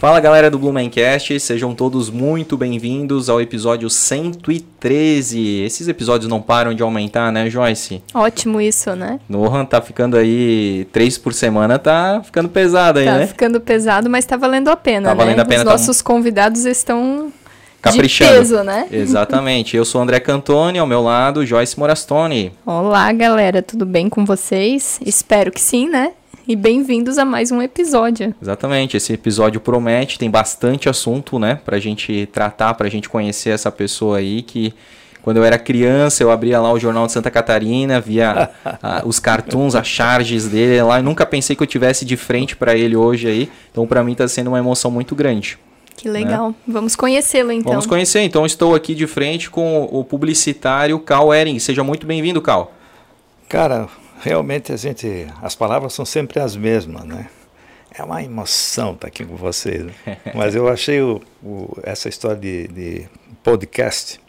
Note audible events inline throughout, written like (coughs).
Fala galera do Blumencast, sejam todos muito bem-vindos ao episódio 113. Esses episódios não param de aumentar, né, Joyce? Ótimo isso, né? Nohan tá ficando aí três por semana, tá ficando pesado aí, tá né? Tá ficando pesado, mas tá valendo a pena, tá valendo né? A pena, Os tá... nossos convidados estão Caprichando. de peso, né? Exatamente. Eu sou o André Cantoni, ao meu lado, Joyce Morastone. Olá, galera, tudo bem com vocês? Espero que sim, né? E bem-vindos a mais um episódio. Exatamente, esse episódio promete, tem bastante assunto, né, pra gente tratar, pra gente conhecer essa pessoa aí que quando eu era criança, eu abria lá o Jornal de Santa Catarina, via (laughs) a, os cartoons, as charges dele lá, e nunca pensei que eu tivesse de frente para ele hoje aí. Então, para mim, está sendo uma emoção muito grande. Que legal. Né? Vamos conhecê-lo, então. Vamos conhecer. Então, estou aqui de frente com o publicitário Cal Ering. Seja muito bem-vindo, Cal. Cara, realmente a gente, as palavras são sempre as mesmas, né? É uma emoção estar aqui com vocês. Né? (laughs) Mas eu achei o, o, essa história de, de, podcast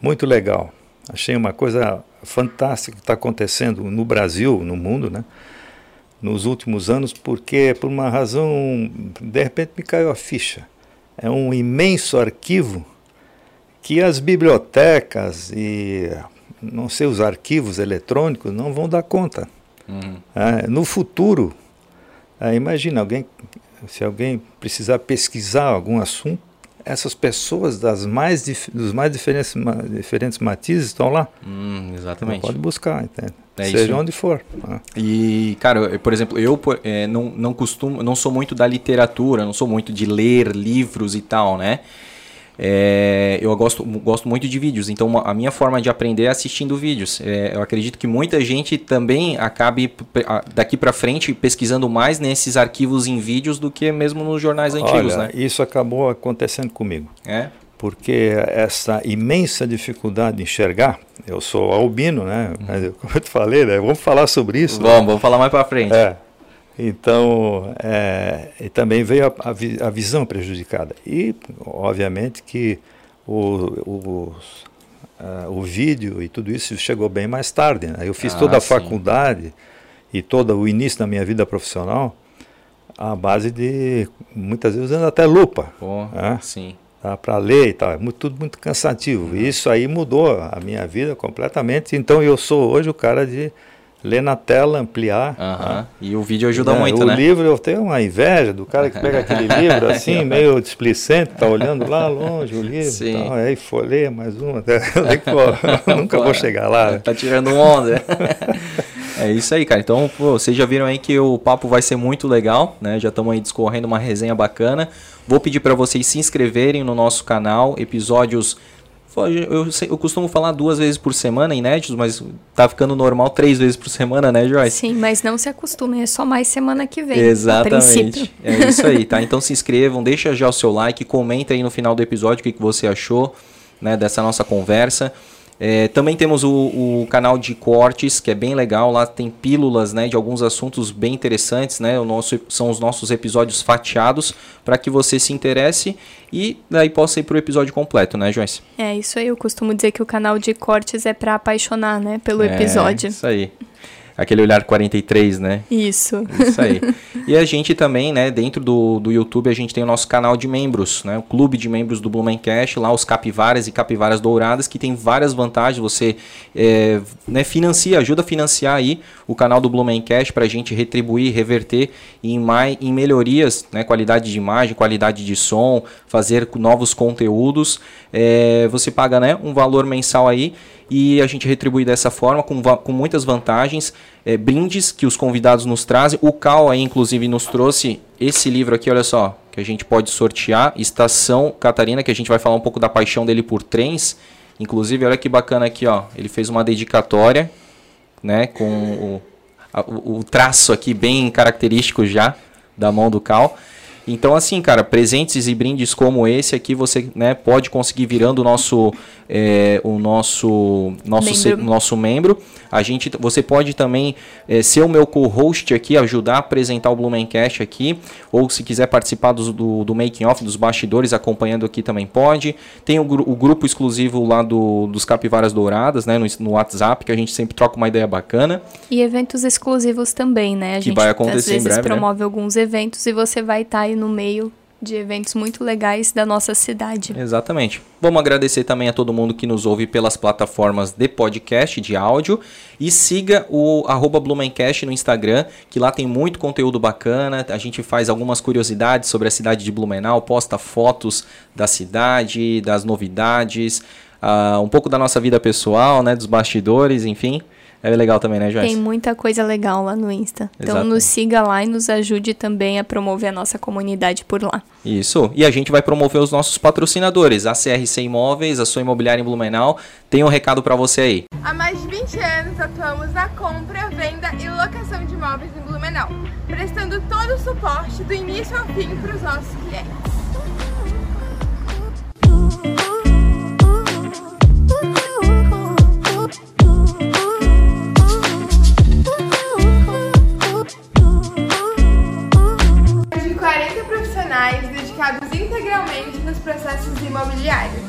muito legal. Achei uma coisa fantástica que está acontecendo no Brasil, no mundo, né? Nos últimos anos, porque por uma razão, de repente me caiu a ficha. É um imenso arquivo que as bibliotecas e não sei, os arquivos eletrônicos não vão dar conta. Uhum. É, no futuro, é, imagina alguém, se alguém precisar pesquisar algum assunto, essas pessoas das mais dos mais diferentes, diferentes matizes estão lá. Hum, exatamente. pode buscar, entende? É Seja isso. onde for. Né? E, cara, por exemplo, eu é, não, não costumo, não sou muito da literatura, não sou muito de ler livros e tal, né? É, eu gosto, gosto muito de vídeos, então a minha forma de aprender é assistindo vídeos. É, eu acredito que muita gente também acabe daqui para frente pesquisando mais nesses arquivos em vídeos do que mesmo nos jornais antigos, Olha, né? Isso acabou acontecendo comigo. É? Porque essa imensa dificuldade de enxergar, eu sou albino, né? Uhum. Mas, (laughs) como eu te falei, né? Vamos falar sobre isso. Vamos, né? vamos falar mais para frente. É. Então, é, e também veio a, a, a, visão prejudicada. E, obviamente, que o, o, o vídeo e tudo isso chegou bem mais tarde. Né? Eu fiz ah, toda a sim. faculdade e todo o início da minha vida profissional à base de, muitas vezes, usando até lupa. Oh, né? Sim. Tá, para ler e tal, é muito, tudo muito cansativo. Uhum. E isso aí mudou a minha vida completamente. Então, eu sou hoje o cara de ler na tela, ampliar. Uhum. E o vídeo ajuda é, muito, o né? O livro, eu tenho uma inveja do cara que pega (laughs) aquele livro assim, meio displicente, tá olhando lá longe o livro, Sim. Tal, aí folheia mais uma, (laughs) até, pô, (laughs) nunca vou chegar lá. Né? Tá tirando onda. é isso aí, cara. Então, pô, vocês já viram aí que o papo vai ser muito legal, né? Já estamos aí discorrendo uma resenha bacana. Vou pedir para vocês se inscreverem no nosso canal, episódios eu, eu, costumo falar duas vezes por semana, inéditos, mas tá ficando normal três vezes por semana, né, Joyce? Sim, mas não se acostumem, é só mais semana que vem. Exatamente. É isso aí, tá? (laughs) Então se inscrevam, deixa já o seu like, comenta aí no final do episódio o que, que você achou né, dessa nossa conversa. É, também temos o, o, canal de cortes, que é bem legal. Lá tem pílulas né, de alguns assuntos bem interessantes. Né? O nosso, são os nossos episódios fatiados para que você se interesse e daí possa ir para o episódio completo, né, Joyce? É isso aí. Eu costumo dizer que o canal de cortes é para apaixonar né, pelo é, episódio. Isso aí aquele olhar 43, né? Isso. Isso aí. (laughs) e a gente também, né, dentro do, do YouTube, a gente tem o nosso canal de membros, né? O clube de membros do Blumencast, lá os capivaras e capivaras douradas, que tem várias vantagens. Você é, né, financia, ajuda a financiar aí o canal do Blumencast para a gente retribuir, reverter em, mais, em melhorias, né? Qualidade de imagem, qualidade de som, fazer novos conteúdos. É, você paga, né, um valor mensal aí e a gente retribui dessa forma, com, com muitas vantagens, é, brindes que os convidados nos trazem. O Cal aí, inclusive, nos trouxe esse livro aqui, olha só, que a gente pode sortear, Estação Catarina, que a gente vai falar um pouco da paixão dele por trens. Inclusive, olha que bacana aqui, ó, ele fez uma dedicatória, né, com o, a, o traço aqui bem característico já da mão do Cal. Então, assim, cara, presentes e brindes como esse aqui você né, pode conseguir virando o nosso, é, o nosso, nosso, membro. nosso membro. A gente, você pode também é, ser o meu co-host aqui, ajudar a apresentar o Blumencast aqui, ou se quiser participar do, do, do making off, dos bastidores, acompanhando aqui também pode. Tem o, o grupo exclusivo lá do, dos Capivaras Douradas, né, no, no, WhatsApp, que a gente sempre troca uma ideia bacana. E eventos exclusivos também, né? A que gente vai acontecer às vezes em breve, promove né? alguns eventos e você vai estar tá aí no meio de eventos muito legais da nossa cidade. Exatamente. Vamos agradecer também a todo mundo que nos ouve pelas plataformas de podcast, de áudio. E siga o arroba Blumencast no Instagram, que lá tem muito conteúdo bacana. A gente faz algumas curiosidades sobre a cidade de Blumenau, posta fotos da cidade, das novidades, uh, um pouco da nossa vida pessoal, né? Dos bastidores, enfim. É legal também, né, Joyce? Tem muita coisa legal lá no Insta. Então Exato. nos siga lá e nos ajude também a promover a nossa comunidade por lá. Isso. E a gente vai promover os nossos patrocinadores, a CRC Imóveis, a sua imobiliária em Blumenau. Tem um recado para você aí. Há mais de 20 anos atuamos na compra, venda e locação de imóveis em Blumenau, prestando todo o suporte do início ao fim para os nossos clientes. Dedicados integralmente nos processos imobiliários.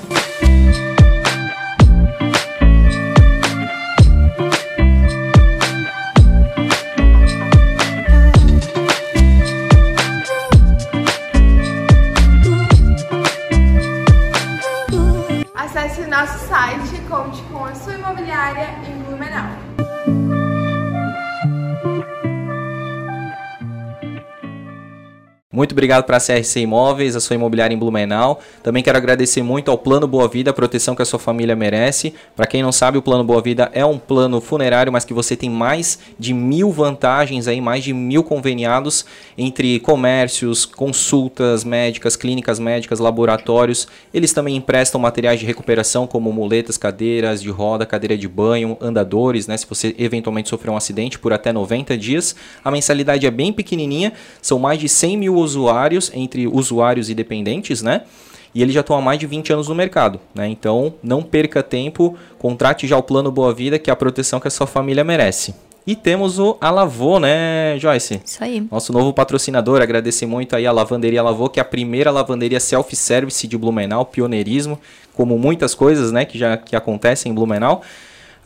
Acesse nosso site e conte com a sua imobiliária em Blumenau. Muito obrigado para a CRC Imóveis, a sua imobiliária em Blumenau. Também quero agradecer muito ao Plano Boa Vida, a proteção que a sua família merece. Para quem não sabe, o Plano Boa Vida é um plano funerário, mas que você tem mais de mil vantagens, aí, mais de mil conveniados entre comércios, consultas médicas, clínicas médicas, laboratórios. Eles também emprestam materiais de recuperação, como muletas, cadeiras de roda, cadeira de banho, andadores, né? Se você eventualmente sofrer um acidente por até 90 dias. A mensalidade é bem pequenininha, são mais de 100 mil usuários, entre usuários e dependentes, né? E ele já está há mais de 20 anos no mercado, né? Então, não perca tempo, contrate já o plano Boa Vida, que é a proteção que a sua família merece. E temos o Alavô, né, Joyce? Isso aí. Nosso novo patrocinador. Agradecer muito aí a Lavanderia Alavô, que é a primeira lavanderia self-service de Blumenau, pioneirismo, como muitas coisas, né, que já que acontecem em Blumenau.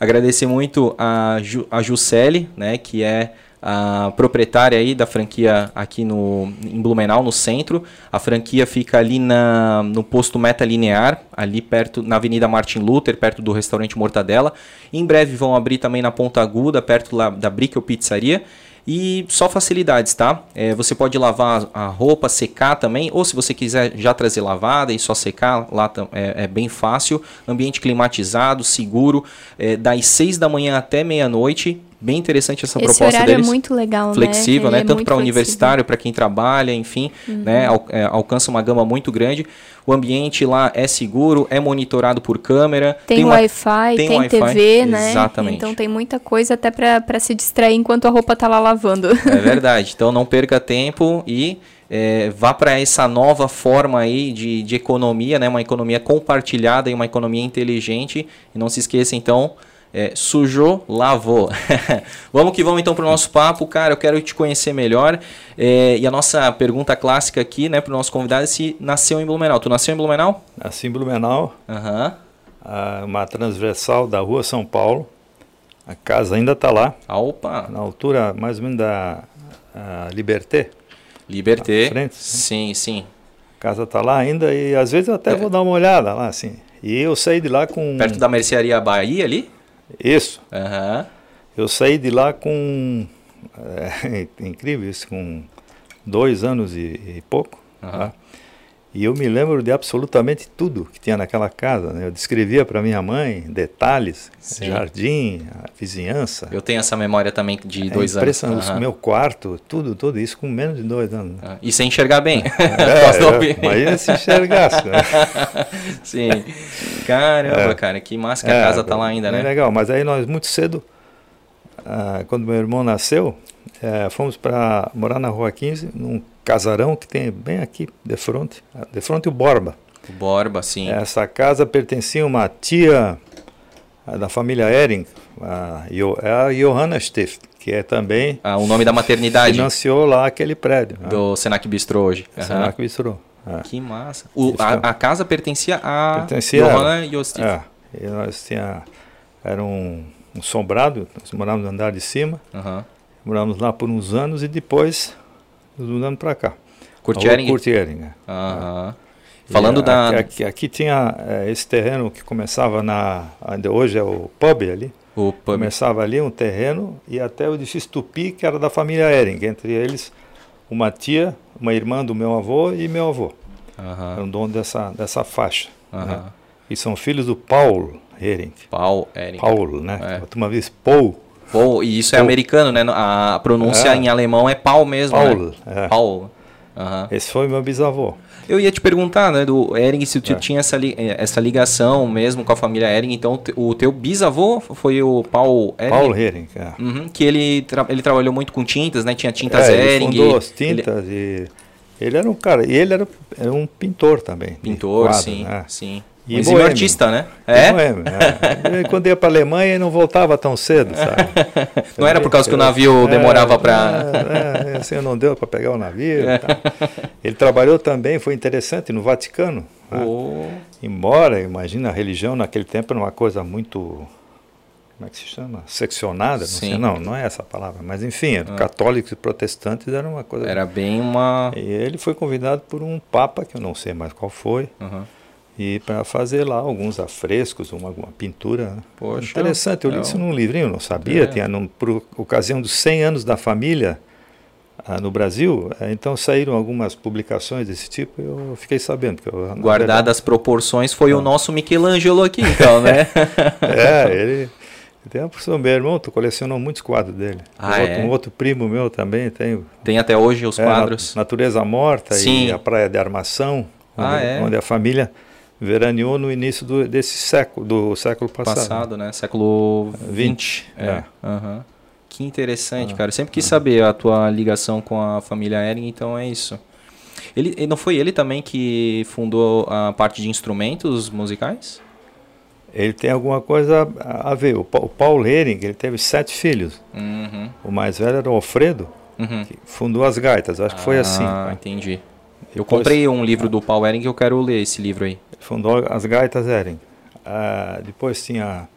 Agradecer muito a, Ju, a Juscelli, né, que é a proprietária aí da franquia aqui no, em Blumenau, no centro. A franquia fica ali na, no posto Meta Linear, ali perto, na Avenida Martin Luther, perto do restaurante Mortadela. Em breve vão abrir também na Ponta Aguda, perto lá, da Brickel Pizzaria. E só facilidades, tá? É, você pode lavar a roupa, secar também, ou se você quiser já trazer lavada e só secar, lá é, é bem fácil. Ambiente climatizado, seguro, é, das 6 da manhã até meia-noite. Bem interessante essa Esse proposta é deles. é muito legal, flexível, né? né? Tanto para universitário, para quem trabalha, enfim, uhum. né? Al é, alcança uma gama muito grande. O ambiente lá é seguro, é monitorado por câmera. Tem, tem Wi-Fi, tem, tem wi TV, né? Exatamente. Então tem muita coisa até para se distrair enquanto a roupa tá lá lavando. É (laughs) verdade. Então não perca tempo e é, vá para essa nova forma aí de, de economia, né? Uma economia compartilhada e uma economia inteligente. E não se esqueça então é, sujou, lavou. (laughs) vamos que vamos então para o nosso papo, cara. Eu quero te conhecer melhor. É, e a nossa pergunta clássica aqui, né, para o nosso convidado é se nasceu em Blumenau. Tu nasceu em Blumenau? Nasci em Blumenau. Uhum. Ah, uma transversal da rua São Paulo. A casa ainda está lá. Ah, opa! Na altura mais ou menos da Liberté. Liberté. Frente, sim, sim. A casa está lá ainda e às vezes eu até é. vou dar uma olhada lá, assim. E eu saí de lá com. Perto da mercearia Bahia ali? Isso. Uhum. Eu saí de lá com. É, (laughs) incrível isso, com dois anos e, e pouco. Uhum. Tá? E eu me lembro de absolutamente tudo que tinha naquela casa. Né? Eu descrevia para minha mãe detalhes, Sim. jardim, vizinhança. Eu tenho essa memória também de é dois anos. Uhum. Meu quarto, tudo, tudo isso com menos de dois anos. Uhum. E sem enxergar bem. É, (laughs) é, imagina se enxergasse. Né? (laughs) Sim. Caramba, é. cara, que massa que a é, casa tá lá ainda, né? É legal, mas aí nós muito cedo, ah, quando meu irmão nasceu, é, fomos para morar na Rua 15, num casarão que tem bem aqui de frente, de frente o Borba. O Borba, sim. Essa casa pertencia a uma tia da família Ering, a, é a Johanna Stift, que é também... Ah, o nome da maternidade. Financiou lá aquele prédio. Né? Do Senac Bistro hoje. Uhum. Senac Bistro. É. Que massa. O, a, a, casa pertencia a pertencia Johanna Jostif. É, e nós tinha, era um, um sombrado, nós morávamos no andar de cima, uhum. Morávamos lá por uns anos e depois nos mudamos para cá. Kurt Ehring? Kurt Ehring. Aham. Falando e, da... Aqui, aqui tinha é, esse terreno que começava na... Ainda hoje é o pub ali. O pub. Começava ali um terreno e até o edifício Tupi, que era da família Ehring. Entre eles, uma tia, uma irmã do meu avô e meu avô. Uhum. Eram dono dessa, dessa faixa. Uhum. Né? E são filhos do Paul Ehring. Paul Ehring. Paulo, né? É. Uma vez Paul. E isso é americano, né? A pronúncia é. em alemão é Paul mesmo, Paul, né? É. Paul. Uhum. Esse foi meu bisavô. Eu ia te perguntar, né, do Ering, se tu é. tinha essa, li eh, essa ligação mesmo com a família Ering. Então, o teu bisavô foi o Paul Ering? Paul Ering, é. Uhum, que ele, tra ele trabalhou muito com tintas, né? Tinha tintas é, Ering. Ele fundou as tintas ele... e... Ele era um cara, e ele era, era um pintor também. Pintor, quadro, sim, né? sim. E Mas boêmio. artista, né? É? Boêmio, é. (laughs) Quando ia para a Alemanha, ele não voltava tão cedo, sabe? não era por causa que o navio é, demorava para... É, é, assim, não deu para pegar o navio. É. Ele trabalhou também, foi interessante, no Vaticano. Né? Oh. Né? Embora, imagina, a religião naquele tempo era uma coisa muito... Como é que se chama? Seccionada? Não, Sim. Sei, não, não é essa a palavra. Mas enfim, ah. católicos e protestantes era uma coisa... Era bem uma... E ele foi convidado por um papa, que eu não sei mais qual foi. Uhum e para fazer lá alguns afrescos, uma, uma pintura. Poxa, Interessante, eu li é isso num livrinho, não sabia. É. Tinha, num, por ocasião dos 100 anos da família ah, no Brasil, eh, então saíram algumas publicações desse tipo eu fiquei sabendo. Que eu, Guardadas as proporções, foi o nosso Michelangelo aqui, então, né? (laughs) é, ele. Tem a professor, meu irmão, tu colecionou muitos quadros dele. Ah, um, é? outro, um, outro, primo meu também tem. Tem até hoje os é, quadros. Natureza Morta Sim. e a Praia de Armação, ah, onde, é? onde a família veraneou no início do, desse século, do século passado. Passado, né? Século 20. É. é. Uhum. Que interessante, ah, cara. Eu sempre quis ah. saber a tua ligação com a família Ering, então é isso. Ele, não foi ele também que fundou a parte de instrumentos musicais? Ele tem alguma coisa a ver. O, Paulo Hering, ele teve sete filhos. Uhum. O mais velho era o Alfredo, uhum. que fundou as gaitas. Acho que foi assim. Ah, entendi. Eu Depois, comprei um livro do Paul Ering e eu quero ler esse livro aí. Fundou as gaitas Ering. Ah, depois tinha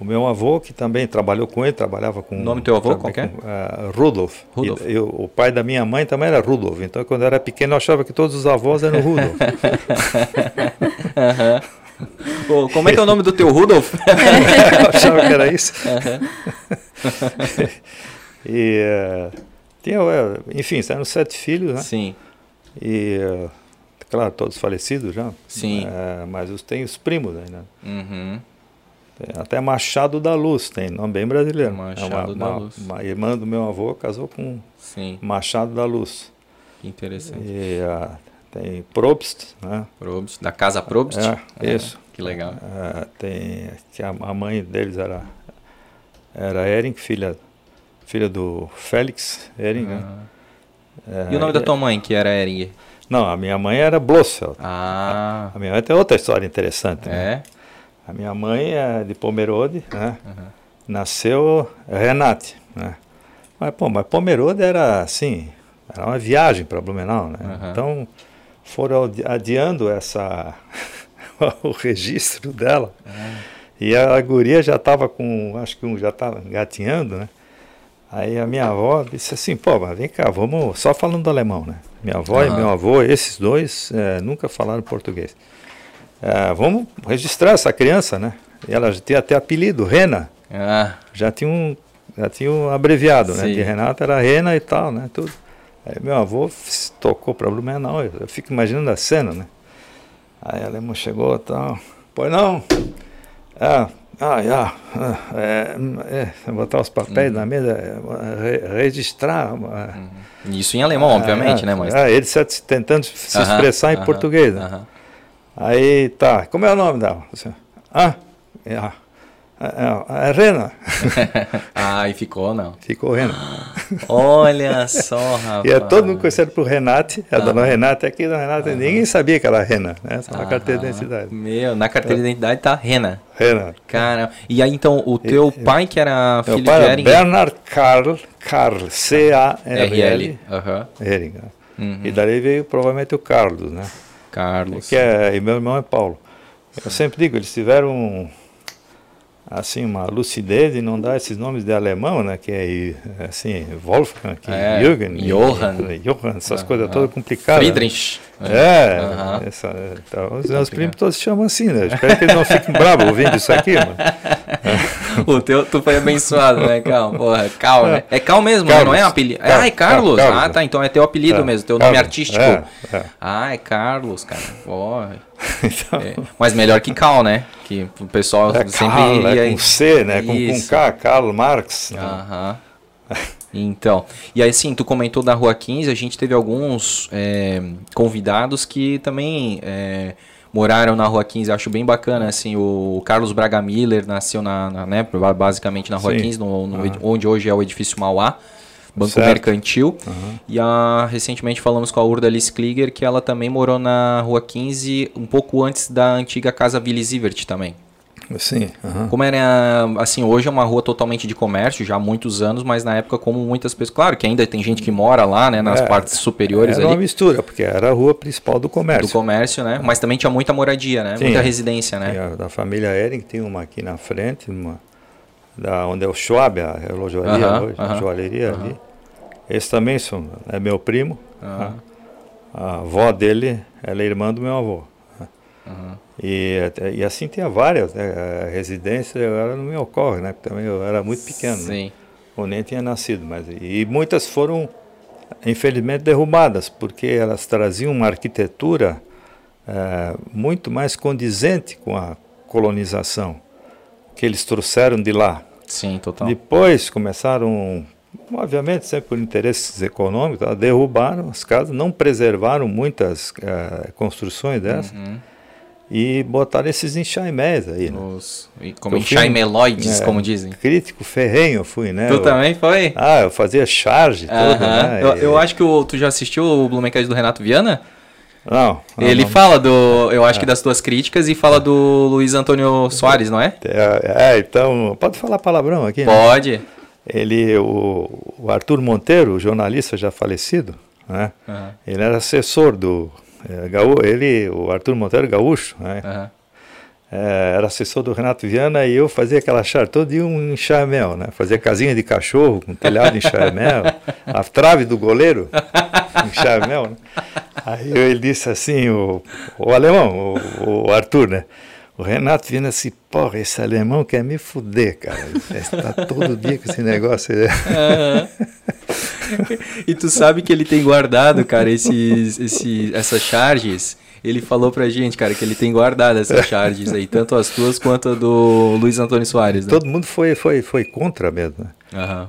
o meu avô, que também trabalhou com ele, trabalhava com... O nome do teu avô, qual é? Uh, Rudolf. Rudolf. E, e, o pai da minha mãe também era Rudolf. Então, quando eu era pequeno, eu achava que todos os avós eram Rudolf. (laughs) uhum. como é que é o nome do teu Rudolf? (laughs) eu achava que era isso. Uhum. (laughs) e, uh, tinha, enfim, eram sete filhos, né? Sim. E, claro, todos falecidos já. Sim. É, mas os, tem os primos aí, né? Uhum. até Machado da Luz, tem nome bem brasileiro. Machado é uma, da uma, Luz. Uma irmã do meu avô casou com Sim. Machado da Luz. Que interessante. E uh, tem Probst, né? Probst, da casa Probst? É, é isso. Que legal. Uh, tem, a, mãe deles era, era Ering, filha, filha do Félix Ering, uhum. né? E o nome da tua mãe, que era Ering? Não, a minha mãe era Blossfeld. Ah. A minha mãe tem outra história interessante. Né? É? Né? A minha mãe é de Pomerode, né? Uhum. Nasceu Renate, né? Mas, pô, mas Pomerode era assim, era uma viagem para Blumenau, né? Uhum. Então, foram adiando essa (laughs) o registro dela. Uhum. E a guria já estava com, acho que um, já estava gatinhando, né? Aí a minha avó disse assim, pô, mas vem cá, vamos, só falando alemão, né? Minha avó e meu avô, esses dois, é, nunca falaram português. É, vamos registrar essa criança, né? E ela tinha até apelido, Rena. Ah. Já tinha um, já tinha um abreviado, né? Sim. né? De Renata era Rena e tal, né? Tudo. Aí meu avô tocou para Blumenau, eu, eu fico imaginando a cena, né? Aí a alemã chegou e tal, pois não, ah, ah, já. É, é, botar os papéis uhum. na mesa, re, registrar. Uhum. Isso em alemão, obviamente, né? Mas... Ah, ele tentando se expressar em português. Né? Aí tá, como é o nome dela? Ah, ah é, é, é Rena. ah, e ficou não? Ficou Rena. (gasps) Olha só, rapaz. (laughs) E é todo mundo conhecido por Renate, a ah. dona Renata aqui, dona Renata, ah. ninguém sabia que ela era Rena, né? Só na carteira de identidade. Meu, na carteira de identidade tá Rena. Rena. Cara, e aí então o teu e, pai que era filho pai de Ering... Bernard Karl, Karl, C-A-R-L. Uhum. Hering. Uhum. E daí veio provavelmente o Carlos, né? Carlos. Que é, e meu irmão é Paulo. Eu sempre digo, eles tiveram assim uma lucidez e não dar esses nomes de alemão, né? Que é assim Wolfgang, é, Jürgen, Johann, e, Johann essas coisas todas complicadas. Friedrich. É, uh -huh. essa, então, os meus primos todos chamam assim, né? Espero que eles não fiquem bravos ouvindo isso aqui, mano. (laughs) o teu, tu foi abençoado, né, (laughs) Cal? Porra, Cal, né? É Cal mesmo, Carlos, não é apelido. Ah, é Carlos. Carlos. Ah, tá, então é teu apelido é, mesmo, teu Carlos. nome artístico. É, é. Ah, é Carlos, cara. Porra. (laughs) Então... É, mas melhor que Cal, né? Que o pessoal é, sempre Carl, ia... É, com C, né? Com, com K, Karl Marx. Né? Aham. Então, e aí sim, tu comentou da Rua 15, a gente teve alguns é, convidados que também é, moraram na Rua 15, acho bem bacana, assim, o Carlos Braga Miller nasceu na, na né, basicamente na Rua sim. 15, no, no, uhum. onde hoje é o edifício Mauá. Banco certo. Mercantil. Uhum. E a, recentemente falamos com a Urda Alice Klieger, que ela também morou na Rua 15, um pouco antes da antiga Casa Vili Zivert também. Sim. Uhum. Como era, assim, hoje é uma rua totalmente de comércio, já há muitos anos, mas na época, como muitas pessoas. Claro que ainda tem gente que mora lá, né, nas é, partes superiores era ali. uma mistura, porque era a rua principal do comércio. Do comércio, né? Mas também tinha muita moradia, né? Sim, muita residência, né? A, da família Ering tem uma aqui na frente, uma, da, onde é o Schwab, a relojoaria, uhum, hoje, a joalheria ali. Esse também são, é meu primo. Uhum. A avó dele, ela é irmã do meu avô. Uhum. E, e assim tinha várias, né? A residência agora não me ocorre, né? Também eu era muito pequeno. Né? Sim. Né? Ou nem tinha nascido, mas e muitas foram infelizmente derrubadas porque elas traziam uma arquitetura é, muito mais condizente com a colonização que eles trouxeram de lá. Sim, total. Depois começaram obviamente sempre por interesses econômicos, derrubaram as casas, não preservaram muitas uh, construções dessas uhum. E botaram esses enxaimés aí. Né? Os, como enxaimeloides, é, como dizem. Crítico ferrenho fui, né? Tu eu, também foi? Ah, eu fazia charge uhum. toda, né? Eu, eu, acho que o, tu já assistiu o Blumencast do Renato Viana? Não, não Ele não. fala do, eu acho é. que das tuas críticas e fala do Luiz Antônio Soares, não é? É, é então, pode falar palavrão aqui, né? Pode. Ele, o, o Arthur Monteiro, jornalista já falecido, né? Uhum. Ele era assessor do é, Gaú, ele, o Arthur Monteiro gaúcho, né? Uhum. É, era assessor do Renato Viana e eu fazia aquela char todo dia um enxamel, né? Fazia casinha de cachorro com telhado em enxamel, (laughs) a trave do goleiro, enxamel, né? Aí ele disse assim, o, o alemão, o, o Arthur, né? O Renato vindo assim, porra, esse alemão quer me fuder, cara. Está todo dia com esse negócio. Uhum. e tu sabe que ele tem guardado, cara, esses, esses, essas charges. Ele falou pra gente, cara, que ele tem guardado essas charges aí, tanto as tuas quanto a do Luiz Antônio Soares. Né? Todo mundo foi, foi, foi contra mesmo. Né?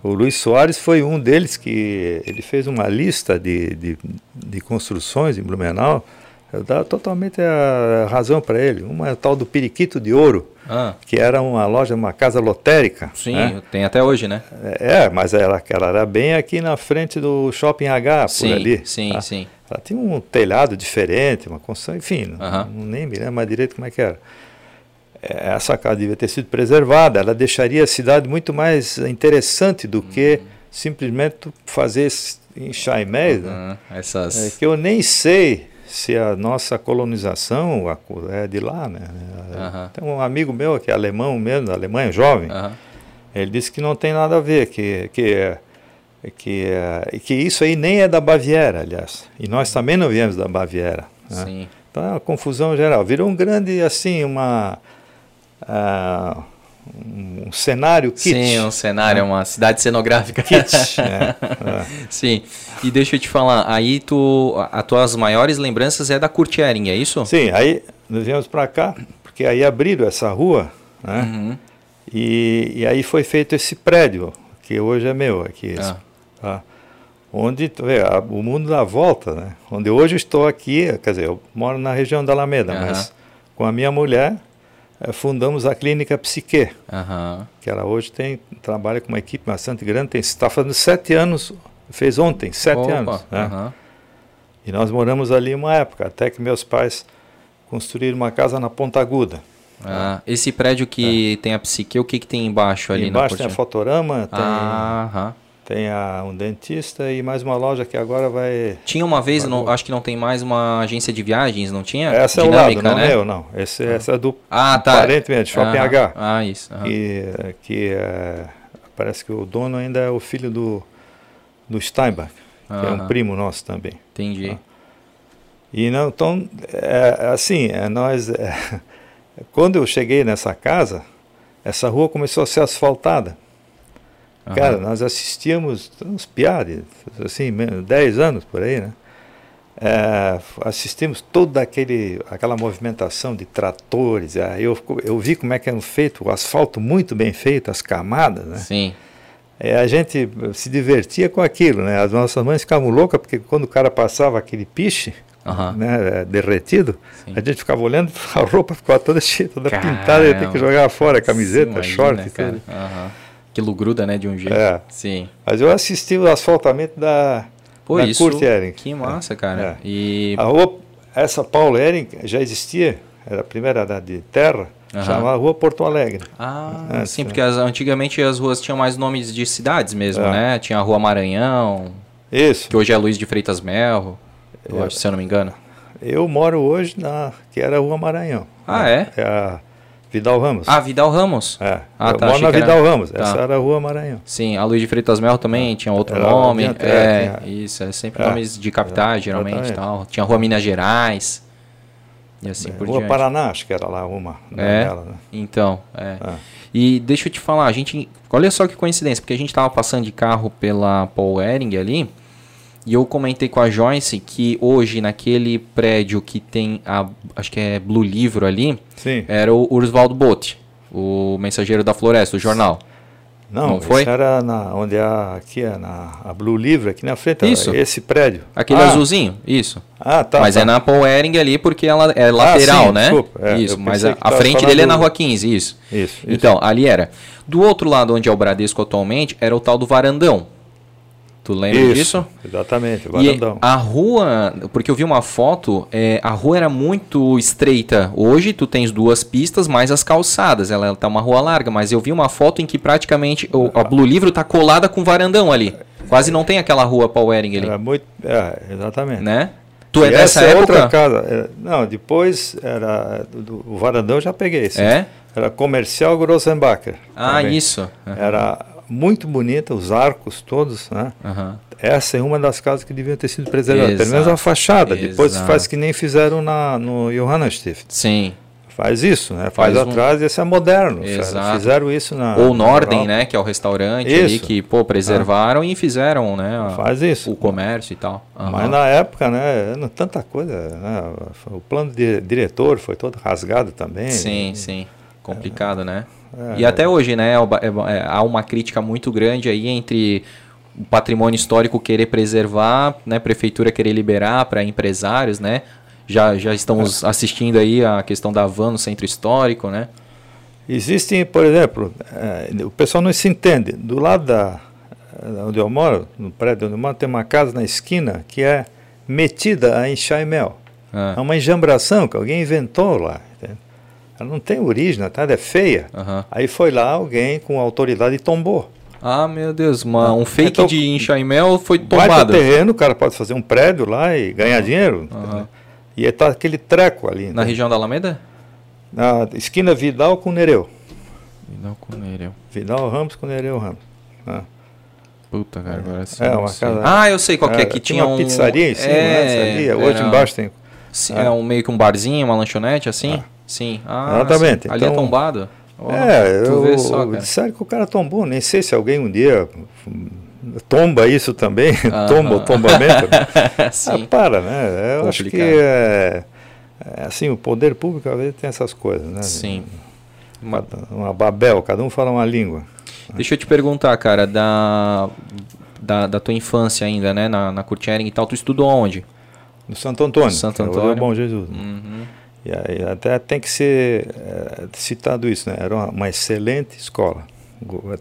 Uhum. O Luiz Soares foi um deles que ele fez uma lista de, de, de construções em Blumenau eu dava totalmente a razão para ele. Uma é tal do Periquito de Ouro, ah. que era uma loja, uma casa lotérica. Sim, né? tem até hoje, né? É, mas ela, ela era bem aqui na frente do Shopping H, sim, por ali. Sim, tá? sim. Ela tinha um telhado diferente, uma construção, enfim, não, nem me lembro mais direito como é que era. É, essa casa devia ter sido preservada, ela deixaria a cidade muito mais interessante do que uhum. simplesmente fazer enxaimés, uhum. né? Essas... É, que eu nem sei se a nossa colonização é de lá, né? Uhum. Tem um amigo meu que é alemão mesmo, da Alemanha, jovem, uhum. ele disse que não tem nada a ver, que, que, que, que isso aí nem é da Baviera, aliás. E nós também não viemos da Baviera. Né? Então é uma confusão geral. Virou um grande, assim, uma... Uh, um cenário kit. Sim, um cenário, né? uma cidade cenográfica. Kit, é, é. Sim. E deixa eu te falar, aí tu, as tuas maiores lembranças é da Curtiering, é isso? Sim, aí nós viemos para cá, porque aí abriram essa rua, né? Uhum. E, e, aí foi feito esse prédio, que hoje é meu aqui. Ah. Tá? Onde, vê, a, o mundo dá volta, né? Onde hoje estou aqui, quer dizer, eu moro na região da Alameda, uhum. mas com a minha mulher eh, fundamos a clínica Psique, uhum. que ela hoje tem trabalha com uma equipe bastante grande, está fazendo sete anos, fez ontem sete Opa, anos, né? uhum. E nós moramos ali uma época, até que meus pais construíram uma casa na Ponta Aguda. Ah, né? esse prédio que é. tem a Psique, o que, que tem embaixo ali? Embaixo tem a Fotorama, tem, ah, Tem a, um dentista e mais uma loja que agora vai. Tinha uma vez, não, acho que não tem mais uma agência de viagens, não tinha? Essa Dinâmica, é o lado, não né? é eu, não. Esse, ah. Essa é do ah, tá. aparentemente, Shopping ah, H. Ah, isso. Que, que é, parece que o dono ainda é o filho do, do Steinbach, que é um primo nosso também. Entendi. Tá? E não, então, é, assim, é, nós. É, (laughs) quando eu cheguei nessa casa, essa rua começou a ser asfaltada. Cara, nós assistíamos uns piados, assim, 10 anos por aí, né? É, assistimos toda aquele, aquela movimentação de tratores. Aí eu, eu vi como é que era feito, o asfalto muito bem feito, as camadas, né? Sim. É, a gente se divertia com aquilo, né? As nossas mães ficavam loucas porque quando o cara passava aquele piche, uhum. né, derretido, Sim. a gente ficava olhando, (laughs) a roupa ficava toda cheia, toda Caramba. pintada, ia ter que jogar fora a camiseta, Sim, short, cara. tudo. Uhum. Aquilo gruda, né, de um jeito. É. Sim. Mas eu assisti o asfaltamento da, Pô, da isso, Kurt Ehring. Que massa, cara. É. E... A rua, essa Paulo Ehring já existia, era a primeira da, de terra, uhum. chamava Rua Porto Alegre. Ah, Antes, sim, né? porque as, antigamente as ruas tinham mais nomes de cidades mesmo, é. né? Tinha a Rua Maranhão. Isso. Que hoje é Luiz de Freitas Melro, eu é. acho, se eu não me engano. Eu moro hoje na que era a Rua Maranhão. Ah, é? É a Vidal Ramos. Ah, Vidal Ramos. É. Ah, eu tá, moro na Vidal era... Ramos. Essa tá. era a Rua Maranhão. Sim, a Luiz de Freitas Mel também tinha outro nome. É, tinha... isso, é sempre é. nomes de capitais, geralmente, tal. Tinha Rua Minas Gerais. E assim é, por Rua diante. Paraná, acho que era lá uma. É, dela, né? então, é. é. E deixa eu te falar, a gente, olha só que coincidência, porque a gente estava passando de carro pela Paul Ering ali, e eu comentei com a Joyce que hoje, naquele prédio que tem a. Acho que é Blue Livro ali, Sim. era o Ursvaldo Botti, o mensageiro da floresta, o jornal. Não, não foi? era na, onde é aqui é na a Blue Livro, aqui na frente, isso. esse prédio. Aquele ah. azulzinho, isso. Ah, tá. Mas tá. é na Paul Ering ali porque ela é lateral, ah, sim, né? Desculpa. É, isso, mas a, a frente dele é na Rua 15, isso. Isso. Então, ali era. Do outro lado, onde é o Bradesco atualmente, era o tal do varandão. Tu lembra Isso, disso? Exatamente, varandão. E a rua, porque eu vi uma foto, é, a rua era muito estreita. Hoje tu tens duas pistas mais as calçadas. Ela, tá uma rua larga, mas eu vi uma foto em que praticamente o, a Blue Livro tá colada com varandão ali. Quase não tem aquela rua Powering ali. Era muito, é, exatamente. Né? Tu é e dessa essa época? outra casa. Era, não, depois era do, o varandão eu já peguei. Sim. É? Era comercial Grossenbacher. Ah, também. isso. Uhum. Era muito bonita, os arcos todos, né? Uhum. Essa é uma das casas que deviam ter sido preservadas, pelo menos a fachada. Exato. Depois faz que nem fizeram na, no Johannestift. Sim. Faz isso, né? Faz, faz atrás, um... esse é moderno. Exato. Fizeram isso na. Ou Norden, né? Que é o restaurante isso. ali que, pô, preservaram ah. e fizeram, né? A, faz isso. O comércio e tal. Uhum. Mas na época, né? Tanta coisa. Né? O plano de diretor foi todo rasgado também. Sim, sim. Complicado, é. né? É, e até hoje, né, é, é, há uma crítica muito grande aí entre o patrimônio histórico querer preservar, né, prefeitura querer liberar para empresários, né? Já, já estamos é. assistindo aí a questão da van no centro histórico, né? Existem, por exemplo, é, o pessoal não se entende. Do lado da onde eu moro, no prédio onde eu moro, tem uma casa na esquina que é metida a enxaimel. Ah. É uma enjambração que alguém inventou lá. Ela não tem origem, tá? ela é feia. Uhum. Aí foi lá alguém com autoridade e tombou. Ah, meu Deus, uma, um fake então, de enxaimel foi tombado. Vai terreno, o cara pode fazer um prédio lá e ganhar uhum. dinheiro. Uhum. E está aquele treco ali. Na região da Alameda? Na esquina Vidal com Nereu. Vidal com Nereu. Vidal Ramos com Nereu Ramos. Ah. Puta, cara, agora sim. É, uma casa, ah, eu sei qual é, que é, que tinha, tinha uma um... pizzaria em cima, é, né? Hoje era... embaixo tem... Sim, ah. é um, meio que um barzinho, uma lanchonete assim? Ah. Sim. Ah, Exatamente. Sim. Ali é então, é tombado? Oh, é, eu, só, disseram que o cara tombou, nem sei se alguém um dia tomba isso também, (laughs) tomba o tombamento. Né? (laughs) Sim. Ah, para, né? Eu Complicado. acho que é, é, assim, o poder público às vezes tem essas coisas, né? Sim. Uma, uma babel, cada um fala uma língua. Deixa eu te perguntar, cara, da, da, da tua infância ainda, né, na, na Curtiering e tal, tu estudou onde? No Santo Antônio. Santo Antônio. Bom Jesus. Uhum. E aí até tem que ser é, citado isso, né? Era uma, uma, excelente escola,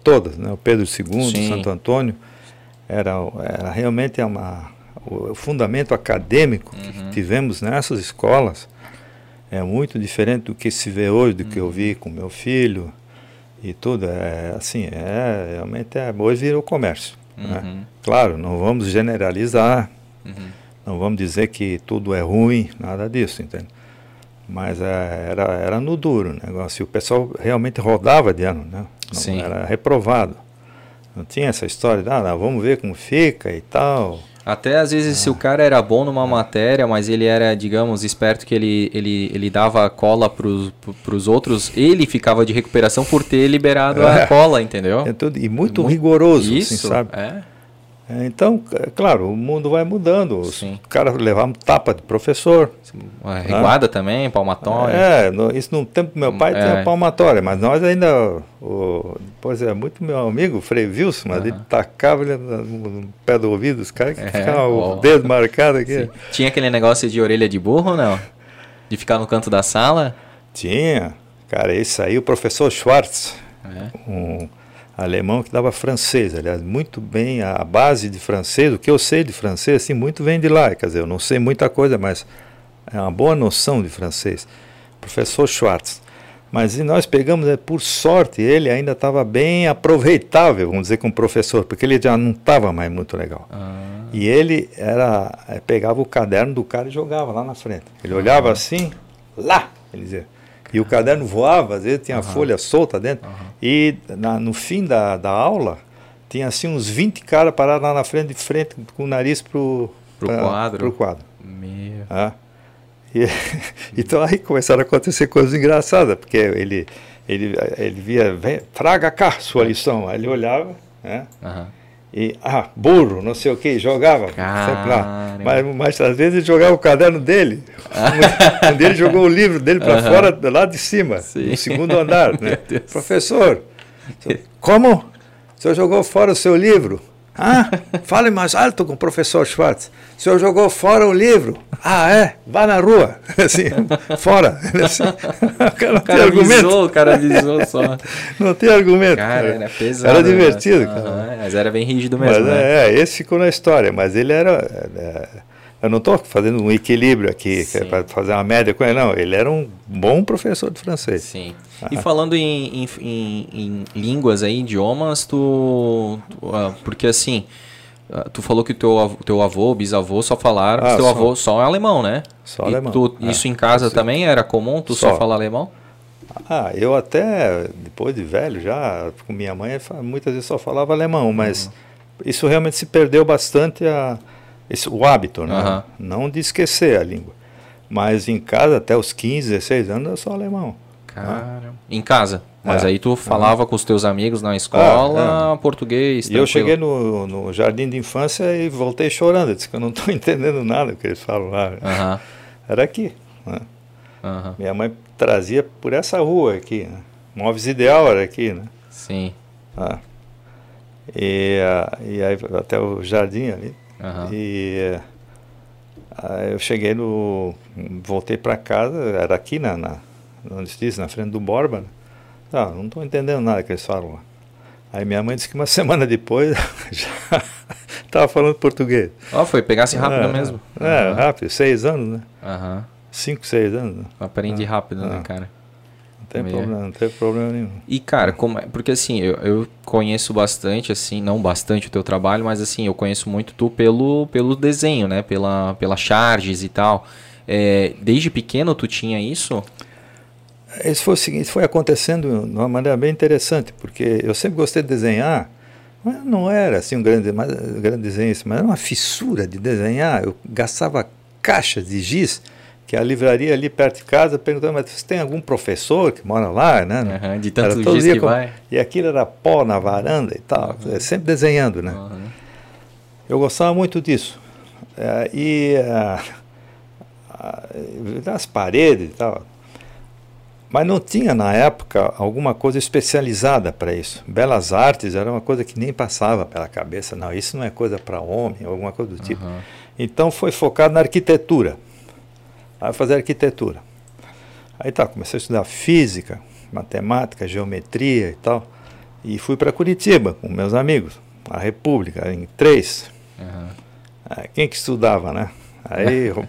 todas, né? O Pedro II, Sim. Santo Antônio, era, era realmente uma, o, fundamento acadêmico uhum. que tivemos nessas escolas é muito diferente do que se vê hoje, do uhum. que eu vi com meu filho e tudo. É assim, é realmente é, hoje virou comércio. Né? Uhum. Claro, não vamos generalizar, uhum. não vamos dizer que tudo é ruim, nada disso, entende? Mas é, era, era no duro o negócio. E o pessoal realmente rodava de ano, né? Não, Sim. Era reprovado. Não tinha essa história de, ah, não, vamos ver como fica e tal. Até às vezes, ah. se o cara era bom numa matéria, mas ele era, digamos, esperto que ele, ele, ele dava cola pros, pros outros, ele ficava de recuperação por ter liberado é. a cola, entendeu? É tudo, e muito, muito rigoroso, assim, Isso, assim, sabe? É. É, então, é claro, o mundo vai mudando. Os caras levavam tapa de professor. Né? Reguada também, palmatória. É, no, isso no tempo do meu pai é. tinha palmatória, mas nós ainda. O, depois é muito meu amigo, o Frei Wilson, mas uhum. ele tacava ele no, pé do ouvido, os caras que é, ficavam o dedo marcado aqui. Sim. Tinha aquele negócio de orelha de burro, não? De ficar no canto da sala? Tinha. Cara, esse aí, o professor Schwartz. É. Um, alemão que dava francês, aliás, muito bem a base de francês, o que eu sei de francês, assim, muito vem de lá, quer dizer, eu não sei muita coisa, mas é uma boa noção de francês. Professor Schwartz. Mas nós pegamos, é, por sorte, ele ainda estava bem aproveitável, vamos dizer, como professor, porque ele já não estava mais muito legal. Ah. E ele era é, pegava o caderno do cara e jogava lá na frente. Ele olhava ah. assim, lá, ele dizia. E o caderno voava, às vezes tinha uhum. folha solta dentro. Uhum. E na, no fim da, da aula, tinha assim uns 20 caras parados lá na frente, de frente, com o nariz pro, pro pra, quadro. Pro quadro. Meu. Ah. (laughs) E, então aí começaram a acontecer coisas engraçadas, porque ele, ele, ele via, traga cá sua lição. Aí ele olhava, né? Uhum e ah, burro, não sei o que, jogava sempre lá. Mas, mas às vezes ele jogava o caderno dele. (laughs) um ele jogou o livro dele para uhum. fora, lá de cima, Sim. no segundo andar. (laughs) Né? Professor, como? O senhor jogou fora o seu livro? Ah, fale mais alto com o professor Schwartz. O senhor jogou fora o livro? Ah, é? Vá na rua. (laughs) Assim, fora. Assim, (laughs) o cara não o cara tem argumento. Avisou, o cara avisou (laughs) só. Não tem argumento. Cara, era pesado. Era divertido. Mas, cara. mas era bem rígido mesmo. Mas, né? É, esse ficou na história, mas ele era. É, eu não estou fazendo um equilíbrio aqui é para fazer uma média com ele, não. Ele era um bom professor de francês. Sim. Ah. E falando em, em, em, em, línguas aí, idiomas, tu, tu uh, porque assim, uh, tu falou que teu avô, teu avô, bisavô só falaram, ah, teu só, avô só é alemão, né? Só e alemão. Tu, é. Isso em casa também era comum? Tu só, só falar alemão? Ah, eu até depois de velho já com minha mãe muitas vezes só falava alemão, mas uhum. isso realmente se perdeu bastante a esse, o hábito, né? Uhum. Não de esquecer a língua. Mas em casa, até os 15, 16 anos, eu sou alemão. Cara, né? em casa. Mas é. aí tu falava com os teus amigos na escola, ah, é. português. E eu cheguei no, no, jardim de infância e voltei chorando. Eu disse que eu não estou (laughs) entendendo nada que eles falam lá. Uhum. Era aqui. Né? Uhum. Minha mãe trazia por essa rua aqui. Né? Móveis Ideal era aqui, né? Sim. Ah. E, e aí até o jardim ali. Uhum. E aí eu cheguei no. Voltei para casa, era aqui na, na, onde diz, na frente do Borba. Ah, não estou entendendo nada que eles falam lá. Aí minha mãe disse que uma (laughs) semana depois (laughs) já estava falando português. Ó, oh, foi pegar-se rápido é, mesmo. É, uhum. rápido, seis anos, né? Uhum. Cinco, seis anos. Né? Aprendi ah, rápido, né, ah. cara? Tem problema, não tem problema nenhum. E, cara, como, é, porque assim, eu, eu conheço bastante, assim, não bastante o teu trabalho, mas assim, eu conheço muito tu pelo, pelo desenho, né? Pela, pela charges e tal. É, desde pequeno tu tinha isso? Isso foi o seguinte, foi acontecendo de uma maneira bem interessante, porque eu sempre gostei de desenhar, mas não era assim um grande, um grande desenho, mas era uma fissura de desenhar. Eu gastava caixas de giz que a livraria ali perto de casa perguntando, mas você tem algum professor que mora lá, né? Uhum, de tantos dias que com... vai. E aquilo era pó na varanda e tal, uhum. sempre desenhando, né? Uhum. Eu gostava muito disso. É, e uh, as paredes e tal. Mas não tinha na época alguma coisa especializada para isso. Belas artes era uma coisa que nem passava pela cabeça. Não, isso não é coisa para homem, alguma coisa do tipo. Então foi focado na arquitetura. Aí fazer arquitetura. Aí tá, comecei a estudar física, matemática, geometria e tal. E fui para Curitiba com meus amigos, a República, em três. Uhum. quem que estudava, né? Aí (laughs) eu,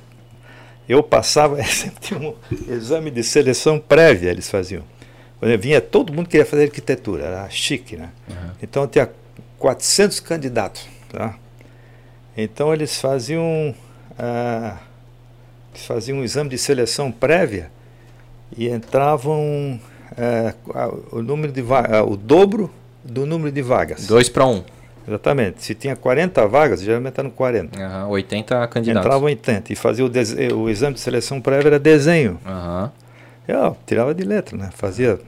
eu passava, (laughs) sempre tinha um exame de seleção prévia, eles faziam. Quando eu vinha, todo mundo queria fazer arquitetura, era chique, né? Uhum. Então tinha 400 candidatos. Tá? Então eles faziam, ah, eles faziam um exame de seleção prévia e entravam ah, o número de o dobro do número de vagas. 2 para 1. Um. Exatamente. Se tinha 40 vagas, geralmente eram 40. Uhum, 80 candidatos. Entravam 80. E fazia o, o exame de seleção prévia era desenho. Uhum. Eu tirava de letra, né? Fazia.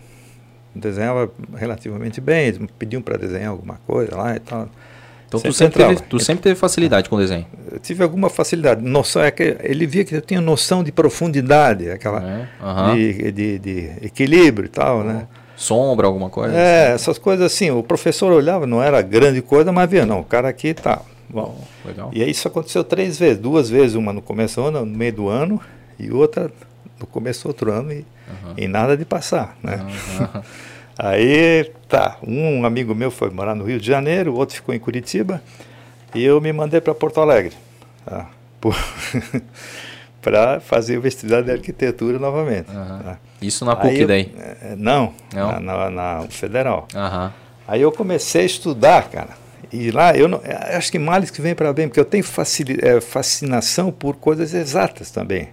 Desenhava relativamente bem, pediam para desenhar alguma coisa lá e tal. Então sempre tu sempre, teve, tu sempre teve facilidade com o desenho? Eu tive alguma facilidade. Noção, é que ele via que eu tinha noção de profundidade, aquela é, de, de, de, equilíbrio e tal, uhum. né? sombra, alguma coisa? É, assim. essas coisas assim. O professor olhava, não era grande coisa, mas via, não, o cara aqui tá. Bom, legal. E aí isso aconteceu três vezes, duas vezes, uma no começo do ano, no meio do ano, e outra no começo do outro ano, e, uhum. e nada de passar, né? Uhum. (laughs) aí, tá, um amigo meu foi morar no Rio de Janeiro, o outro ficou em Curitiba, e eu me mandei para Porto Alegre. Tá? (laughs) Para fazer o vestibular de arquitetura novamente. Uhum. Tá? Isso na PUC eu, daí? É, não, não? Na, na, na, Federal. Uhum. Aí eu comecei a estudar, cara. E lá, eu, não, eu acho que males que vem para bem, porque eu tenho é, fascinação por coisas exatas também.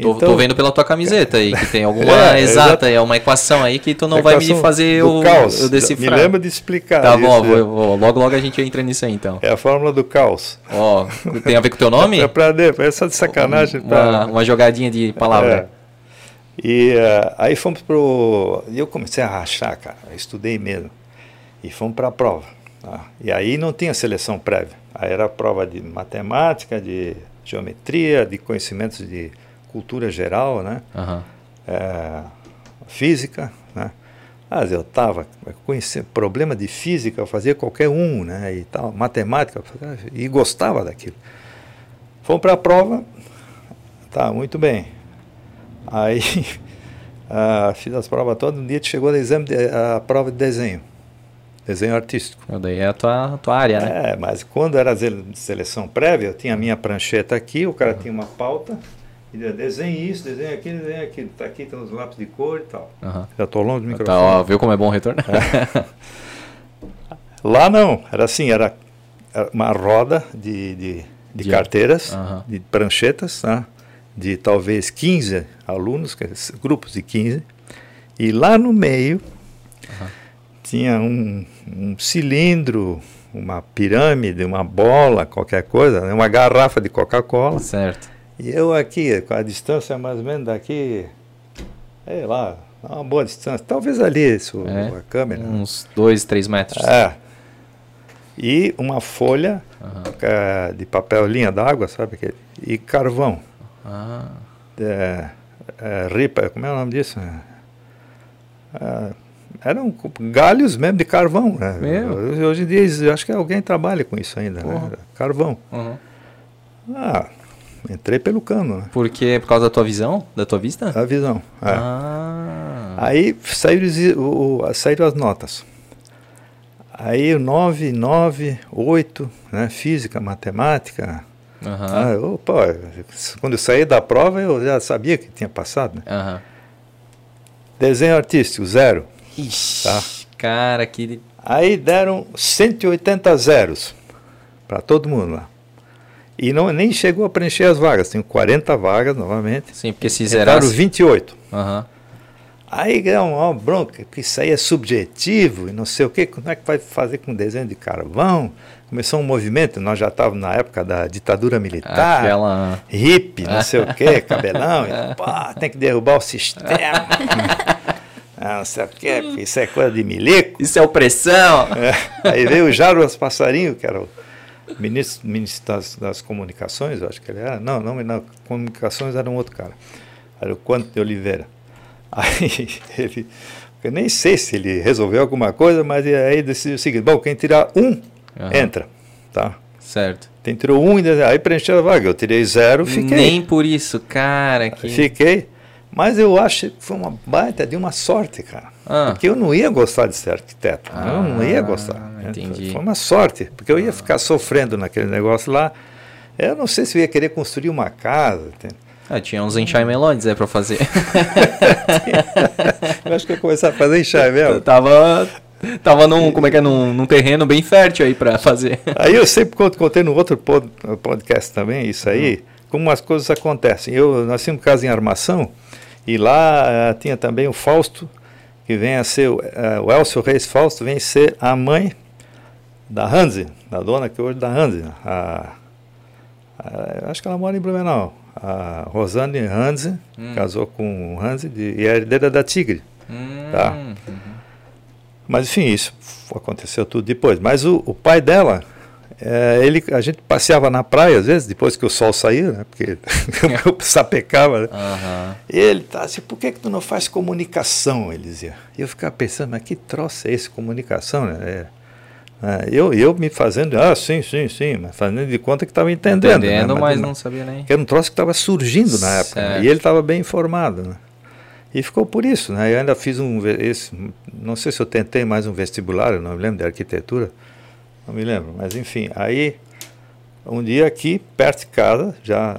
Tô, então, tô, vendo pela tua camiseta aí, que tem alguma (laughs) é, exata, é uma equação aí que tu não vai me fazer o, caos. o decifrar. Me lembra de explicar. Tá isso, bom, vou, vou, logo logo a gente entra nisso aí então. É a fórmula do caos. Ó, oh, tem a ver com o teu nome? é pra é só de sacanagem. Uma, pra... uma jogadinha de palavra. É. E uh, aí fomos pro. E eu comecei a rachar, cara. Eu estudei mesmo. E fomos para a prova. Tá? E aí não tinha seleção prévia. Aí era prova de matemática, de geometria, de conhecimentos de cultura geral, né? Uhum. É, física, né? Mas eu estava conhecendo problema de física, eu fazia qualquer um, né? E tal, matemática, e gostava daquilo. Fomos para a prova, tá, muito bem. Aí uh, (laughs) fiz as provas todas, um dia chegou a, exame de, a prova de desenho, desenho artístico. Daí é a tua, tua área, né? É, mas quando era seleção prévia, eu tinha a minha prancheta aqui, o cara uhum. tinha uma pauta, desenhe isso, desenhe aquilo, desenhe aquilo. Tá aqui, tem os lápis de cor e tal. Uhum. Já tô longe do tá, microfone. Tá, ó, viu como é bom o retorno? É. Lá não, era assim, era uma roda de, de, de, de carteiras, uhum. de pranchetas, tá? de talvez 15 alunos, grupos de 15, e lá no meio uhum. tinha um, um cilindro, uma pirâmide, uma bola, qualquer coisa, né? uma garrafa de Coca-Cola. Certo e eu aqui, com a distância mais ou menos daqui, sei lá, uma boa distância, talvez ali isso, é, a câmera. Uns dois, três metros. É. E uma folha uhum. de papel linha d'água, sabe? Aquele, e carvão. Ah. É, é, ripa, como é o nome disso? É, eram galhos mesmo de carvão. Né? Hoje em dia, acho que alguém trabalha com isso ainda, né? Carvão. Uhum. Ah, Entrei pelo cano. Né? Por quê? Por causa da tua visão? Da tua vista? A visão. É. Ah. Aí saíram, o, saíram as notas. Aí 9, 9, 8, né? física, matemática. Uhum. Ah, quando eu saí da prova eu já sabia que tinha passado. Né? Uhum. Desenho artístico, zero. Ixi, tá? cara, que. Aí deram 180 zeros para todo mundo lá. E não, nem chegou a preencher as vagas. Tem 40 vagas novamente. Sim, porque se zeraram. 28. Uhum. Aí é uma bronca, porque isso aí é subjetivo e não sei o quê. Como é que vai fazer com desenho de carvão? Começou um movimento, nós já estávamos na época da ditadura militar, Aquela... hippie, não sei o (laughs) quê, cabelão, e, pô, tem que derrubar o sistema. (laughs) ah, não sei o quê, isso é coisa de milico. Isso é opressão. É. Aí veio o Jarbas Passarinho, que era o ministro, ministro das, das, comunicações, acho que ele era. Não, não, na comunicações era um outro cara. Era o Quanto de Oliveira. (laughs) Aí ele. Eu nem sei se ele resolveu alguma coisa, mas aí decidiu o seguinte: bom, quem tirar um, uhum. entra. Tá? Certo. Quem tirou um, aí preencheu a vaga. Eu tirei zero, fiquei. Nem por isso, cara. Que... Fiquei. Mas eu acho que foi uma baita de uma sorte, cara. Ah. Porque eu não ia gostar de ser arquiteto. Ah, eu não ia gostar. Ah, entendi. Foi uma sorte, porque eu ia ficar sofrendo naquele negócio lá. Eu não sei se eu ia querer construir uma casa. Ah, tinha uns enxaimelões é, para fazer. (laughs) eu acho que eu ia começar a fazer enxaimel. Eu (laughs) tava Tava num, como é que é, num, num terreno bem fértil aí para fazer. Aí eu sempre contei no outro podcast também, isso aí, uhum. Como as coisas acontecem. Eu nasci em casa em armação e lá uh, tinha também o Fausto, que vem a ser, uh, o Elcio Reis Fausto vem ser a mãe da Hanse, da dona que hoje é da Hanse. A, a, acho que ela mora em Blumenau. A Rosane Hanse, hum. casou com o Hanse de, e é herdeira da Tigre. Hum. Tá? Uhum. Mas enfim, isso aconteceu tudo depois. Mas o, o pai dela, é, ele, a gente passeava na praia às vezes, depois que o sol saía, né? Porque (laughs) eu sapecava, né? Uhum. Ele tá assim, por que, que tu não faz comunicação? Ele dizia. E eu ficava pensando, mas que troço é esse, comunicação, né? É, é, eu, eu me fazendo, ah, sim, sim, sim, mas fazendo de conta que estava entendendo. Entendendo, né? mas, mas, não sabia nem. Que era um troço que estava surgindo na época. Né? E ele estava bem informado, né? E ficou por isso, né? Eu ainda fiz um, esse, não sei se eu tentei mais um vestibular, eu não me lembro de arquitetura, não me lembro, mas enfim, aí um dia aqui perto de casa, já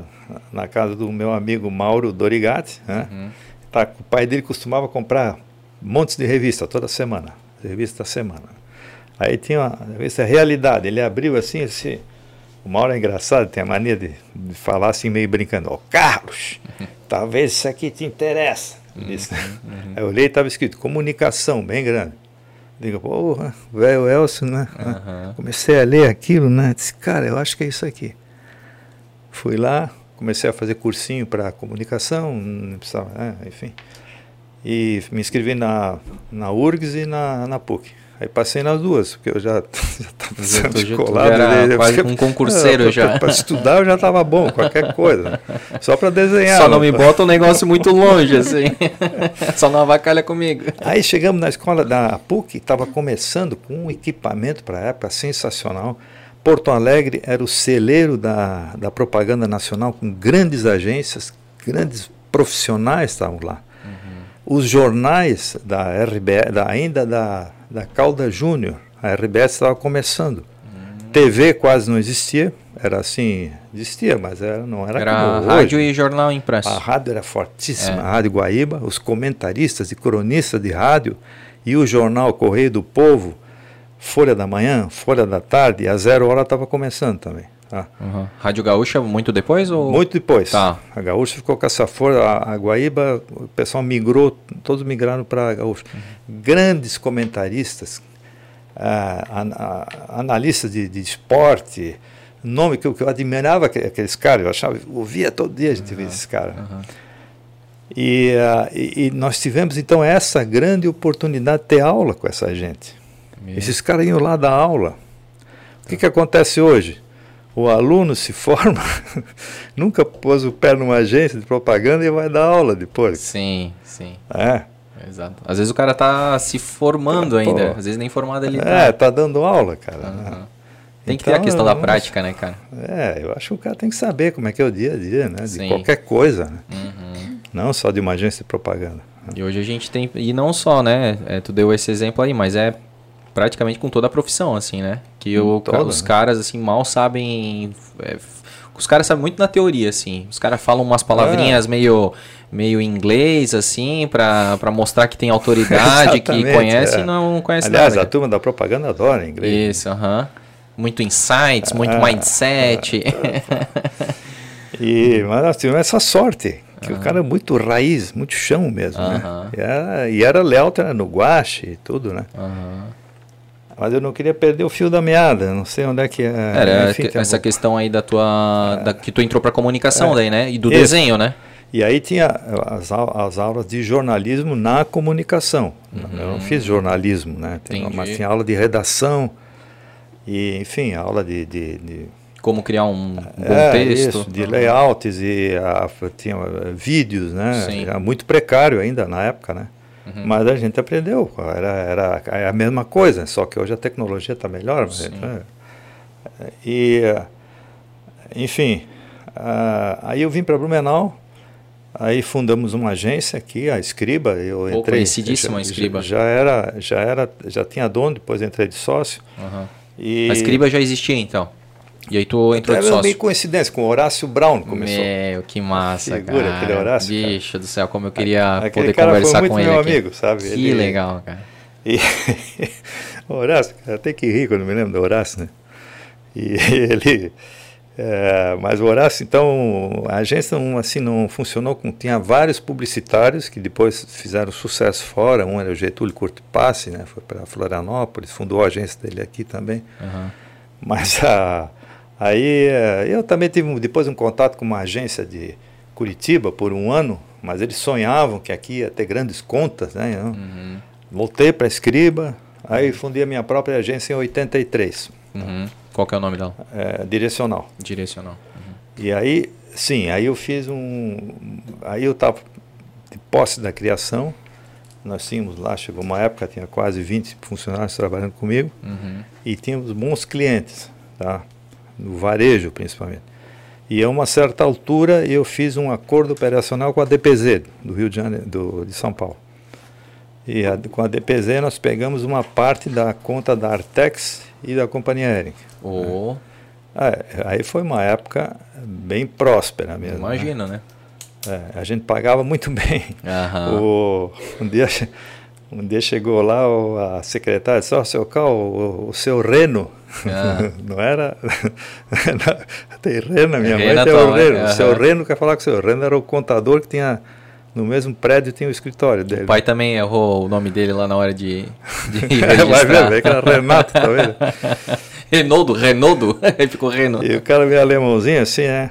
na casa do meu amigo Mauro Dorigatti, né? Uhum. Tá, o pai dele costumava comprar montes de revista toda semana, revista da semana. Aí tinha uma revista Realidade, ele abriu assim, assim o Mauro é engraçado, tem a mania de, de falar assim meio brincando, ó, oh, Carlos, (laughs) talvez isso aqui te interessa. Uhum, uhum. Aí eu olhei e estava escrito comunicação, bem grande. Digo, porra, velho Elcio, né? Uhum. Comecei a ler aquilo, né? Disse, cara, eu acho que é isso aqui. Fui lá, comecei a fazer cursinho para comunicação, não precisava, né? enfim. E me inscrevi na, na URGS e na, na PUC. Aí passei nas duas, porque eu já (laughs) estava sendo colado. Já era quase um concurseiro já. Para estudar eu já estava bom, qualquer coisa. (laughs) Só para desenhar. Só não me bota um negócio muito longe, assim. (laughs) Só não avacalha comigo. Aí chegamos na escola da PUC, estava começando com um equipamento para a época sensacional. Porto Alegre era o celeiro da, da propaganda nacional, com grandes agências, grandes profissionais estavam lá. Uhum. Os jornais da RBE, da, ainda da da Calda Júnior. A RBS estava começando. Hum. TV quase não existia, era assim, existia, mas era, não era, era rádio hoje. e jornal impresso. A rádio era fortíssima, é. a Rádio Guaíba, os comentaristas e cronistas de rádio e o jornal Correio do Povo, Folha da Manhã, Folha da Tarde, a Zero Hora estava começando também. Tá? Uhum. Rádio Gaúcha muito depois? Ou... Muito depois. Tá. A Gaúcha ficou com essa força, a, a Guaíba, o pessoal migrou, todos migraram para a Gaúcha. Uhum. Grandes comentaristas, analistas de, de esporte, nome que eu, que eu admirava aqueles caras, eu achava, ouvia todo dia a gente uhum. via esses caras. Uhum. E, e, e, nós tivemos então essa grande oportunidade de ter aula com essa gente. Esses caras iam lá dar aula. O que, que acontece hoje? O aluno se forma, (laughs) nunca pôs o pé numa agência de propaganda e vai dar aula depois. Sim, sim. É. Exato. Às vezes o cara tá se formando é, ainda, às vezes nem formado ele tá. É, tá dando aula, cara. Uhum. Né? Tem que então, ter a então, questão da prática, né, cara? É, eu acho que o cara tem que saber como é que é o dia a dia, né? De Sim. qualquer coisa, né? Uhum. Não só de uma agência de propaganda. E hoje a gente tem, e não só, né? É, tu deu esse exemplo aí, mas é praticamente com toda a profissão, assim, né? Que o, toda, os né? caras, assim, mal sabem. É, os caras sabem muito na teoria, assim. Os caras falam umas palavrinhas é. meio meio inglês, assim, para mostrar que tem autoridade, (laughs) que conhece é. e não conhece Aliás, nada. a turma da propaganda adora inglês. Isso, aham. Uh -huh. Muito insights, muito ah, mindset. e, mas nós tivemos essa sorte, que -huh. o cara é muito raiz, muito chão mesmo, né? E era, e era leal no guache e tudo, né? Mas eu não queria perder o fio da meada, não sei onde é que é. Era Enfim, essa um questão aí da tua. É. Da, que tu entrou para comunicação é. daí, né? E do Isso. desenho, né? E aí tinha as, as aulas de jornalismo na comunicação. Uhum. Eu não fiz jornalismo, né? Tem, mas tinha aula de redação, e enfim, aula de, de, de como criar um bom é, texto. Isso, de layouts e a, tinha vídeos, né? Sim. Era muito precário ainda na época, né? Uhum. Mas a gente aprendeu, era, era a mesma coisa, só que hoje a tecnologia está melhor. Né? E, enfim, uh, aí eu vim para Blumenau, aí fundamos uma agência aqui, a Escriba, eu Pô, entrei... Conhecidíssima a Escriba. Já, já, era, já, era, já tinha dono, depois entrei de sócio. Uhum. E... A Escriba já existia então? E aí tu entrou de sócio. meio coincidência, com o Horácio Brown começou. Meu, que massa, Figura, cara. aquele Horácio. Bicho cara. do céu, como eu queria aquele poder conversar com ele. meu aqui. amigo, sabe? Que ele, legal, cara. E (laughs) Horácio, até que rir quando me lembro do Horácio, né? E (laughs) ele. É, mas o Horácio, então, a agência não, assim, não funcionou com. Tinha vários publicitários que depois fizeram sucesso fora. Um era o Getúlio Curto Passe, né? Foi para Florianópolis, fundou a agência dele aqui também. Uhum. Mas a, aí é, eu também tive depois um contato com uma agência de Curitiba por um ano, mas eles sonhavam que aqui ia ter grandes contas, né? Uhum. Voltei para Escriba, aí fundei a minha própria agência em 83. Uhum. Qual que é o nome dela? É, direcional. Direcional. Uhum. E aí, sim, aí eu fiz um. Aí eu estava de posse da criação. Nós tínhamos lá, chegou uma época, tinha quase 20 funcionários trabalhando comigo. Uhum. E tínhamos bons clientes, tá? No varejo, principalmente. E a uma certa altura eu fiz um acordo operacional com a DPZ do Rio de Janeiro, do, de São Paulo. E a, com a DPZ nós pegamos uma parte da conta da Artex e da companhia aérea. Oh. É, aí foi uma época bem próspera mesmo. Né? Imagina, né? né? É, a gente pagava muito (laughs) bem. O, um, dia, um dia chegou lá a secretária disse, oh, seu Cal, o, o seu Reno, ah. (laughs) não era... (laughs) tem Reno, minha Rena mãe tem o Reno. O seu Reno quer falar com o seu Reno era o contador que tinha no mesmo prédio tinha o escritório dele. O pai também errou o nome dele lá na hora de, de (laughs) é, Vai ver, é que era Renato, tá vendo? Renoldo, Renoldo, aí ficou Reno. E o cara meio alemãozinho assim, né?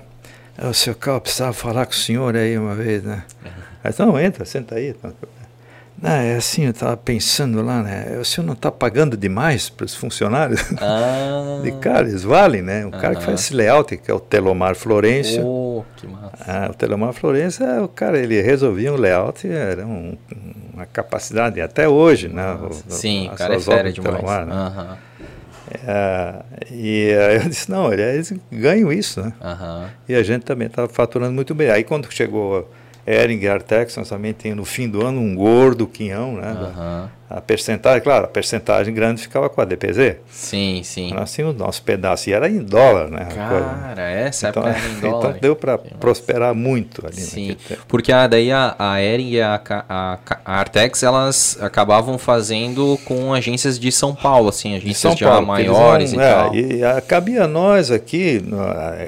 O seu carro precisava falar com o senhor aí uma vez, né? Aí, não, entra, senta aí. Não, é assim, eu estava pensando lá, né? O senhor não está pagando demais para os funcionários? Ah. De (laughs) cara, eles valem, né? O cara que faz esse layout, que é o Telomar Florencio. Oh, que massa. Ah, o Telomar Florencio, é, o cara, ele resolvia um layout, era um, uma capacidade, até hoje, né? O, Sim, o cara é fera demais. Telomar, né? É, e aí eu disse, não, eles ganham isso, né? Uhum. E a gente também estava faturando muito bem. Aí quando chegou Ering e Artex, nós também tem no fim do ano um gordo quinhão, né? Uhum. A percentagem, claro, a percentagem grande ficava com a DPZ. Sim, sim. Nós tínhamos o nosso pedaço, e era em dólar, né? Cara, essa então, época era em (laughs) dólar. Então deu para prosperar muito ali Sim, porque a, daí a, a Ering e a, a, a, Artex, elas acabavam fazendo com agências de São Paulo, assim, agências de já maiores vão, e é, tal. E a, cabia nós aqui,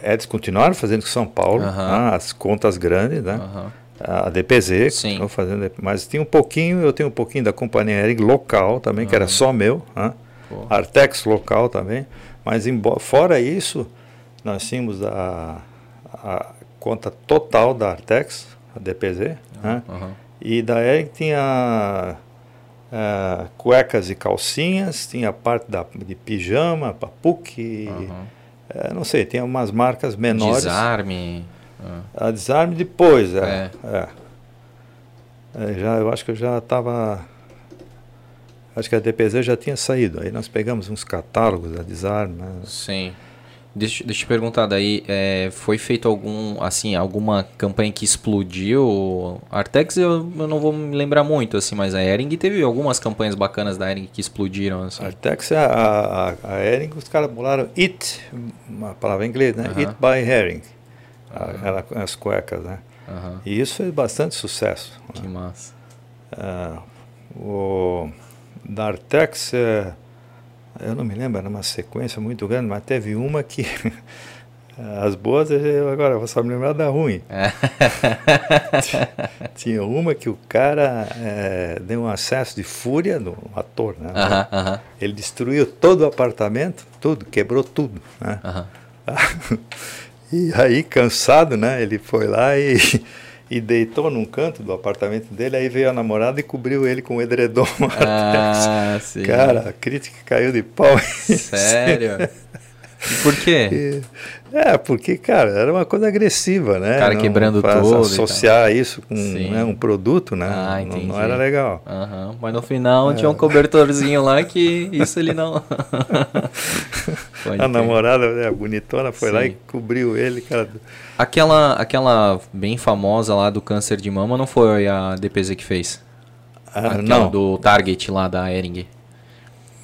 eles continuaram fazendo com São Paulo, uhum. né, as contas grandes, né? Uhum a DPZ, Sim. fazendo, mas tinha um pouquinho, eu tenho um pouquinho da companhia aérea local também, que era só meu, né? Artex local também, mas embora, fora isso, nós tínhamos a, a conta total da Artex, a DPZ, uhum. né? e da Eric tinha uh, cuecas e calcinhas, tinha parte da, de pijama, papuque, uhum. uh, não sei, tinha umas marcas menores. Desarme. Ah. A desarme depois, é. é. é. é já, eu acho que eu já estava. Acho que a DPZ já tinha saído. Aí nós pegamos uns catálogos da desarme. Né? Sim. Deixa, deixa eu te perguntar daí, é, foi feito algum, assim, alguma campanha que explodiu? Artex eu, eu, não vou me lembrar muito, assim, mas a Ering teve algumas campanhas bacanas da Ering que explodiram, assim. Artex, a, a, a Ering, os caras bolaram It, uma palavra em inglês, né? It by Herring uhum. as cuecas, né? Uhum. E isso fez bastante sucesso. Que né? massa. É, o Dartex, é, eu não me lembro, era uma sequência muito grande, mas teve uma que (laughs) as boas, agora vou só me lembrar da ruim. É. (laughs) Tinha uma que o cara é, deu um acesso de fúria no ator, né? Uh -huh, Ele destruiu todo o apartamento, tudo, quebrou tudo, né? (laughs) E aí, cansado, né? Ele foi lá e, (laughs) e deitou num canto do apartamento dele. Aí veio a namorada e cobriu ele com o edredom. (laughs) Ah, sim. Cara, a crítica caiu de pau. Sério? (laughs) Por quê? (laughs) É, porque, cara, era uma coisa agressiva, né? O cara não quebrando tudo. Associar isso com né, um produto, né? Ah, não, não, era legal. Uhum. Mas no final é. tinha um cobertorzinho lá que isso ele não. (laughs) a namorada, né, bonitona, foi Sim. lá e cobriu ele, cara. Aquela, aquela bem famosa lá do câncer de mama não foi a DPZ que fez? Ah, não. Do Target lá da Ering.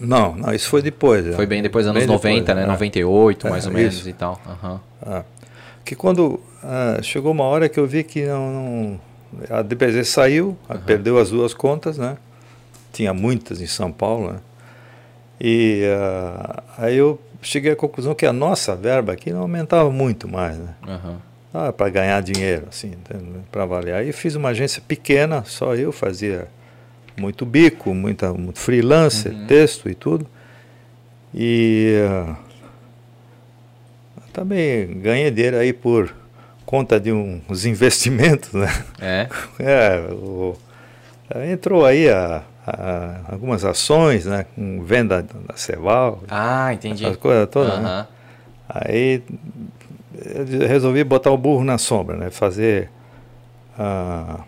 Não, não, isso foi depois. Foi bem depois, anos bem 90, depois, né? É. 98, mais ou menos isso. e tal. Uhum. Ah. Que quando ah, chegou uma hora que eu vi que não, não a DPZ saiu, uhum. perdeu as duas contas, né? tinha muitas em São Paulo, né? E uh, aí eu cheguei à conclusão que a nossa verba aqui não aumentava muito mais, né? Uhum. Ah, para ganhar dinheiro, assim, para avaliar. Aí fiz uma agência pequena, só eu fazia muito bico, muita, muito freelancer, uhum. texto e tudo. E uh, também ganhei dinheiro aí por conta de uns (laughs) investimentos, né? É? (laughs) É, o, entrou aí a, a, algumas ações, né? Com venda da Ceval. Ah, entendi. As coisas todas, uhum. né? Aí resolvi botar o burro na sombra, né? Fazer uh,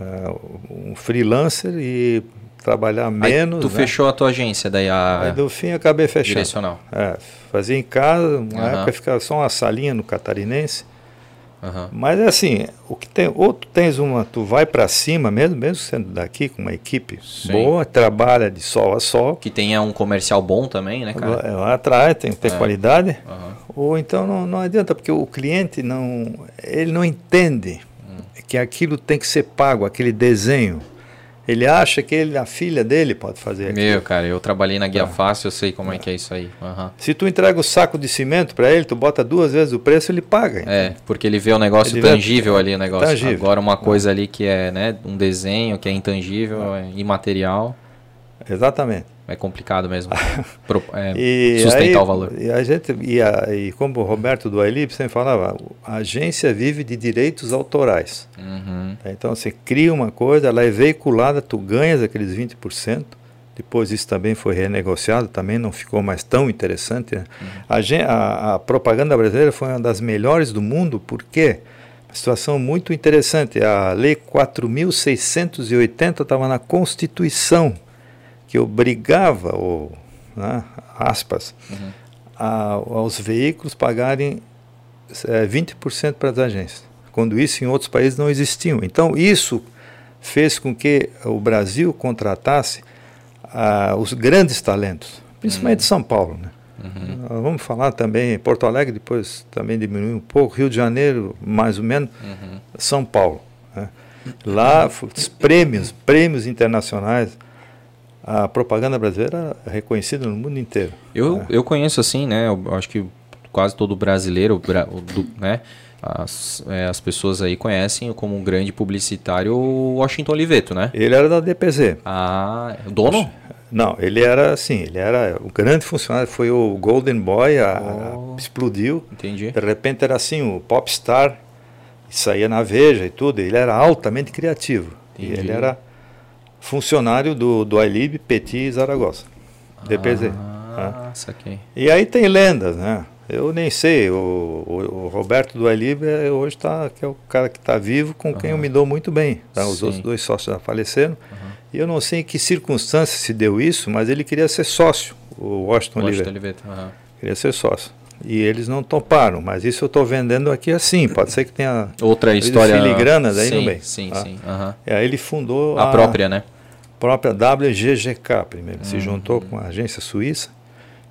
uh, um freelancer e trabalhar menos. Aí tu né? fechou a tua agência, daí a. Aí no fim acabei fechando. Direcional. É, fazia em casa, uma uhum. época ficava só uma salinha no catarinense. Uhum. Mas é assim, o que tem, ou tu tens uma, tu vai para cima mesmo, mesmo sendo daqui com uma equipe Sim. boa, trabalha de sol a sol. Que tenha um comercial bom também, né, cara? Lá atrás tem que ter é. qualidade. Uhum. Ou então não, não adianta, porque o cliente não, ele não entende. Que aquilo tem que ser pago, aquele desenho. Ele acha que ele, a filha dele pode fazer aquilo. Meu, cara, eu trabalhei na Guia ah. Fácil, eu sei como é. é que é isso aí. Uhum. Se tu entrega o saco de cimento para ele, tu bota duas vezes o preço, ele paga. Então. É, porque ele vê o negócio ele tangível vê, ali, o negócio. Tangível. Agora uma coisa ali que é, né, um desenho, que é intangível, é imaterial. Exatamente. É complicado mesmo (laughs) pro, é, sustentar aí, o valor. E, a gente, e, a, e como o Roberto do sempre falava, a agência vive de direitos autorais. Uhum. Então você cria uma coisa, ela é veiculada, tu ganhas aqueles 20%. Depois isso também foi renegociado, também não ficou mais tão interessante. Né? Uhum. A, a, a, propaganda brasileira foi uma das melhores do mundo, porque uma situação muito interessante. A Lei 4.680 estava na Constituição que obrigava, ou, né, aspas, uhum. a, aos veículos pagarem é, 20% para as agências, quando isso em outros países não existiam. Então, isso fez com que o Brasil contratasse ah, os grandes talentos, principalmente uhum. São Paulo. Né? Uhum. Vamos falar também, Porto Alegre depois também diminuiu um pouco, Rio de Janeiro mais ou menos, uhum. São Paulo. Né? Lá, os prêmios, prêmios internacionais, a propaganda brasileira é reconhecida no mundo inteiro. Eu, é. eu conheço assim, né? Eu acho que quase todo brasileiro, do, né? As, é, as pessoas aí conhecem como um grande publicitário o Washington Oliveto, né? Ele era da DPZ. Ah, dono? Não, ele era assim, ele era o grande funcionário, foi o Golden Boy, a, oh, a, explodiu. Entendi. De repente era assim, o popstar, saía na Veja e tudo, ele era altamente criativo. Entendi. E ele era funcionário do, do iLib, Petit e Zaragoza, DPZ. Ah, né? saquei. E aí tem lendas, né? Eu nem sei, o, o, o Roberto do iLib é, hoje tá, que é o cara que está vivo, com quem eu me dou muito bem. Tá? Os Sim. outros dois sócios já faleceram. Uhum. E eu não sei em que circunstância se deu isso, mas ele queria ser sócio, o Washington, Washington Oliveira. Uhum. Queria ser sócio. E eles não toparam, mas isso eu estou vendendo aqui assim. Pode ser que tenha outra história filigrana daí sim, no meio. Sim, tá? sim. Uhum. E aí ele fundou a, a própria, né? própria WGGK primeiro. Uhum. Se juntou com a agência suíça,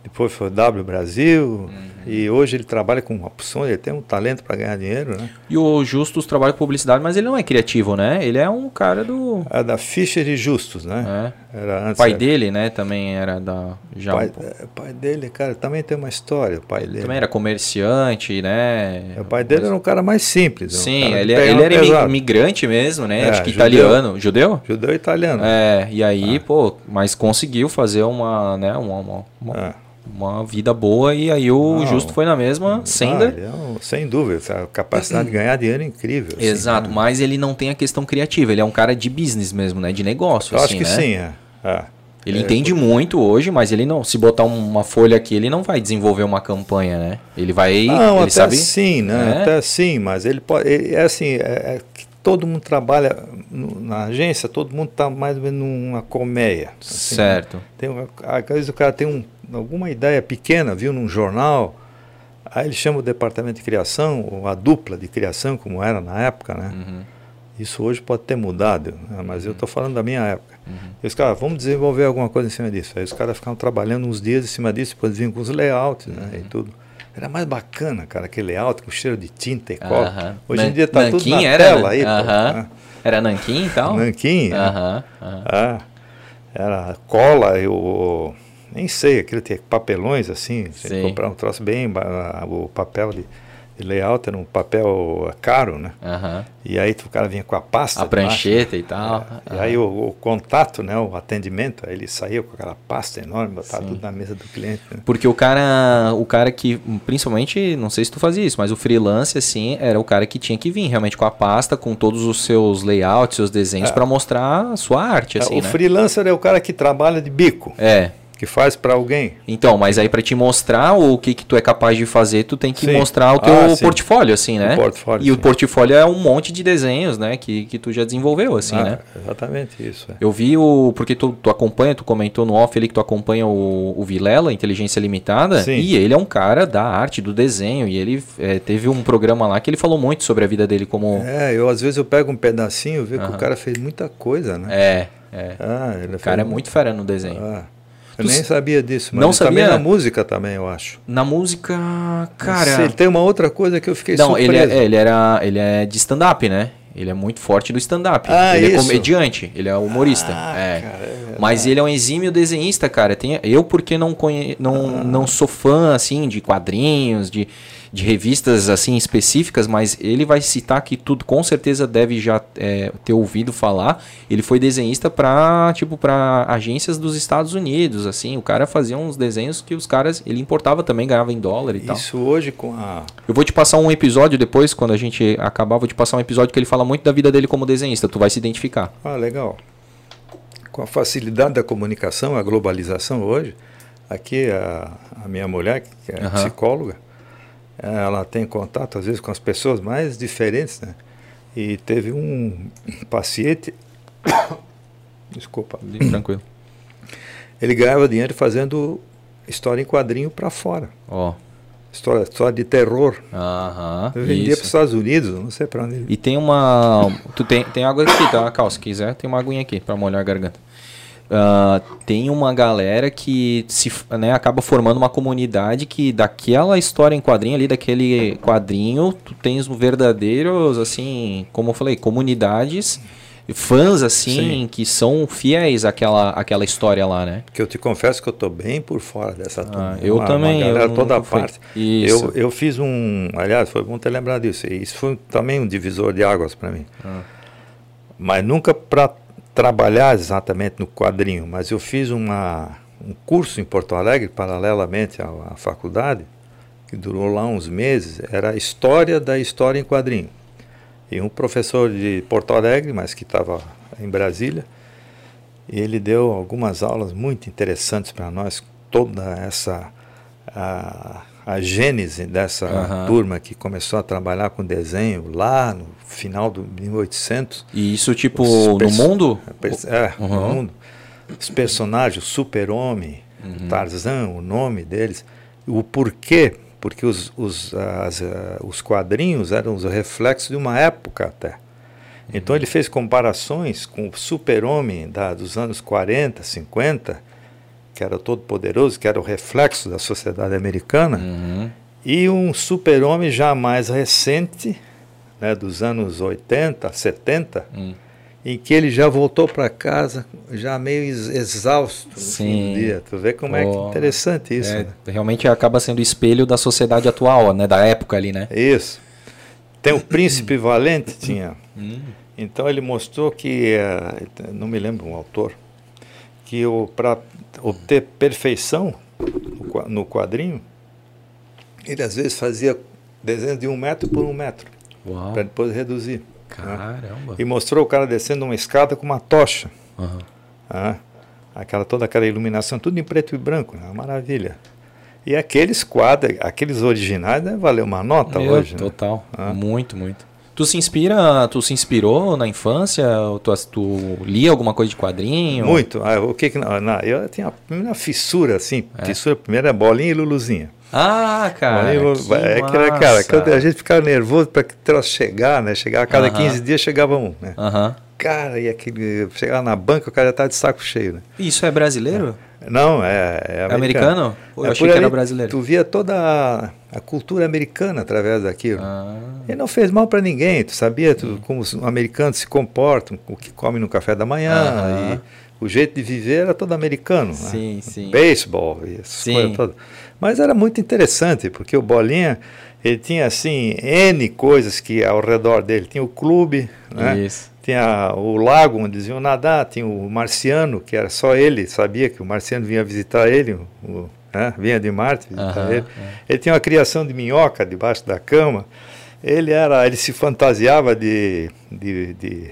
depois foi W Brasil, uhum. E hoje ele trabalha com opções, ele tem um talento para ganhar dinheiro, né? E o Justus trabalha com publicidade, mas ele não é criativo, né? Ele é um cara do... É da Fischer e Justus, né? É. Era antes, o pai era... dele, né, também era da... Já pai, é, pai dele, cara, também tem uma história, o pai ele dele. Também era comerciante, né? O pai dele era um cara mais simples. Sim, um ele, ele era imigrante mesmo, né? É, Acho que judeu, italiano. Judeu? Judeu italiano. É, e aí, ah. pô, mas conseguiu fazer uma, né, uma... uma, uma... Ah uma vida boa e aí o Não, Justo foi na mesma senda. Ah, é sem dúvida, a capacidade de ganhar dinheiro é incrível. Assim, Exato, né? mas ele não tem a questão criativa, ele é um cara de business mesmo, né? De negócio. Eu assim, acho que né? sim, é. é. Ele é, entende porque... muito hoje, mas ele não. Se botar uma folha aqui, ele não vai desenvolver uma campanha, né? Ele vai. Não, ele até sabe... sim, né? É? Até sim, mas ele pode. Ele, é assim, é, é todo mundo trabalha na agência, todo mundo está mais ou menos numa colmeia. Assim, certo. Né? Tem, às vezes o cara tem um, alguma ideia pequena, viu num jornal, aí ele chama o departamento de criação, ou a dupla de criação, como era na época, né? Uhum. Isso hoje pode ter mudado, né? mas uhum. eu estou falando da minha época. Uhum. E os caras, vamos desenvolver alguma coisa em cima disso. Aí os caras ficavam trabalhando uns dias em cima disso, depois vinham com os layouts né? e uhum. tudo. Era mais bacana, cara, aquele layout com cheiro de tinta e cola. Uh -huh. Hoje em dia está tudo na era, tela aí. Pô, né? Era nanquim e tal? Nanquim. Ah. era cola, eu nem sei, aquilo tinha papelões assim, você comprar um troço bem, o papel de layout era um papel caro, né? Uhum. E aí o cara vinha com a pasta. A prancheta e tal. É. Uhum. E aí o, o, contato, né? O atendimento, aí ele saía com aquela pasta enorme, botava Sim. tudo na mesa do cliente. Né? Porque o cara, o cara que, principalmente, não sei se tu fazia isso, mas o freelance, assim, era o cara que tinha que vir realmente com a pasta, com todos os seus layouts, seus desenhos, é. para mostrar a sua arte, é, assim, é, O né? freelancer é o cara que trabalha de bico. É que faz para alguém. Então, mas aí para te mostrar o que, que tu é capaz de fazer, tu tem que sim. mostrar o teu ah, portfólio, assim, né? O portfólio, e sim. o portfólio é um monte de desenhos, né? Que, que tu já desenvolveu, assim, ah, né? Exatamente isso. É. Eu vi o. Porque tu, tu acompanha, tu comentou no off ali que tu acompanha o, o Vilela, Inteligência Limitada, sim. e ele é um cara da arte, do desenho, e ele é, teve um programa lá que ele falou muito sobre a vida dele como. É, eu às vezes eu pego um pedacinho e vejo que o cara fez muita coisa, né? É. É. Ah, o cara é muito fera no desenho. Ah. Eu nem sabia disso, mas não sabia? também na música também, eu acho. Na música, cara. Ele tem uma outra coisa que eu fiquei não, surpreso. Ele é, ele era, ele é de stand-up, né? Ele é muito forte do stand-up. Ah, ele é isso? é comediante, ele é humorista. Ah, é. Cara, Mas ele é um exímio desenhista, cara. Tem, eu, porque não, conhe, não, ah. não sou fã, assim, de quadrinhos, de de revistas assim específicas, mas ele vai citar que tudo com certeza deve já é, ter ouvido falar. Ele foi desenhista para tipo para agências dos Estados Unidos, assim. O cara fazia uns desenhos que os caras ele importava também, ganhava em dólar e Isso tal. Isso hoje com a Eu vou te passar um episódio depois quando a gente acabar, vou te passar um episódio que ele fala muito da vida dele como desenhista. Tu vai se identificar. Ah, legal. Com a facilidade da comunicação, a globalização hoje, aqui a, a minha mulher que é uhum. psicóloga ela tem contato às vezes com as pessoas mais diferentes, né? E teve um paciente, (coughs) desculpa, tranquilo. Ele ganhava dinheiro fazendo história em quadrinho para fora. Ó. Oh. História, história de terror. Aham. Vendia para os Estados Unidos, não sei para onde. E tem uma, tu tem tem água aqui, tá, Cal, se quiser, tem uma aguinha aqui para molhar a garganta. Uh, tem uma galera que se, né, acaba formando uma comunidade que daquela história em quadrinho ali, daquele quadrinho, tu tens verdadeiros, assim, como eu falei, comunidades, fãs, assim, Sim. que são fiéis àquela, àquela história lá, né? Que eu te confesso que eu tô bem por fora dessa turma. Ah, eu uma, também. Uma eu toda parte. Eu, eu fiz um, aliás, foi bom ter lembrado disso. Isso foi também um divisor de águas para mim. Ah. Mas nunca para trabalhar exatamente no quadrinho, mas eu fiz uma, um curso em Porto Alegre, paralelamente à, à faculdade, que durou lá uns meses, era História da História em Quadrinho. E um professor de Porto Alegre, mas que estava em Brasília, ele deu algumas aulas muito interessantes para nós, toda essa a, a gênese dessa uhum. turma que começou a trabalhar com desenho lá no final do 1800. E isso tipo no mundo? É, uhum. no mundo. Os personagens, o super-homem, uhum. Tarzan, o nome deles, o porquê, porque os, os, as, os quadrinhos eram os reflexos de uma época até. Então ele fez comparações com o super-homem dos anos 40, 50, que era todo poderoso, que era o reflexo da sociedade americana, uhum. e um super-homem já mais recente, né, dos anos 80, 70, uhum. em que ele já voltou para casa já meio exausto no Sim. fim do dia. Tu vê como oh, é que interessante isso. É, né? Realmente acaba sendo espelho da sociedade atual, né, da época ali, né? Isso. Tem o Príncipe (coughs) Valente, tinha. Uhum. Então ele mostrou que, uh, não me lembro um autor, que para obter perfeição no quadrinho, ele às vezes fazia desenhos de um metro por um metro, para depois reduzir. Caramba! Né? E mostrou o cara descendo uma escada com uma tocha. Uhum. Né? Aquela, toda aquela iluminação, tudo em preto e branco, né? maravilha. E aqueles quadros, aqueles originais, né, valeu uma nota hoje. Né? Total, né? muito, muito. Tu se inspira, tu se inspirou na infância? Tu, tu lia alguma coisa de quadrinho? Muito. Ah, o que que não, não, eu tinha uma fissura assim, é. fissura primeiro é bolinha e luluzinha. Ah, cara. Bolinha, que é que era, cara, a gente ficava nervoso para que troço chegar, né? Chegava a cada uh -huh. 15 dias chegava um, né? Uh -huh. Cara, e aquele chegava na banca, o cara já tá de saco cheio, né? Isso é brasileiro? É. Não, é, é americano. americano? Pô, eu é achei que era brasileiro. Tu via toda a, cultura americana através daquilo. Ah. E não fez mal para ninguém. Tu sabia tu, como os americanos se comportam, o que comem no café da manhã, e o jeito de viver era todo americano. Sim, né? sim. Beisebol, sim. Mas era muito interessante, porque o Bolinha, ele tinha assim, N coisas que ao redor dele. Tinha o clube, né? Isso. tinha o lago onde eles iam nadar, tinha o marciano, que era só ele, sabia que o marciano vinha visitar ele, o, né? vinha de Marte visitar uh -huh, ele. Ele tinha uma criação de minhoca debaixo da cama. Ele era, ele se fantasiava de, de, de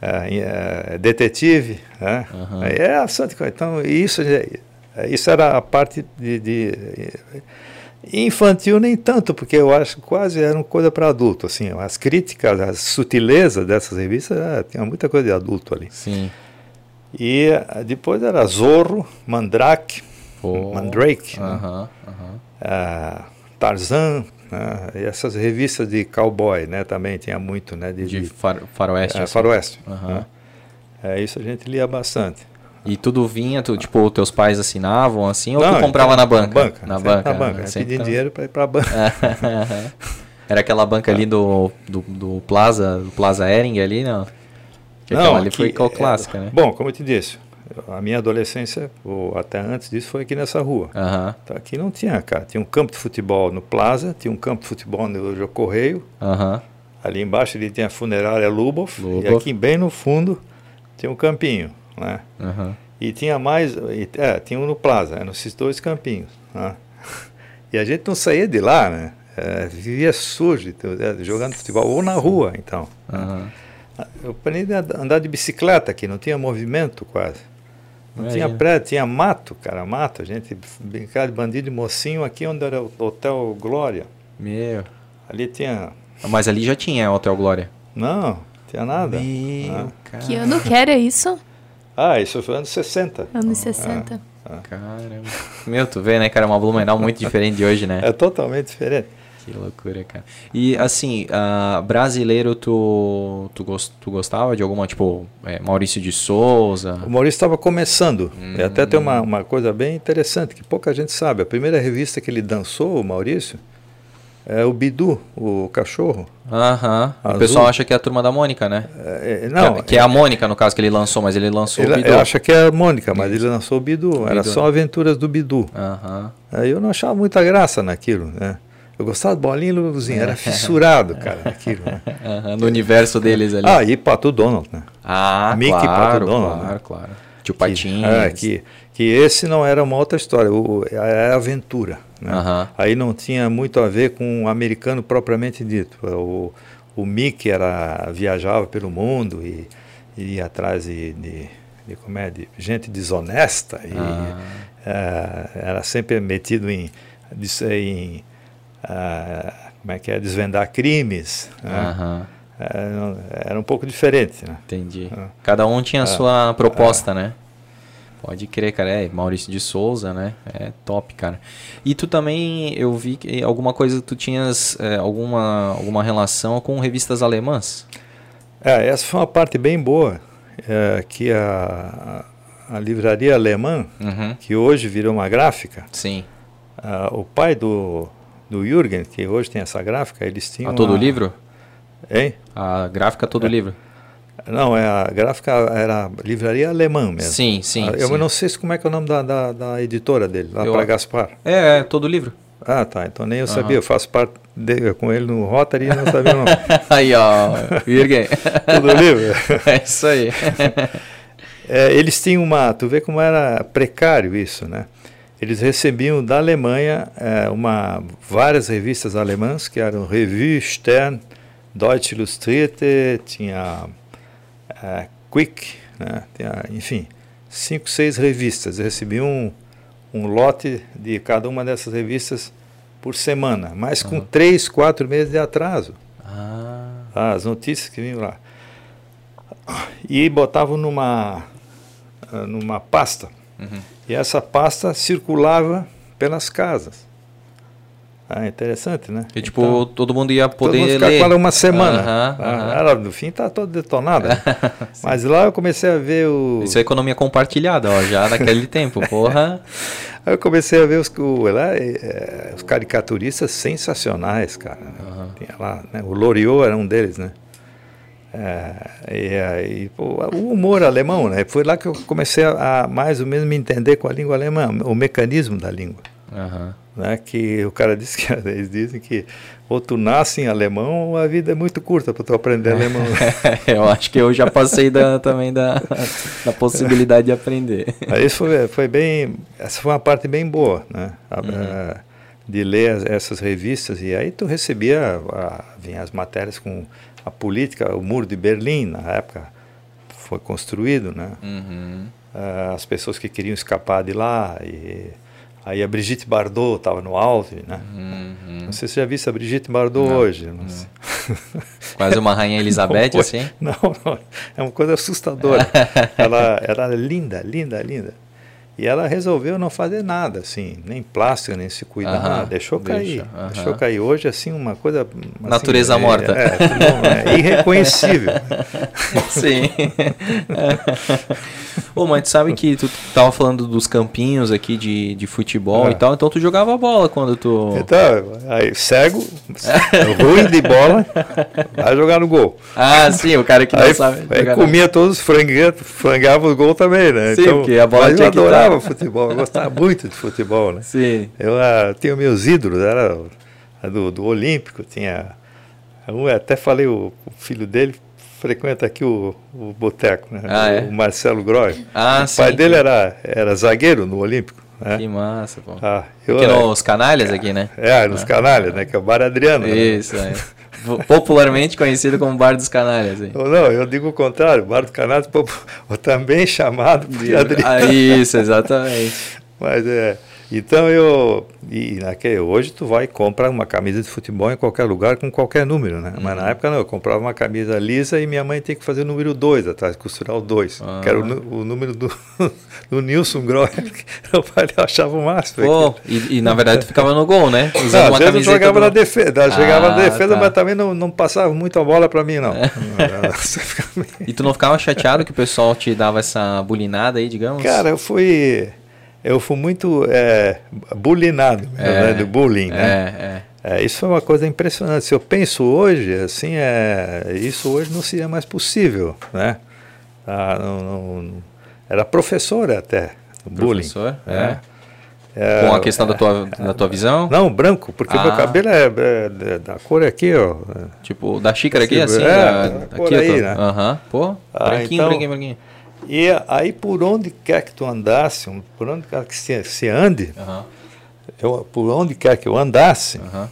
é, é, detetive, né? Uhum. É bastante coisa. Então, isso, isso era a parte de, de, infantil nem tanto, porque eu acho que quase era uma coisa para adulto, assim, as críticas, as sutilezas dessas revistas, é, tinha muita coisa de adulto ali. Sim. E depois era Zorro, Mandrake, oh. Mandrake, né? Tarzan, né? E essas revistas de cowboy, né, também tinha muito, né, de, de far, faroeste. É, assim. faroeste. Uhum. Né? É isso a gente lia bastante. E tudo vinha, tu, tipo, teus pais assinavam assim, ou Não, tu comprava na banca? Na banca. Na banca. Na banca. Sempre pedia dinheiro para ir para a banca. (laughs) Era aquela banca ali do, do, do Plaza, do Plaza Ering ali, não? Que não, ali foi é, clássica, né? Bom, como eu te disse, a minha adolescência, ou até antes disso, foi aqui nessa rua. Uhum. Então, aqui não tinha, cara. Tinha um campo de futebol no Plaza, tinha um campo de futebol no Correio. Uhum. Ali embaixo ele tinha a funerária Lubov, Lubov. E aqui bem no fundo tinha um campinho, né? Uhum. E tinha mais, é, tinha um no Plaza, eram esses dois campinhos. Né? E a gente não saía de lá, né? É, vivia sujo, então, é, jogando futebol, ou na rua, então. Eu aprendi a andar de bicicleta aqui, não tinha movimento quase. Não tinha prédio, tinha mato, cara, mato. A gente brincava de bandido e mocinho aqui onde era o Hotel Glória. Meu. Ali tinha. Mas ali já tinha Hotel Glória? Não, tinha nada. Meu, ah. Que ano que era isso? Ah, isso foi anos 60. Anos 60. Ah, ah. Caramba. Meu, tu vê, né, cara? Uma Blumenau muito (laughs) diferente de hoje, né? É totalmente diferente. Que loucura, cara. E assim, uh, brasileiro, tu, tu, gost, tu gostava de alguma, tipo, é, Maurício de Souza? O Maurício estava começando. Hum. Até tem uma, uma coisa bem interessante, que pouca gente sabe. A primeira revista que ele dançou, o Maurício, é o Bidu, o cachorro. Aham. O pessoal acha que é a turma da Mônica, né? É, é não. Que, é, que é, a Mônica, no caso, que ele lançou, mas ele lançou ele, o Bidu. Ele acha que é a Mônica, mas ele lançou o Bidu. O Era Bidu, só né? aventuras do Bidu. Aham. Aí eu não achava muita graça naquilo, né? Eu gostava do Bolinha e Luluzinho, era fissurado, cara, aquilo. Né? (laughs) Uhum, no universo deles ali. Ah, e Pato Donald, né? Ah, Mickey claro, Pato Donald. Claro, né? claro. Tio Patinho. É, que, que esse não era uma outra história, o, era aventura. Né? Uhum. Aí não tinha muito a ver com o americano propriamente dito. O, o Mickey era, viajava pelo mundo e, e ia atrás de, de, de, como é, de gente desonesta e ah. é, era sempre metido em, em uh, como é que é, desvendar crimes. Né? Uhum. Era, era, um pouco diferente. Né? Entendi. Uh, Cada um tinha a sua proposta, né? Pode crer, cara. É, Maurício de Souza, né? É top, cara. E tu também, eu vi que alguma coisa, tu tinhas é, alguma, alguma relação com revistas alemãs? É, essa foi uma parte bem boa, é, que a, a livraria alemã, uhum. que hoje virou uma gráfica. Sim. o pai do, do Jürgen, que hoje tem essa gráfica, eles tinham. A todo uma... livro? Hein? A gráfica todo é. livro. Não, é a gráfica era livraria alemã mesmo. Sim, sim. Eu sim. não sei como é que é o nome da, da, da editora dele, lá para Gaspar. É, é, todo livro. Ah, tá. Então nem eu uhum. sabia. Eu faço parte de, com ele no Rotary e não sabia não. (laughs) aí, ó, Jürgen. (laughs) todo livro. é isso aí. (laughs) é, eles tinham uma. Tu vê como era precário isso, né? Eles recebiam da Alemanha é, uma, várias revistas alemãs, que eram Revue, Stern, Deutsche Illustrierte, tinha é, Quick, né, tinha, enfim, cinco, seis revistas. Recebiam um, um, lote de cada uma dessas revistas por semana, mas com uhum. três, quatro meses de atraso. Ah. As notícias que vinham lá. E botavam numa, numa pasta. Uhum. E essa pasta circulava pelas casas. Ah, interessante, né? E tipo, então, todo mundo ia poder todo mundo ler. Quase uma semana. Uh -huh, uh -huh. Ela, no fim, está toda detonada. (laughs) Mas lá eu comecei a ver o... Isso é economia compartilhada, ó, já naquele (laughs) tempo, porra. Aí eu comecei a ver os, o, lá, é, os caricaturistas sensacionais, cara. Uh -huh. Tinha lá, né? O Loriot era um deles, né? É, e, e, o humor alemão, né? Foi lá que eu comecei a, a, mais ou menos me entender com a língua alemã, o mecanismo da língua. Uhum. Né? Que o cara disse que (laughs) eles dizem que ou tu nasce em alemão ou a vida é muito curta para tu aprender alemão. (laughs) eu acho que eu já passei da, também da, da possibilidade de aprender. (laughs) Aí foi, foi bem, essa foi uma parte bem boa, né? A, uhum. de ler essas revistas e aí tu recebia a, vinha as matérias com a política, o muro de Berlim na época foi construído, né? Uhum. Uh, as pessoas que queriam escapar de lá e aí a Brigitte Bardot estava no auge, né? Uhum. Não sei se você já viu a Brigitte Bardot não, hoje. Não não. (laughs) Quase uma rainha Elizabeth, assim? Não, não, é uma coisa assustadora. (laughs) ela era linda, linda, linda. E ela resolveu não fazer nada, assim, nem plástico, nem se cuidar, deixou cair. Deixa, deixou cair. Hoje, assim, uma coisa. Assim, Natureza é, morta. É, é, é, (laughs) irreconhecível. Sim. (laughs) Ô, mas tu sabe que tu tava falando dos campinhos aqui de, de futebol é. e tal, então tu jogava bola quando tu. Então, aí, cego, ruim de bola, vai jogar no gol. Ah, sim, o cara que não aí, sabe. Aí comia todos os franguetos, frangava os gols também, né? Sim, então, porque a bola tinha estar adorava futebol, eu gostava muito de futebol, né? Sim. Eu uh, tinha meus ídolos, era do, do Olímpico, tinha. Um, até falei, o, o, filho dele frequenta aqui o, o boteco, né? Ah, o, é? o Marcelo Groy. Ah, o sim. pai dele era, era zagueiro no Olímpico. Né? Que massa, pô. Ah, eu, aqui nos canalhas aqui, né? É, nos ah. canalhas, né? Que é o Bar Adriano. Né? Isso, né? é. (laughs) popularmente conhecido como Bar dos Canalhas. Hein? Não, eu digo o contrário, Bar dos Canalhas, (laughs) também chamado de Adriano. Ah, isso, exatamente. Mas é, então eu e naquele, hoje tu vai e compra uma camisa de futebol em qualquer lugar com qualquer número, né? Uhum. Mas na uhum. época não, eu comprava uma camisa lisa e minha mãe tinha que fazer o número 2 atrás, costurar o 2, ah. que era o, o, número do, (laughs) do Nilson Groy, (laughs) que o pai achava o máximo. Pô, e, e, na verdade tu ficava no gol, né? (laughs) Usando não, uma às vezes eu jogava na defesa, ah, chegava na defesa, tá. mas também não, não passava muito a bola para mim não. É. e tu não ficava chateado que o pessoal te dava essa bulinada aí, digamos? Cara, eu fui eu fui muito é, bulinado, é, né, do bullying, né? É, é. é, isso foi uma coisa impressionante. Se eu penso hoje, assim, é, isso hoje não seria mais possível, né? Ah, não, não, era professora até, bullying. Professor, é. é. Com a questão da tua, da tua visão? Não, branco, porque ah. meu cabelo é, é, da cor aqui, ó. Tipo, da xícara aqui, assim? É, da, da aqui, aí, né? Aham, uh -huh. pô, ah, branquinho, então, branquinho, branquinho. E aí, por onde quer que tu andasse, por onde quer que se, se ande, uhum. eu, por onde quer que eu andasse, uhum.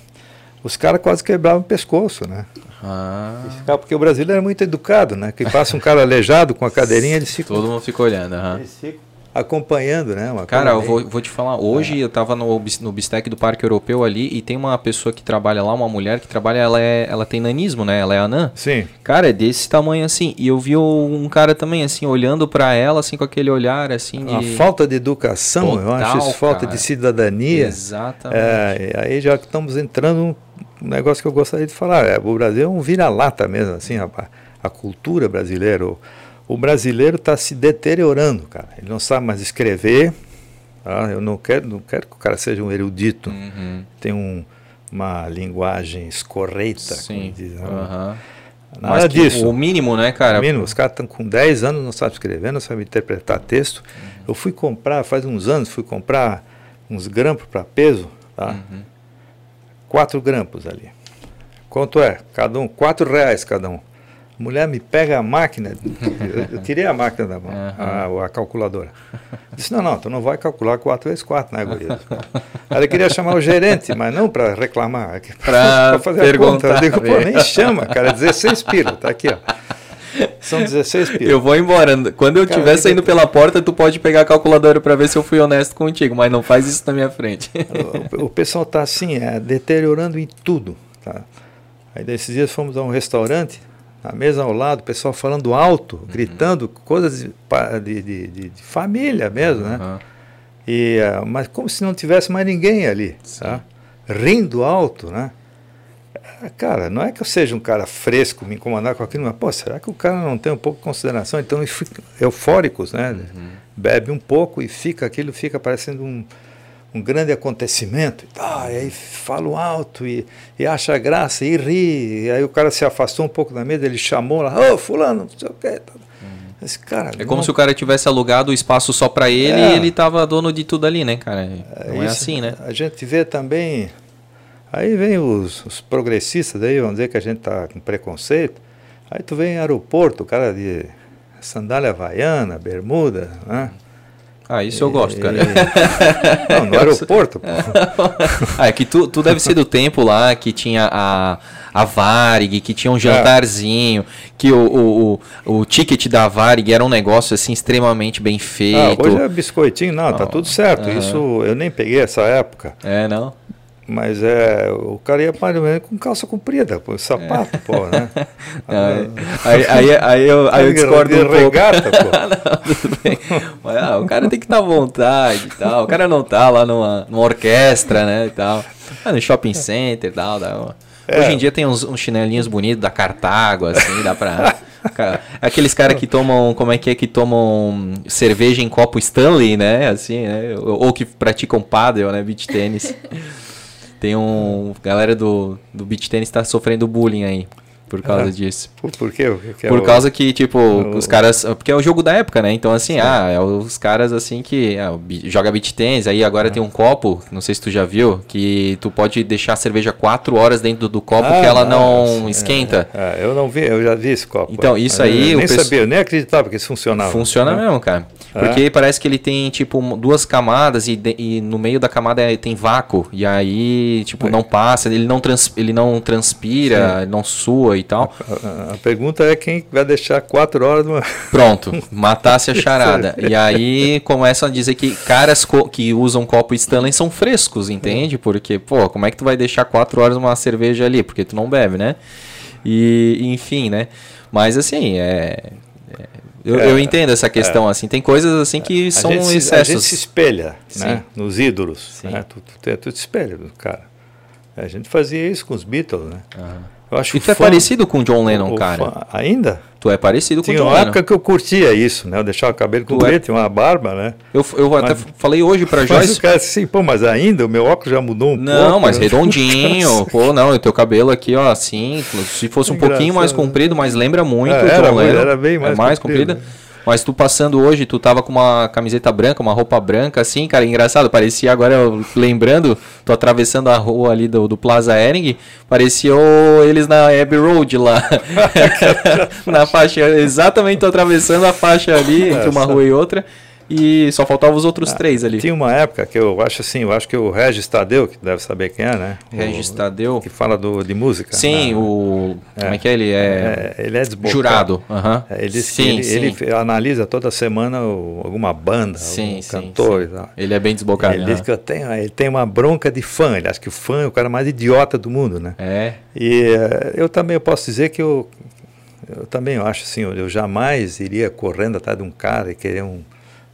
os caras quase quebravam o pescoço, né? Ah. Porque o brasileiro é muito educado, né? Que passa um cara aleijado com a cadeirinha, ele fica. Todo mundo fica olhando. Uhum. Eles ficam acompanhando, né? Uma Cara, eu vou, vou, te falar, hoje é. eu estava no, no Bistec do Parque Europeu ali e tem uma pessoa que trabalha lá, uma mulher que trabalha, ela, é, ela tem nanismo, né? Ela é anã. Sim. Cara, é desse tamanho assim. E eu vi um cara também, assim, olhando para ela, assim, com aquele olhar, assim, de... A falta de educação, Total, eu acho isso, falta de cidadania. Exatamente. É, aí já estamos entrando um negócio que eu gostaria de falar. É, o Brasil é um vira-lata mesmo, assim, rapaz. A cultura brasileira, o brasileiro está se deteriorando, cara. Ele não sabe mais escrever. Tá? Eu não quero, não quero que o cara seja um erudito. Uhum. Tem um, uma linguagem escorreita, Sim. Diz, uhum. Nada disso. O mínimo, né, cara? O mínimo. Os caras estão com 10 anos, não sabem escrever, não sabem interpretar texto. Uhum. Eu fui comprar, faz uns anos, fui comprar uns grampos para peso, tá? Uhum. Quatro grampos ali. Quanto é? Cada um, quatro reais cada um mulher me pega a máquina, eu, eu tirei a máquina da mão, uhum. a, a, calculadora. Disse, não, não, tu não vai calcular 4 vezes 4, né, guria? Ela queria chamar o gerente, mas não para reclamar, (laughs) para (laughs) fazer perguntar. a conta. Eu digo, pô, nem chama, cara, 16 pila, tá aqui, ó. São 16 pila. Eu vou embora. Quando eu estiver saindo pela porta, tu pode pegar a calculadora para ver se eu fui honesto contigo, mas não faz isso na minha frente. O, o pessoal tá assim, é, deteriorando em tudo, tá? Aí desses dias fomos a um restaurante, a mesa ao lado, o pessoal falando alto, uhum. gritando coisas de, de, de, de, família mesmo, uhum. né? E, uh, mas como se não tivesse mais ninguém ali, tá? rindo alto, né? Ah, cara, não é que eu seja um cara fresco, me incomodar com aquilo, mas, pô, será que o cara não tem um pouco de consideração? Então, eufóricos, né? Uhum. Bebe um pouco e fica, aquilo fica parecendo um, um grande acontecimento, e, tá, e aí falo alto e, e acha graça e ri. E aí o cara se afastou um pouco da mesa, ele chamou lá, ô oh, fulano, não sei o que. Esse cara, é como não... se o cara tivesse alugado o espaço só para ele é. e ele tava dono de tudo ali, né, cara? Não é, é assim, né? A gente vê também. Aí vem os, os progressistas aí, vamos dizer que a gente tá com preconceito. Aí tu vem em aeroporto, o cara de sandália havaiana, bermuda, né? Ah, isso eu gosto, cara. Não, no aeroporto, pô. (laughs) ah, é que tu, tu deve ser do tempo lá que tinha a, a Varig, que tinha um jantarzinho, é. que o, o, o, o, ticket da Varig era um negócio assim extremamente bem feito. Ah, hoje é biscoitinho, não, tá tudo certo. Isso eu nem peguei essa época. É, não? Mas é, o cara ia mais ou menos com calça comprida, com sapato, é. pô, né? (laughs) aí, aí, aí, eu, aí eu (laughs) discordo um regata, pouco. (laughs) não, tudo bem. Mas, ah, o cara tem que estar à vontade e tal. O cara não tá lá numa, numa orquestra, né, e tal. Ah, no shopping center e tal. É. Hoje em dia tem uns, uns, chinelinhos bonitos da Cartago, assim, dá pra... Aqueles caras que tomam, como é que é, que tomam cerveja em copo Stanley, né, assim, né? Ou, ou que praticam paddle, né, beach tênis. Tem um. Galera do, do beat tênis tá sofrendo bullying aí. Por causa ah, disso. Por, por quê? Que é por causa que, tipo, o... os caras. Porque é o jogo da época, né? Então, assim, Sim. ah, é os caras assim que. Ah, joga beat tênis, aí agora ah. tem um copo, não sei se tu já viu, que tu pode deixar a cerveja 4 horas dentro do copo ah, que ela não, não esquenta. É, é, eu não vi, eu já vi esse copo. Então, isso aí. Eu nem sabia, eu nem acreditava que isso funcionava. Funciona né? mesmo, cara. Porque é. parece que ele tem, tipo, duas camadas e, de, e no meio da camada é, tem vácuo. E aí, tipo, não passa, ele não, trans, ele não transpira, não sua e tal. A, a, pergunta é quem vai deixar quatro horas numa... (laughs) Pronto, matasse a charada. e aí começam a dizer que caras que usam copo Stanley são frescos, entende? Porque, pô, como é que tu vai deixar quatro horas uma cerveja ali? Porque tu não bebe, né? E, enfim, né? Mas assim, é, é eu, é, eu entendo essa questão, é, assim. Tem coisas assim que são gente excessos. A gente se espelha né, nos ídolos. Né? Tu, tu, tu, te espelha, cara. A gente fazia isso com os Beatles, né? Uhum. Eu acho e tu é parecido com o John Lennon, o, cara. Fã, ainda? Tu é parecido com o John Lennon. Tinha uma época que eu curtia isso, né? Eu deixava o cabelo é comprido, é... tinha uma barba, né? Eu, eu mas, até falei hoje pra (laughs) Joyce... Mas o cara assim, pô, mas ainda o meu óculos já mudou um não, pouco. Não, mas né? redondinho. (laughs) pô, não, o teu cabelo aqui, ó, assim, se fosse um pouquinho mais comprido, mas lembra muito é, o John era, Lennon. Era bem mais, é mais comprido. comprido. Mas tu passando hoje, tu tava com uma camiseta branca, uma roupa branca, assim, cara, engraçado. Parecia agora, lembrando, tô atravessando a rua ali do, do Plaza Ering, parecia eles na Abbey Road lá. (laughs) na faixa, exatamente, tô atravessando a faixa ali entre uma rua e outra. E só faltavam os outros ah, três ali. Tinha uma época que eu acho assim, eu acho que o Regis Tadeu, que deve saber quem é, né? Regis Tadeu. Que fala do, de música. Sim, né? o. É, como é que é ele? É, é ele é desbocado. Jurado. Uhum. Ele, sim, ele, sim. ele analisa toda semana o, alguma banda, sim, algum sim, cantor. Sim. Ele é bem desbocado. Ele uhum. diz que eu tenho, ele tem uma bronca de fã. Ele acha que o fã é o cara mais idiota do mundo, né? É. E uh, eu também posso dizer que eu, eu também acho assim, eu jamais iria correndo atrás de um cara e querer um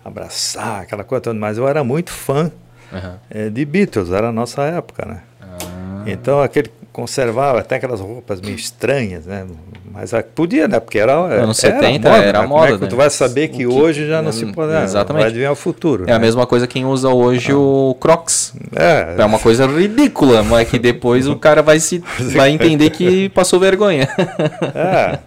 abraçar, aquela coisa toda, mas eu era muito fã uhum. é, de Beatles, era a nossa época, né? Ah. Então aquele conservava até aquelas roupas meio estranhas, né? Mas podia, né? Porque era. Anos 70 era moda. Era né? moda é que né? Tu vai saber que, que, hoje já não se pode. Né? Exatamente. Vai adivinhar o futuro. É né? a mesma coisa quem usa hoje ah. o Crocs. É. É uma coisa ridícula, mas que depois o cara vai se (laughs) vai entender que passou vergonha. É.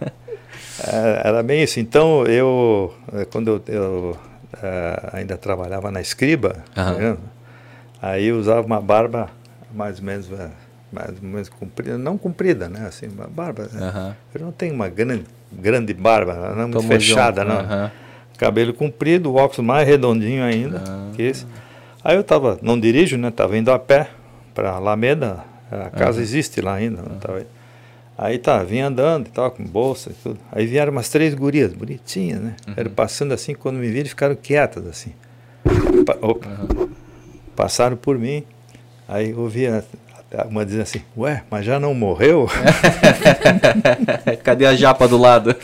é era bem isso. Então eu quando eu, eu uh, ainda trabalhava na escriba, uhum. aí usava uma barba mais ou menos uh, mais ou menos comprida, não comprida, né? Assim, uma barba. Uhum. Eu não tenho uma grande, grande barba, não muito fechada, não. Uhum. Cabelo comprido, o óculos mais redondinho ainda que esse. Aí eu tava, não dirijo, né? Tava indo a pé para Alameda, a casa existe lá ainda, não tava aí. Aí tá, vim andando e tal, com bolsa e tudo. Aí vieram umas três gurias, bonitinhas, né? Uhum. Eram passando assim, quando me viram, ficaram quietas assim. Pa opa. Uhum. Passaram por mim. Aí eu ouvi uma dizendo assim, ué, mas já não morreu? (laughs) Cadê a japa do lado?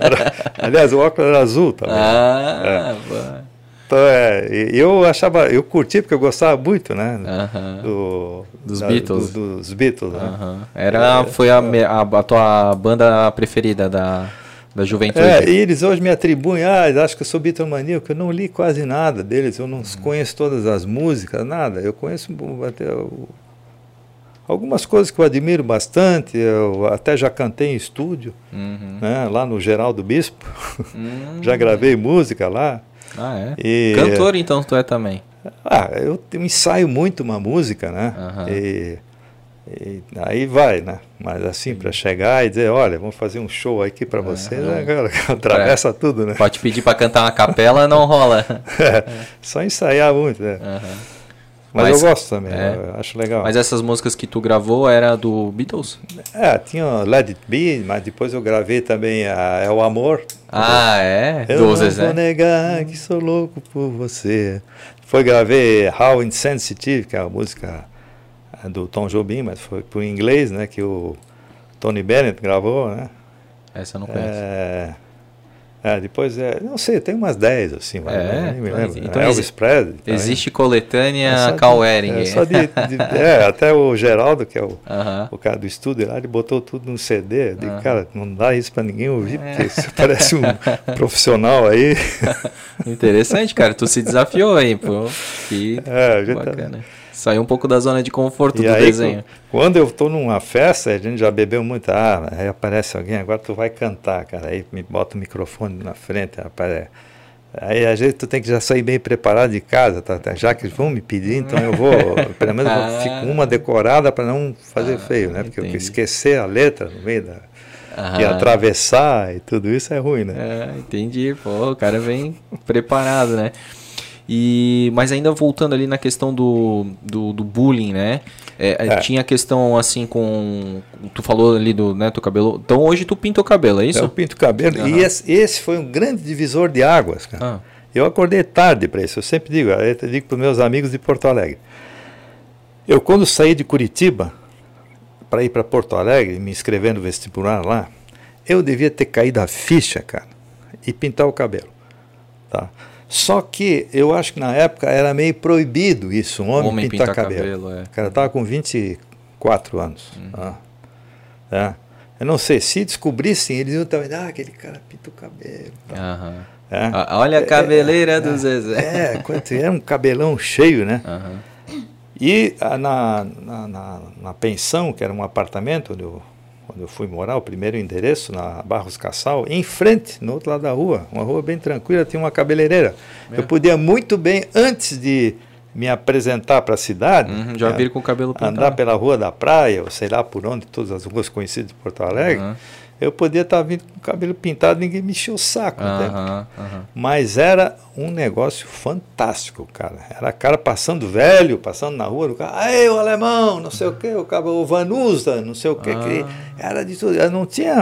(laughs) aliás, o óculos era azul também. Ah, é. Então, é, eu achava, eu curti porque eu gostava muito, né? Uh -huh. do, dos da, Beatles. Do, dos Beatles, né? Era, foi a, a, a, tua banda preferida da... da juventude. É, e eles hoje me atribuem, ah, acho que eu sou bitomaníaco, eu não li quase nada deles, eu não uhum. conheço todas as músicas, nada. Eu conheço até algumas coisas que eu admiro bastante, eu até já cantei em estúdio, uhum. né, lá no Geraldo Bispo, (laughs) já gravei música lá. Ah, é? E, Cantor então tu é também? Ah, eu, eu ensaio muito uma música, né? Uhum. E, e, aí vai, né? Mas assim, para chegar e dizer, olha, vamos fazer um show aqui para você, né, cara, (laughs) atravessa é. tudo, né? Pode pedir para cantar uma capela, não rola. (laughs) é, só ensaiar muito, né? Uhum. Mas, Mas, eu gosto também, é. acho legal. Mas essas músicas que tu gravou era do Beatles? É, tinha Let It Be, mas depois eu gravei também a É o Amor. Ah, é? Eu não vou negar que sou louco por você. Foi gravei How Insensitive, que é a música do Tom Jobim, mas foi por inglês, né, que o Tony Bennett gravou, né? Essa eu não conheço. É, é, depois, é, não sei, tem umas 10 assim, mas é, nem me lembro. Então, Elvis Presley. Existe coletânea é Carl Ehring. É, só de, de, é, até o Geraldo, que é o, uh -huh. o cara do estúdio lá, ele botou tudo no CD. Eu digo, uh -huh. cara, não dá isso para ninguém ouvir, é. porque você parece um (laughs) profissional aí. Interessante, cara, tu se desafiou aí, pô. Que é, bacana. Tá... Saiu um pouco da zona de conforto e do aí, desenho. Quando eu estou numa festa, a gente já bebeu muito. Ah, aí aparece alguém, agora tu vai cantar, cara. Aí me bota o microfone na frente, aparece. Aí às vezes tu tem que já sair bem preparado de casa, tá? tá já que vão me pedir, então eu vou, (laughs) pelo menos eu ah. fico uma decorada para não fazer ah, feio, né? Porque entendi. eu esquecer a letra no meio da ah. e atravessar e tudo isso é ruim, né? É, entendi. Pô, o cara vem preparado, né? E, mas ainda voltando ali na questão do, do, do bullying, né? É, é. é. Tinha a questão assim com. Tu falou ali do né, teu cabelo. Então hoje tu pinta o cabelo, é isso? Eu pinto o cabelo. Uhum. E esse, esse, foi um grande divisor de águas, cara. Ah. Eu acordei tarde para isso. Eu sempre digo, eu digo para meus amigos de Porto Alegre. Eu, quando saí de Curitiba para ir para Porto Alegre, me inscrever no vestibular lá, eu devia ter caído a ficha, cara, e pintar o cabelo. Tá? Só que eu acho que na época era meio proibido isso, um homem, homem pintar, pintar, cabelo. cabelo é. O cara estava com 24 anos. Uhum. Ah, é. Eu não sei, se descobrissem, eles iam também, ah, aquele cara pinta o cabelo. Uhum. É. Olha a é, cabeleira é, do Zezé. É, quanto, era um cabelão cheio, né? Uhum. E ah, na, na, na, na, pensão, que era um apartamento onde eu quando eu fui morar, o primeiro endereço, na Barros Cassal, em frente, no outro lado da rua, uma rua bem tranquila, tinha uma cabeleireira. É. Eu podia muito bem, antes de me apresentar para a cidade, uhum, já vir com o cabelo pintado. andar pela rua da praia, ou sei lá por onde, todas as ruas conhecidas de Porto Alegre, uhum eu podia estar vindo com o cabelo pintado, ninguém me enchia o saco. Mas era um negócio fantástico, cara. Era cara passando velho, passando na rua, o cara, aí o alemão, não sei o que, o cabo, o Vanusa, não sei o que, ah. era de tudo. Não tinha.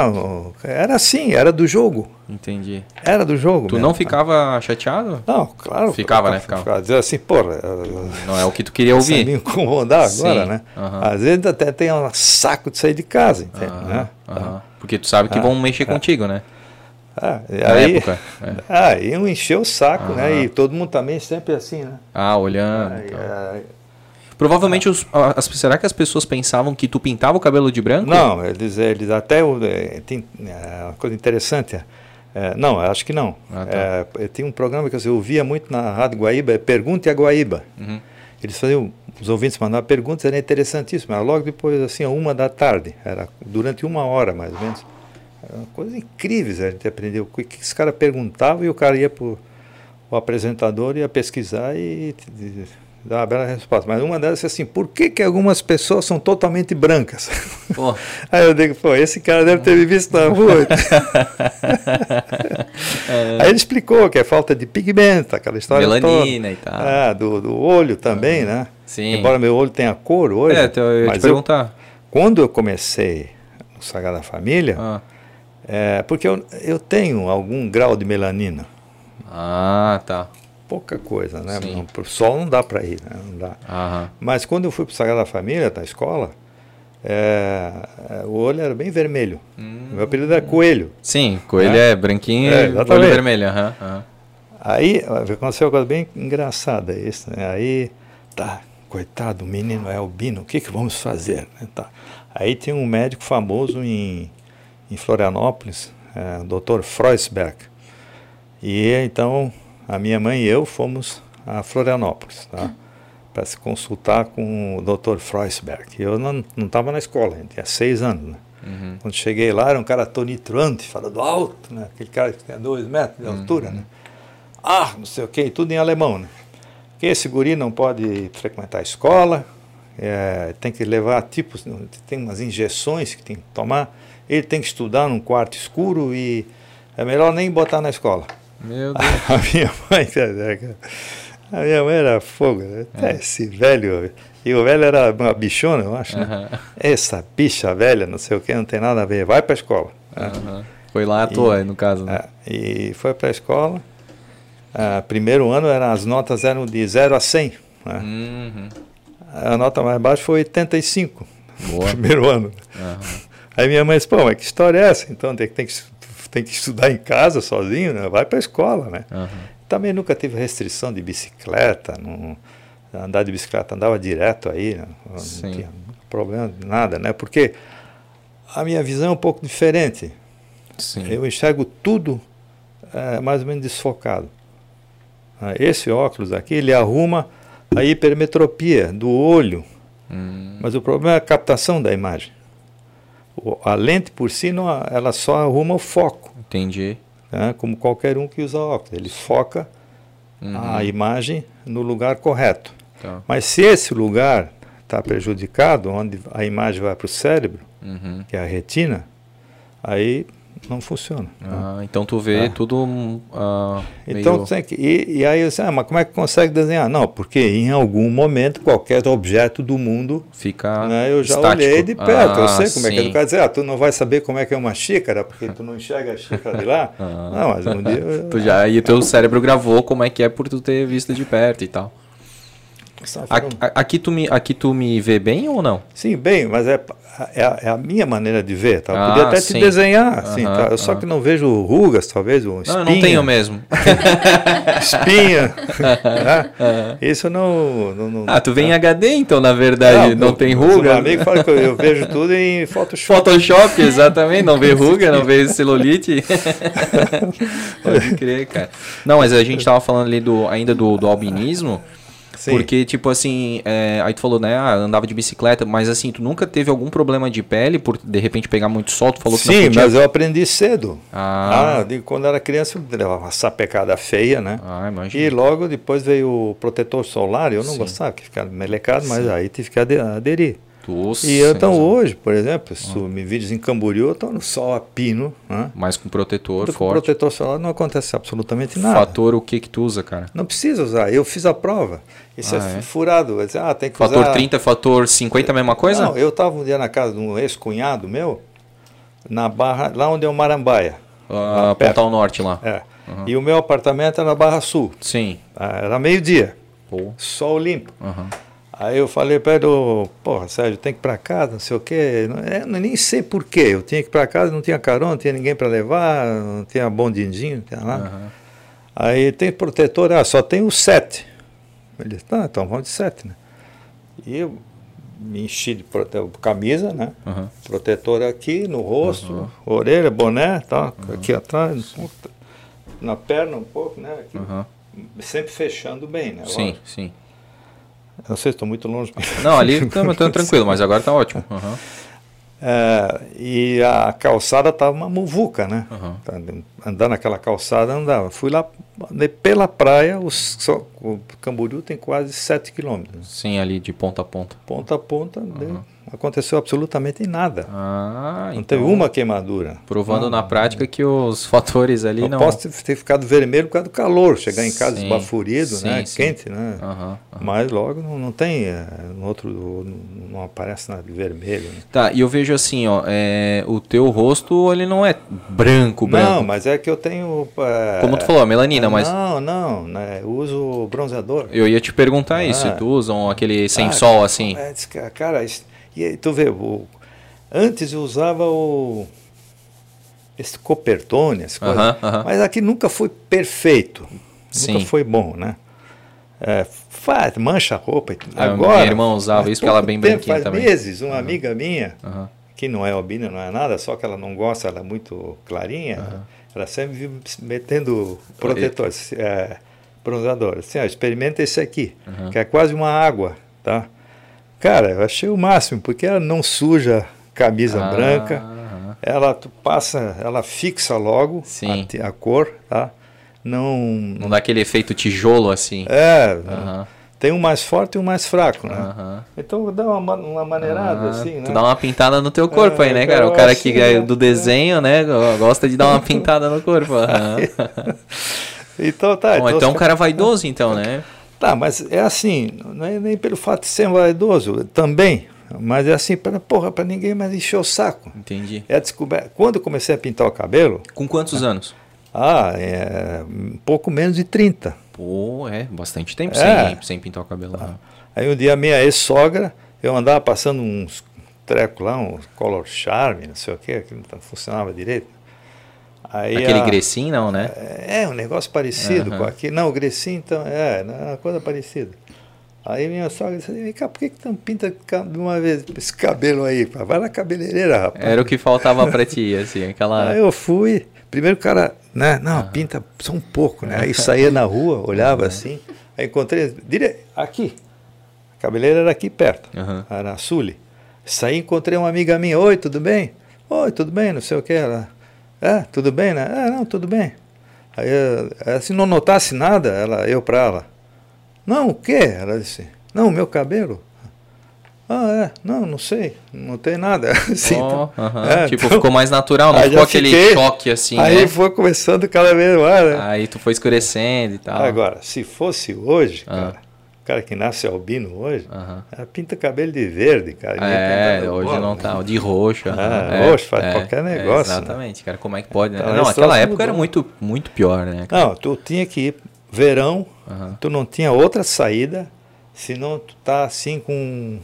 Era assim, era do jogo. Entendi. Era do jogo. Tu mesmo. não ficava chateado? Não, claro. Ficava, né? Ficava. ficava. Dizer assim, porra. Não é o que tu queria ouvir. me incomodar agora, Sim. né? Às vezes até tem um saco de sair de casa, entende? Né? Porque tu sabe que ah, vão mexer ah, contigo, né? Ah, Na aí, época. É. Ah, iam encher o saco, né? E todo mundo também sempre assim, né? Ah, olhando. Aí, Provavelmente, os, as, será que as pessoas pensavam que tu pintava o cabelo de branco? Não, eles, eles até. É, tem é, uma coisa interessante. É, não, acho que não. Ah, tá. é, tem um programa que eu ouvia muito na Rádio Guaíba, é Pergunte a Guaíba. Uhum. Eles faziam, os ouvintes mandavam perguntas, era interessantíssimo. Era logo depois, assim, uma da tarde. Era durante uma hora, mais ou menos. Era uma coisa incrível a gente aprendeu. O que esse cara perguntava e o cara ia para o apresentador, ia pesquisar e, dar uma bela resposta. Mas uma delas é assim, por que, que algumas pessoas são totalmente brancas? (laughs) Aí eu digo, pô, esse cara deve ter me visto na rua. (laughs) é. Aí ele explicou que é falta de pigmento, aquela história Melanina toda. e tal. É, do, do olho também, né? Sim. Embora meu olho tenha cor hoje. É, então eu ia mas te perguntar. Eu, quando eu comecei no Sagrada Família, ah. é, porque eu, eu tenho algum grau de melanina. Ah, tá pouca coisa, né? O sol não dá para ir, né? Não dá. Aham. Mas quando eu fui para o Sagrada Família, da escola, é, é, o olho era bem vermelho. Hum. Meu apelido era Coelho. Sim, Coelho é, é branquinho é, e olho vermelho. Aí aconteceu uma coisa bem engraçada isso, né? Aí, tá, coitado, o menino é albino, o que, que vamos fazer? Né? Tá. Aí tem um médico famoso em, em Florianópolis, é, Dr. Freusberg. E então a minha mãe e eu fomos a Florianópolis, tá? para se consultar com o Dr. Freusberg. Eu não estava na escola, tinha seis anos. Né? Uhum. Quando cheguei lá, era um cara tonitrante, falando alto, né? aquele cara que tem dois metros de altura. Uhum. Né? Ah, não sei o que, tudo em alemão. Né? Que esse guri não pode frequentar a escola, é, tem que levar tipos, tem umas injeções que tem que tomar, ele tem que estudar num quarto escuro e é melhor nem botar na escola. Meu (laughs) Deus. A minha mãe, a minha mãe era fogo, né? É. Esse velho. E o velho era uma bichona, eu acho, né? Uhum. Essa bicha velha, não sei o que, não tem nada a ver. Vai para a escola. Uhum. Foi lá à toa, no caso. Né? É, e foi para a escola. Uh, primeiro ano era, as notas eram de 0 a 100. Né? Uhum. A nota mais baixa foi 85. (laughs) Boa. Primeiro ano. Aí minha mãe disse, pô, mas que história é essa? Então tem, tem, que, tem que estudar em casa sozinho, né? Vai para a escola, né? Também nunca tive restrição de bicicleta, não, andar de bicicleta andava direto aí, né? não Sim. tinha problema de nada, né? Porque a minha visão é um pouco diferente. Sim. Eu enxergo tudo é, mais ou menos desfocado. Ah, esse óculos aqui, ele arruma a hipermetropia do olho, hum. mas o problema é a captação da imagem. A lente por si, não, ela só arruma o foco. Entendi né, como qualquer um que usa óculos. Ele foca uhum. a imagem no lugar correto. Tá. Mas se esse lugar está prejudicado, onde a imagem vai para o cérebro, uhum. que é a retina, aí não funciona. Ah, né? Então tu vê é. tudo. Uh, então meio... tem que, e, e aí eu disse, ah, mas como é que consegue desenhar? Não, porque em algum momento qualquer objeto do mundo fica. Né, eu já estático. olhei de perto, ah, eu sei como sim. é que é. quer dizer, ah, tu não vai saber como é que é uma xícara, porque tu não enxerga a xícara de lá. (laughs) ah. Não, mas um dia. (laughs) tu já, e o teu cérebro gravou como é que é por tu ter visto de perto e tal. Aqui tu, me, aqui tu me vê bem ou não? Sim, bem, mas é, é, a, é a minha maneira de ver. Tá? Eu ah, podia até sim. te desenhar, assim, tá? Eu só que não vejo rugas, talvez, um espinha. Não, não tenho mesmo. (laughs) espinha. (laughs) tá? Isso não, não, não, Ah, tu vem tá? em HD então, na verdade, não, não tem ruga. Meu amigo fala que eu, eu, vejo tudo em Photoshop. Photoshop, (laughs) exatamente, não vê ruga, não vê celulite. Pode crer, cara. Não, mas a gente tava falando ali do, ainda do, do albinismo. Sim. Porque, tipo assim, é, aí tu falou, né, ah, andava de bicicleta, mas assim, tu nunca teve algum problema de pele por de repente pegar muito sol? Tu falou que Sim, mas eu aprendi cedo. Ah. ah digo, quando era criança eu levava uma sapecada feia, né? Ah, imagina. E logo depois veio o protetor solar, eu não Sim. gostava, que ficava melecado, mas Sim. aí tive que aderir. Nossa, e eu então hoje, por exemplo, se ah. me vídeos em Camboriú, eu estou no sol a pino. Né? Mas com protetor com forte. protetor solar não acontece absolutamente nada. Fator o que que tu usa, cara? Não precisa usar, eu fiz a prova. Isso ah, é, é, furado. Ah, tem que fator usar... 30, fator 50 a mesma coisa? Não, eu estava um dia na casa de um ex-cunhado meu, na Barra, lá onde é o Marambaia. Ah, Pontal Norte lá. É. Uhum. E o meu apartamento era na Barra Sul. Sim. Ah, era meio-dia. Sol limpo. Uhum. Aí eu falei para ele, porra, Sérgio, tem que ir para casa, não sei o quê. Eu nem sei porquê. Eu tinha que ir para casa, não tinha carona, não tinha ninguém para levar, não tinha bondinho, não tinha nada. Uhum. Aí tem protetor, ah, só tem o 7. Ele disse, tá, então vamos de 7, né? E eu me enchi de prote... camisa, né? Uhum. Protetor aqui, no rosto, uhum. orelha, boné, tá, aqui atrás, na perna um pouco, né? Aqui, sempre fechando bem, né? Sim, sim. Não sei, estou muito longe. Não, ali estamos tranquilo, mas agora está ótimo. (laughs) Uhum. É, e a calçada estava uma muvuca, né? Uhum. Andar naquela calçada andava. Fui lá pela praia, o, só, o Camboriú tem quase 7 quilômetros. Sim, ali de ponta a ponta. Ponta a ponta, uhum aconteceu absolutamente nada. Ah, não então, teve uma queimadura. Provando na prática que os fatores ali eu não. Posso ter ficado vermelho por causa do calor, chegar em casa sim, esbaforido, sim, né? Sim. Quente, né? Uhum, uhum. Mas logo não, não tem, é, no outro não aparece nada de vermelho. Né? Tá, e eu vejo assim, ó, é, o teu rosto ele não é branco, branco. Não, mas é que eu tenho. É, Como tu falou, melanina, mas. Não, não, né? Eu uso bronzeador. Eu ia te perguntar ah, isso, tu usa aquele sem ah, sol assim? É, cara, e tu vê, o, antes eu usava o esse copertone, essa coisa, uh -huh, uh -huh. mas aqui nunca foi perfeito, Sim. nunca foi bom, né? É, faz, mancha a roupa. É, Agora, minha irmã usava isso porque ela é bem branquinha faz também. meses, uma uh -huh. amiga minha, aqui não é albina, não é nada, só que ela não gosta, ela é muito clarinha, ela sempre vive metendo protetores, é, bronzeador. Assim, ó, experimenta esse aqui, que é quase uma água, tá? Cara, eu achei o máximo, porque ela não suja camisa ah, branca, uhum. ela passa, ela fixa logo a, a, cor, tá? Não, não dá aquele efeito tijolo assim. É, tem um mais forte e um mais fraco, né? Uhum. Então dá uma, uma maneirada, assim, né? Tu dá uma pintada no teu corpo é, aí, né, cara? O cara que é do desenho, né, gosta de dar uma pintada no corpo. (laughs) Então tá. Bom, então, então um cara vaidoso, então, né? Tá, mas é assim, não é nem pelo fato de ser vaidoso, também. Mas é assim, para porra, para ninguém mais encher o saco. Entendi. É descoberto. Quando eu comecei a pintar o cabelo. Com quantos é, anos? Ah, é, um pouco menos de 30. Pô, é, bastante tempo é. sem, sem pintar o cabelo. Ah. Aí um dia a minha ex-sogra, eu andava passando uns trecos lá, um color charme, não sei o que, que não funcionava direito. Aí Aquele a, Grecin, não, né? É, um negócio parecido uhum. com aquele. Não, o Grecin, então, é, é uma coisa parecida. Aí minha sogra disse, vem cá, por que, que tu não pinta de uma vez esse cabelo aí? Vai na cabeleireira, rapaz. Era o que faltava para ti, assim, aquela... Aí eu fui, primeiro o cara, né, não, uhum. pinta só um pouco, né? Aí saía na rua, olhava uhum. assim, aí encontrei, dire... aqui, a cabeleireira era aqui perto, era na Sully. Saí, encontrei uma amiga minha, oi, tudo bem? Oi, tudo bem, não sei o que, ela, é, tudo bem, né? É, não, tudo bem. Aí, se não notasse nada, ela, eu para ela, não, o quê? Ela disse, não, o meu cabelo. Ah, é, não, não sei, não tem nada. (laughs) Assim, oh, uh -huh. é, tipo, então, ficou mais natural, não ficou aquele fiquei, choque assim. Aí né? foi começando cada vez mais. Né? Aí tu foi escurecendo e tal. Agora, se fosse hoje, -huh. cara, o cara que nasce albino hoje, pinta cabelo de verde, cara. É, hoje não tá, de roxo. Ah, é, roxo, faz é, qualquer é, negócio. É, exatamente, né? cara, como é que pode, né? Então, não, aquela época mudou. era muito, muito pior, né? Cara? Não, tu tinha que ir verão, uhum. tu não tinha outra saída, senão tu tá assim com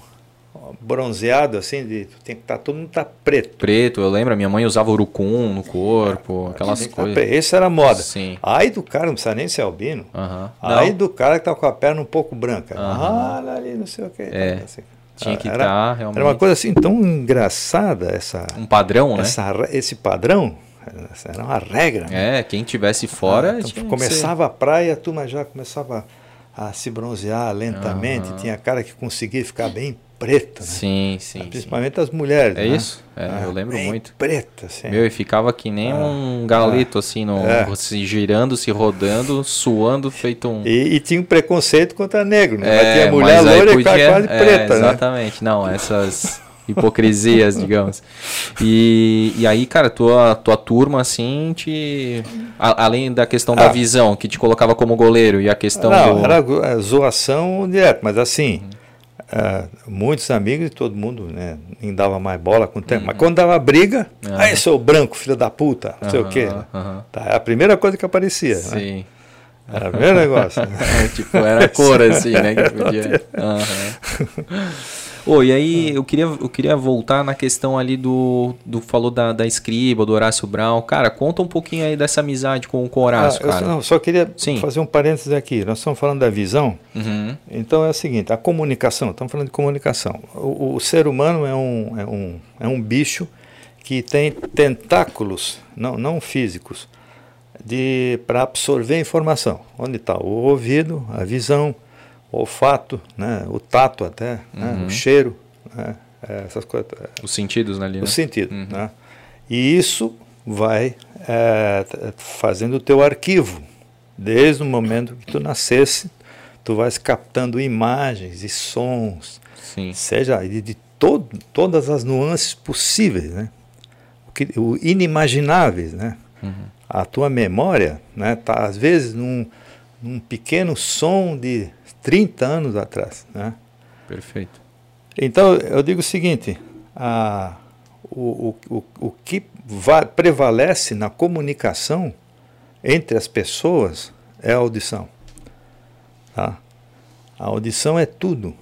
bronzeado assim, de, tem que estar tá, todo mundo tá preto. Preto, eu lembro, minha mãe usava urucum no corpo, aquelas tá coisas. Esse era moda. Sim. Aí do cara, não precisa nem ser albino. Uhum. Aí do cara que tá com a perna um pouco branca. Uhum. Ah, ali, não sei o que. É. Assim. Tinha que estar tá, realmente. Era uma coisa assim tão engraçada essa. Um padrão, essa, né? Esse padrão era uma regra. Né? É, quem tivesse fora. Ah, então começava a praia, a turma já começava a se bronzear lentamente. Uhum. Tinha cara que conseguia ficar bem preta. Né? Sim, sim. Principalmente sim. as mulheres. É né? isso? É, ah, eu lembro muito. Preta, sim. Meu, e ficava que nem ah, um galeto, ah, assim, no, é. se girando, se rodando, suando, feito um. E, e tinha um preconceito contra negro, né? É, mas tinha mulher loira podia... e quase é, preta. Né? Exatamente. Né? Não, essas hipocrisias, (laughs) digamos. E, e aí, cara, tua, tua turma, assim, te. A, além da questão ah. da visão, que te colocava como goleiro, e a questão Não, do. Era é, zoação direto, mas assim. Uhum. Uh, muitos amigos e todo mundo né, nem dava mais bola com o tempo. Uhum. Mas quando dava briga, uhum. aí seu branco, filho da puta, não uhum. sei o quê. Né? Tá, é a primeira coisa que aparecia. Né? Sim. Né? Era o primeiro negócio. (laughs) Tipo, era cor assim, né? Que (laughs) podia. (laughs) Oh, e aí eu queria, eu queria voltar na questão ali do. do falou da, da escriba, do Horácio Brown. Cara, conta um pouquinho aí dessa amizade com, com o Horácio, ah, cara. Eu, não, só queria Sim. fazer um parênteses aqui. Nós estamos falando da visão. Uhum. Então é o seguinte, a comunicação, estamos falando de comunicação. O, o ser humano é um, é, um, é um bicho que tem tentáculos, não, não físicos, para absorver informação. Onde está o ouvido, a visão, o olfato, né, o tato até, uhum. né, o uhum. cheiro, né, é, essas coisas. É. Os sentidos ali, né? Os sentidos, uhum. né? E isso vai é, fazendo o teu arquivo. Desde o momento que tu nascesse, tu vais captando imagens e sons, Sim. seja de, de todo, todas as nuances possíveis, né? O, que, o inimagináveis, né? Uhum. A tua memória, né, tá às vezes num, num pequeno som de 30 anos atrás. Né? Perfeito. Então, eu digo o seguinte: a, o, o, o, que va, prevalece na comunicação entre as pessoas é a audição. Tá? A audição é tudo.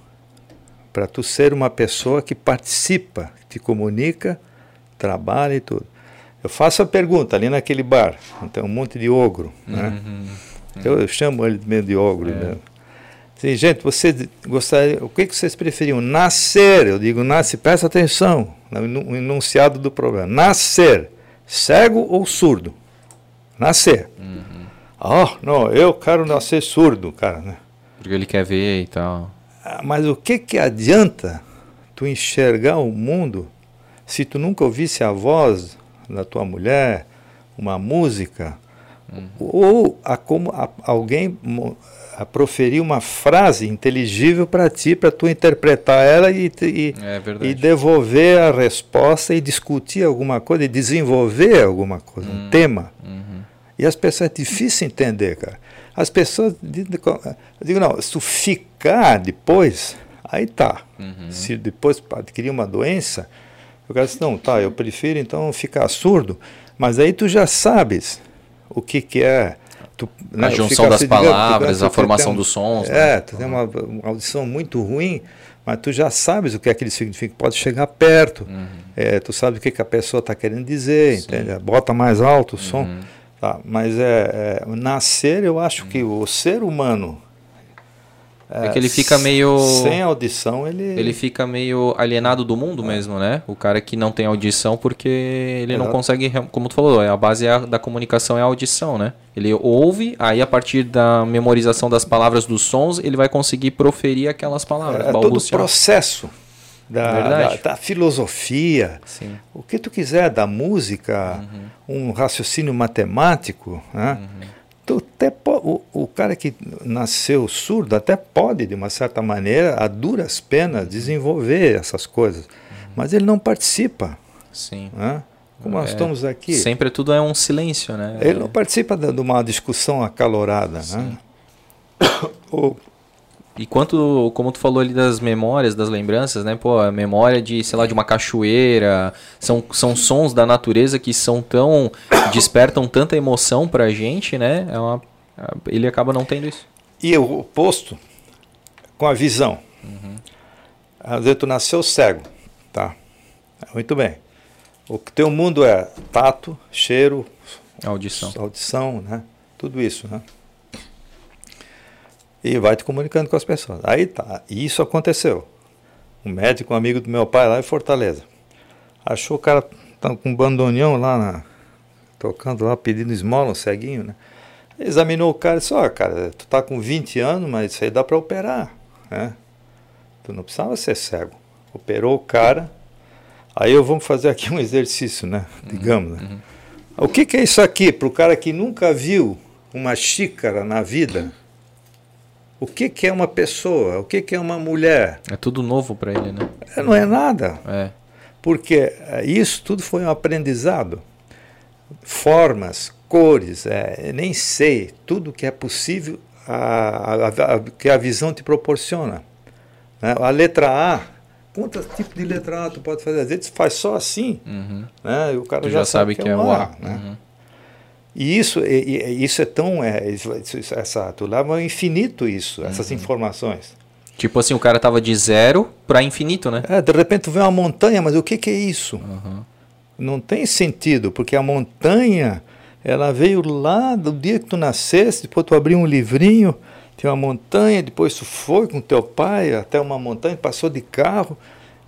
Para tu ser uma pessoa que participa, que te comunica, trabalha e tudo. Eu faço a pergunta ali naquele bar, tem um monte de ogro, né? Uhum. Eu, eu, chamo ele de ogro é. mesmo. Gente, você gostaria, o que, que vocês preferiam? Nascer, eu digo, nasce, presta atenção. o enunciado do problema. Nascer cego ou surdo? Nascer. Uhum. Oh, não, eu quero nascer surdo, cara. Né? Porque ele quer ver e tal. Ah, mas o que que adianta tu enxergar o mundo se tu nunca ouvisse a voz da tua mulher, uma música, uhum. ou a, como a, alguém a proferir uma frase inteligível para ti, para tu interpretar ela e, e, é e, devolver a resposta e discutir alguma coisa, e desenvolver alguma coisa, um hum, tema. Uhum. E as pessoas é difícil entender, cara. As pessoas digo, não, se tu ficar depois, aí tá. Uhum. Se depois adquirir uma doença, o cara diz, não, tá, eu prefiro então ficar surdo, mas aí tu já sabes o que, que é Tu, né, a junção das palavras, a formação dos sons. É, né? tu tem uma, uma, audição muito ruim, mas tu já sabes o que aquilo significa, pode chegar perto, uhum. é, tu sabe o que, que a pessoa está querendo dizer, entende? Bota mais alto o som. Uhum. Tá, mas é, é, nascer, eu acho uhum. que o ser humano é, que ele fica meio. Sem audição, ele. Ele fica meio alienado do mundo é. mesmo, né? O cara que não tem audição porque ele Exato. não consegue. Como tu falou, a base é da comunicação é a audição, né? Ele ouve, aí a partir da memorização das palavras dos sons, ele vai conseguir proferir aquelas palavras. É, é todo o processo da, da, da, filosofia, Sim. o que tu quiser, da música, uhum. um raciocínio matemático, né? Uhum até o, o cara que nasceu surdo até pode, de uma certa maneira, a duras penas, desenvolver essas coisas. Uhum. Mas ele não participa. Sim. Né? Como nós é, estamos aqui. Sempre tudo é um silêncio, né? Ele não participa de uma discussão acalorada. Né? o, e quanto, como tu falou ali das memórias, das lembranças, né? Pô, a memória de, sei lá, de uma cachoeira, são, são sons da natureza que são tão (coughs) despertam tanta emoção pra gente, né? É uma, ele acaba não tendo isso. E o oposto com a visão. Uhum. Às vezes tu nasceu cego, tá? Muito bem. O que teu mundo é tato, cheiro, audição, audição, né? Tudo isso, né? E vai te comunicando com as pessoas. Aí tá, isso aconteceu. Um médico, um amigo do meu pai lá em Fortaleza, achou o cara tá com um bandoneão lá, na, tocando lá, pedindo esmola, um ceguinho, né? Examinou o cara e disse, ó, oh, cara, tu tá com 20 anos, mas isso aí dá para operar, né? Tu não precisava ser cego. Operou o cara, aí eu vou fazer aqui um exercício, né? Uhum, Digamos, né? Uhum. O que, que é isso aqui para o cara que nunca viu uma xícara na vida? O que, que é uma pessoa? O que, que é uma mulher? É tudo novo para ele, né? É, não é nada. É. Porque é, isso tudo foi um aprendizado. Formas, cores, é, nem sei. Tudo que é possível, a, a, a, que a visão te proporciona. Né? A letra A, quantos tipos de letra A tu pode fazer? Às vezes faz só assim. Uhum. Né? E o cara tu já, já sabe, que, é, é o A. a né? uhum. E isso, e, isso é tão. É, isso, essa, tu leva infinito isso, essas uhum. informações. Tipo assim, o cara tava de zero para infinito, né? É, de repente tu vê uma montanha, mas o que, que é isso? Uhum. Não tem sentido, porque a montanha, ela veio lá do dia que tu nasceste, depois tu abriu um livrinho, tem uma montanha, depois tu foi com teu pai até uma montanha, passou de carro.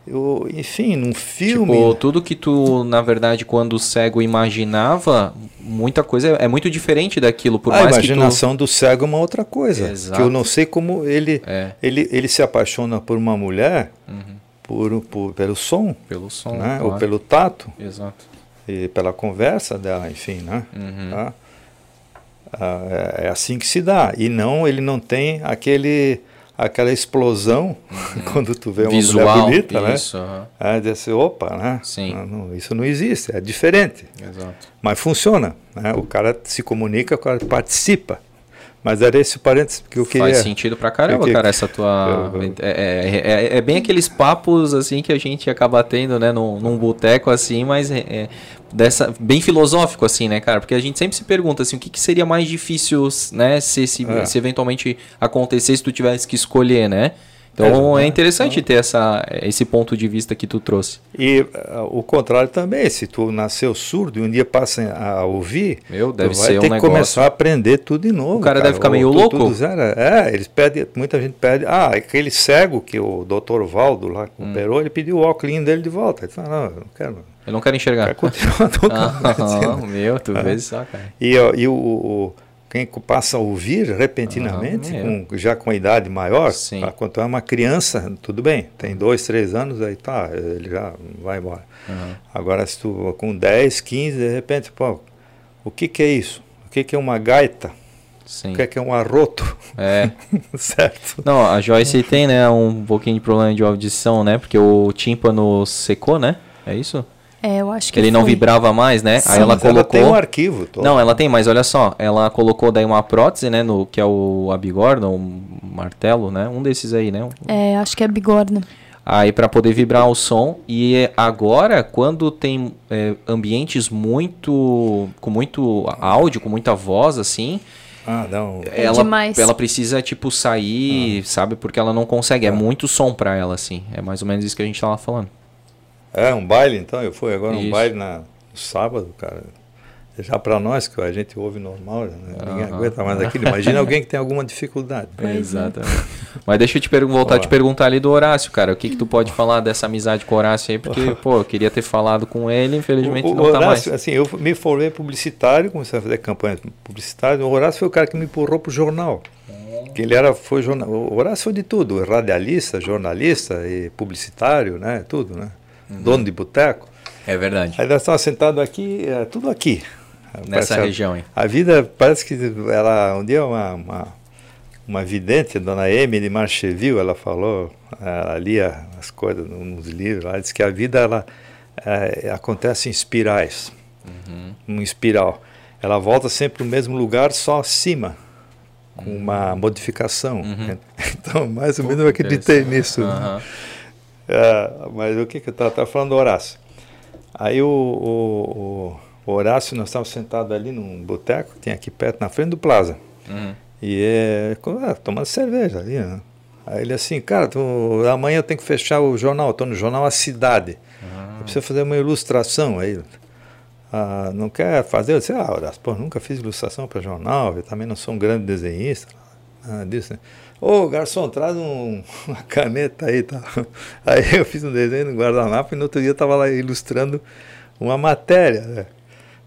Eu, enfim, num filme. Tipo, tudo que tu, na verdade, quando cego imaginava, muita coisa é, muito diferente daquilo. Por a mais imaginação tu... do cego é uma outra coisa. Exato. Que eu não sei como ele, é. ele, ele se apaixona por uma mulher uhum. por, por, pelo som. Pelo som. Né? Claro. Ou pelo tato. Exato. E pela conversa dela, enfim, né? Uhum. Tá? Ah, é, é assim que se dá. E não, ele não tem aquele aquela explosão uhum. (laughs) quando tu vê uma Visual, mulher bonita, isso, né? Uhum. É, diz assim, opa, né? Sim. Não, não, isso não existe, é diferente. Exato. Mas funciona, né? O cara se comunica, o cara participa. Mas era esse parênteses que eu queria. Faz sentido pra caramba, que, cara, essa tua. Eu, eu... É, é, é, é, bem aqueles papos assim que a gente acaba tendo, né, num, num boteco assim, mas é, é, dessa bem filosófico assim, né, cara? Porque a gente sempre se pergunta assim, o que, que seria mais difícil, né, se, se, é. se eventualmente acontecesse se tu tivesse que escolher, né? Então é, é interessante ter essa, esse ponto de vista que tu trouxe. E uh, o contrário também, se tu nasceu surdo e um dia passa a ouvir, Meu, deve vai ser ter um que começar a aprender tudo de novo. O cara, cara. deve ficar meio louco. É, eles pedem, muita gente pede. Ah, aquele cego que o doutor Valdo lá operou, hum. ele pediu o óculos dele de volta. Ele falou, não, eu não quero. Eu não quero enxergar. Quer continuar (laughs) tocando. Ah, meu, tu vês só, cara. E, e o, o quem passa a ouvir repentinamente, ah, com, já com a idade maior, tá? quando é uma criança, tudo bem, tem dois, três anos, aí tá, ele já vai embora. Uhum. Agora, se tu com 10, 15, de repente, pô, o que, que é isso? O que, que é uma gaita? Sim. O que é, que é um arroto? É. (laughs) certo. Não, a Joyce tem, né, um pouquinho de problema de audição, né? Porque o tímpano secou, né? É isso? É, eu acho que Ele foi. não vibrava mais, né? Sim, aí ela colocou. Ela tem um arquivo. Todo. Não, ela tem, mas olha só, ela colocou daí uma prótese, né? No que é o a bigorna, o martelo, né? Um desses aí, né? É, acho que é a bigorna. Aí para poder vibrar o som e agora quando tem é, ambientes muito com muito áudio, com muita voz assim, ah, não. É ela, demais. ela precisa, tipo, sair, ah. sabe? Porque ela não consegue. É ah. muito som pra ela, assim. É mais ou menos isso que a gente tava falando. É, um baile então, eu fui agora Isso. um baile na, no sábado, cara. Já para nós, que a gente ouve normal, né? ninguém aguenta mais aquilo. Imagina alguém que tem alguma dificuldade. É. Exatamente. Mas deixa eu te voltar a te perguntar ali do Horácio, cara. O que, que tu pode falar dessa amizade com o Horácio aí? Porque, pô, eu queria ter falado com ele, infelizmente o, o não Horácio, tá mais. Assim, eu me formei publicitário, comecei a fazer campanha publicitária. O Horácio foi o cara que me empurrou pro jornal. Que ele era, foi jornal, o Horácio foi de tudo, radialista, jornalista e publicitário, né? Tudo, né? Uhum. dono de boteco. É verdade. Aí nós estávamos sentados aqui, é, tudo aqui. Nessa parece região, hein? A, a, vida parece que ela, um dia uma, uma, uma vidente, a dona Emily Marcheville, ela falou, ela lia as coisas nos livros, ela disse que a vida ela, é, acontece em espirais, uhum. uma espiral. Ela volta sempre no mesmo lugar, só acima com uma uhum. modificação. Uhum. (laughs) Então, mais ou menos eu acreditei nisso. Uhum. Né? É, mas o que que eu estava falando do Horácio? Aí o, o, o Horácio, nós estávamos sentados ali num boteco, tem aqui perto, na frente do Plaza. Uhum. E é, ah, tomando cerveja ali, né? Aí ele assim, cara, tu, amanhã eu tenho que fechar o jornal, estou no jornal A Cidade. Uhum. Eu preciso fazer uma ilustração aí. Ah, não quer fazer? Eu disse, ah, Horácio, pô, nunca fiz ilustração para jornal, eu também não sou um grande desenhista. Ah, disso, né? Ô, garçom, traz um, (laughs) uma caneta aí. Tá? Aí eu fiz um desenho no guardanapo e no outro dia eu estava lá ilustrando uma matéria. Né?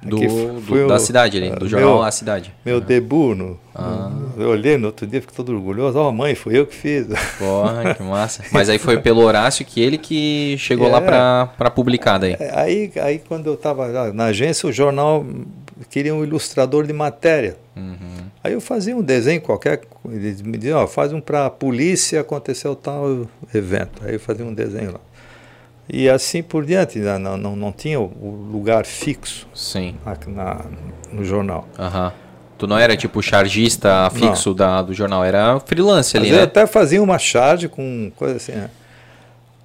Do, do da cidade ali, do jornal meu, A Cidade. Meu uhum. debut. No, ah. eu olhei no outro dia, fiquei todo orgulhoso. Ó, oh, mãe, foi eu que fiz. (laughs) Porra, que massa. Mas aí foi pelo Horácio que ele que chegou é, lá para publicar daí. É, aí, aí quando eu estava na agência, o jornal queria um ilustrador de matéria. Uhum. Aí eu fazia um desenho qualquer, eles me diziam, ó, faz um para a polícia, aconteceu tal evento. Aí eu fazia um desenho lá. E assim por diante, né, não, não, não tinha o lugar fixo Sim. Na, na no jornal. Uhum. Tu não era tipo chargista fixo da, do jornal, era freelance ali, né? Eu até fazia uma charge com coisa assim, né?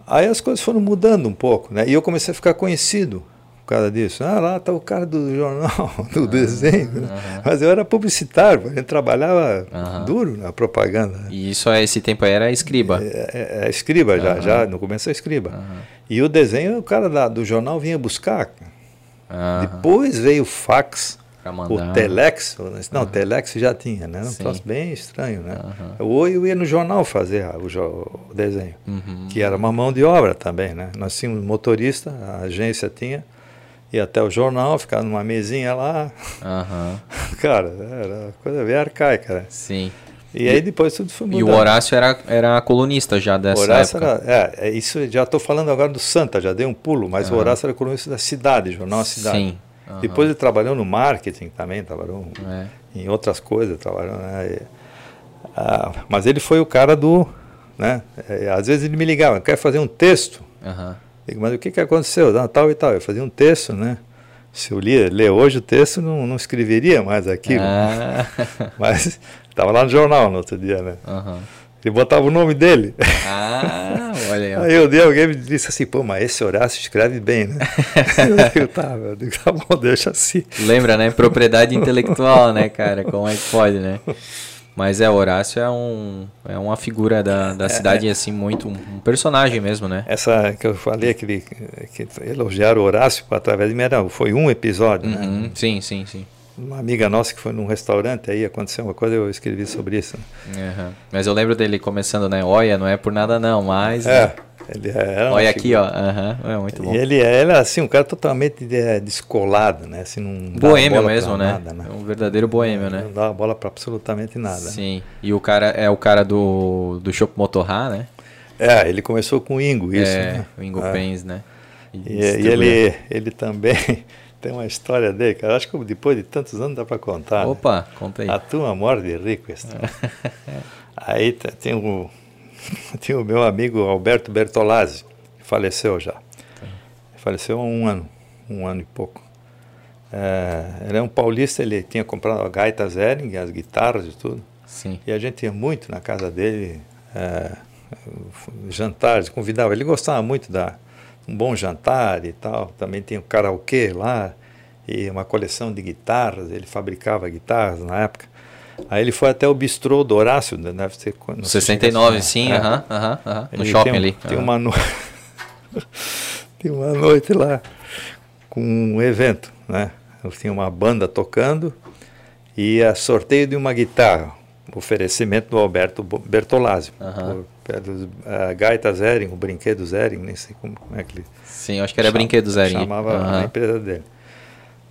Aí as coisas foram mudando um pouco, né? E eu comecei a ficar conhecido causa disso. Ah, lá está o cara do jornal, (laughs) do uhum, desenho. Mas eu era publicitário, a gente trabalhava duro na propaganda. E isso, esse tempo era escriba? É, é, é escriba já, já, no começo é escriba. E o desenho, o cara da, do jornal vinha buscar. Depois veio o fax. O Telex, não, Telex já tinha, né? Um troço bem estranho, né? Ou eu ia no jornal fazer o, o desenho, uhum. que era uma mão de obra também, né? Nós tínhamos motorista, a agência tinha, ia até o jornal, ficava numa mesinha lá. Uhum. (laughs) Cara, era coisa bem arcaica, né? Sim. E, aí depois tudo foi mudando. E o Horácio era, era colunista já dessa Horácio época. Era, é, é, isso já estou falando agora do Santa, já dei um pulo, mas uhum. o Horácio era colunista da cidade, jornal Cidade. Sim. Uhum. Depois ele trabalhou no marketing também, trabalhou é. em outras coisas, trabalhou, né? E, ah, mas ele foi o cara do, né? É, às vezes ele me ligava, quer fazer um texto? Uhum. Digo, mas o que, que aconteceu? Não, tal e tal. Eu fazia um texto, né? Se eu lia, ler hoje o texto, não, não escreveria mais aquilo. Ah. (laughs) Mas estava lá no jornal no outro dia, né? Uhum. Ele botava o nome dele. Ah, olha aí. Aí eu dei, alguém me disse assim, pô, mas esse Horácio escreve bem, né? (laughs) eu tá, digo, tá bom, deixa assim. Lembra, né? Propriedade intelectual, né, cara? Como é que pode, né? Mas é, Horácio é, um, é uma figura da, da é, cidade, é, assim, muito. Um personagem mesmo, né? Essa que eu falei, aquele, que elogiaram Horácio através de mim, era, foi um episódio, né? uhum, né? Sim, sim, sim. Uma amiga nossa que foi num restaurante aí, aconteceu uma coisa, eu escrevi sobre isso. Uhum. Mas eu lembro dele começando, né? Olha, não é por nada não, mas. É. Né? Ele é Olha aqui, ó. Uhum, é muito bom. E ele é, é assim, um cara totalmente é, descolado, né? Assim, não boêmio mesmo, né? Nada, né? É um verdadeiro boêmio, né? Não dá bola para absolutamente nada. Sim. E o cara é o cara do, do Shop Motorra, né? É, ele começou com o Ingo, isso. É, né? o Ingo é. Pens, né? E, e, ele, ele também (laughs) tem uma história dele, cara. Acho que depois de tantos anos dá para contar. Né? Opa, né? conta aí. A tua morte rico. aí tem o (laughs) tinha o meu amigo Alberto Bertolazzi, que faleceu já. Faleceu há um ano, um ano e pouco. É, ele é um paulista, ele tinha comprado a gaita Zering, as guitarras e tudo. Sim. E a gente ia muito na casa dele, é, jantares, convidava. Ele gostava muito da um bom jantar e tal. Também tinha um karaokê lá e uma coleção de guitarras. Ele fabricava guitarras na época. Aí ele foi até o bistrô do Horácio, né, deve ser... No 69, sim, é. aham, aham, aham, no shopping tem, ali. Tem, uma no... (laughs) tem uma noite lá com um evento, né? Tinha uma banda tocando e a sorteio de uma guitarra, oferecimento do Alberto Bertolazzi, uhum. pelos uh, Gaita Zering, o brinquedo Zering, nem sei como, como é que ele... Sim, acho que era chama, brinquedo Zering. Chamava uhum. a empresa dele.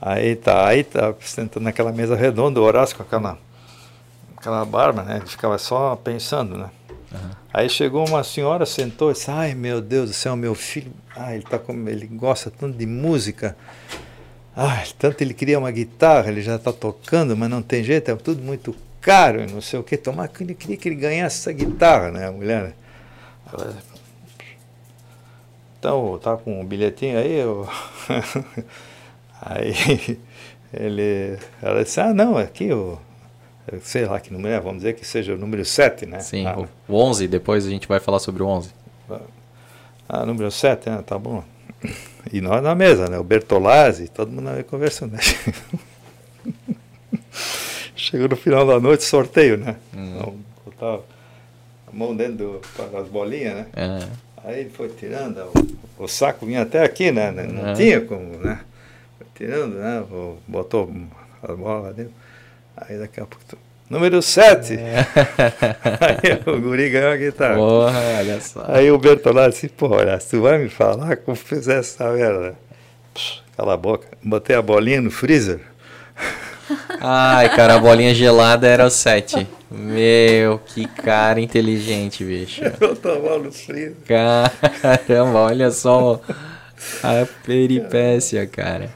Aí tá, aí tá sentando naquela mesa redonda, o Horácio com aquela aquela barba, né? Ele ficava só pensando, né? Uhum. Aí chegou uma senhora, sentou e disse, ai meu Deus do céu, meu filho, ah, ele, tá com, ele gosta tanto de música, ah, tanto ele queria uma guitarra, ele já está tocando, mas não tem jeito, é tudo muito caro, não sei o que, tomar, ele queria que ele ganhasse essa guitarra, né, a mulher. Né? Ela, então, tá com um bilhetinho aí, eu... (laughs) aí ele, ela disse, ah, não, aqui o sei lá que número é, vamos dizer que seja o número 7, né? Sim, ah, o 11, depois a gente vai falar sobre o 11. Ah, número 7, né? Tá bom. E nós na mesa, né? O Bertolazzi, todo mundo aí conversando. Né? (laughs) Chegou no final da noite, sorteio, né? Hum. Então, botava a mão dentro das bolinhas, né? É. Aí ele foi tirando, o, o, saco vinha até aqui, né? Não é. tinha como, né? Foi tirando, né? Botou as bolas lá dentro. Aí daqui a pouco. Número 7. É. (laughs) Aí o guri ganhou a guitarra. Porra, olha só. Aí o Bertolazzi disse, pô, olha, tu vai me falar como fizesse essa merda. cala a boca. Botei a bolinha no freezer. (laughs) Ai, cara, a bolinha gelada era o 7. Meu, que cara inteligente, bicho. Botou a bola no freezer. Caramba, olha só a peripécia, cara.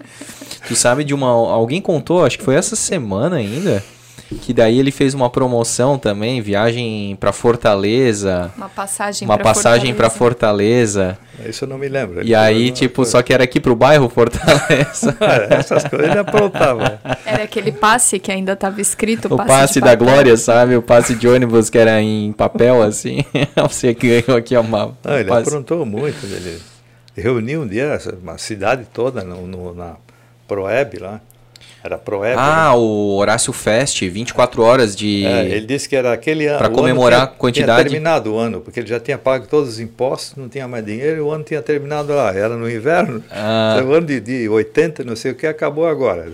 Tu sabe de uma. Alguém contou, acho que foi essa semana ainda. Que daí ele fez uma promoção também, viagem para Fortaleza. Uma passagem Uma pra passagem para Fortaleza. Isso eu não me lembro. E aí, tipo, coisa. só que era aqui pro bairro Fortaleza. (laughs) É, essas coisas ele aprontava. Era aquele passe que ainda estava escrito. O passe, passe da glória, sabe? O passe de ônibus que era em papel, assim. (laughs) Você ganhou aqui uma. Não, ele passe. aprontou muito. Ele reuniu um dia uma cidade toda no, no na Proeb lá. Era Proeb. Ah, né? o Horácio Fest, 24 horas de. É, ele disse que era aquele ano. Para comemorar a quantidade. Tinha terminado o ano, porque ele já tinha pago todos os impostos, não tinha mais dinheiro e o ano tinha terminado lá. Era no inverno. Ah. O ano de, de 80, não sei o que, acabou agora.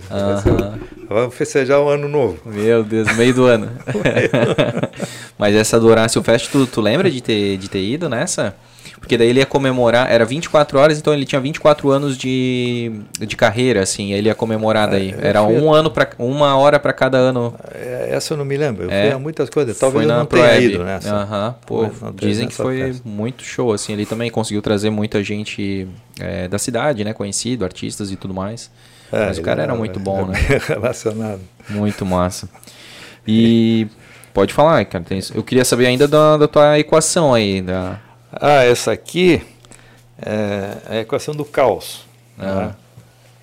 Vamos festejar o ano novo. Meu Deus, meio do ano. (laughs) (laughs) Mas essa do Horácio Fest, tu, tu lembra de ter, de ter ido nessa? Porque daí ele ia comemorar, era 24 horas, então ele tinha 24 anos de, de carreira, assim, ele ia comemorar daí. É, era um ano para uma hora para cada ano. É, essa eu não me lembro, eu é, fui a muitas coisas, talvez eu não tenha ido nessa. Aham, pô, dizem que foi festa. muito show, assim, ele também conseguiu trazer muita gente é, da cidade, né, conhecido, artistas e tudo mais. É, Mas o cara era, era muito bom, né? (laughs) Relacionado. Muito massa. E pode falar, cara. Eu queria saber ainda da, da tua equação aí, da, ah, essa aqui é a equação do caos, uhum. né?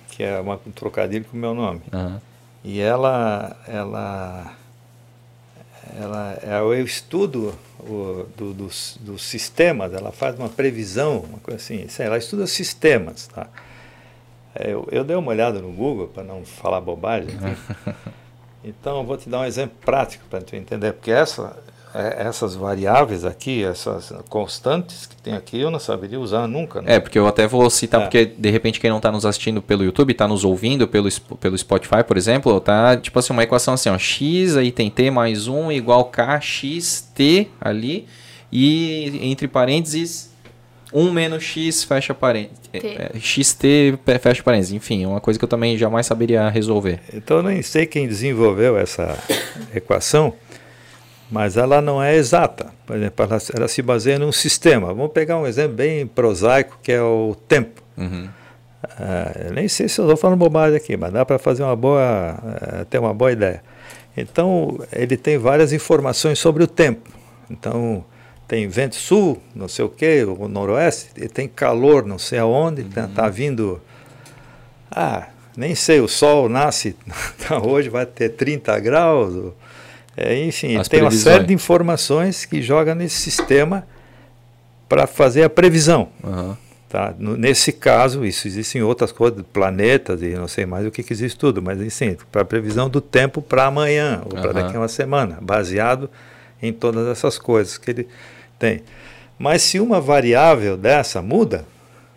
que é uma, um trocadilho com o meu nome. Uhum. E ela, ela, ela é o estudo o, do, dos, dos sistemas, ela faz uma previsão, uma coisa assim, ela estuda sistemas. Tá? Eu, eu dei uma olhada no Google para não falar bobagem. (laughs) Então, eu vou te dar um exemplo prático para tu entender, porque essa, essas variáveis aqui, essas constantes que tem aqui, eu não saberia usar nunca. Né? É, porque eu até vou citar, é. porque de repente quem não está nos assistindo pelo YouTube, está nos ouvindo pelo, pelo Spotify, por exemplo, tá tipo assim, uma equação assim, ó, x, aí tem t mais 1 igual k, x, t ali, e entre parênteses 1 menos x fecha parênteses. É, é, xt fecha parênteses. Enfim, uma coisa que eu também jamais saberia resolver. Então eu nem sei quem desenvolveu essa equação, mas ela não é exata. Por exemplo, ela, ela, se baseia num sistema. Vamos pegar um exemplo bem prosaico, que é o tempo. Uhum. Uh, eu nem sei se eu estou falando bobagem aqui, mas dá para fazer uma boa, uh, ter uma boa ideia. Então, ele tem várias informações sobre o tempo. Então, tem vento sul, não sei o que, o noroeste, e tem calor, não sei aonde, está uhum. tá vindo. Ah, nem sei, o sol nasce (laughs) hoje, vai ter 30 graus. É, enfim, As tem previsões. uma série de informações que joga nesse sistema para fazer a previsão. Uhum. Tá? nesse caso, isso existe em outras coisas, planetas e não sei mais o que, que existe tudo, mas assim, para a previsão do tempo para amanhã ou para daqui a uma semana, baseado em todas essas coisas que ele tem. Mas se uma variável dessa muda,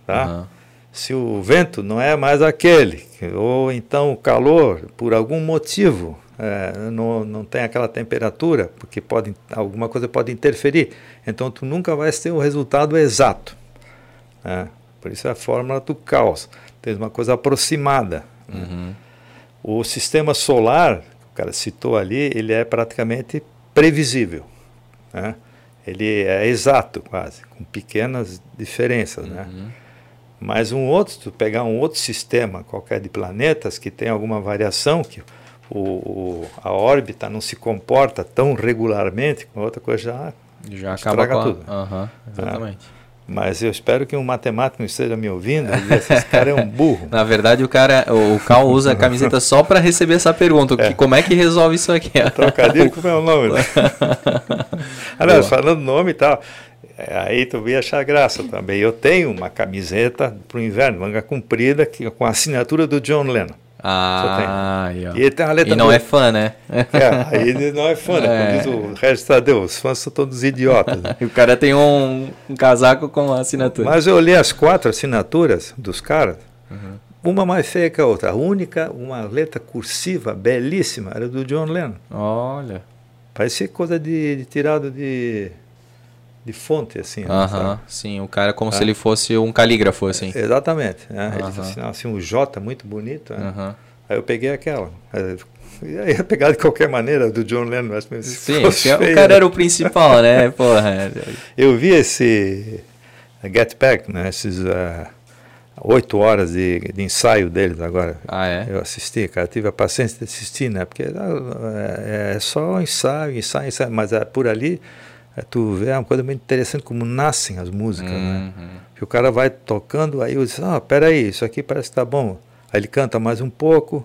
tá? Uhum. se o vento não é mais aquele, ou então o calor, por algum motivo, é, não, não tem aquela temperatura, porque pode, alguma coisa pode interferir. Então tu nunca vai ter o resultado exato. Né? Por isso é a fórmula do caos. Tem uma coisa aproximada. Né? Uhum. O sistema solar, o cara citou ali, ele é praticamente previsível. Né? Ele é exato quase, com pequenas diferenças. Né? Uhum. Né? Mas um outro, tu pegar um outro sistema qualquer de planetas que tem alguma variação, que o, a órbita não se comporta tão regularmente, com outra coisa já, já acaba com a... tudo. Uhum, exatamente. Ah, mas eu espero que um matemático não esteja me ouvindo e esse cara é um burro. (laughs) Na verdade, o cara, o Cal usa a (laughs) camiseta só para receber essa pergunta. É. Que, como é que resolve isso aqui? (laughs) Trocadilho com o meu nome. Né? Aliás, falando nome e tal, é, aí tu ia achar graça também. Eu tenho uma camiseta para o inverno, manga comprida, que, com a assinatura do John Lennon. Ah. E, tem uma letra e não é fã, né? É, aí ele não é fã, né? Como diz o Regis Tadeu, os fãs são todos idiotas. Né? (laughs) o cara tem um, um, casaco com a assinatura. Mas eu olhei as quatro assinaturas dos caras, uhum. uma mais feia que a outra. A única, uma letra cursiva, belíssima, era do John Lennon. Olha. Parecia coisa de, de tirado de de fonte, assim. Uh -huh, sim, o cara como é. se ele fosse um calígrafo, assim. Exatamente. Né? Uh -huh. Ele assinava assim, um J muito bonito. Né? Uh -huh. Aí eu peguei aquela. Eu ia (laughs) pegar de qualquer maneira do John Lennon. Mas sim, o feio, cara né? era o principal, né? (laughs) Porra. Eu vi esse Get Back, né? Esses... Uh, oito horas de, de, ensaio deles agora. Ah, é? Eu assisti, cara, tive a paciência de assistir, né? Porque é, é só ensaio, ensaio, ensaio, mas é, por ali é, tu vê é uma coisa muito interessante como nascem as músicas, né? uhum. né? Que o cara vai tocando, aí eu disse, ah, peraí, isso aqui parece que tá bom. Aí ele canta mais um pouco,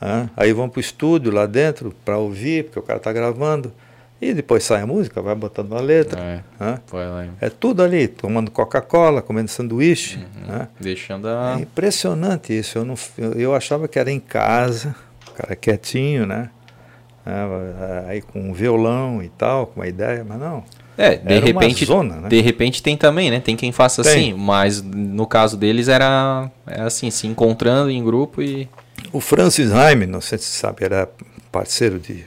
né? aí vão pro estúdio lá dentro para ouvir, porque o cara tá gravando. E depois sai a música, vai botando a letra. É, né? é tudo ali, tomando Coca-Cola, comendo sanduíche. Uhum. Né? Deixando a... É impressionante isso. Eu, não, eu, eu achava que era em casa, o cara quietinho, né? Né? aí com um violão e tal, com uma ideia, mas não. É, de repente, zona, né? de repente tem também, né? Tem quem faça tem. assim, mas no caso deles era, era assim, se encontrando em grupo e o Francis Haim, não sei se você sabe, era parceiro de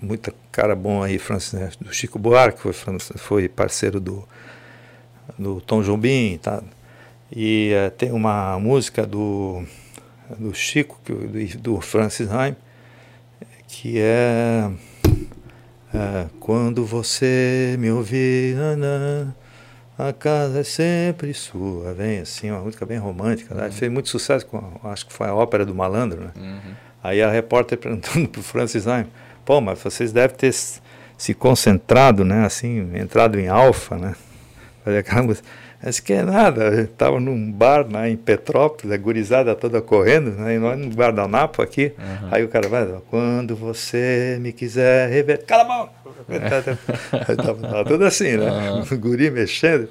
muita cara bom aí, Francis, né? do Chico Buarque, foi, foi parceiro do, do Tom Jobim, tá? E uh, tem uma música do, do Chico, do, do Francis Haim, que é, é quando você me ouvir, a casa é sempre sua, vem assim, uma música bem romântica, né? uhum. fez muito sucesso com, acho que foi a ópera do Malandro, né? Uhum. Aí a repórter (laughs) perguntando para o Francis Heim, pô, mas vocês devem ter se concentrado, né, assim, entrado em alfa, né? Fazer aquela música. Mas que é nada, estava num bar né, em Petrópolis, a gurizada toda correndo, né, nós no guardanapo aqui. Uhum. Aí o cara vai, quando você me quiser rever, cala a mão! (laughs) Estava tudo assim, né? Uhum. O guri mexendo.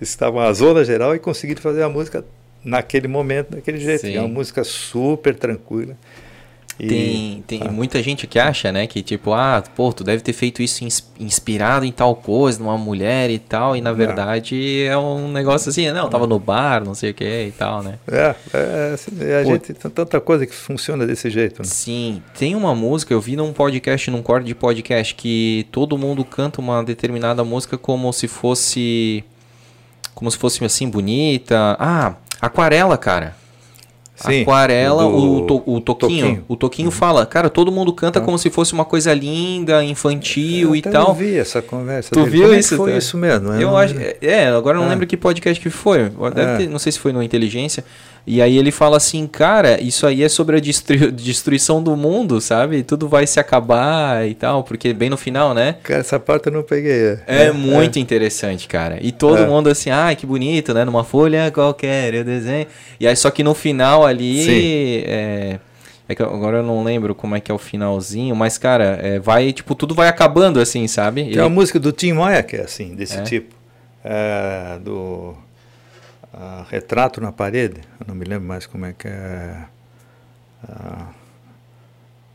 Estavam a zona geral e conseguiram fazer a música naquele momento, daquele jeito. É uma música super tranquila. Tem, tem ah. muita gente que acha, né, que tipo, ah, pô, tu deve ter feito isso inspirado em tal coisa, numa mulher e tal, e na verdade é um negócio assim, não, tava no bar, não sei o que e tal, né? É, é assim, a pô, gente tem tanta coisa que funciona desse jeito. Né? Sim, tem uma música, eu vi num podcast, num corte de podcast, que todo mundo canta uma determinada música como se fosse, como se fosse assim, bonita. Ah, aquarela, cara. Sim, Aquarela, o, to, o Toquinho, Toquinho. O Toquinho uhum. fala, cara, todo mundo canta uhum. como se fosse uma coisa linda, infantil eu e tal. Eu vi essa conversa. Tu dele. viu Como é isso? Foi tá? isso mesmo. Eu, eu acho, é, agora eu não é. lembro que podcast que foi. Deve é. ter, não sei se foi no Inteligência. E aí ele fala assim, cara, isso aí é sobre a destru destruição do mundo, sabe? Tudo vai se acabar e tal, porque bem no final, né? Cara, essa parte eu não peguei. É, é, muito é. interessante, cara. E todo é. mundo assim, ai, ah, que bonito, né? Numa folha qualquer, eu desenho. E aí só que no final ali, é, é que agora eu não lembro como é que é o finalzinho, mas, cara, é, vai, tipo, tudo vai acabando assim, sabe? Tem Ele... uma música do Tim Maia que é assim, desse é? tipo. É, do uh, retrato na parede, eu não me lembro mais como é que é. Uh,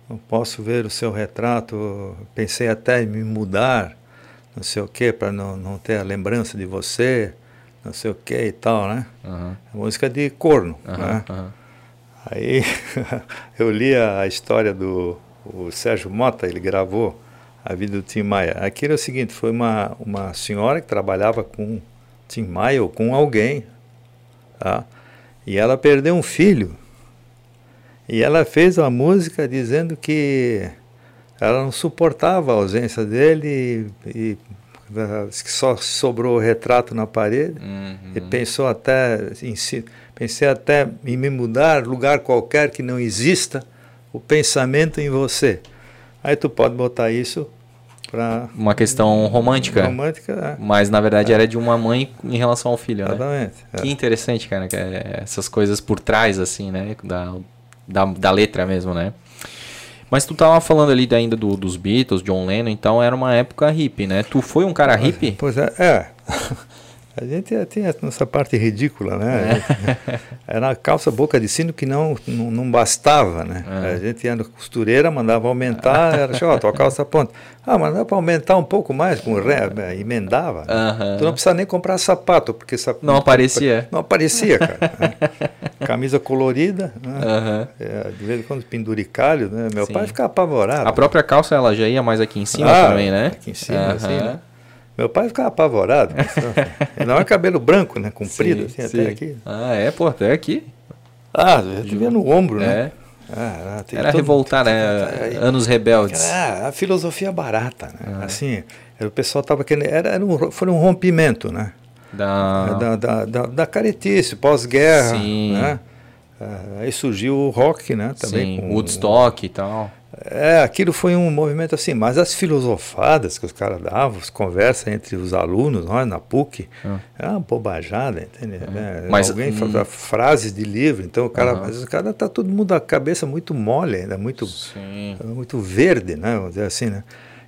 não posso ver o seu retrato, pensei até em me mudar, não sei o que, para não, não ter a lembrança de você, não sei o que e tal, né? Uhum. Música de corno, uhum, né? Uhum. Aí (laughs) eu li a história do Sérgio Mota, ele gravou a vida do Tim Maia. Aquilo é o seguinte, foi uma, uma senhora que trabalhava com Tim Maia ou com alguém, Tá? E ela perdeu um filho. E ela fez uma música dizendo que ela não suportava a ausência dele e, e que só sobrou o retrato na parede uhum. e pensou até em si, pensei até em me mudar lugar qualquer que não exista o pensamento em você. Aí tu pode botar isso uma questão romântica. Romântica, é. Mas na verdade é. era de uma mãe em relação ao filho, né? Exatamente. É. Que interessante, cara, que é essas coisas por trás assim, né, da, da, da letra mesmo, né? Mas tu tava falando ali ainda do, dos Beatles, John Lennon, então era uma época hippie, né? Tu foi um cara hippie? Pois é, é. A gente tem essa parte ridícula, né? É. (laughs) Era a calça boca de sino que não, não, não bastava, né? É. A gente ia na costureira, mandava aumentar, (laughs) era ó, tua calça ponta. Ah, mas dá para aumentar um pouco mais com ré, né? emendava. Uhum. Tu não precisa nem comprar sapato, porque sapato, não aparecia. Não aparecia, cara. né? (laughs) Camisa colorida, né? uhum. é, de vez em quando penduricalho, né? Meu Sim. pai ficava apavorado. A própria calça ela já ia mais aqui em cima ah, também, né? Aqui em cima, uhum. assim, né? Meu pai ficava apavorado. (laughs) não é cabelo branco, né? Comprido, sim, assim, sim. até aqui. Ah, é, pô, até aqui. Ah, eu devia no ombro, né? É. Ah, Era todo... revoltar, né? Anos rebeldes. Ah, a filosofia barata, né? Ah. Assim, o pessoal estava querendo. Era, era um, foi um rompimento, né? Da, da, da, da, da caretice, pós-guerra. Né? Ah, aí surgiu o rock, né? Também Sim, com Woodstock o... e tal. É, aquilo foi um movimento assim, mas as filosofadas que os caras davam, as conversas entre os alunos nós, na PUC, ah. é uma bobajada, entendeu? É. Mas, Alguém hum... fala frases de livro, então o cara, mas o cara tá todo mundo a cabeça muito mole ainda, muito, muito verde, né? Vamos dizer assim, né?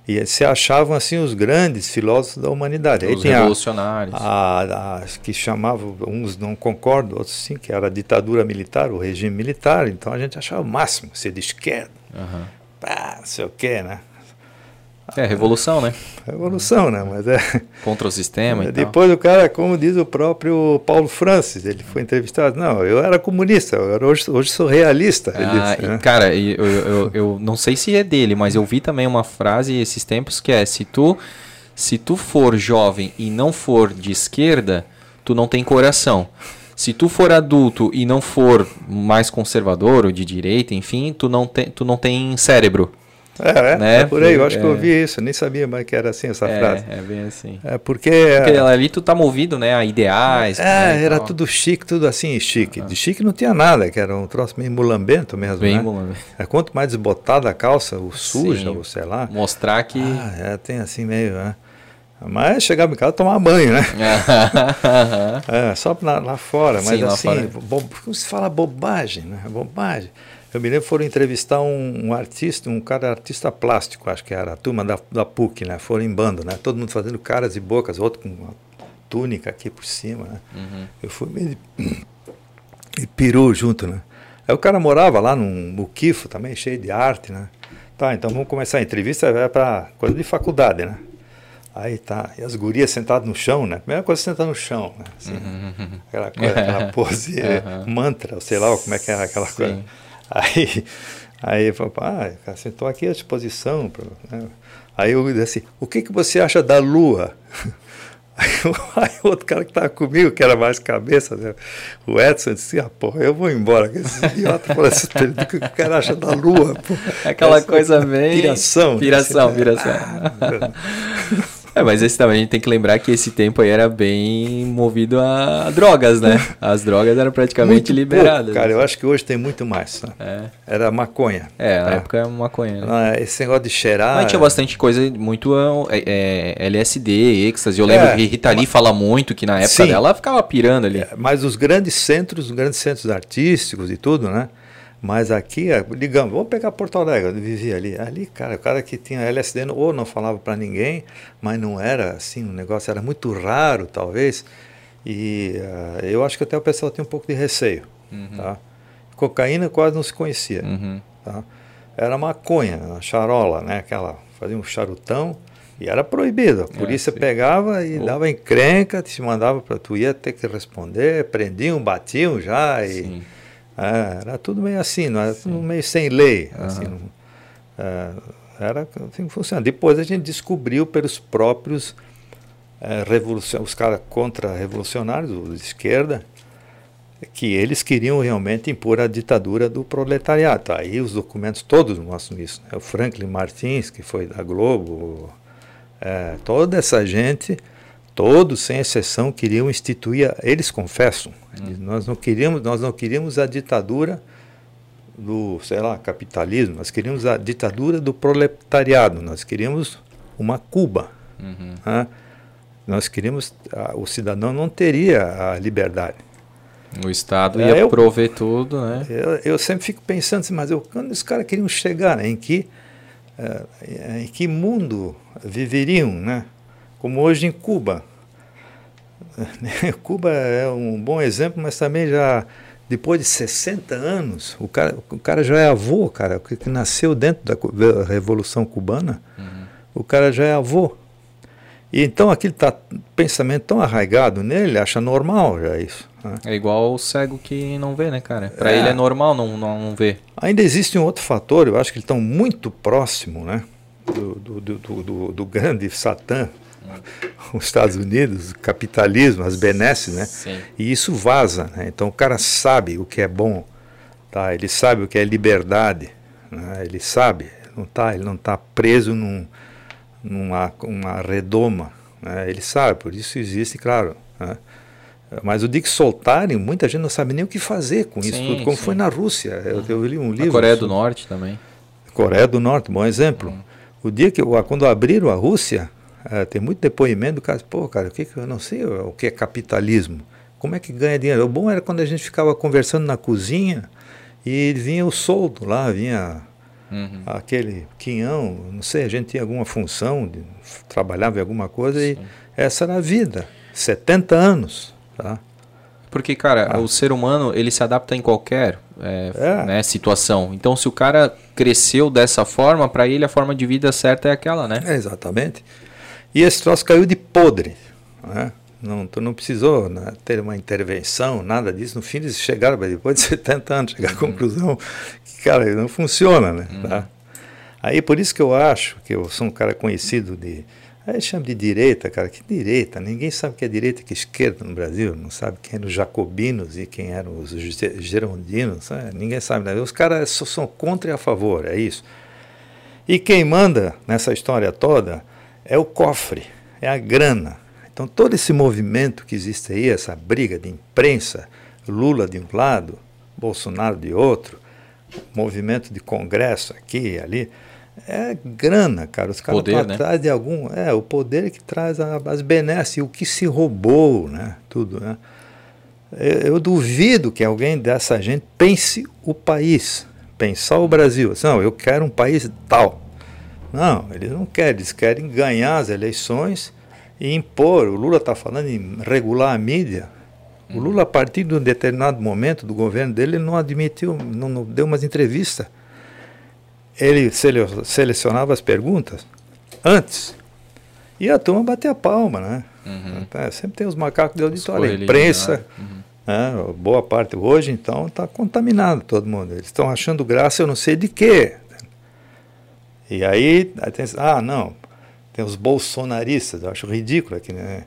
E se achavam assim os grandes filósofos da humanidade. Os Aí revolucionários. A, a, a, que chamavam, uns não concordam, outros sim, que era a ditadura militar, o regime militar. Então a gente achava o máximo ser de esquerda. Uhum pá, não sei o quê, né? É, revolução, né? Revolução, né? Mas é. Contra o sistema e Depois tal. o cara, como diz o próprio Paulo Francis, ele foi entrevistado. Não, eu era comunista, eu era, hoje, hoje sou realista. Ah, disse, né? Cara, eu, eu, eu, não sei se é dele, mas eu vi também uma frase esses tempos que é: se tu, se tu for jovem e não for de esquerda, tu não tem coração. Se tu for adulto e não for mais conservador ou de direita, enfim, tu não tem, tu não tem cérebro. É, é, né? é por aí, eu acho é, que eu ouvi isso, nem sabia mais que era assim essa é, frase. É bem assim. É porque, porque ali tu tá movido, né, a ideais. É, né, era tudo chique, tudo assim, chique. De chique não tinha nada, que era um troço meio mulambento mesmo, bem né? mulambento. É, quanto mais desbotada a calça, o suja, ou sei lá. Mostrar que... Ah, é, tem assim meio, né? Mas chegava em casa tomar banho, né? (laughs) é, só lá, lá fora, mas Sim, assim, como se fala bobagem, né? Bobagem. Eu me lembro foram entrevistar um, um, artista, um cara artista plástico, acho que era a turma da, da PUC, né? Foram em bando, né? Todo mundo fazendo caras e bocas, outro com uma túnica aqui por cima, né? Uhum. Eu fui meio de peru junto, né? Aí o cara morava lá num muquifo também, cheio de arte, né? Tá, então vamos começar a entrevista, é para coisa de faculdade, né? Aí tá, e as gurias sentadas no chão, né? Primeira coisa é sentar no chão, né? Assim, uhum. Aquela coisa, aquela (laughs) pose, uhum. mantra, sei lá como é que era aquela Sim. coisa. (laughs) Aí, aí falou, ah, sentou aqui à disposição. Né? Aí eu disse assim, o que, que você acha da lua? (laughs) Aí, outro cara que estava comigo, que era mais cabeça, né? o Edson, disse: Ah, porra, eu vou embora. Esse idiota falou assim: o que o cara acha da lua? Pô? (laughs) Aquela Essa coisa bem. Piração. Piração, assim, piração. Ah, é, mas esse também a gente tem que lembrar que esse tempo aí era bem movido a drogas, né? (laughs) As drogas eram praticamente muito liberadas. Pouco, cara, eu acho que hoje tem muito mais. Né? É. Era maconha. É, na tá? época era maconha. Né? Esse negócio de cheirar. Mas tinha bastante coisa, muito é, é, LSD, êxtase. Eu lembro é, que Rita Lee fala muito que na época sim, dela ela ficava pirando ali. É, mas os grandes centros, os grandes centros artísticos e tudo, né? Mas aqui, digamos, vamos pegar Porto Alegre, eu vivia ali. Ali, cara, o cara que tinha LSD ou não falava para ninguém, mas não era assim, um negócio era muito raro, talvez. E uh, eu acho que até o pessoal tem um pouco de receio. Uhum. Tá? Cocaína quase não se conhecia. Uhum. Tá? Era maconha, a charola, né? Aquela, fazia um charutão e era proibido. A é, polícia é, pegava e oh. dava encrenca, te mandava para tu ia ter que responder, prendiam, batiam já e sim. É, era tudo meio assim, não era tudo meio sem lei. Uhum. Assim, não, é, era assim que funciona. Depois a gente descobriu pelos próprios é, os caras contra-revolucionários, os de esquerda, que eles queriam realmente impor a ditadura do proletariado. Aí os documentos todos mostram isso. Né? O Franklin Martins, que foi da Globo, é, toda essa gente todos, sem exceção, queriam instituir, eles confessam, hum. nós não queríamos, nós não queríamos a ditadura do, sei lá, capitalismo, nós queríamos a ditadura do proletariado, nós queríamos uma Cuba. Uhum. Né? Nós queríamos, a, o cidadão não teria a liberdade. O Estado ia é, eu, prover tudo, né? Eu, eu, sempre fico pensando assim, mas eu, quando os caras queriam chegar, né, em que uh, em que mundo viveriam, né? como hoje em Cuba. (laughs) Cuba é um bom exemplo, mas também já depois de 60 anos, o cara, o cara já é avô, cara, que nasceu dentro da Revolução Cubana, uhum. o cara já é avô. E então aquele tá, pensamento tão arraigado nele, acha normal já isso. Né? É igual o cego que não vê, né, cara? Para é. ele é normal não, não ver. Ainda existe um outro fator, eu acho que eles estão muito próximo, né? Do, do, do, do, do grande Satã, os Estados Unidos, o capitalismo, as benesses, né? Sim. E isso vaza, né? Então o cara sabe o que é bom, tá? Ele sabe o que é liberdade, né? Ele sabe, não tá, ele não está preso num, numa uma redoma, né? Ele sabe, por isso existe, claro, né? Mas o dia que soltarem, muita gente não sabe nem o que fazer com sim, isso tudo, como sim. foi na Rússia. Eu, eu li um livro. A Coreia do Norte também. Coreia do Norte, bom exemplo. Hum. O dia que quando abriram a Rússia, é, tem muito depoimento do cara, pô, cara, o que, que eu não sei o que é capitalismo. Como é que ganha dinheiro? O bom era quando a gente ficava conversando na cozinha e vinha o soldo lá, vinha uhum. aquele quinhão, não sei, a gente tinha alguma função, de, trabalhava em alguma coisa Sim. e essa era a vida. 70 anos, tá? Porque, cara, ah. o ser humano, ele se adapta em qualquer é, é. Né, situação. Então, se o cara cresceu dessa forma, para ele a forma de vida certa é aquela, né? É, exatamente. E esse troço caiu de podre. Né? Não, tu não precisou né, ter uma intervenção, nada disso. No fim, eles chegaram, depois de (laughs) 70 anos, chegar à uhum. conclusão que, cara, não funciona. Né? Uhum. Tá? Aí, por isso que eu acho que eu sou um cara conhecido de. Aí chama de direita, cara. Que direita? Ninguém sabe que é direita e que é esquerda no Brasil. Não sabe quem eram os jacobinos e quem eram os gerondinos. Sabe? Ninguém sabe. Né? Os caras só são contra e a favor, é isso. E quem manda nessa história toda é o cofre, é a grana. Então todo esse movimento que existe aí, essa briga de imprensa, Lula de um lado, Bolsonaro de outro, movimento de congresso aqui e ali, é grana, cara. Os caras estão né? atrás de algum. É, o poder que traz as benesses, o que se roubou, né? Tudo, né? Eu, eu, duvido que alguém dessa gente pense o país, pensar o Brasil. Não, eu quero um país tal. Não, eles não querem, eles querem ganhar as eleições e impor. O Lula está falando em regular a mídia. O Lula, a partir de um determinado momento do governo dele, ele não admitiu, não, não deu umas entrevistas. Ele sele, selecionava as perguntas antes. E a turma batia a palma, né? Uhum. É, sempre tem os macacos de auditório, a imprensa, uhum. né? boa parte. Hoje, então, está contaminado todo mundo. Eles estão achando graça, eu não sei de quê. E aí, aí tem, ah, não, tem os bolsonaristas, eu acho ridículo aqui, né?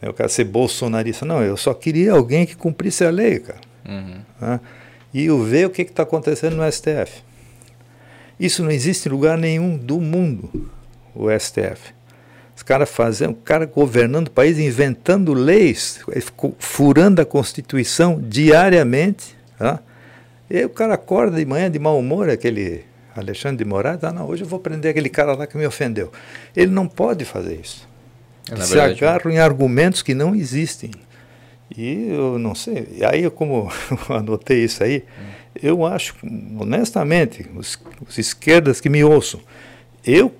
Eu quero ser bolsonarista. Não, eu só queria alguém que cumprisse a lei, cara. Uhum. Né? E eu ver o que está acontecendo no STF. Isso não existe em lugar nenhum do mundo, o STF. Os caras fazendo, o cara governando o país, inventando leis, furando a Constituição diariamente. Tá? E aí o cara acorda de manhã de mau humor, aquele Alexandre de Moraes, ah, não, hoje eu vou prender aquele cara lá que me ofendeu. Ele não pode fazer isso. É, se verdade, agarram em argumentos que não existem. E eu não sei, e aí como (laughs) eu anotei isso aí, eu acho, honestamente, os, os esquerdas que me ouçam, eu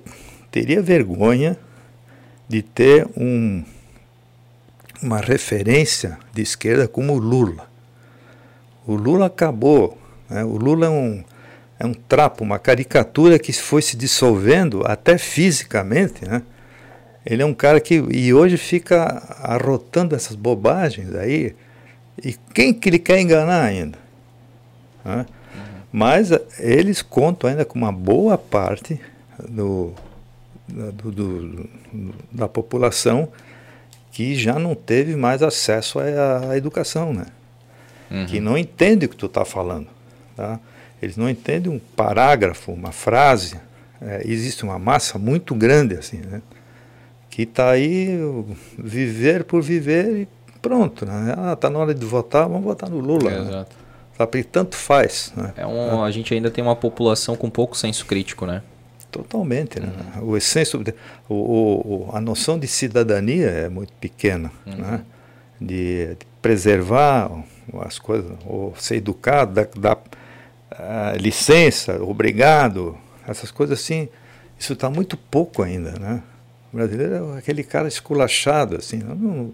teria vergonha de ter um, uma referência de esquerda como o Lula. O Lula acabou, né? o Lula é um, é um trapo, uma caricatura que foi se dissolvendo até fisicamente, né? Ele é um cara que e hoje fica arrotando essas bobagens aí. E quem que ele quer enganar ainda? Né? Uhum. Mas eh, eles contam ainda com uma boa parte do, do, do, da população que já não teve mais acesso à, à educação, né? Uhum. Que não entende o que tu está falando. Tá? Eles não entendem um parágrafo, uma frase. É, existe uma massa muito grande assim, né? que está aí viver por viver e pronto. Né? Ah, está na hora de votar, vamos votar no Lula. É, né? Exato. Sabe, tanto faz. Né? É um, a gente ainda tem uma população com pouco senso crítico, né? Totalmente. Né? Uhum. O essêncio, o, o, a noção de cidadania é muito pequena. Uhum. Né? De, de, preservar as coisas, ou ser educado, dar, dar licença, obrigado, essas coisas assim. Isso está muito pouco ainda, né? O brasileiro é aquele cara esculachado, assim. Não,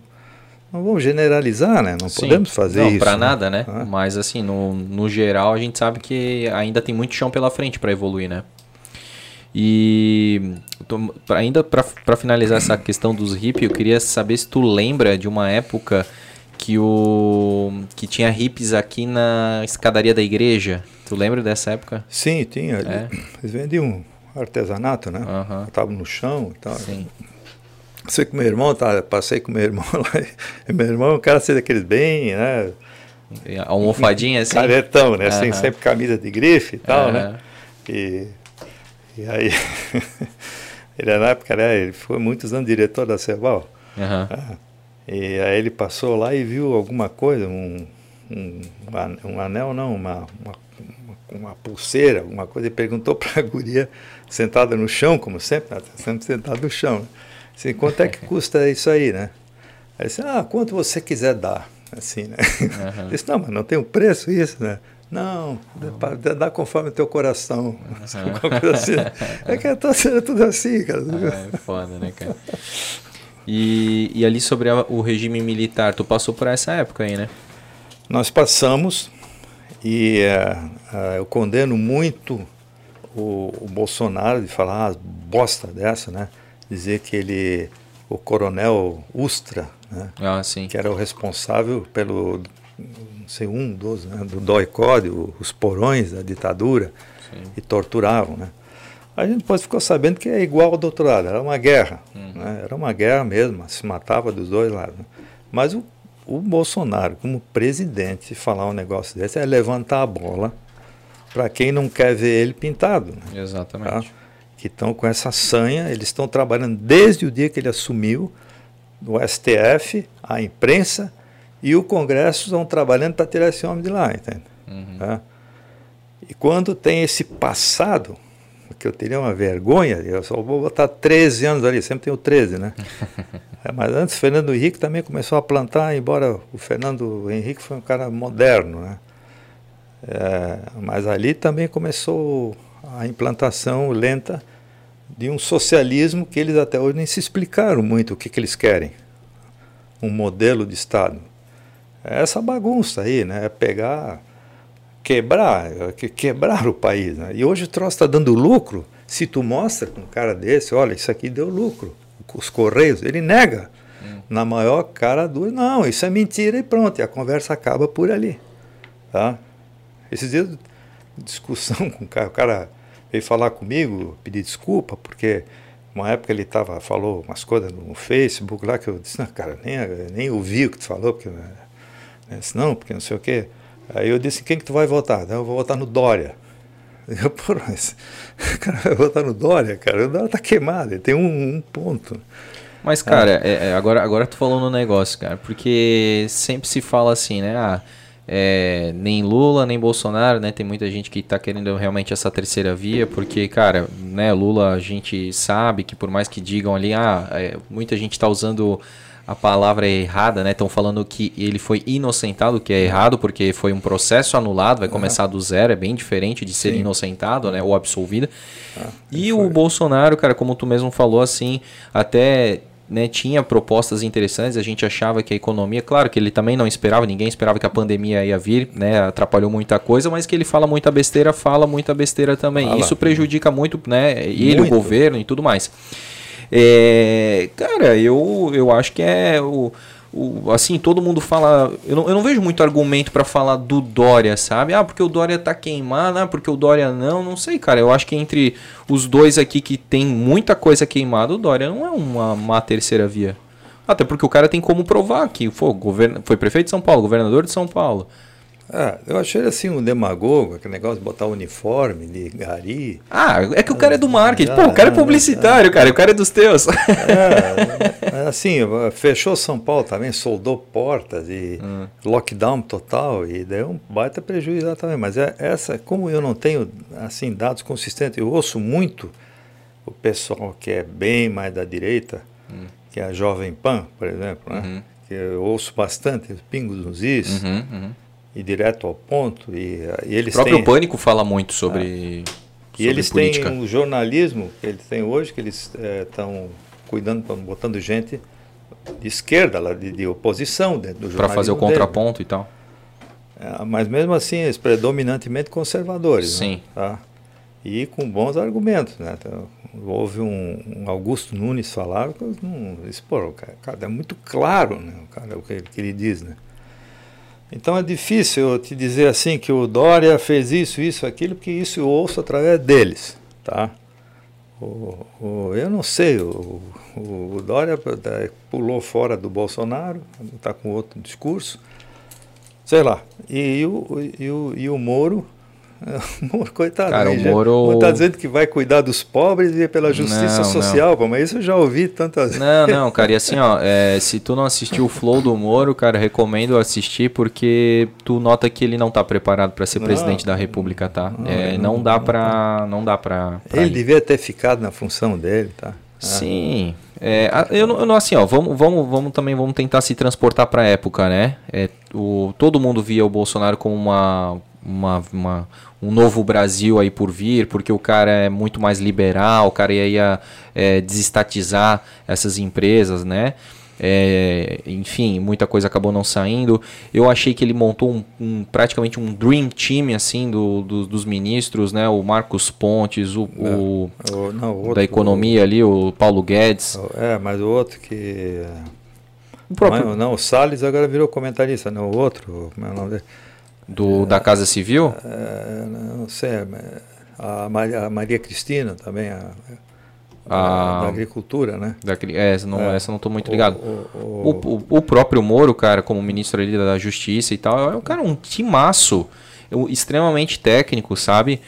não vamos generalizar, né? Não Sim. podemos fazer não, isso. Não, para né? nada, né? Ah. Mas, assim, no, no geral, a gente sabe que ainda tem muito chão pela frente para evoluir, né? E tô, ainda para finalizar essa questão dos hippies, eu queria saber se tu lembra de uma época que o que tinha hippies aqui na escadaria da igreja. Tu lembra dessa época? Sim, tinha. É. Eles vendiam artesanato, né? Uhum. Tava no chão e tal. Sim. Sei meu irmão, tá, passei com meu irmão (laughs) lá. E meu irmão, o cara ser daqueles bem, né? Almofadinha assim? Caretão, né? Uhum. Sem sempre camisa de grife e tal, uhum. né? E, e aí, (laughs) ele na época, né? Ele foi muitos anos diretor da Ceval. Uhum. E aí ele passou lá e viu alguma coisa, um, um, um anel, não, uma, uma, uma pulseira, alguma coisa, e perguntou para a (laughs) guria sentada no chão, como sempre, né? sempre sentada no chão. Né? Assim, quanto é que (laughs) custa isso aí, né? Aí disse, ah, quanto você quiser dar, assim, né? Uhum. (laughs) disse, não, mas não tem um preço isso, né? Não, dá, dá conforme o teu coração. Uhum. Assim. É que é tudo, é tudo assim, cara. Ah, é foda, né, cara? E, e ali sobre a, o regime militar, tu passou por essa época aí, né? Nós passamos e uh, uh, eu condeno muito o, o Bolsonaro de falar umas bosta dessa, né? Dizer que ele, o coronel Ustra, né? Ah, que era o responsável pelo, não sei, um dos, né? do DOI-CODE, os porões da ditadura, sim. e torturavam, né? A gente depois ficou sabendo que é igual ao doutorado, era uma guerra, uhum. né? era uma guerra mesmo, se matava dos dois lados. Né? Mas o, o Bolsonaro, como presidente, falar um negócio desse é levantar a bola para quem não quer ver ele pintado. Né? Exatamente. Tá? Que estão com essa sanha, eles estão trabalhando desde o dia que ele assumiu, no STF, a imprensa e o Congresso estão trabalhando para tirar esse homem de lá, entende? Uhum. Tá? E quando tem esse passado, que eu teria uma vergonha, eu só vou botar 13 anos ali, sempre tenho 13, né? (laughs) é, mas antes, Fernando Henrique também começou a plantar, embora o Fernando Henrique foi um cara moderno, né? É, mas ali também começou a implantação lenta de um socialismo que eles até hoje nem se explicaram muito o que, que eles querem. Um modelo de Estado. É essa bagunça aí, né? É pegar, quebrar, quebrar o país. Né? E hoje o troço está dando lucro. Se tu mostra com um cara desse, olha, isso aqui deu lucro. Os Correios, ele nega. Hum. Na maior cara do. Não, isso é mentira e pronto. E a conversa acaba por ali. Tá? Esses dias, discussão (laughs) com o cara, o cara veio falar comigo, pedir desculpa, porque uma época ele tava, falou umas coisas no Facebook lá que eu disse, não, cara, nem, nem ouvi o que tu falou, porque. Né? Disse, não, porque não sei o quê. Aí eu disse, quem que tu vai votar? Eu vou votar no Dória. (laughs) Eu, porra, mas, (laughs) cara, vai votar no Dória, cara. O Dória tá queimado, ele tem um, um ponto. Mas, cara, ah. é, agora, agora tu falou no negócio, cara, porque sempre se fala assim, né? Ah, é, nem Lula, nem Bolsonaro, né? Tem muita gente que está querendo realmente essa terceira via, porque, cara, né, Lula a gente sabe que por mais que digam ali, ah, é, muita gente está usando a palavra errada, né? Estão falando que ele foi inocentado, que é errado, porque foi um processo anulado, vai começar do zero, é bem diferente de ser Sim. inocentado, né? Ou absolvido. Ah, e foi. o Bolsonaro, cara, como tu mesmo falou, assim, até né, tinha propostas interessantes, a gente achava que a economia, claro que ele também não esperava, ninguém esperava que a pandemia ia vir, né, atrapalhou muita coisa, mas que ele fala muita besteira, fala muita besteira também. Fala. Isso prejudica muito, né, ele, muito. o governo e tudo mais. É, cara, eu, eu acho que é o o, assim, todo mundo fala. Eu não, eu não vejo muito argumento para falar do Dória, sabe? Ah, porque o Dória tá queimado, ah, porque o Dória não. Não sei, cara. Eu acho que entre os dois aqui que tem muita coisa queimada, o Dória não é uma, uma terceira via. Até porque o cara tem como provar que foi, govern... foi prefeito de São Paulo, governador de São Paulo. Ah, eu achei ele assim um demagogo, aquele negócio de botar uniforme de gari. Ah, é que o cara é do marketing. Ah, Pô, o cara é publicitário, cara. O cara é dos teus. É, é, assim, fechou São Paulo também, soldou portas e hum. lockdown total e deu um baita prejuízo também. Mas é, essa, como eu não tenho assim dados consistentes, eu ouço muito o pessoal que é bem mais da direita, hum. que é a Jovem Pan, por exemplo, né? Uhum. Que eu ouço bastante, pingos nos is. Uhum, uhum e direto ao ponto. E, e eles o próprio têm, Pânico fala muito sobre. Ah, e eles política. têm um jornalismo que eles têm hoje, que eles estão é, cuidando, botando gente de esquerda, de, de oposição dentro do jornalismo. Para fazer o contraponto dele. e tal. É, mas mesmo assim, eles predominantemente conservadores. Né? Sim. Né? Tá? E com bons argumentos. Né? Então, houve um, um, Augusto Nunes falar, não, disse, pô, cara, é muito claro né, o, cara, o que, que ele diz. Né? Então é difícil eu te dizer assim que o Dória fez isso, isso, aquilo, porque isso eu ouço através deles, tá? O, o, eu não sei, o, o, Dória é, pulou fora do Bolsonaro, está com outro discurso, sei lá. E, e, o, e, o, e o Moro (laughs) Moro, coitado. Cara, o Moro... Está dizendo que vai cuidar dos pobres e pela justiça não, social, não. mas isso eu já ouvi tantas Não, não, cara, e assim, ó, (laughs) é, se tu não assistiu o Flow do Moro, cara, recomendo assistir porque tu nota que ele não está preparado para ser não, presidente da República, tá? Não, é, não, dá para não dá para Ele ir. devia ter ficado na função dele, tá? Ah. Sim. É, eu, eu não assim, ó, vamos, vamos, vamos também vamos tentar se transportar para a época, né? É, o, todo mundo via o Bolsonaro como uma uma, uma, um novo Brasil aí por vir, porque o cara é muito mais liberal, o cara ia é, desestatizar essas empresas, né? É, enfim, muita coisa acabou não saindo. Eu achei que ele montou um, um praticamente um dream team assim do, do, dos ministros, né? O Marcos Pontes, o, o, o não, outro, da economia ali, o Paulo Guedes. É, mas o outro que o próprio... não, não, o Salles agora virou comentarista, não o outro, como é o nome dele? Do, da Casa Civil? É, não sei, é, a Maria, a Maria Cristina também, a, a, da agricultura, né? Da, é, essa não, é, essa não estou muito ligado. O, o, o, o, próprio Moro, cara, como ministro ali da Justiça e tal, é um cara um timaço, extremamente técnico, sabe?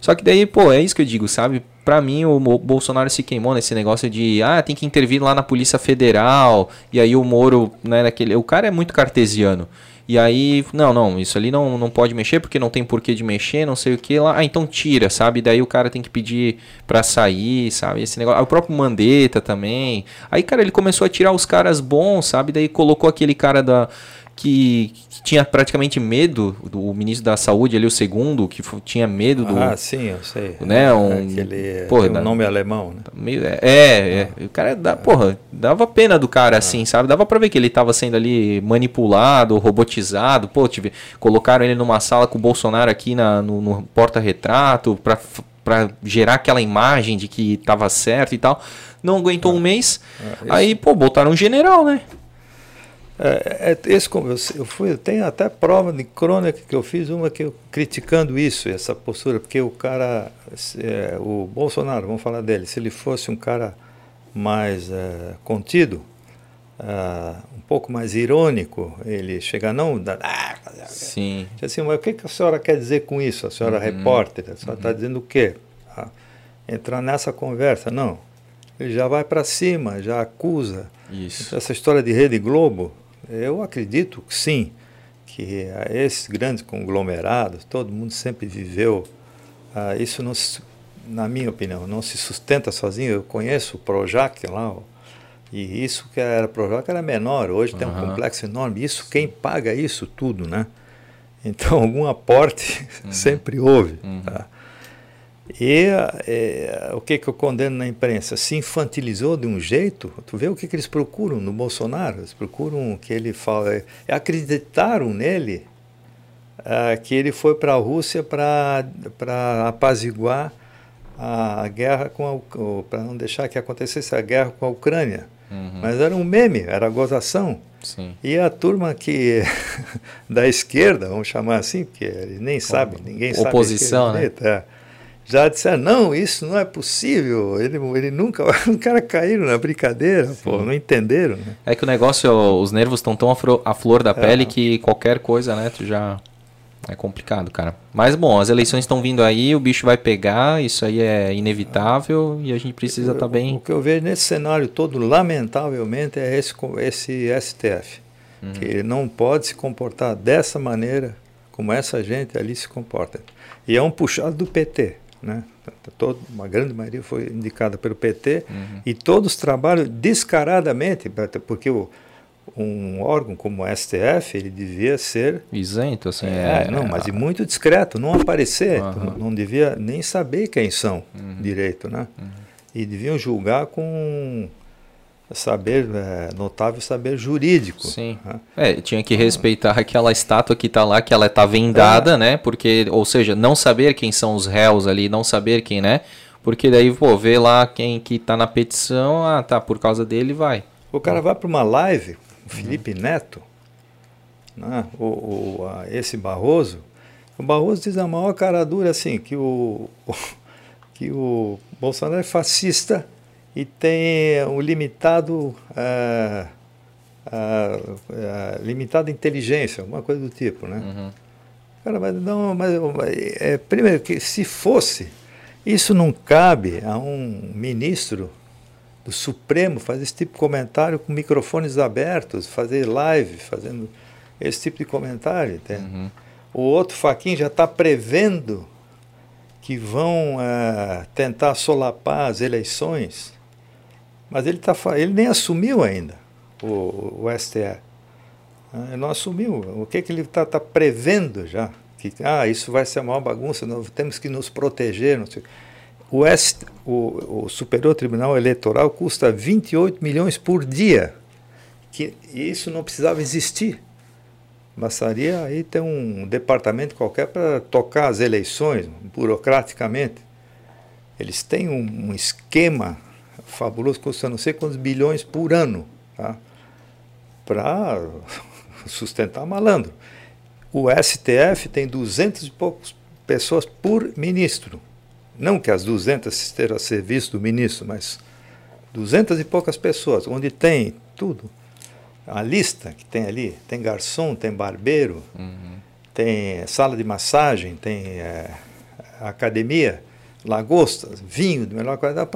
Só que daí, pô, é isso que eu digo, sabe? Pra mim, o Bolsonaro se queimou nesse negócio de, ah, tem que intervir lá na Polícia Federal, e aí o Moro, né, naquele... O cara é muito cartesiano. E aí, não, não, isso ali não, não pode mexer porque não tem porquê de mexer, não sei o que lá. Ah, então tira, sabe? Daí o cara tem que pedir pra sair, sabe? Esse negócio. o próprio Mandetta também. Aí, cara, ele começou a tirar os caras bons, sabe? Daí colocou aquele cara da que, que, tinha praticamente medo do ministro da Saúde, ali o segundo, que tinha medo do. Ah, sim, eu sei. Né, um, Aquele porra, um nome alemão, né? Meio, é, é, ah. o cara dá, porra, dava pena do cara, ah. assim, sabe? Dava pra ver que ele tava sendo ali manipulado, robotizado. Pô, tive, colocaram ele numa sala com o Bolsonaro aqui na, no, no porta-retrato pra, pra gerar aquela imagem de que tava certo e tal. Não aguentou um mês. Aí, pô, botaram um general, né? É, é, esse, eu, fui, eu tenho até prova de crônica que eu fiz, uma que eu criticando isso, essa postura, porque o cara, é, o Bolsonaro, vamos falar dele, se ele fosse um cara mais é, contido, é, um pouco mais irônico, ele chegar não, sim, assim, mas o que, que a senhora quer dizer com isso? A senhora uhum. repórter, a senhora está uhum. dizendo o quê? Ah, entrar nessa conversa, não. Ele já vai para cima, já acusa. Isso. Essa história de Rede Globo, eu acredito que sim, que esses grandes conglomerados, todo mundo sempre viveu. Uh, isso, não se, na minha opinião, não se sustenta sozinho. Eu conheço o Projac lá, e isso que era Projac era menor, hoje uhum. tem um complexo enorme. Isso, quem paga isso tudo, né? Então, algum aporte (laughs) uhum. sempre houve. Uhum. Tá? E é, o que, que eu condeno na imprensa? Se infantilizou de um jeito. Tu vê o que, que eles procuram no Bolsonaro? Eles procuram que ele fala. É, acreditaram nele é, que ele foi para a Rússia para apaziguar a guerra com a para não deixar que acontecesse a guerra com a Ucrânia. Uhum. Mas era um meme, era gozação. Sim. E a turma que (laughs) da esquerda, vamos chamar assim, porque ele nem sabe, ninguém Oposição, sabe. Oposição, né? É, já disseram, não, isso não é possível, ele, ele nunca, (laughs) o cara caíram na brincadeira, Sim. pô, não entenderam. Né? É que o negócio, os nervos estão tão à flor da é. pele que qualquer coisa, né, tu já... É complicado, cara. Mas bom, as eleições estão vindo aí, o bicho vai pegar, isso aí é inevitável e a gente precisa estar tá bem. O que eu vejo nesse cenário todo, lamentavelmente, é esse, esse STF. Uhum. Que não pode se comportar dessa maneira como essa gente ali se comporta. E é um puxado do PT. Né? Todo, uma grande maioria foi indicada pelo PT uhum. e todos trabalham descaradamente, porque o, um órgão como o STF ele devia ser isento, assim, é, é não, mas é, muito discreto, não aparecer, uhum. não, não, devia nem saber quem são uhum. direito, né? Uhum. E deviam julgar com saber é, notável saber jurídico. Sim. Né? É, tinha que respeitar aquela estátua que está lá, que ela está vendada, é. né? Porque, ou seja, não saber quem são os réus ali, não saber quem, né? Porque daí, pô, vê lá quem que está na petição, ah, tá, por causa dele vai. O cara vai para uma live, o Felipe uhum. Neto, né? o, o a, esse Barroso, o Barroso diz a maior cara dura assim, que o, o (laughs) que o Bolsonaro é fascista e tem o limitado uh, uh, uh, limitada inteligência, alguma coisa do tipo, né? Uhum. Cara, mas não, mas é, primeiro que se fosse, isso não cabe a um ministro do Supremo fazer esse tipo de comentário com microfones abertos, fazer live, fazendo esse tipo de comentário. Uhum. O outro Faquin já está prevendo que vão tentar solapar as eleições mas ele, tá, ele nem assumiu ainda, o, o STE. Ah, ele não assumiu. O que, que ele está tá prevendo já? Que, ah, isso vai ser uma bagunça, nós temos que nos proteger. Não sei. O, ST, o, o Superior Tribunal Eleitoral custa 28 milhões por dia. Que, isso não precisava existir. Bastaria aí ter um departamento qualquer para tocar as eleições, burocraticamente. Eles têm um, um esquema fabuloso, custa não sei quantos bilhões por ano, tá? para (laughs) sustentar malandro. O STF tem 200 e poucas pessoas por ministro. Não que as 200 estejam a serviço do ministro, mas 200 e poucas pessoas, onde tem tudo. A lista que tem ali, tem garçom, tem barbeiro, uhum. tem sala de massagem, tem é, academia lagostas, vinho de melhor qualidade,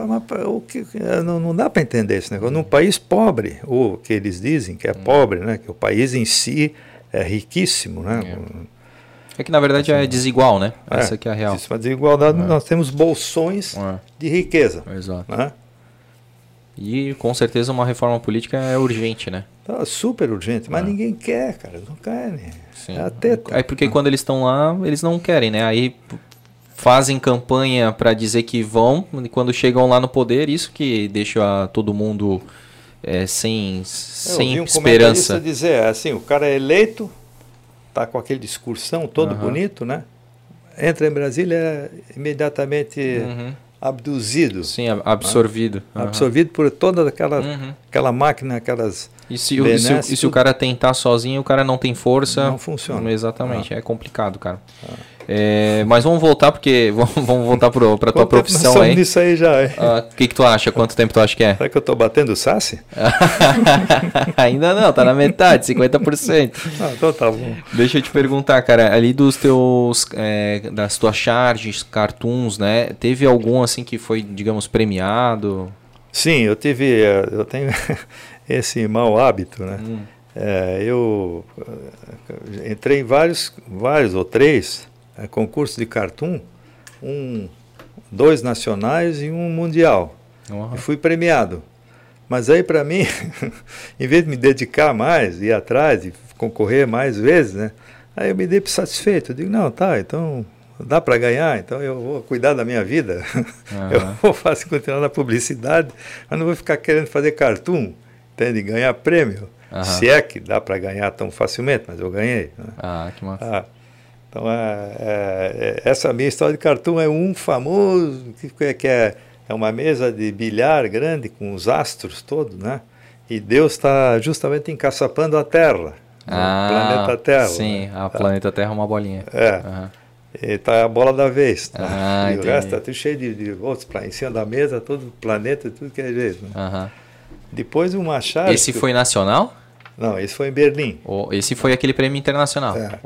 o que, não, não dá para entender esse negócio. Num país pobre, ou que eles dizem que é hum. pobre, né, que o país em si é riquíssimo, né? É, é que na verdade assim, é desigual, né? É, Essa que é a real. Uma desigualdade, é. nós temos bolsões é. de riqueza. Exato. Né? E com certeza uma reforma política é urgente, né? Tá super urgente, mas é. ninguém quer, cara. Não querem. Sim. É até, Aí porque quando eles estão lá, eles não querem, né? Aí fazem campanha para dizer que vão, e quando chegam lá no poder, isso que deixa todo mundo é, sem, sem Eu vi um esperança. dizer assim, o cara é eleito, tá com aquele discursão todo uhum. bonito, né? Entra em Brasília é imediatamente uhum abduzido. Sim, absorvido. Né? Uhum. Absorvido por toda aquela, uhum. aquela máquina, aquelas. E se, e, se, e se, o cara tentar sozinho, o cara não tem força. Não funciona. Exatamente, ah. é complicado, cara. Ah. É, mas vamos voltar, porque (laughs) vamos voltar para tua profissão aí. nisso aí já. O ah, que, que tu acha? Quanto tempo tu acha que é? Será que eu estou batendo o Sassi? (laughs) Ainda não, tá na metade, 50%. Ah, então tá bom. Deixa eu te perguntar, cara, ali dos teus, é, das tuas charges, cartoons, né? Teve algum assim que foi, digamos, premiado? Sim, eu tive, eh, eu tenho (laughs) esse mau hábito, né? Hum. É, eu eh, entrei em vários, vários ou três é, concurso de cartoon, um, dois nacionais e um mundial. Uhum. E fui premiado. Mas aí para mim, (laughs) em vez de me dedicar mais, ir atrás e concorrer mais vezes, né? Aí eu me dei satisfeito. Eu digo, não, tá, então dá para ganhar, então eu vou cuidar da minha vida. Uhum. (laughs) Eu vou fazer, continuar na publicidade, mas não vou ficar querendo fazer cartoon, entende? Ganhar prêmio. Uhum. Se é que dá para ganhar tão facilmente, mas eu ganhei. Né? Ah, que massa. Ah, então, é, é, é, essa minha história de cartoon é um famoso, que, que é, é uma mesa de bilhar grande com os astros todos, né? E Deus está justamente encaçapando a Terra, ah, o planeta Terra. Sim, né? a planeta Terra é uma bolinha. É. Uhum. E tá a bola da vez. Tá? Ah, e entendi. o resto está tudo cheio de, de outros em cima da mesa, todo planeta, tudo que é jeito. Né? Uhum. Depois uma chave. Esse foi nacional? Não, esse foi em Berlim. Oh, esse foi aquele prêmio internacional. É.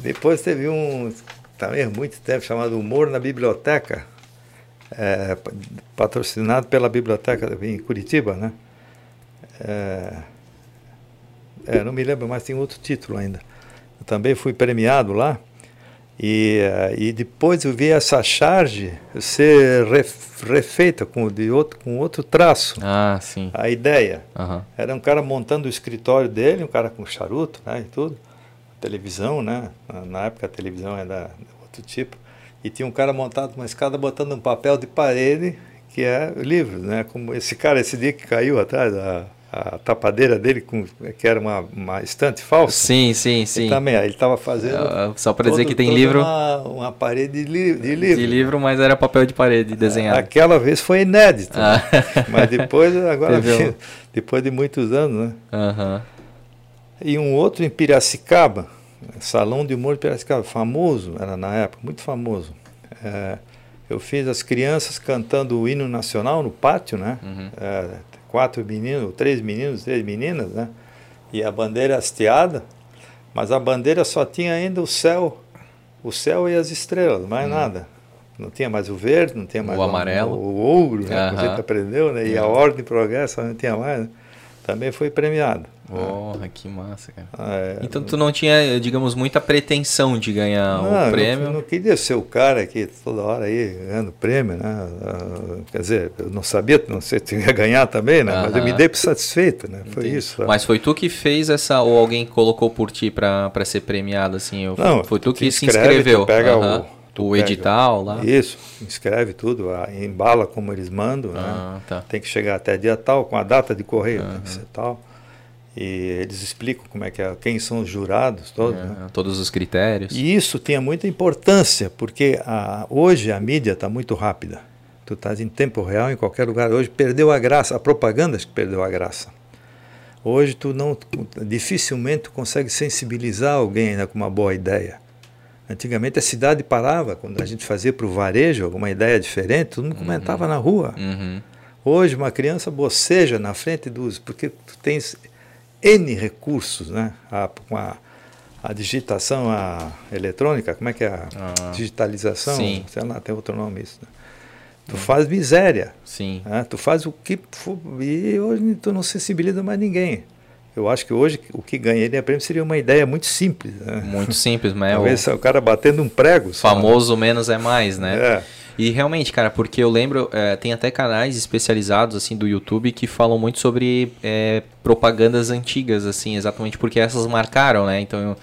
Depois teve um, também muito tempo, chamado Humor na Biblioteca, é, patrocinado pela biblioteca em Curitiba, né? É, é, não me lembro, mas tem outro título ainda. Eu também fui premiado lá. E, e depois eu vi essa charge ser refeita com, de outro, com outro traço. Ah, sim. A ideia. Uhum. Era um cara montando o escritório dele, um cara com charuto né, e tudo televisão, né? Na época a televisão era outro tipo. E tinha um cara montado numa escada botando um papel de parede que é livro, né? Como esse cara, esse dia que caiu atrás, a, a tapadeira dele, com, que era uma, uma estante falsa. Sim, sim, sim. Ele também, ele estava fazendo. Uh, só para dizer que tem livro. Uma, uma parede de, li, de livro. De livro, mas era papel de parede desenhado. Aquela vez foi inédito. Ah. Mas depois, agora, (laughs) (laughs) depois de muitos anos, né? Uh -huh e um outro em Piracicaba, Salão de Humor de Piracicaba, famoso, era na época, muito famoso. É, eu fiz as crianças cantando o hino nacional no pátio, né? Uhum. É, quatro meninos, três meninos, três meninas, né? E a bandeira hasteada, mas a bandeira só tinha ainda o céu, o céu e as estrelas, mais uhum. nada. Não tinha mais o verde, não tinha mais o, o amarelo, o, o ouro, né? Uhum. a gente aprendeu, né? E a uhum. ordem e progresso não tinha mais. Né? Também foi premiado. Porra, que massa, cara. É, então tu não tinha, digamos, muita pretensão de ganhar não, o prêmio? Não, não queria ser o cara que toda hora aí ganhando prêmio, né? Ah, quer dizer, eu não sabia, não sei se ia ganhar também, né? Mas eu me dei satisfeito, né? Foi Entendi. isso. Mas foi tu que fez essa, ou alguém colocou por ti para ser premiado, assim? Não, foi tu que se inscreveu? Tu pega o, o edital lá? Isso, escreve tudo, embala como eles mandam, né? ah, né? Tá. Tem que chegar até dia tal, com a data de correio, uhum. tem que ser tal. E eles explicam como é que é, quem são os jurados, todos, é, né? todos os critérios. E isso tinha muita importância, porque a, hoje a mídia está muito rápida. Tu estás em tempo real em qualquer lugar. Hoje perdeu a graça, a propaganda que perdeu a graça. Hoje tu não dificilmente tu consegue sensibilizar alguém né, com uma boa ideia. Antigamente a cidade parava quando a gente fazia para o varejo alguma ideia diferente, todo mundo uhum. comentava na rua. Uhum. Hoje uma criança boceja na frente dos porque tu tens N recursos, né? A, com a, a digitação a eletrônica, como é que é a ah, digitalização? Sim. Sei lá, tem outro nome isso. Né? Tu hum. faz miséria. Sim. Né? Tu faz o que e hoje tu não sensibiliza mais ninguém. Eu acho que hoje o que ganharia prêmio seria uma ideia muito simples. Né? Muito simples, (laughs) mas Talvez o... o cara batendo um prego. Famoso menos é mais, né? É. E realmente, cara, porque eu lembro, é, tem até canais especializados assim do YouTube que falam muito sobre é, propagandas antigas, assim, exatamente porque essas marcaram, né? Então eu,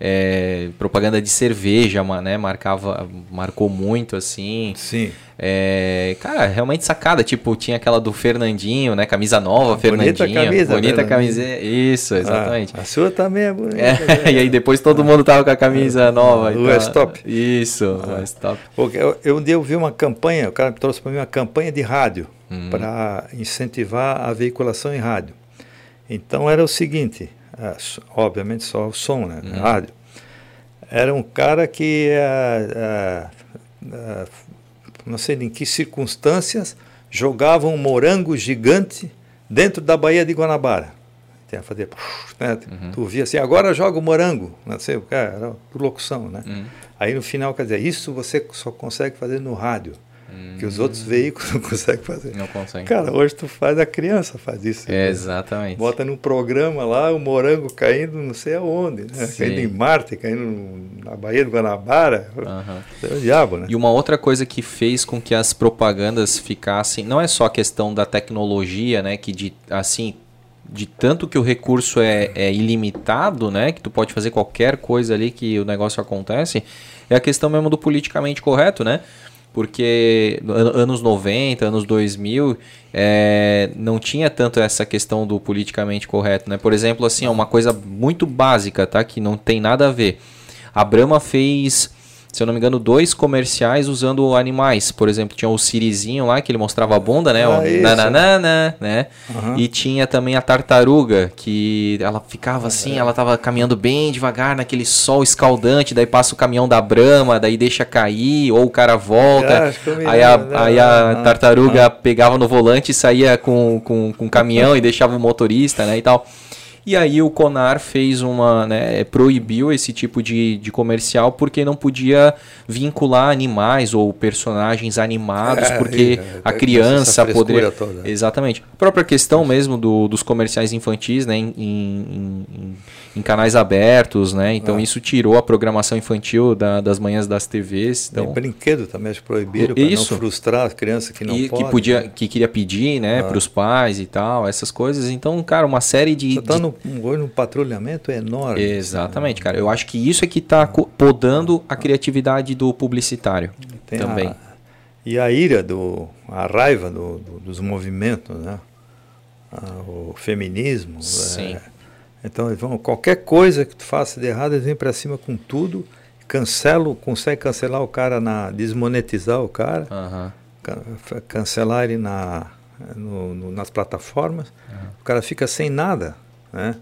é, propaganda de cerveja, né? Marcava, marcou muito, assim. Sim. É, cara, realmente sacada. Tipo, tinha aquela do Fernandinho, né? Camisa nova, Fernandinho. Bonita camisa. Bonita camisa. Isso, exatamente. Ah, a sua também é bonita. É, né? (laughs) e aí depois todo mundo tava com a camisa nova. O Stop. Isso, ah. o Stop. Eu, eu, um dia eu vi uma campanha, o cara trouxe para mim uma campanha de rádio uhum. para incentivar a veiculação em rádio. Então era o seguinte, é, obviamente só o som, né? Uhum. Rádio. Era um cara que, é, é, não sei em que circunstâncias, jogava um morango gigante dentro da Baía de Guanabara. Tinha a fazer, né? uhum. tu via assim, agora joga o morango, não sei o que, era por locução, né? Uhum. Aí no final, quer dizer, isso você só consegue fazer no rádio. Que os outros veículos (laughs) não conseguem fazer. Não conseguem. Cara, hoje tu faz, a criança faz isso. É, exatamente. Bota num programa lá, o morango caindo não sei aonde, né? Caindo em Marte, caindo na Baía do Guanabara. Uhum. É o diabo, né? E uma outra coisa que fez com que as propagandas ficassem, não é só a questão da tecnologia, né? Que de, assim, de tanto que o recurso é, é ilimitado, né? Que tu pode fazer qualquer coisa ali que o negócio acontece, é a questão mesmo do politicamente correto, né? Porque anos 90, anos 2000, é, não tinha tanto essa questão do politicamente correto, né? Por exemplo, assim, uma coisa muito básica, tá? Que não tem nada a ver. A Brahma fez se eu não me engano, dois comerciais usando animais. Por exemplo, tinha o Sirizinho lá, que ele mostrava a bunda, né? Ah, o nananana, né? Uhum. E tinha também a tartaruga, que ela ficava assim, ela tava caminhando bem devagar naquele sol escaldante, daí passa o caminhão da Brama, daí deixa cair, ou o cara volta. aí, a, aí a tartaruga pegava no volante e saía com, com, com o caminhão e deixava o motorista, né? E tal. E aí o Conar fez uma, né, proibiu esse tipo de, de comercial porque não podia vincular animais ou personagens animados, é, porque é, a criança poderia. Toda. Exatamente. A própria questão mesmo do, dos comerciais infantis, né, em, em, em, em canais abertos, né? Então ah. isso tirou a programação infantil da, das manhãs das TVs. Então... Tem brinquedo também acho proibido para não frustrar a criança que não e, pode. Que podia, que queria pedir, né, ah. para os pais e tal, essas coisas. Então, cara, uma série de. Tá de... no, um patrulhamento enorme. Exatamente, cara. Eu acho que isso é que está podando a criatividade do publicitário Tem também. A, e a ira, do, a raiva do, do, dos movimentos, né? Ah, o feminismo. Sim. É, então, eles vão, qualquer coisa que tu faça de errado, eles vêm para cima com tudo, cancelam, consegue cancelar o cara, na desmonetizar o cara, uhum. cancelar ele na, no, no, nas plataformas, uhum. o cara fica sem nada, né?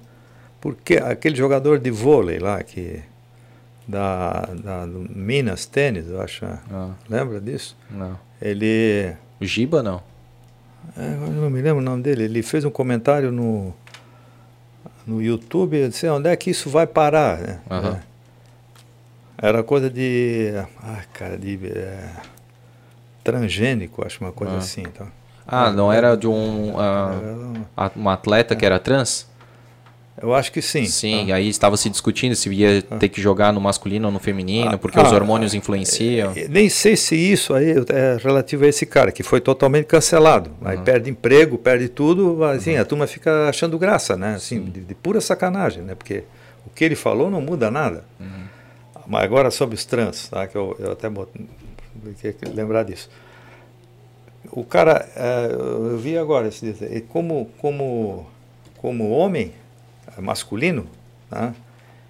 Porque aquele jogador de vôlei lá que da, da Minas Tênis, eu acho, ah. lembra disso? Não. Ele o Giba não? É, eu não me lembro o nome dele. Ele fez um comentário no no YouTube, eu disse, onde é que isso vai parar? Uhum. É. Era coisa de. Ah, cara, de. É, transgênico, acho uma coisa uhum. assim. Então. Ah, não era de um, uh, um atleta que era trans? Eu acho que sim. Sim, ah. aí estava se discutindo se ia ah. ter que jogar no masculino ou no feminino, ah, porque os ah, hormônios influenciam. É, nem sei se isso aí é relativo a esse cara, que foi totalmente cancelado. Aí uhum. perde emprego, perde tudo, assim, uhum. a turma fica achando graça, né? Assim, de, de, pura sacanagem, né? Porque o que ele falou não muda nada. Uhum. Mas agora sobre os trans, tá? que eu, eu até vou lembrar disso. O cara, é, eu vi agora, como, como, como homem, masculino, né?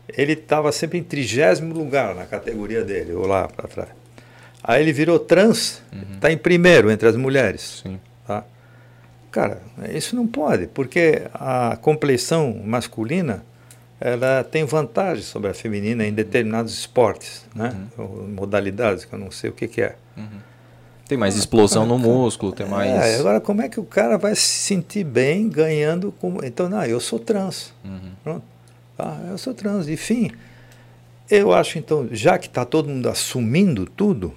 ele estava sempre em trigésimo lugar na categoria dele, ou lá para trás. Aí ele virou trans, está uhum. em primeiro entre as mulheres. Sim. Tá? Cara, isso não pode, porque a compleição masculina ela tem vantagem sobre a feminina em determinados esportes, né? Uhum. modalidades que eu não sei o que, que é. Uhum. Tem mais explosão no músculo, tem mais. É, agora como é que o cara vai se sentir bem ganhando como. Então, não, eu sou trans. Uhum. Pronto. Ah, eu sou trans. Enfim, eu acho então, já que está todo mundo assumindo tudo,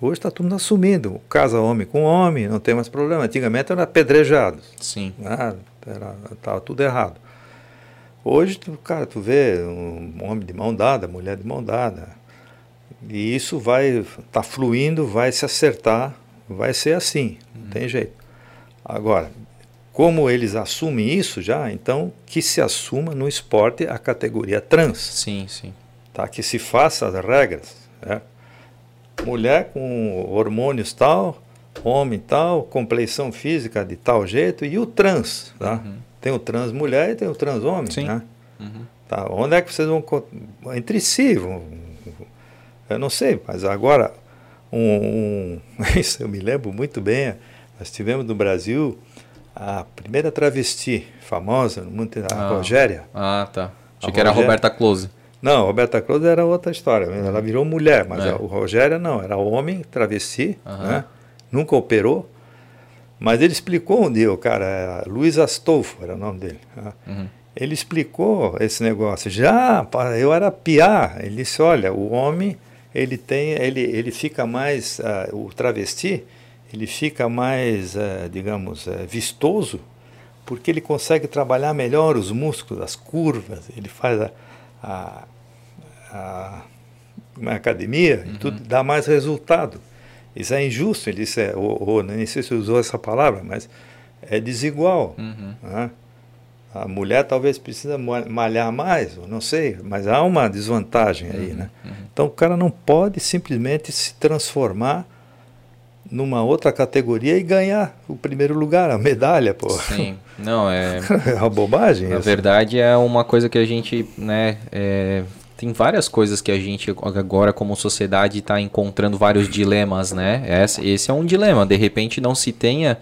hoje está todo mundo assumindo. Casa homem com homem, não tem mais problema. Antigamente era apedrejado. Sim. Ah, era, tava tudo errado. Hoje, tu, cara, tu vê um homem de mão dada, mulher de mão dada E isso vai estar tá fluindo, vai se acertar, vai ser assim, não tem jeito. Agora, como eles assumem isso já, então que se assuma no esporte a categoria trans. Sim, sim. Tá? Que se faça as regras. Né? Mulher com hormônios tal, homem tal, compleição física de tal jeito, e o trans. Tá? Uhum. Tem o trans mulher e tem o trans homem. Sim. Né? Uhum. Tá? Onde é que vocês vão. Entre si, vão, eu não sei, mas agora, um, um, (laughs) isso eu me lembro muito bem, nós tivemos no Brasil a primeira travesti famosa no mundo, a ah. Rogéria. Ah, tá. Achei que era a Roberta Close. Não, a Roberta Close era outra história. Ela virou mulher, mas é. a, o Rogério não, era homem, travesti, né? nunca operou. Mas ele explicou um dia, o cara, Luiz Astolfo era o nome dele. Né? Uhum. Ele explicou esse negócio. Já, eu era piá. Ele disse, olha, o homem, ele tem, ele, ele fica mais, uh, o travesti, ele fica mais, uh, digamos, uh, vistoso, porque ele consegue trabalhar melhor os músculos, as curvas, ele faz a, a, a, a academia, uhum. tudo dá mais resultado. Isso é injusto, ele disse, é, ou, ou, nem sei se usou essa palavra, mas é desigual. Uhum. Né? A mulher talvez precisa malhar mais, não sei, mas há uma desvantagem aí, uhum, né? Uhum. Então o cara não pode simplesmente se transformar numa outra categoria e ganhar o primeiro lugar, a medalha, pô. Sim, não, é... (laughs) é uma bobagem Na verdade é uma coisa que a gente, né, é... tem várias coisas que a gente agora como sociedade está encontrando vários dilemas, né? Esse é um dilema, de repente não se tenha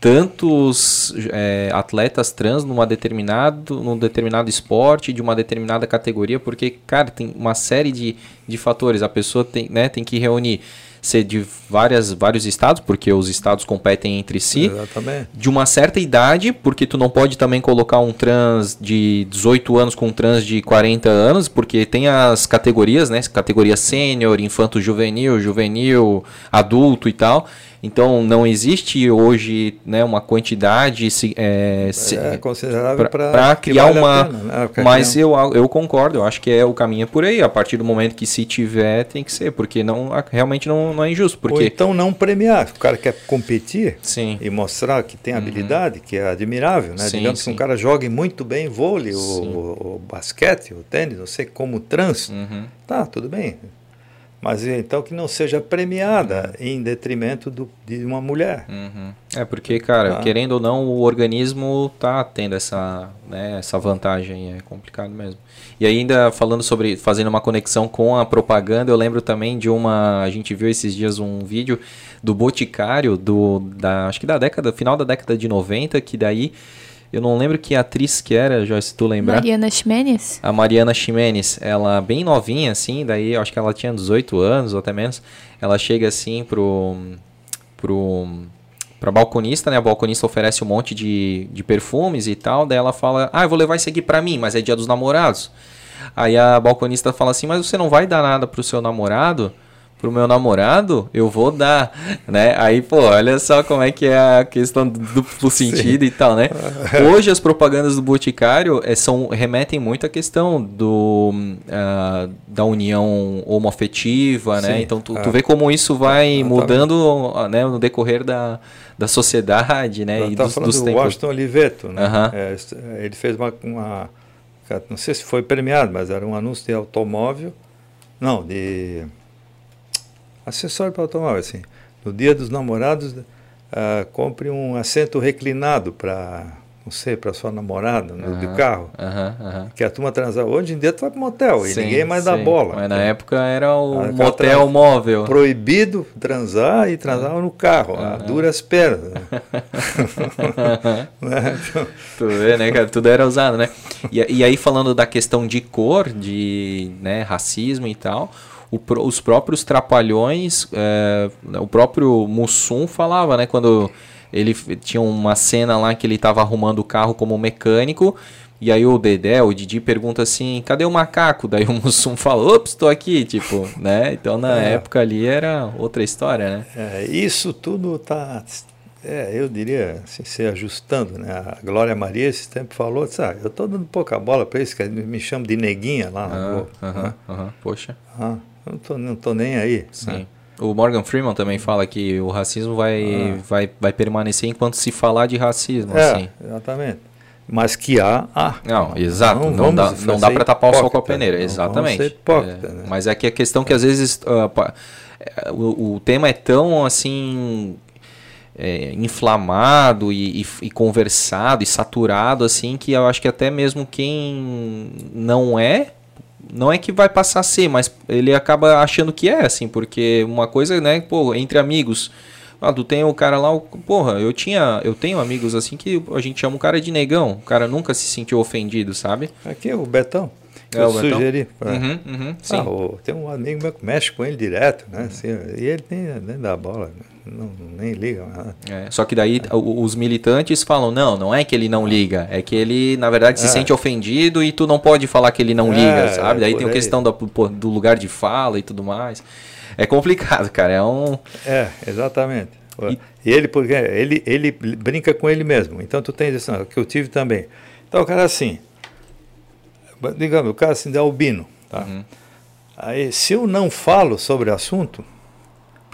tantos é, atletas trans numa determinado, num determinado esporte, de uma determinada categoria, porque, cara, tem uma série de, de fatores. A pessoa tem, né, tem que reunir ser de várias, vários estados, porque os estados competem entre si. Exatamente. De uma certa idade, porque tu não pode também colocar um trans de 18 anos com um trans de 40 anos, porque tem as categorias, né? Categoria sênior, infanto juvenil, juvenil, adulto e tal. Então não existe hoje né, uma quantidade é, é considerável para criar vale uma. Né? Mas eu, eu concordo, eu acho que é o caminho é por aí. A partir do momento que se tiver, tem que ser, porque não realmente não, não é injusto. Porque... Ou então não premiar. O cara quer competir sim. e mostrar que tem uhum. habilidade, que é admirável. Né? Sim, Digamos sim. que um cara jogue muito bem vôlei, o, o, basquete, o tênis, não sei como trans. Uhum. Tá, tudo bem mas então que não seja premiada uhum. em detrimento do, de uma mulher. Uhum. É porque, cara, tá? querendo ou não, o organismo tá tendo essa, né, essa vantagem, é complicado mesmo. E ainda falando sobre, fazendo uma conexão com a propaganda, eu lembro também de uma, a gente viu esses dias um vídeo do Boticário, do, da, acho que da década, final da década de 90, que daí eu não lembro que atriz que era, Joyce, se tu lembrar. Mariana Ximenes? A Mariana Ximenes. Ela bem novinha, assim, daí acho que ela tinha 18 anos ou até menos. Ela chega assim pro. pro pra balconista, né? A balconista oferece um monte de, de perfumes e tal. Daí ela fala: Ah, eu vou levar isso aqui pra mim, mas é dia dos namorados. Aí a balconista fala assim: Mas você não vai dar nada pro seu namorado? Pro meu namorado, eu vou dar, né? Aí, pô, olha só como é que é a questão do duplo (laughs) sentido Sim. e tal, né? (laughs) Hoje as propagandas do Boticário é, são, remetem muito à questão do, uh, da união homoafetiva, né? Então tu, tu, ah. vê como isso vai mudando né, no decorrer da, da sociedade, né? Eu e dos, falando dos do tempos. Washington Oliveto, né? É, ele fez uma, uma, não sei se foi premiado, mas era um anúncio de automóvel, não, de acessório para automóvel, assim. No dia dos namorados, uh, compre um assento reclinado para, não sei, para sua namorada, no né, do carro. Que a turma transava. Hoje em dia tu vai para motel sim, e ninguém mais sim. dá bola. Mas na época era o a motel móvel. Proibido transar e transava no carro, a duras pernas. (laughs) (laughs) né? então... Tu vê, né, cara? Tudo era usado, né? E, e aí falando da questão de cor, de né, racismo e tal os próprios trapalhões, é, o próprio Mussum falava, né, quando ele tinha uma cena lá que ele estava arrumando o carro como mecânico, e aí o Dedé, o Didi pergunta assim, cadê o macaco? Daí o Mussum (laughs) fala, ops, estou aqui, tipo, né? Então na é. época ali era outra história, né? É, isso tudo tá, é, eu diria, assim, se ajustando, né? A Glória Maria esse tempo falou, sabe, eu estou dando pouca bola para isso, que me chama de neguinha lá na ah. Aham, né? aham, poxa. Ah, não tô, não tô nem aí. Sim. Né? O Morgan Freeman também fala que o racismo vai, ah. vai, vai permanecer enquanto se falar de racismo. É, assim. exatamente. Mas que há, há. Não, exato. Não, não dá, não dá para tapar o sol com a peneira. Exatamente. Hipócrita, é, né? Mas é que a questão que às vezes uh, o, o tema é tão assim é, inflamado e, e, e, conversado e saturado assim que eu acho que até mesmo quem não é não é que vai passar a ser, mas ele acaba achando que é assim, porque uma coisa, né, pô, entre amigos, ah, tu tem o cara lá, porra, eu tinha, eu tenho amigos assim que a gente chama o cara de negão, o cara nunca se sentiu ofendido, sabe? Aqui o Betão. É, eu sugeri. Pra... Uhum, uhum, ah, o, tem um amigo meu que mexe com ele direto, né? Assim, e ele nem, nem dá bola, não, nem liga. É, só que daí é. os militantes falam, não, não é que ele não liga, é que ele, na verdade, se é. sente ofendido e tu não pode falar que ele não liga, é, sabe? Daí tem a questão do, do lugar de fala e tudo mais. É complicado, cara. É um. É, exatamente. E, e ele, porque ele, ele brinca com ele mesmo. Então tu tens isso que eu tive também. Então o cara assim, digamos, o cara assim de albino, tá? Uhum. Aí se eu não falo sobre o assunto,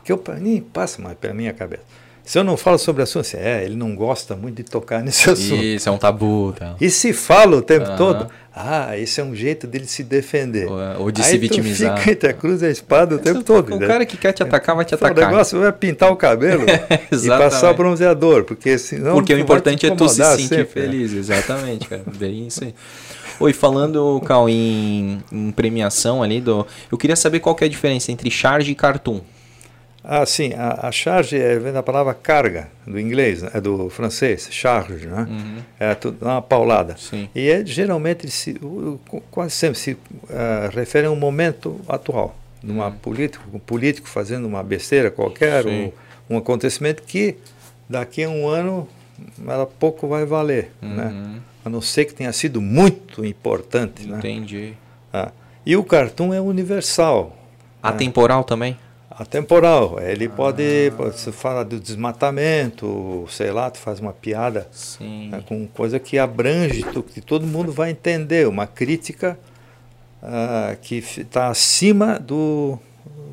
porque eu nem passa mais pela minha cabeça. Se eu não falo sobre assunto, assim, é, ele não gosta muito de tocar (laughs) nesse assunto. Isso, é um tabu. Tá. E se fala o tempo uhum. todo, ah, esse é um jeito dele se defender. Ou, ou de Aí se vitimizar. fica entre a cruz e a espada o tempo todo. O né? cara que quer te atacar vai te atacar. O negócio vai pintar o cabelo (laughs) e passar bronzeador, porque senão. Porque o importante é tu se sentir sempre, né? feliz, exatamente, cara. Bem isso aí. Oi, falando, Cal, em, em premiação ali, do, eu queria saber qual que é a diferença entre charge e cartoon. Ah, sim. A, a charge é, vem da palavra carga, do inglês, é do francês, charge, né? Uhum. É tudo, uma paulada. Sim. E é, geralmente, se, quase sempre se uh, refere a um momento atual, numa uhum. político, um político fazendo uma besteira qualquer, ou um acontecimento que daqui a um ano ela pouco vai valer, né? uhum. né? A não ser que tenha sido muito importante, né? Entendi. Né? Ah. E o cartoon é universal. Atemporal né? também? Atemporal. Ele ah. pode, você fala do desmatamento, sei lá, tu faz uma piada né, com coisa que abrange, tu, que todo mundo vai entender, uma crítica uh, que está acima do,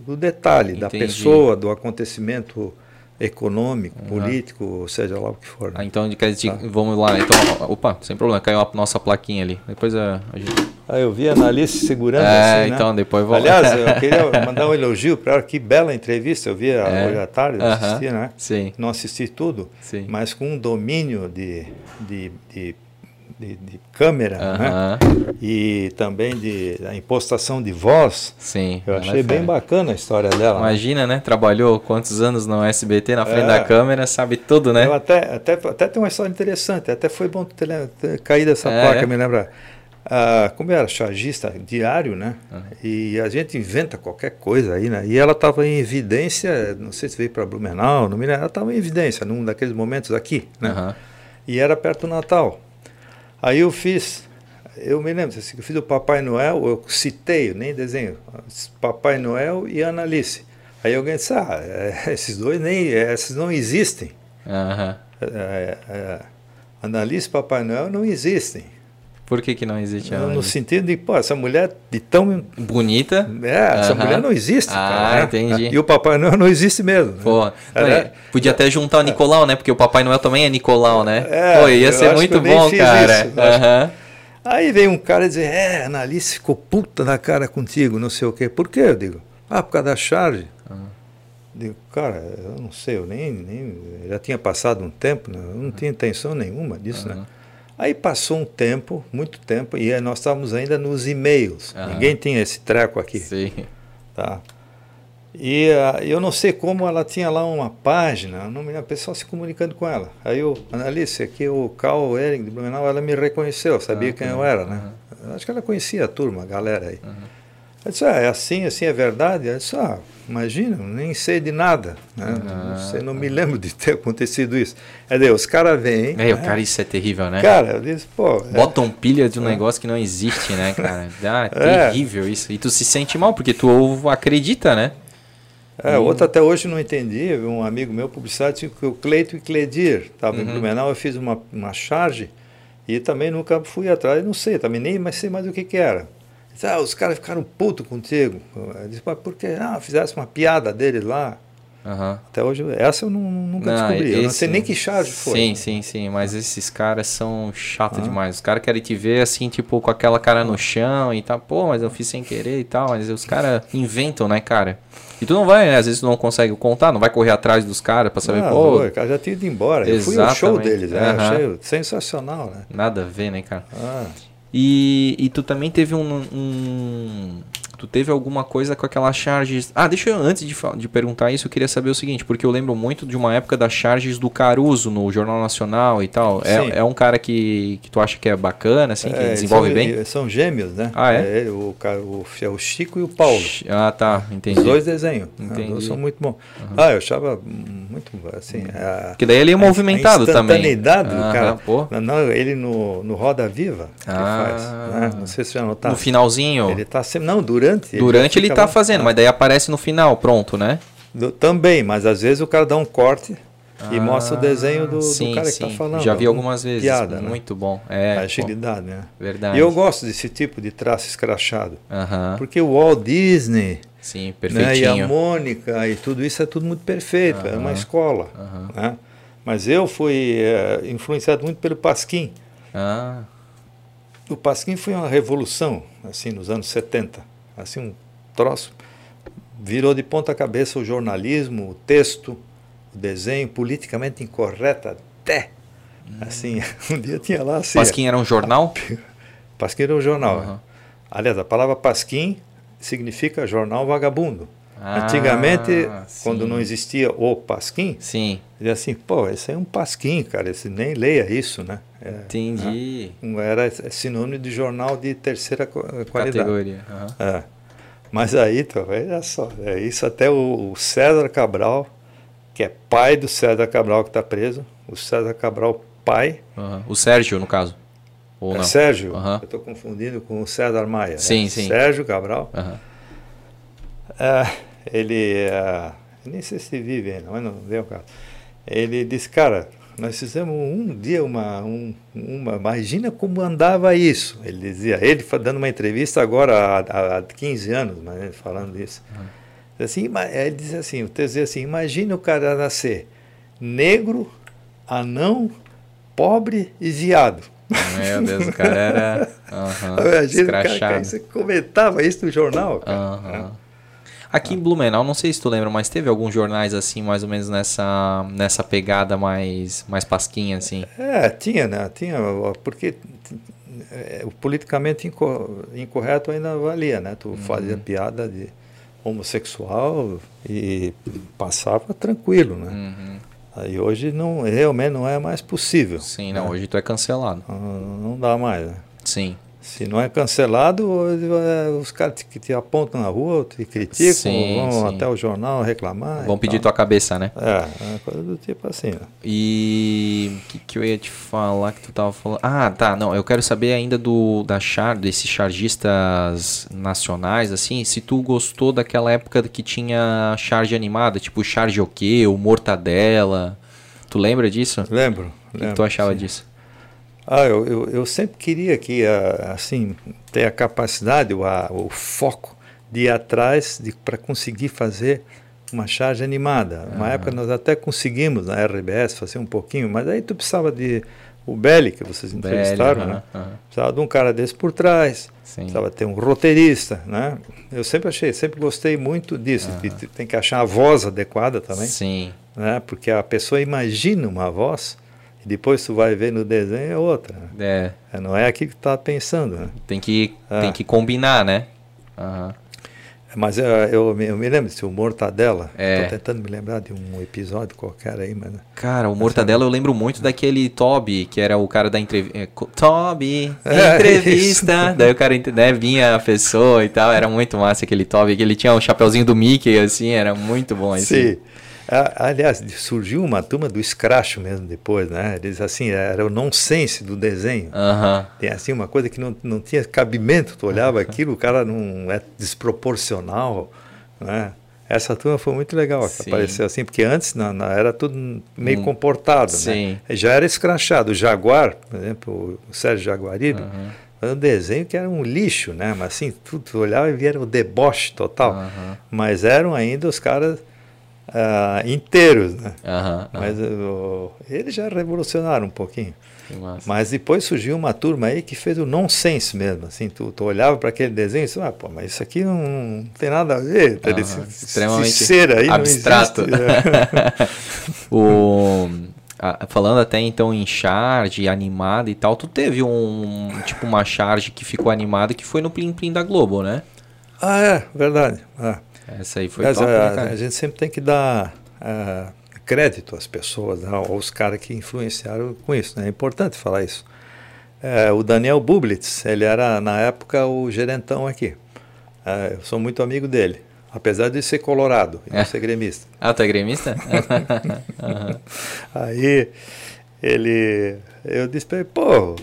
do detalhe, Entendi. da pessoa, do acontecimento econômico, uhum. político, seja lá o que for. Né? Ah, então, dizer, tá. vamos lá. Então, opa, sem problema, caiu a nossa plaquinha ali. Depois a, a gente... Ah, eu vi a Analice segurando é, assim, né? então depois vou... Aliás, (laughs) eu queria mandar um elogio para ela. Que bela entrevista. Eu vi é. hoje à tarde, uhum. assisti, né? Sim. Não assisti tudo, Sim. mas com um domínio de, de, de de, de câmera né? e também de a impostação de voz. Sim. Eu achei é bem bacana a história dela. Né? Imagina, né? Trabalhou quantos anos no SBT na frente é. da câmera, sabe tudo, né? Eu até, até, até tem uma história interessante. Até foi bom ter, ter caído essa é. placa, me lembra. Ah, como eu era chargista diário, né? Uhum. E a gente inventa qualquer coisa aí, né? E ela estava em evidência, não sei se veio para Blumenau, não me lembro, ela estava em evidência num daqueles momentos aqui, né? Uhum. E era perto do Natal. Aí eu fiz, eu me lembro, assim, eu fiz o Papai Noel, eu citei, nem desenho, Papai Noel e Analice. Aí alguém disse, ah, é, esses dois nem, esses não existem. Uhum. É, é, Analice e Papai Noel não existem. Por que, que não existe a No sentido de, pô, essa mulher de tão. Bonita. É, essa mulher não existe. Ah, cara, né? entendi. E o Papai Noel não existe mesmo. Né? Pô, é, podia até juntar o Nicolau, né? Porque o Papai Noel também é Nicolau, né? É, Pô, ia ser muito bom, cara. Uhum. Aí veio um cara dizer: É, a Analice ficou puta da cara contigo, não sei o quê. Por quê? Eu digo: Ah, por causa da charge. Uhum. Digo, cara, eu não sei, eu nem, nem. Já tinha passado um tempo, né? eu não tinha intenção nenhuma disso, né? Aí passou um tempo, muito tempo, e nós estávamos ainda nos e-mails. Uhum. Ninguém tinha esse treco aqui. Sim. Tá? E uh, eu não sei como ela tinha lá uma página, não me lembro, pessoal se comunicando com ela. Aí o Analice, aqui o Carl Ehring de Blumenau, ela me reconheceu, sabia quem eu era, né? Acho que ela conhecia a turma, a galera aí. Eu disse, ah, é assim, assim é verdade? Eu disse, ah, imagina, nem sei de nada. Né? Uhum. Não, sei, não me lembro de ter acontecido isso. É Deus, os caras vêm. É, né? cara, isso é terrível, né? Cara, eu disse, pô. É. Botam é, pilha de um é. negócio que não existe, né, cara? (laughs) Ah, é terrível isso. E tu se sente mal, porque tu acredita, né? É, e... outro até hoje não entendi. Um amigo meu, publicidade, que o Cleito e Cledir. Estava uhum. em Blumenau, eu fiz uma, uma charge e também nunca fui atrás, não sei, também nem mas sei mais o que, que era Ah, os caras ficaram putos contigo. Eu disse, por quê? Ah, fizesse uma piada deles lá. Uhum. Até hoje, essa eu não, nunca não, descobri. Esse, eu não sei nem que charge foi. Sim, sim, sim. Mas esses caras são chatos demais. Os caras querem te ver assim, tipo, com aquela cara no chão e tal. Pô, mas eu fiz sem querer e tal. Mas os caras inventam, né, cara? E tu não vai, né? Às vezes tu não consegue contar, não vai correr atrás dos caras pra saber, não, pô. O cara já tinha ido embora. Eu fui ao show deles, né? Uhum. Achei sensacional, né? Nada a ver, né, cara? Ah. E, e tu também teve um, um Tu teve alguma coisa com aquelas charges. Ah, deixa eu, antes de, de perguntar isso, eu queria saber o seguinte, porque eu lembro muito de uma época das charges do Caruso no Jornal Nacional e tal. É, é um cara que, que tu acha que é bacana, assim, que é, desenvolve são, bem? São gêmeos, né? Ah, é? é o, o, é o Chico e o Paulo. Ah, tá, entendi. Os dois desenhos. Entendi. Os são muito bons. Uhum. Ah, eu achava muito, assim... A, que daí ele é movimentado a também. A instantaneidade do cara. Pô. Não, ele no, no Roda Viva, ah. faz. Né? Não sei se já notaram. No finalzinho? Ele tá sempre... Não, durante. Durante ele, ele tá fazendo, mas daí aparece no final, pronto, né? Do, também, mas às vezes o cara dá um corte ah, e mostra o desenho do, sim, do cara sim. que tá falando. Já vi algumas vezes. Piada, né? Muito bom. É, a agilidade, né? Verdade. E eu gosto desse tipo de traço escrachado. Uh -huh. Porque o Walt Disney. Sim, perfeitinho. Né, e a Mônica e tudo isso é tudo muito perfeito. Uh -huh. É uma escola. Uh -huh. né? Mas eu fui é, influenciado muito pelo Pasquim. Ah. O Pasquim foi uma revolução, assim, nos anos 70. Assim, um troço. Virou de ponta cabeça o jornalismo, o texto, o desenho, politicamente incorreto até. Hum. Assim, (laughs) um dia tinha lá assim. Pasquim era um jornal? (laughs) Pasquim era um jornal. Uhum. Aliás, a palavra Pasquim significa jornal vagabundo. Ah, Antigamente, sim. quando não existia o Pasquim, sim. dizia assim, pô, esse é um Pasquim, cara, esse nem leia isso, né? É, Entendi. Né? Era sinônimo de jornal de terceira qualidade. Categoria. Uhum. É. Mas aí, tu, olha só, é isso até o, César Cabral, que é pai do César Cabral que está preso, o César Cabral pai. Uhum. O Sérgio, no caso. Ou é não? Sérgio, uhum. eu estou confundindo com o César Maia. Sim, né? sim. Sérgio Cabral. É, ele, é, nem sei se vive ainda, mas não deu caso. Ele disse, cara, nós fizemos um dia uma, um, uma. Imagina como andava isso. Ele dizia, ele dando uma entrevista agora há, há 15 anos, mas falando isso. Uhum. Assim, ele dizia assim: o texto dizia assim: imagina o cara nascer negro, anão, pobre e viado. Meu Deus, o cara era. (laughs) Uhum, imagina, o cara, você comentava isso no jornal. Cara. Uhum. Aqui em Blumenau, não sei se tu lembra, mas teve alguns jornais assim, mais ou menos nessa, nessa pegada mais, mais pasquinha, assim? É, tinha, né? Tinha, porque é, o politicamente incorreto ainda valia, né? Tu uhum. fazia piada de homossexual e passava tranquilo, né? Uhum. Aí hoje não, realmente não é mais possível. Sim, não, né? hoje tu é cancelado. Não, não dá mais, né? Sim. Se não é cancelado, é, os caras que te apontam na rua, te criticam, sim, vão sim. até o jornal reclamar. Vão pedir tua cabeça, né? É, é coisa do tipo assim. Né? E o que, que, eu ia te falar que tu tava falando? Ah, tá, não, eu quero saber ainda do da char, desses chargistas nacionais, assim, se tu gostou daquela época que tinha charge animada, tipo charge o quê, o Mortadela. Tu lembra disso? Lembro. O que, que tu achava sim. disso? Ah, eu, eu, eu, sempre queria que, assim, ter a capacidade, o, a, o foco de ir atrás para conseguir fazer uma charge animada. Uma uhum. época nós até conseguimos na RBS fazer um pouquinho, mas aí tu precisava de o Belly, que vocês entrevistaram, Belly, né? Uhum. Precisava de um cara desse por trás, Sim. precisava ter um roteirista, né? Eu sempre achei, sempre gostei muito disso, uhum. tem que achar a voz adequada também. Sim. Né? Porque a pessoa imagina uma voz depois tu vai ver no desenho é outra. É. é não é aquilo que tu tá pensando. Né? Tem, que, é. tem que combinar, né? Uhum. Mas eu, eu, eu, me lembro, se o Mortadela, é. tô tentando me lembrar de um episódio qualquer aí, mas... Cara, o Mortadela eu lembro muito daquele Toby, que era o cara da entrevista... É, Toby, é, (laughs) entrevista! Daí o cara né, vinha a pessoa e tal, era muito massa aquele Toby, que ele tinha o chapeuzinho do Mickey, assim, era muito bom. Assim. Sim. Aliás, surgiu uma turma do escracho mesmo depois, né? Eles assim, era o nonsense do desenho. Tem assim uma coisa que não, não tinha cabimento, tu olhava aquilo, o cara não é desproporcional, né? Essa turma foi muito legal, apareceu assim, porque antes não, não, era tudo meio hum, comportado, né? sim. né? Já era escrachado. O Jaguar, por exemplo, o Sérgio Jaguaribe, uhum. um desenho que era um lixo, né? Mas assim, tudo tu olhava e via o deboche total. Uhum. Mas eram ainda os caras uh, inteiros, né? Uhum, Mas uh, eles já revolucionaram um pouquinho. Mas depois surgiu uma turma aí que fez o nonsense mesmo. Assim, tu, tu olhava para aquele desenho e disse, ah, pô, mas isso aqui não, não tem nada a ver. Uhum, extremamente cera aí abstrato. (laughs) o falando até então em charge, animada e tal, tu teve um tipo uma charge que ficou animada que foi no Plim Plim da Globo, né? Ah, é, verdade. Ah. Essa aí foi Mas, top, a, né, a, gente sempre tem que dar uh, crédito às pessoas, né, aos caras que influenciaram com isso, né? É importante falar isso. É, o Daniel Bublitz, ele era na época o gerentão aqui. É, eu sou muito amigo dele. Apesar de ser colorado e é. não ser gremista. (laughs) Ah, tu é gremista? uhum. (laughs) Aí ele. Eu disse para ele, pô,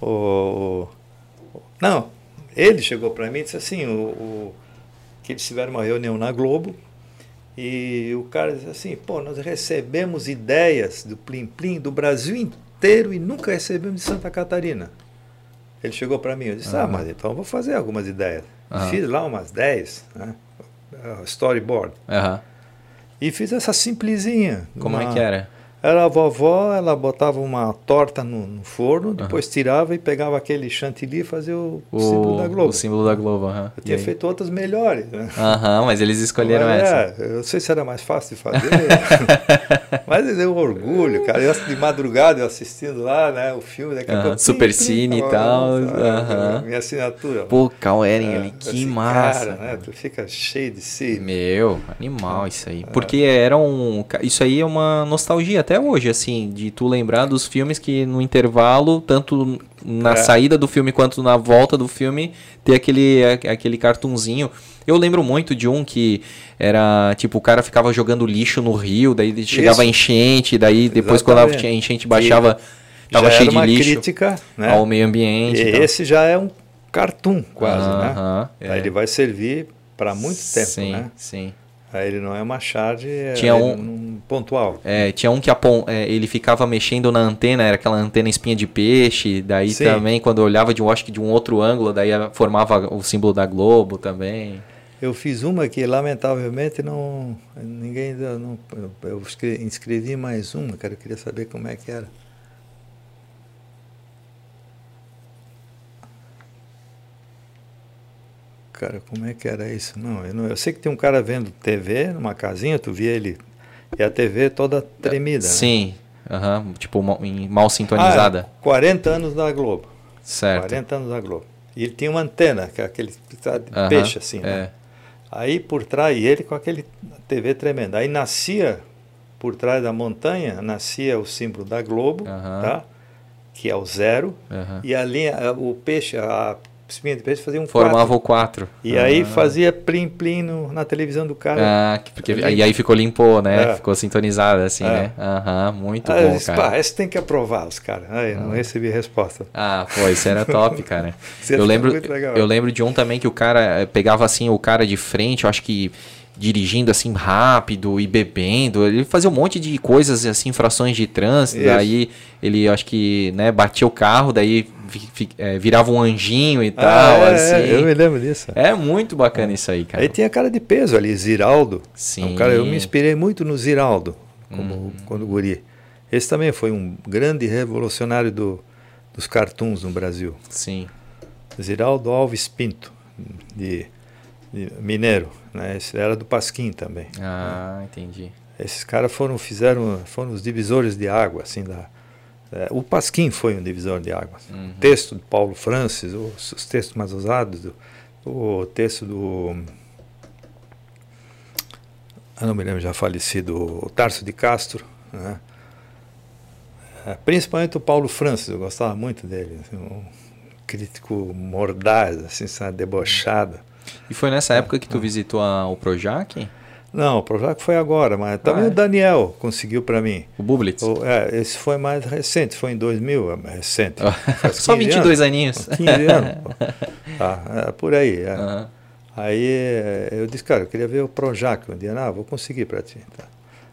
o, o, Não, ele chegou para mim e disse assim, o, o, que eles tiveram uma reunião na Globo e o cara disse assim, pô, nós recebemos ideias do Plim Plim do Brasil inteiro e nunca recebemos de Santa Catarina. Ele chegou para mim, eu disse, uhum. ah, mas então eu vou fazer algumas ideias. Fiz lá umas 10, né? Storyboard. E fiz essa simplesinha. Como uma, é que era? Era a vovó, ela botava uma torta no, no forno, depois uhum. tirava e pegava aquele chantilly e fazia o, o, símbolo da Globo. O símbolo da Globo, uhum. Eu tinha feito outras melhores. Né? Aham, mas eles escolheram mas, essa. É, eu não sei se era mais fácil de fazer, (laughs) mas deu orgulho, cara. Eu, de madrugada eu assistindo lá, né, o filme, daqui a pouco. Super Cine e tal. Uhum. Minha assinatura. Pô, Cal Eren é, ali, que assim, massa. Cara, né, tu fica cheio de si. Meu, animal isso aí. Porque era um... Isso aí é uma nostalgia até hoje, assim, de tu lembrar dos filmes que no intervalo, tanto na é. saída do filme quanto na volta do filme, ter aquele, aquele cartunzinho. Eu lembro muito de um que era, tipo, o cara ficava jogando lixo no rio, daí chegava Isso. enchente, daí depois Exatamente. quando a enchente baixava, e tava cheio de lixo crítica, né? ao meio ambiente. E esse já é um cartoon quase, uh -huh, né? É. Ele vai servir para muito tempo, sim, né? Sim, Aí ele não é uma charge é tinha um, um pontual. É, tinha um que é, ele ficava mexendo na antena, era aquela antena espinha de peixe. Daí Sim. também, quando eu olhava de, um, acho que de um outro ângulo, daí formava o símbolo da Globo também. Eu fiz uma que, lamentavelmente, não ninguém não, eu inscrevi mais uma, cara. Eu queria saber como é que era. Cara, como é que era isso? Não, eu, não, eu sei que tem um cara vendo TV numa casinha, tu via ele, e a TV toda tremida. Né? Sim, né? uhum, tipo mal, mal sintonizada. Ah, 40 anos da Globo. Certo. 40 anos da Globo. E ele tinha uma antena, que é aquele uhum, peixe assim, né? É. Aí por trás, e ele com aquele TV tremendo. Aí nascia, por trás da montanha, nascia o símbolo da Globo, uhum. tá? que é o zero, e a linha, o peixe, a espinha de peixe fazia um Formava quatro. o 4. E ah. aí fazia plim plim no, na televisão do cara. Ah, porque, e aí ficou limpou, né? É. Ficou sintonizado assim, é. né? Aham, muito ah, bom, disse, cara. Pá, esse tem que aprovar os caras. Aí ah. não recebi resposta. Ah, pô, isso era top, cara. (laughs) eu lembro, eu lembro de um também que o cara eh, pegava assim o cara de frente, eu acho que dirigindo assim rápido e bebendo. Ele fazia um monte de coisas, assim, infrações de trânsito. Isso. Daí ele, acho que, né, batia o carro, daí é, virava um anjinho e ah, tal. É, assim. É, eu me lembro disso. É muito bacana isso aí, cara. Aí tem a cara de peso ali, Ziraldo. Sim. Um cara, eu me inspirei muito no Ziraldo, como, hum. quando guri. Esse também foi um grande revolucionário do, dos cartoons no Brasil. Sim. Ziraldo Alves Pinto, de Mineiro. Né? Esse era do Pasquim também. Ah, né? entendi. Esses caras foram fizeram foram os divisores de água assim da é, o Pasquim foi um divisor de água. Uhum. O texto de Paulo Francis, os, os textos mais usados, o, o texto do eu não me lembro já falecido o Tarso de Castro, né? é, principalmente o Paulo Francis, eu gostava muito dele, assim, um crítico mordaz, assim, sabe, debochado. E foi nessa época que tu visitou a, o Projac? Não, o Projac foi agora, mas também ah, é? o Daniel conseguiu para mim. O Bublitz? O, é, esse foi mais recente, foi em 2000, é recente. (laughs) Só 22 anos, aninhos. 15 anos. tá, (laughs) é, por aí. É. Uhum. Aí é, eu disse, cara, eu queria ver o Projac um dia. Ah, vou conseguir para ti. Tá.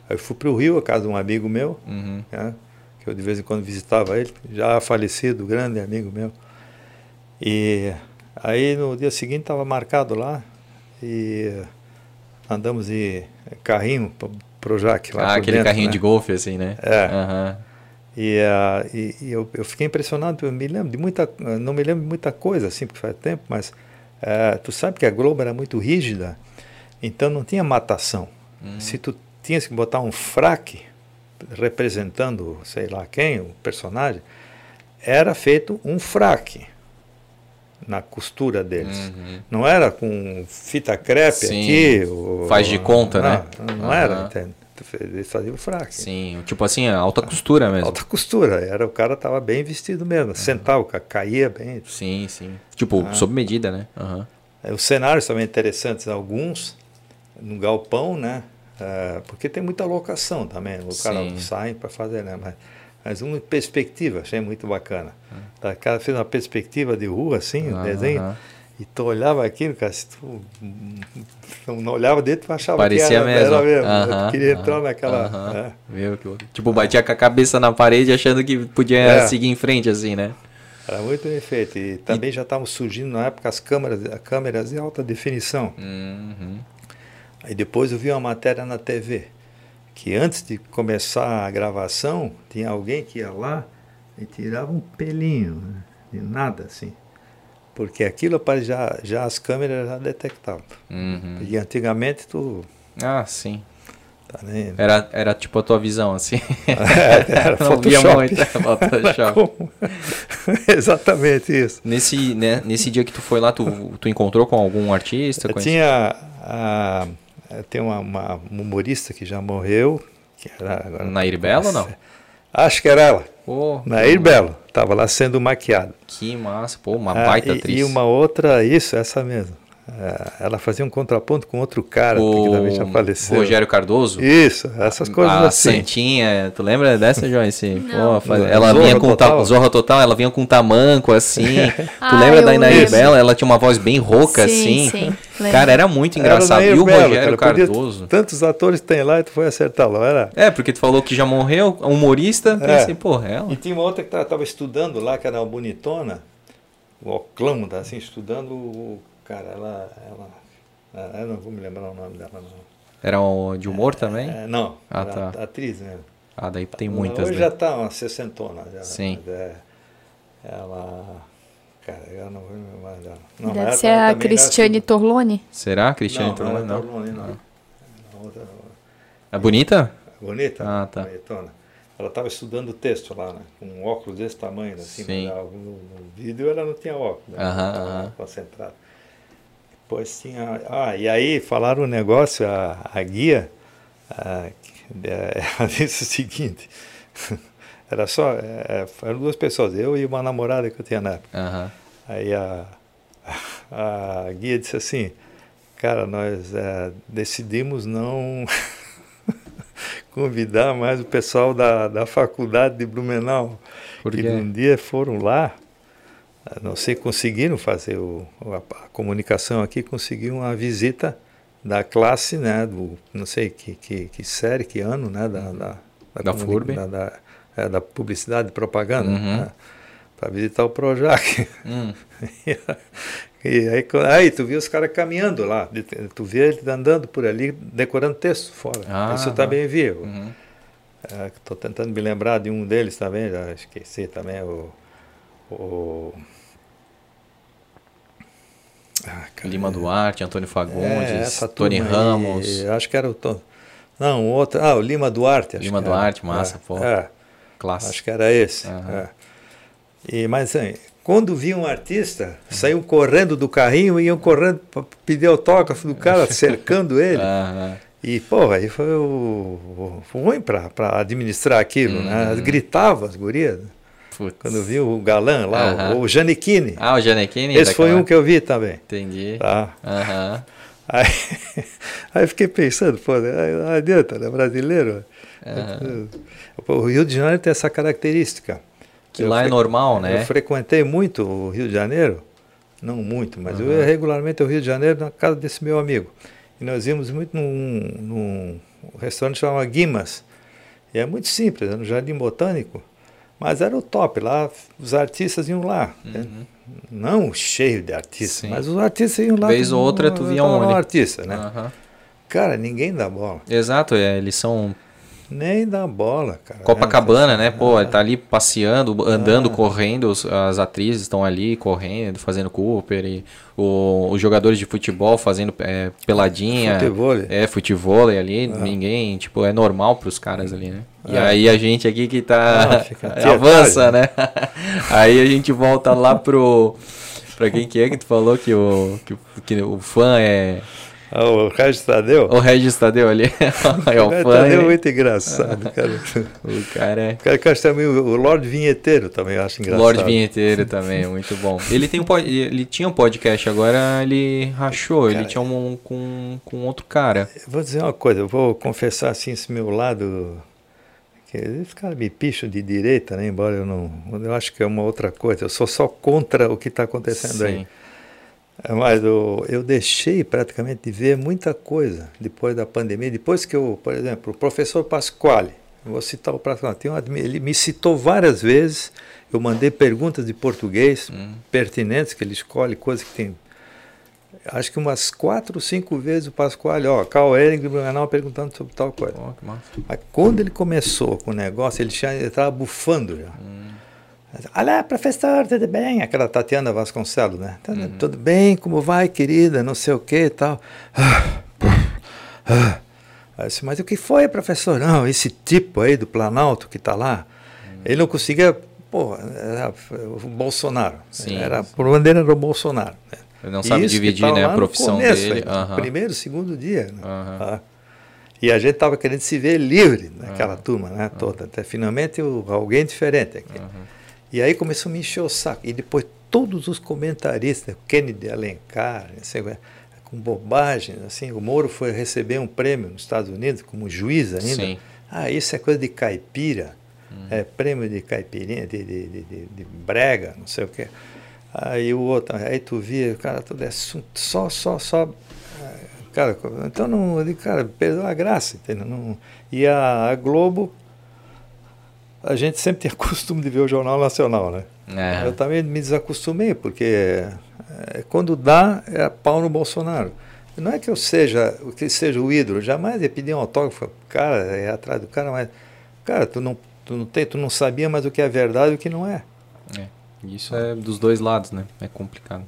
Aí eu fui para o Rio, a casa de um amigo meu, uhum. né, que eu de vez em quando visitava ele, já falecido, grande amigo meu. E aí no dia seguinte estava marcado lá e andamos de carrinho pro Jaque lá. Ah, aquele dentro, carrinho né? de golfe, assim, né? É. Uhum. E, uh, e, e eu, eu, fiquei impressionado, eu me lembro de muita, não me lembro de muita coisa, assim, porque faz tempo, mas uh, tu sabe que a Globo era muito rígida, então não tinha matação. Uhum. Se tu tinhas que botar um fraque representando, sei lá quem, o personagem, era feito um fraque na costura deles. Uhum. Não era com fita crepe Sim. aqui. Ou, Faz de conta, não, né? Não, uhum. era, entende? Eles faziam fraque. Sim, tipo assim, alta costura mesmo. Alta costura, era o cara tava bem vestido mesmo, uhum. sentava, caía bem. Sim, sim. Tipo, ah. sob medida, né? Uhum. Os cenários também interessantes, alguns no galpão, né? Uh, porque tem muita locação também, o cara sai para fazer, né? Mas, mas uma perspectiva, achei muito bacana. Uhum. O cara fez uma perspectiva de rua, assim, o desenho. E tu olhava aquilo, cara, se tu não olhava dentro, tu achava Parecia que era mesmo. Era mesmo. Uh -huh, queria entrar naquela. Uh -huh. é. Meu, que... Tipo, batia com a cabeça na parede achando que podia é. seguir em frente, assim, né? Era muito bem feito. E também e... já estavam surgindo na época as câmeras, câmeras de alta definição. Uhum. Aí depois eu vi uma matéria na TV que antes de começar a gravação tinha alguém que ia lá e tirava um pelinho, né? de nada assim porque aquilo já, já as câmeras já detectavam. Uhum. E antigamente tu. Ah, sim. Tá nem... era, era tipo a tua visão, assim. É, (laughs) era (laughs) Não Photoshop. via muito Photoshop. (laughs) Exatamente isso. Nesse, né, nesse dia que tu foi lá, tu, tu encontrou com algum artista? Tinha. A, tem uma, uma, humorista que já morreu. Que era, agora, Nair Belo ou não? Acho que era ela. Oh, Nair Belo. Estava lá sendo maquiada. Que massa, pô, uma ah, baita e, atriz. E uma outra, isso, essa mesmo. É, ela fazia um contraponto com outro cara o... que também já faleceu. Rogério Cardoso? Isso, essas coisas a assim. Santinha, tu lembra dessa, Joyce? Pô, faz... ela Zorra vinha com total. Ta... Zorra Total, ela vinha com tamanco assim. (laughs) ah, tu lembra da Inaí Bela? Ela tinha uma voz bem rouca sim, assim. Sim, cara, era muito engraçado. Era e o Belo, Rogério cara, Cardoso? Tantos atores tem lá e tu foi acertá-lo, era? É, porque tu falou que já morreu, humorista, é. pensei, pô, ela. E tinha uma outra que estava estudando lá, que era uma bonitona, o Oclamo, assim, estudando o cara, ela, ela ah, eu não vou me lembrar o nome dela, não. Era um de humor é, também? É, não, ah, tá. atriz mesmo. Ah, daí tem muitas. Hoje né? já está uma sessentona. Já, Sim. É, ela. Cara, eu não vou me lembrar dela. Não, Deve ser a Cristiane Torlone. Será? Cristiane não, Torlone? Não, é Torlone, não. não. É bonita? Bonita? Ah, tá. Bonitona. Ela estava estudando o texto lá, né? Com um óculos desse tamanho, assim. Sim. No, no, vídeo ela não tinha óculos. Né? Aham, aham. Concentrada. Depois tinha. Ah, e aí falaram um negócio, a, a guia, a, (laughs) ela disse o seguinte. (laughs) Era só. É, eram duas pessoas, eu e uma namorada que eu tinha na época. Uhum. Aí a, (laughs) a guia disse assim, cara, nós é, decidimos não convidar mais o pessoal da, da faculdade de Blumenau. Porque um dia foram lá não sei, conseguiram fazer o, a, comunicação aqui, conseguiram uma visita da classe, né, do, não sei que, que, que série, que ano, né, da, da, da, da FURB. Da, da, é, da, publicidade e propaganda, uhum. né, para visitar o Projac. Hum. (laughs) e, aí, aí tu viu os caras caminhando lá, tu vê ele andando por ali, decorando texto fora. Ah, Isso eu também vi. Uhum. Estou é, tentando me lembrar de um deles também, já esqueci também, o, o ah, Lima Duarte, Antônio Fagundes, é, Tony Ramos. Aí, acho que era o Tom. Não, outro. Ah, o Lima Duarte. Lima Duarte, massa, é, pô. É, Clássico. Acho que era esse. Uhum. É. E, mas quando via um artista, saíam correndo do carrinho e iam correndo para pedir autógrafo do cara, (laughs) cercando ele. Uhum. E, pô, aí foi, o, foi ruim para administrar aquilo, né? Uhum. Gritava as gurias. Putz. Quando eu vi o galã lá, uh -huh. o, o Janequine. Ah, o Janequine? Esse foi um que eu vi também. Entendi. Tá. Uh -huh. Aí, (laughs) aí fiquei pensando, pô, não adianta, né? Brasileiro. Uh -huh. O Rio de Janeiro tem essa característica. Que eu lá é normal, né? Eu frequentei muito o Rio de Janeiro, não muito, mas eu ia regularmente ao Rio de Janeiro na casa desse meu amigo. E nós íamos muito num, num restaurante chamado Guimas. E é muito simples, é no Jardim Botânico. Mas era o top, lá os artistas iam lá. Né? Uhum. Não cheio de artistas, Sim. mas os artistas iam lá. Vez ou outra tu via um, artista, né? Uhum. Cara, ninguém dá bola. Exato, é, eles são nem dá bola, cara. Copacabana, né? Pô, ele tá ali passeando, andando, ah. correndo. As atrizes estão ali correndo, fazendo Cooper. E o, os jogadores de futebol fazendo é, peladinha. Futebol. É, futebol ali. Ah. Ninguém, tipo, é normal pros caras ali, né? E aí a gente aqui que tá. Ah, (laughs) avança, né? (laughs) aí a gente volta lá pro. Pra quem que é que tu falou que o, que, que o fã é. Ah, o Regis Tadeu? O Regis Tadeu ali. (laughs) é o, o Tadeu é muito engraçado, cara. o cara é. O cara também, o Lorde Vinheteiro também acho engraçado. Lorde Vinheteiro também, muito bom. Ele, tem um, ele tinha um podcast, agora ele rachou, cara, ele tinha um com, com outro cara. Vou dizer uma coisa, eu vou confessar assim esse meu lado. Que esse cara me picha de direita, né? Embora eu não. Eu acho que é uma outra coisa. Eu sou só contra o que está acontecendo Sim. aí. Mas eu, eu deixei praticamente de ver muita coisa depois da pandemia. Depois que eu, por exemplo, o professor Pasquale, vou citar o Pasquale, ele me citou várias vezes. Eu mandei perguntas de português hum. pertinentes, que ele escolhe coisas que tem. Acho que umas quatro ou cinco vezes o Pasquale, ó, Carl Ehring Blumenau perguntando sobre tal coisa. Oh, Mas quando ele começou com o negócio, ele estava bufando já. Hum. Olá, professor, tudo bem? Aquela Tatiana Vasconcelos, né? Tá, uhum. Tudo bem? Como vai, querida? Não sei o que e tal. Ah, disse, mas o que foi, professor? Não, esse tipo aí do Planalto que está lá, uhum. ele não conseguia. Pô, era o Bolsonaro. Sim, era, por bandeira do Bolsonaro. Né? Ele não sabe dividir tá né, a profissão começo, dele. Uhum. Primeiro, segundo dia. Né? Uhum. E a gente estava querendo se ver livre naquela turma né, toda. Até finalmente alguém diferente aqui. E aí começou a me encher o saco. E depois todos os comentaristas, Kennedy Alencar, com bobagem, assim, o Moro foi receber um prêmio nos Estados Unidos como juiz ainda. Sim. Ah, isso é coisa de caipira, hum. é prêmio de caipirinha, de, de, de, de, brega, não sei o quê. Aí o outro, aí tu via, cara, tudo é só, só, só. Cara, então não, cara, perdeu a graça, entendeu? Não, e a, a Globo a gente sempre tinha (laughs) costume de ver o Jornal Nacional, né? É. Eu também me desacostumei, porque é, quando dá, é pau no Bolsonaro. Não é que eu seja, que seja o ídolo, jamais ia pedir um autógrafo, cara, é atrás do cara, mas, cara, tu não, tu não, tem, tu não sabia mais o que é verdade e o que não é. é. Isso é dos dois lados, né? É complicado.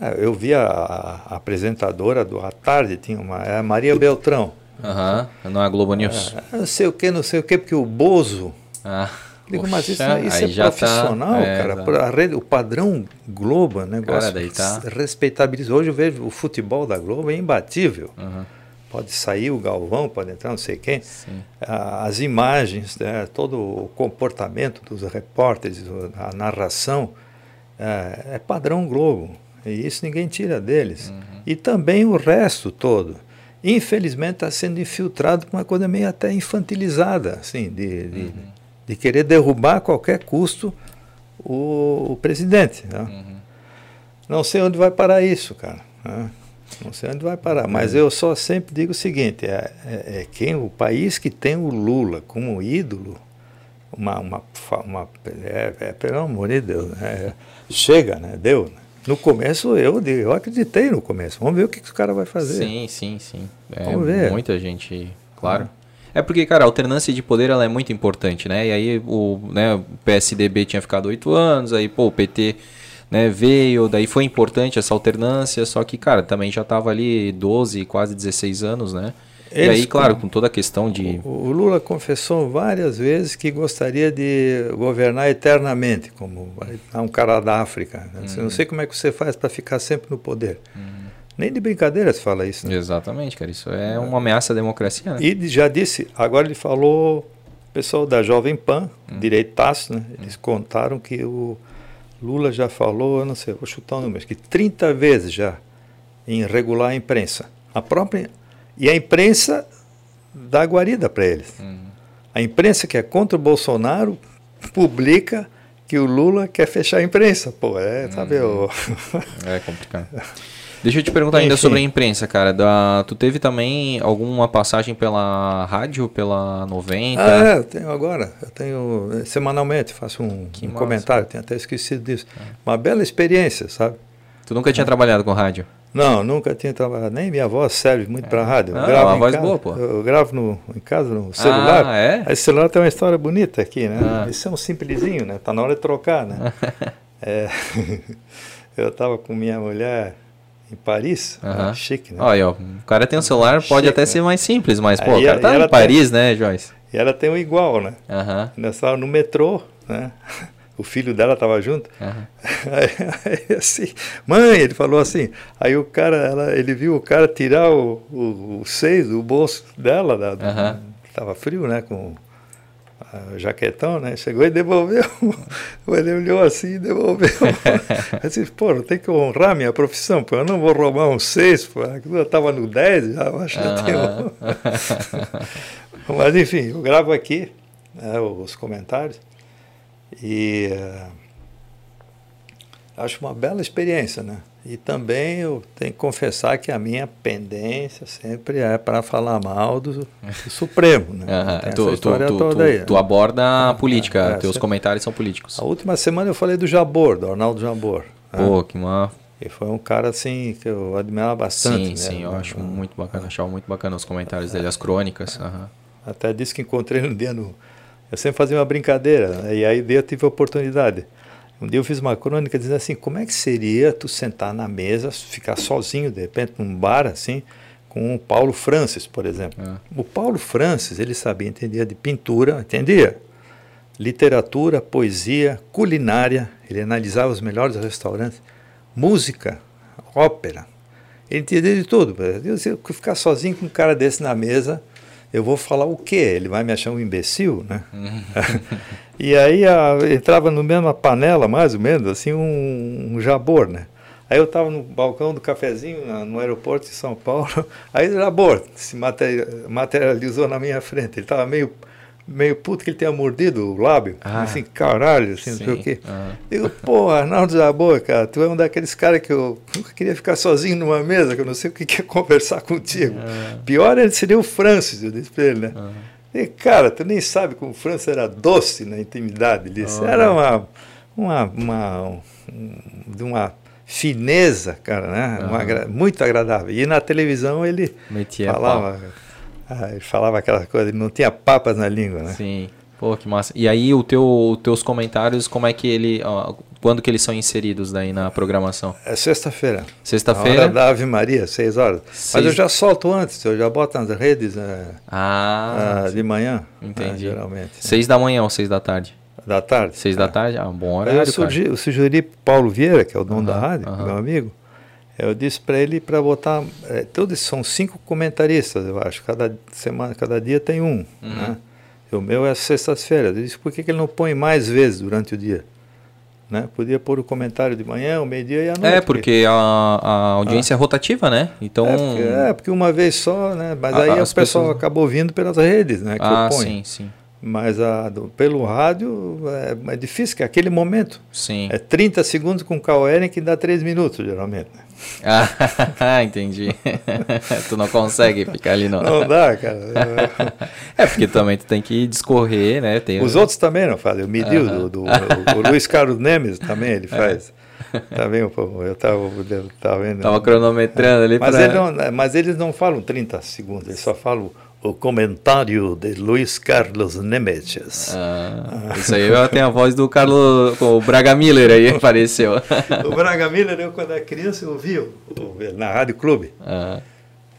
É, eu vi a, a, apresentadora do à tarde, tinha uma, é a Maria Beltrão. Aham, uhum, não é a Globo News. É, não sei o que, não sei o que, porque o Bozo ah, Digo, mas isso, isso é tá- profissional, tá, é, cara. A rede, o padrão Globo, é negócio cara, tá... respeitável. Hoje eu vejo o futebol da Globo é imbatível. Uhum. Pode sair o Galvão, pode entrar não sei quem. As imagens, né, todo o comportamento dos repórteres, a narração, é, é padrão Globo. E isso ninguém tira deles. Uhum. E também o resto todo infelizmente está sendo infiltrado com uma coisa meio até infantilizada, assim, de, de, uhum de querer derrubar a qualquer custo o, o presidente. Né? Uhum. Não sei onde vai parar isso, cara. Né? Não sei onde vai parar. Mas uhum. eu só sempre digo o seguinte: é, é, é, quem o país que tem o Lula como ídolo, uma, uma, uma é, é, pelo amor de Deus, né? chega, né? Deu. Né? No começo eu, eu acreditei no começo. Vamos ver o que, que o cara vai fazer. Sim, sim, sim. É, Vamos ver. Muita gente, claro. É porque, cara, a alternância de poder ela é muito importante, né? E aí o, né, o PSDB tinha ficado oito anos, aí pô, o PT né, veio, daí foi importante essa alternância, só que, cara, também já estava ali 12, quase 16 anos, né? Eles, e aí, claro, com toda a questão de. O, o, Lula confessou várias vezes que gostaria de governar eternamente, como um cara da África. Né? Uhum. Não sei como é que você faz para ficar sempre no poder. Uhum. Nem de brincadeira se fala isso. Né? Exatamente, cara. Isso é uma ameaça à democracia. Né? E já disse, agora ele falou, pessoal da Jovem Pan, hum. direitaço, né? Eles contaram que o Lula já falou, eu não sei, vou chutar o número, que 30 vezes já em regular a imprensa. A própria. E a imprensa dá guarida para eles. Hum. A imprensa que é contra o Bolsonaro publica que o Lula quer fechar a imprensa. Pô, é, sabe? Uhum. O... é complicado. (laughs) Deixa eu te perguntar Enfim. ainda sobre a imprensa, cara. Da, tu teve também alguma passagem pela rádio, pela 90? Ah, é, eu tenho agora. Eu tenho eh, semanalmente, faço um, um comentário, tenho até esquecido disso. É. Uma bela experiência, sabe? Tu nunca tinha é. trabalhado com rádio? Não, nunca tinha trabalhado. Nem minha voz serve muito é. para rádio. Eu ah, gravo uma voz casa, boa, pô. Eu gravo no, em casa, no celular. Ah, é? Esse celular tem uma história bonita aqui, né? Ah. Esse é um simplesinho, né? Tá na hora de trocar, né? (laughs) é, (laughs) eu estava com minha mulher em Paris, uhum. chique, né? Olha, ó, o cara tem um celular, chique, pode até né? ser mais simples, mas, pô, o cara tá em Paris, tem, né, Joyce? E ela tem um igual, né? Uhum. Nós estávamos no metrô, né? (laughs) O filho dela estava junto. Uhum. (laughs) Aí, aí, assim, mãe, ele falou assim. Aí o cara, ela, ele viu o cara tirar o, o, o seis do bolso dela, da, uhum. tava frio, né? Com jaquetão, né? Chegou e devolveu. (laughs) Ele olhou assim e devolveu. (laughs) Eu disse, pô, tem que honrar minha profissão, pô. Eu não vou roubar um 6, pô. Eu estava no 10, já acho que eu tenho. (laughs) Mas enfim, eu gravo aqui né, os comentários e uh, acho uma bela experiência, né? E também eu tenho que confessar que a minha pendência sempre é para falar mal do, do (laughs) Supremo. Né? Uhum. Tu, tu, tu, aí, tu, aborda a política, é, é, teus comentários são políticos. A última semana eu falei do Jabor, do Arnaldo Jabor. Né? Pô, né? que uma... E foi um cara assim que eu admirava bastante. Sim, né? sim, eu acho muito bacana, achava muito bacana os comentários dele, as crônicas. Até disse que encontrei um dia no. Eu sempre fazia uma brincadeira, né? e aí eu tive a oportunidade. Um dia eu fiz uma crônica dizendo assim, como é que seria tu sentar na mesa, ficar sozinho, de repente, num bar assim, com o Paulo Francis, por exemplo. É. O Paulo Francis, ele sabia, entendia de pintura, entendia? Literatura, poesia, culinária, ele analisava os melhores restaurantes, música, ópera. Ele entendia de tudo. Eu, ficar sozinho com um cara desse na mesa, eu vou falar o quê? Ele vai me achar um imbecil, né? (laughs) e aí a, entrava no mesma panela, mais ou menos, assim, um, um jabor, né? Aí eu estava no balcão do cafezinho na, no aeroporto de São Paulo, (laughs) aí o jabor se materializou na minha frente. Ele estava meio meio puto que ele tenha mordido o lábio. Ah, assim, caralho, assim, sim, não sei o quê. Ah. Digo, pô, Arnaldo Jabor, cara, tu é um daqueles caras que eu nunca queria ficar sozinho numa mesa, que eu não sei o que, que é conversar contigo. Ah. Pior seria o Francis, eu disse pra ele, né? Ah. E, cara, tu nem sabe como o Francis era doce na intimidade. Ele disse, era uma, uma, uma, de uma fineza, cara, né? Uma, muito agradável. E na televisão ele Metia falava... Pau ah, ele falava aquela coisa, ele não tinha papas na língua, né? Sim. Pô, que massa. E aí, o teu, os teus comentários, como é que ele. Ó, quando que eles são inseridos daí na programação? É sexta-feira. Sexta-feira? hora da Ave Maria, seis horas. Seis... Mas eu já solto antes, eu já boto nas redes né, ah, ah, de manhã. Entendi. Né, geralmente. Seis da manhã ou seis da tarde? Da tarde. Seis é. da tarde? Ah, bom horário. Eu sugeri, eu sugeri Paulo Vieira, que é o dono da rádio, meu amigo eu disse para ele para botar. É, todos são cinco comentaristas, eu acho. Cada semana, cada dia tem um. Uhum. Né? O meu é sextas-feiras. Eu disse por que, que ele não põe mais vezes durante o dia? Né? Podia pôr o comentário de manhã, o meio-dia e à noite. É, porque a, a audiência ah. é rotativa, né? Então... É porque, é, porque uma vez só, né? Mas aí o pessoal pessoas... acabou vindo pelas redes, né? Que ah, sim, sim. Mas a, do, pelo rádio é, é, difícil, que é aquele momento. Sim. É 30 segundos com o Caueren que dá 3 minutos, geralmente. Ah, (laughs) entendi. (laughs) tu não consegue ficar ali não. Não dá, cara. (laughs) é porque também tu tem que discorrer, né? Tem Os outros também não fazem. O Midil, uh -huh. do, do o, o, Luiz Carlos Nemes também ele é. faz. Também, eu estava eu tava vendo. Tava cronometrando ali. Mas, pra... ele não, mas eles não falam 30 segundos, eles só falam o comentário de Luiz Carlos Nemetes. Ah, isso aí tem a voz do Carlos, o Braga Miller aí (laughs) apareceu. o Braga Miller, eu quando era criança, eu ouvi na Rádio Clube. Ah.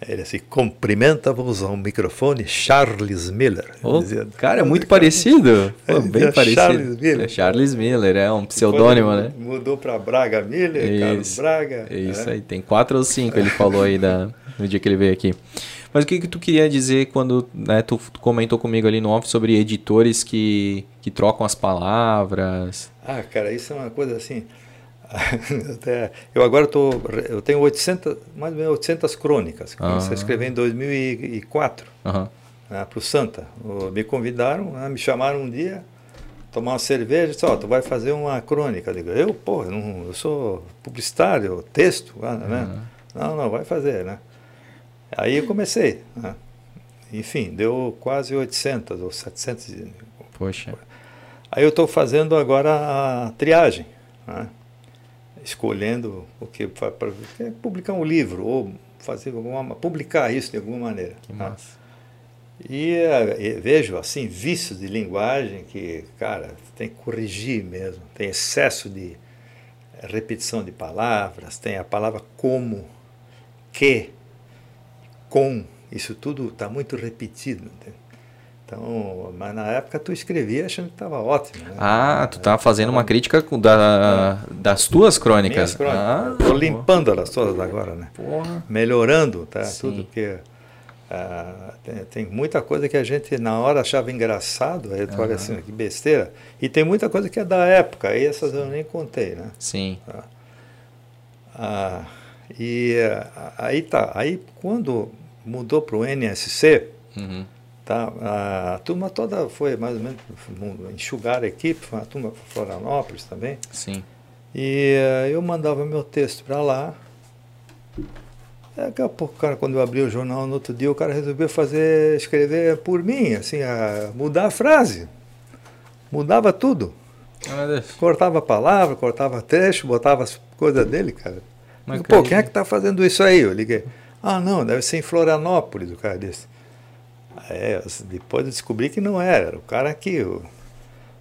Ele assim, cumprimenta-vos ao microfone Charles Miller. Oh, dizia, cara, é muito parecido. Pô, bem parecido. Charles Miller. É Charles Miller, é um pseudônimo, né? Mudou para Braga Miller, isso, Carlos Braga. Isso né? aí, tem quatro ou cinco, ele falou aí da, no dia que ele veio aqui. Mas o que, que tu queria dizer quando né, tu, tu, comentou comigo ali no off sobre editores que, que trocam as palavras? Ah, cara, isso é uma coisa assim. (laughs) Até, eu agora tô, eu tenho 800, mais ou menos 800 crônicas. Comecei ah. a escrever em 2004 uhum. né, para o Santa. Me convidaram, né, me chamaram um dia tomar uma cerveja, disse, ó, oh, tu vai fazer uma crônica. Eu digo, eu, pô, eu, não, eu sou publicitário, texto, né? Uhum. Não, não, vai fazer, né? Aí eu comecei, né? Enfim, deu quase 800 ou 700. Poxa. Aí eu estou fazendo agora a triagem, né? escolhendo o que para publicar um livro ou fazer alguma, publicar isso de alguma maneira. Que né? massa. E, eh, e, vejo assim vícios de linguagem que, cara, tem que corrigir mesmo. Tem excesso de repetição de palavras, tem a palavra como, que, com, isso tudo está muito repetido. Entende? Então, mas na época tu escrevia achando que estava ótimo. Né? Ah, tu tá fazendo uma crítica da, das tuas crônicas. crônicas. Ah, Tô limpando elas todas agora, né? Porra. Melhorando, tá? Sim. Tudo que ah, tem, tem, muita coisa que a gente na hora achava engraçado, aí tu olha assim, que besteira. E tem muita coisa que é da época, aí essas eu nem contei, né? Sim. Ah, ah e aí tá, aí quando mudou para o NSC, uhum. tá, a, turma toda foi mais ou menos enxugar a equipe, foi uma turma para Florianópolis também. Sim. E uh, eu mandava meu texto para lá, Daqui a pouco, cara, quando eu abri o jornal no outro dia, o cara resolveu fazer, escrever por mim, assim, a mudar a frase. Mudava tudo. Ah, cortava a palavra, cortava trecho, botava as coisas dele, cara. Mas, Pô, quem é que tá fazendo isso aí? Eu liguei. Ah, não, deve ser em Florianópolis, o cara disse. É, depois eu descobri que não era, era o cara aqui. O,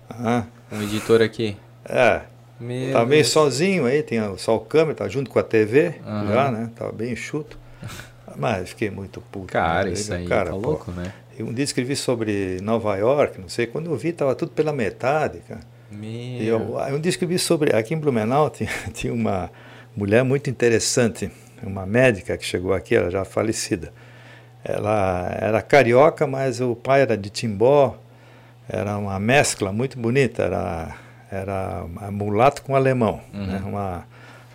ah. Um editor aqui. É. Meu tava meio sozinho aí, tinha só o câmera, tava junto com a TV, uhum. já, né? Tava bem enxuto. (laughs) Mas fiquei muito puto. Cara, né? isso aí cara, tá louco, né? Um dia escrevi sobre Nova York, não sei, quando eu vi tava tudo pela metade, cara. Meu. E eu, um dia escrevi sobre, aqui em Blumenau (laughs) tinha, tinha uma mulher muito interessante, uma médica que chegou aqui, ela já falecida. Ela era carioca, mas o pai era de Timbó, era uma mescla muito bonita, era era mulato com alemão, uhum. né? uma,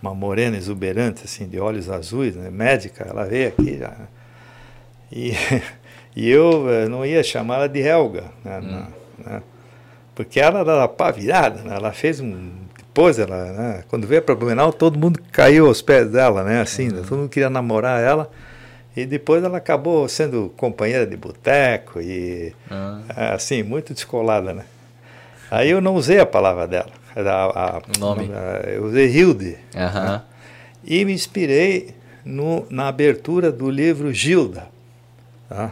uma morena exuberante, assim, de olhos azuis, né? médica, ela veio aqui já. E, (laughs) e eu eh, não ia chamá-la de Helga, né? Uhum. né? porque ela era pá virada, né? ela fez um. Depois, ela, né? quando veio para Blumenau, todo mundo caiu aos pés dela, né? assim, uhum. todo mundo queria namorar ela. E depois ela acabou sendo companheira de boteco e, uhum. assim, muito descolada, né? Aí eu não usei a palavra dela. A, a, nome. A, eu usei Hilde. Uhum. Né? E me inspirei no, na abertura do livro Gilda. Tá?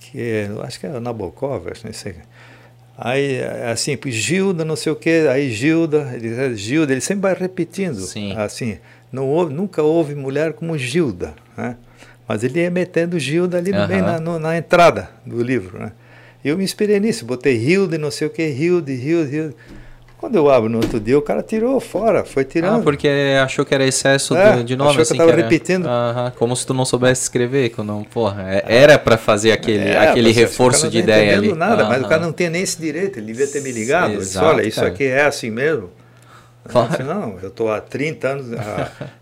Que acho que é Nabokov, não sei. Aí, assim, Gilda, não sei o quê, aí Gilda, ele, Gilda, ele sempre vai repetindo. Sim. Assim, não houve, nunca houve mulher como Gilda, né? Mas ele ia metendo Gilda ali uhum. bem na, no, na entrada do livro, né? Eu me inspirei nisso, botei Hilde, não sei o que, Hilde, Hilde, Hilde. Quando eu abro no outro dia, o cara tirou fora, foi tirando. Ah, porque achou que era excesso é, de nome, achou assim, que eu tava que era... repetindo. Como se tu não soubesse escrever, não, porra, é, era para fazer aquele, é, aquele reforço de ideia ali. nada, mas o cara não tem nem esse direito, ele devia ter me ligado. Exato, disse, olha, isso aqui é assim mesmo. Claro. Eu disse, não, eu estou há 30 anos,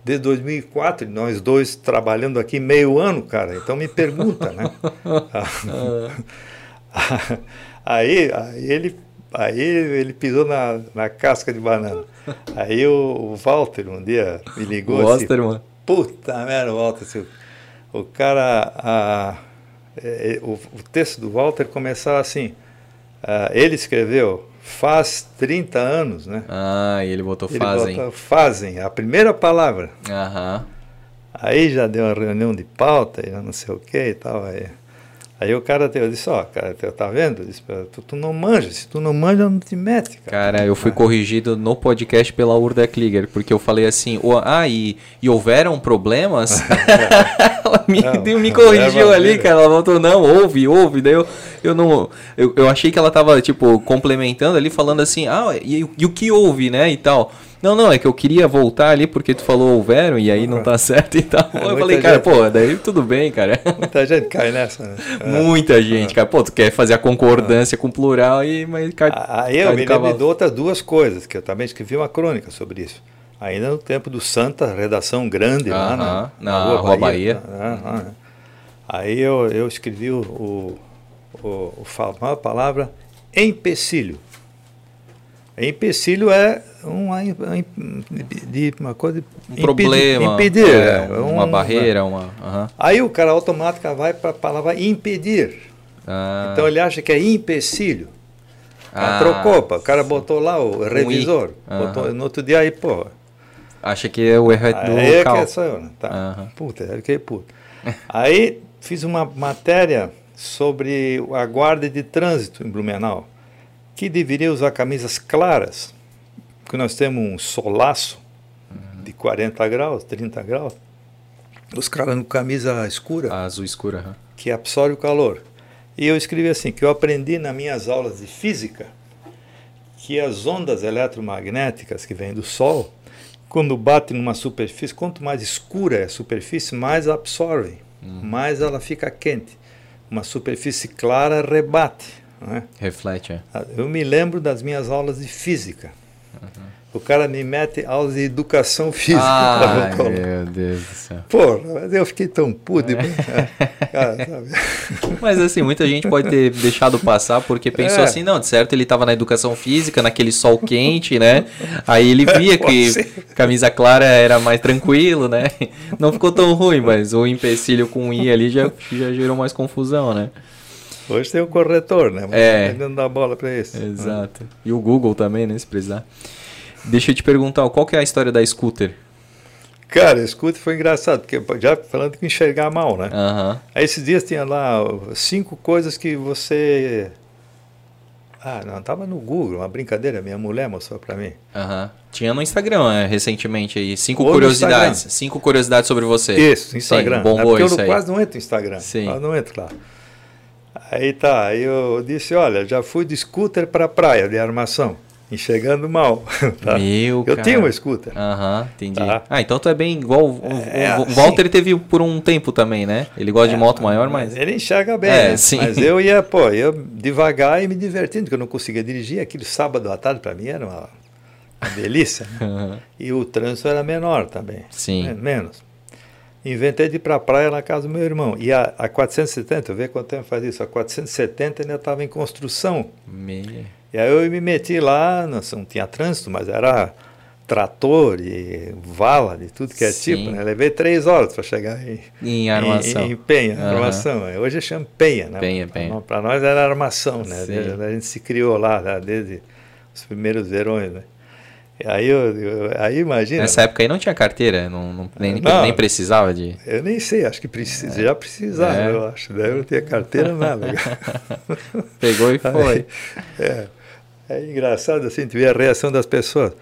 desde 2004, nós dois trabalhando aqui meio ano, cara, então me pergunta, né? (laughs) (laughs) aí, aí ele aí ele pisou na, na casca de banana. Aí o, o Walter um dia me ligou o assim, mano. puta merda, Walter, assim, o cara, a, é, é, o, o, texto do Walter começava assim, a, ele escreveu faz 30 anos, né? Ah, e ele botou ele fazem. Botou fazem, a primeira palavra. Aham. Aí já deu uma reunião de pauta, e não sei o que e tal, aí... Aí o cara, eu disse, ó, oh, cara, tá vendo? Disse, tu, tu, não manja, se tu não manja, não te mete, cara. Cara, eu fui corrigido no podcast pela Urda Kliger, porque eu falei assim, oh, ah, e, e houveram problemas? (laughs) ela me, não, me corrigiu ali, cara, ela voltou, não, ouve, ouve, daí eu, eu não, eu, eu achei que ela tava, tipo, complementando ali, falando assim, ah, e, e o que houve, né, e tal. Não, não, é que eu queria voltar ali porque tu falou houveram e aí não tá certo (laughs) e tal. É, eu falei, cara, gente... pô, daí tudo bem, cara. Muita gente cai nessa, né? (laughs) Muita gente, cara. Pô, tu quer fazer a concordância com o plural e mas cai. Aí eu me lembro de outras duas coisas, que eu também escrevi uma crônica sobre isso. Ainda no tempo do Santa, redação grande uh -huh, lá na, na, Rua, Rua Bahia. Bahia. Uh -huh. Aí eu, eu escrevi o, o, o, o a palavra empecilho. Empecilho é uma, de uma coisa um impedir, problema impedir é, uma um, barreira uma aí o cara automático vai para a palavra impedir. Ah. então ele acha que é empecilho. Ah, trocou o cara botou lá o revisor um botou, no outro dia aí pô. Acha que é o erro é do aí local. é que sou eu né? tá. puta é que puta. Aí fiz uma matéria sobre a guarda de trânsito em Blumenau que deveria usar camisas claras porque nós temos um solaço de 40 graus, 30 graus. Os caras com camisa escura. A azul escura. Uhum. Que absorve o calor. E eu escrevi assim, que eu aprendi nas minhas aulas de física que as ondas eletromagnéticas que vêm do Sol, quando batem numa superfície, quanto mais escura é a superfície, mais absorvem, uhum. mais ela fica quente. Uma superfície clara rebate. É? Reflete, é. Eu me lembro das minhas aulas de física. Uhum. O cara me mete aulas de educação física. (laughs) Ai, meu Deus do céu. Pô, mas eu fiquei tão puto. É. (laughs) Mas assim, muita gente pode ter deixado passar porque pensou é. assim, não, de certo ele estava na educação física, naquele sol quente, né? Aí ele via (laughs) que camisa clara era mais tranquilo, né? Não ficou tão ruim, mas o empecilho com I ali já, já gerou mais confusão, né? Hoje tem o corretor, né? Mas é. não dá bola para isso. Exato. E o Google também, né? Se precisar. Deixa eu te perguntar, qual que é a história da scooter? Cara, a scooter foi engraçado, porque já falando que enxergar mal, né? Uhum. Aí esses dias tinha lá cinco coisas que você. Ah, não, tava no Google, uma brincadeira, minha mulher mostrou para mim. Uhum. Tinha no Instagram né, recentemente aí, cinco Ou curiosidades. Cinco curiosidades sobre você. Isso, Instagram. Sim, bombou é porque eu não, quase não entro no Instagram. Sim. Eu não entro lá. Aí tá, aí eu disse, olha, já fui de scooter para praia de armação, enxergando mal. (laughs) Tá? Meu, eu tinha uma scooter. Aham, entendi. Tá? Ah, então tu é bem igual. O, é, o assim, Walter teve por um tempo também, né? Ele gosta é, de moto maior, mas. Ele enxerga bem, é, né? sim. Mas eu ia, pô, eu devagar e me divertindo, porque eu não conseguia dirigir. Aquele sábado à tarde para mim era uma, uma delícia. Né? (laughs) Uhum. E o trânsito era menor também. Sim. Né? Menos inventei de ir para a praia na casa do meu irmão. E a, a 470, vê quanto tempo faz isso, a 470 ainda estava em construção. Me... E aí eu me meti lá, não, não tinha trânsito, mas era trator e vala de tudo que é Sim. tipo, né? Levei três horas para chegar em, em armação. Em, em penha, uhum. armação. Hoje chama penha, né? Penha, penha. Para nós era armação, né? A gente se criou lá, né? desde os primeiros verões, né? Aí, eu, eu, aí imagina. Nessa época aí não tinha carteira, não, não nem, não, nem precisava de. Eu nem sei, acho que precisa, é. já precisava, é. eu acho. Deve não ter carteira, nada. (laughs) Pegou e foi. Aí, é, é engraçado assim, tu ver a reação das pessoas.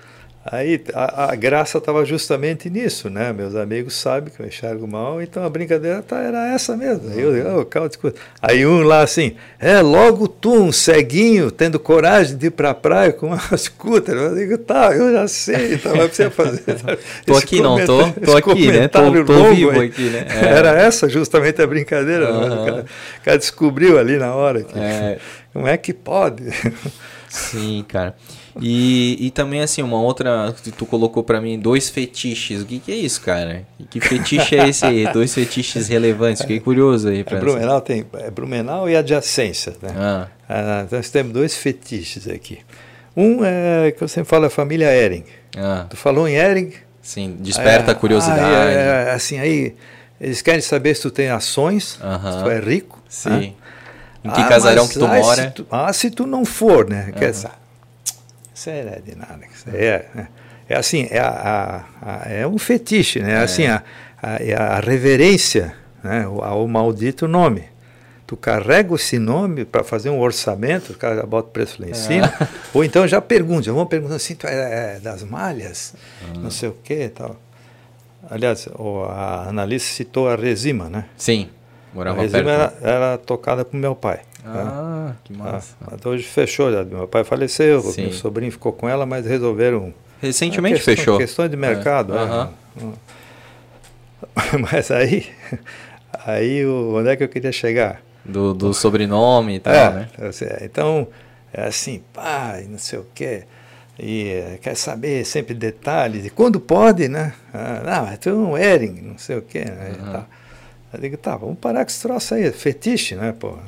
Aí a, a graça estava justamente nisso, né? Meus amigos sabem que eu enxergo mal, então a brincadeira tá, era essa mesmo. Aí, eu, oh, calma, aí um lá assim, é logo tu, um ceguinho, tendo coragem de ir para a praia com uma (laughs) scooter. Eu digo, tá, eu já sei, então vai você fazer. (laughs) tô aqui não, tô, tô aqui, né? Tô, tô vivo aí. aqui, né? (laughs) É. Era essa justamente a brincadeira. Uhum. Né? O, cara, o, cara, descobriu ali na hora. Que, é. Como é que pode? Sim, cara. E, e também, assim, uma outra que tu colocou para mim, dois fetiches. O que, que é isso, cara? Que fetiche é esse aí? Dois fetiches relevantes. Fiquei curioso aí. Pra é, Blumenau tem é Blumenau e adjacência, né? Ah. Ah, nós temos dois fetiches aqui. Um é que eu sempre falo, a família Ering. Ah. Tu falou em Ering? Sim, desperta a curiosidade. é, assim, aí eles querem saber se tu tem ações, uh -huh. se tu é rico. Sim. Né? Em que ah, casarão que tu mora? Se tu, ah, se tu não for, né? Quer dizer, isso é de nada. É, é, é assim, é, a, a, é um fetiche, né? É. Assim, a, a, é a reverência né? ao maldito nome. Tu carrega esse nome para fazer um orçamento, o cara já bota o preço lá em é. cima. (laughs) Ou então já pergunta, vão perguntando assim, tu é, é das malhas, uhum. não sei o que tal. Aliás, a analista citou a Resima, né? Sim, morava a Resima perto. Era, era tocada por meu pai. Ah, né? que massa. Ah, hoje fechou, já. meu pai faleceu, Sim. meu sobrinho ficou com ela, mas resolveram. Recentemente questão, fechou. Questão de mercado. É. É. (laughs) Mas aí, aí onde é que eu queria chegar? Do, do sobrenome e tal, é, né? Então, é assim, pai, não sei o quê. E eh, quer saber sempre detalhes. E quando pode, né? Ah, não, mas tu é um Ering, não sei o quê. Né? Uhum. Tá. Eu digo, tá, vamos parar com esse troço aí, fetiche, né, pô?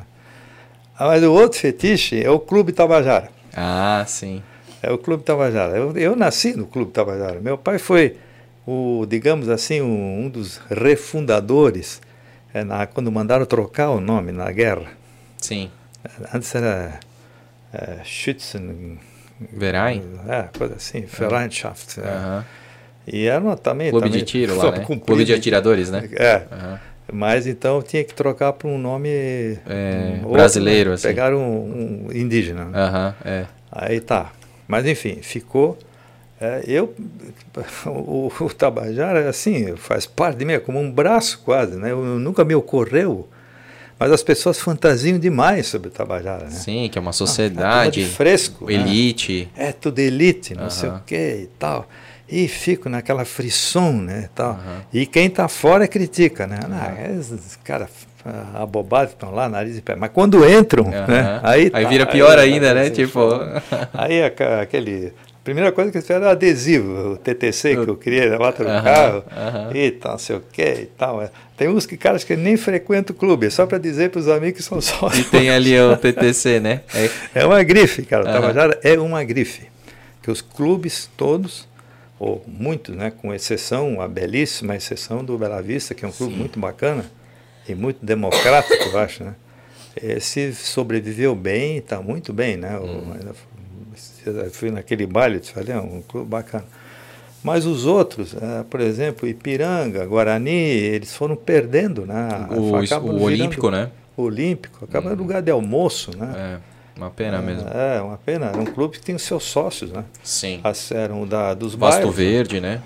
Ah, mas o outro fetiche é o Clube Tabajara. Ah, sim. É o Clube Tabajara. Eu, eu nasci no Clube Tabajara. Meu pai foi o, digamos assim, um, um dos refundadores é, na, quando mandaram trocar o nome na guerra. Sim. Antes era é, Schützen. Verein? É, coisa assim, Vereinschaft. É. E era uma, também. Clube também, de tiro lá, né? Clube de atiradores, né? É. Mas então tinha que trocar para um nome é, outro, brasileiro. Né? Assim. Pegaram um, um indígena. Né? é. Aí tá. Mas enfim, ficou. É, eu, (laughs) o, o, Tabajara, assim, faz parte de mim, é como um braço quase, né? Eu, nunca me ocorreu, mas as pessoas fantasiam demais sobre o Tabajara, né? Sim, que é uma sociedade. Ah, é fresco. Elite. Né? É tudo elite, não sei o que e tal. E fico naquela frisson, né, tal. Uhum. E quem está fora critica, né? Uhum. Ah, esses caras abobados estão lá, nariz e pé. Mas quando entram, uhum. né? Aí, aí tá, vira pior aí, ainda, né? Tipo... Aí aquele primeira coisa que eles fizeram era adesivo, o TTC que eu queria lá no carro, e tal, não sei o que e tal. É. Tem uns que, caras que nem frequentam o clube, só para dizer para os amigos que são sócios. E tem ali o (laughs) TTC, né? É, é uma grife, cara. O Tabajara é uma grife. Que os clubes todos, ou muitos, né, com exceção, a belíssima exceção do Bela Vista, que é um clube Sim. muito bacana e muito democrático, eu acho, né? Esse sobreviveu bem, está muito bem, né? Hum fui naquele baile, te falei, é um clube bacana. Mas os outros, é, por exemplo, Ipiranga, Guarani, eles foram perdendo, né? O, o Olímpico, né? Olímpico, acaba hum. no lugar de almoço, né? É, uma pena é, mesmo. É, uma pena. É um clube que tem os seus sócios, né? Sim. As, eram da, dos Basto bairros. Verde, né?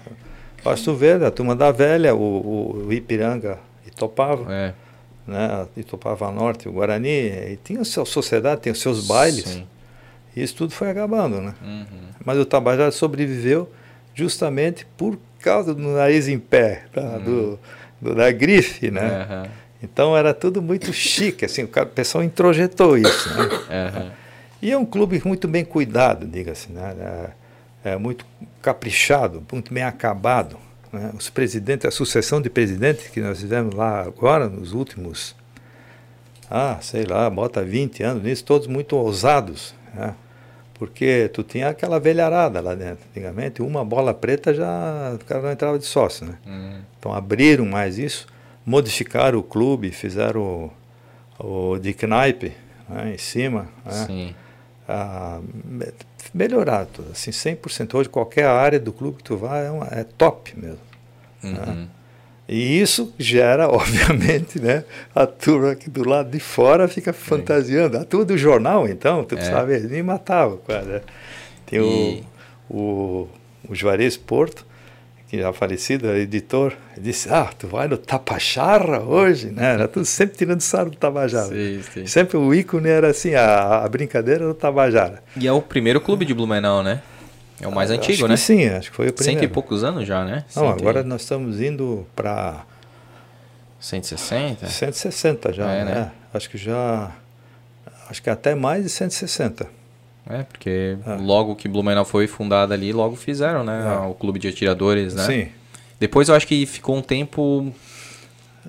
Basto Verde, a turma da velha, o, o, Ipiranga Itopava. É. Né? Itopava Norte, o Guarani, e tinha a sua sociedade, tem os seus bailes. Sim. Isso tudo foi acabando, né? Uhum. Mas o Tabajara sobreviveu justamente por causa do nariz em pé, tá? uhum. do, do, da grife, né? Uhum. Então era tudo muito chique, assim, o pessoal introjetou isso, né? E é um clube muito bem cuidado, diga-se, né? É, é, muito caprichado, muito bem acabado. Né? Os presidentes, a sucessão de presidentes que nós fizemos lá agora, nos últimos, ah, sei lá, bota 20 anos nisso, todos muito ousados, né? Porque tu tinha aquela velharada lá dentro. Antigamente, uma bola preta já o cara não entrava de sócio. Né? Uhum. Então abriram mais isso, modificaram o clube, fizeram o, o de Knipe né, em cima. Né? Sim. Ah, melhorar tudo, assim, 100%. Hoje, qualquer área do clube que tu vai é, uma, é top mesmo. Né? Uhum. Né? E isso gera, (laughs) obviamente, né, a turma aqui do lado de fora fica fantasiando. A turma do jornal, então, tu é. sabe, me matavam quase. Né? Tem e... o, o, o Juarez Porto, que já falecido, editor, disse, ah, tu vai no Tapacharra hoje, né? Era tudo sempre tirando sarro do Tabajara. Sim, sim. Sempre o ícone era assim, a, a brincadeira do Tabajara. E é o primeiro clube de Blumenau, né? É o mais ah, antigo, né? sim, acho que foi o primeiro. Cento e poucos anos já, né? Não, Cento agora nós estamos indo para... 160? 160 já, é, né? né? Acho que já... Acho que até mais de 160. É, porque é. logo que Blumenau foi fundada ali, logo fizeram, né? É. O clube de atiradores, né? Sim. Depois eu acho que ficou um tempo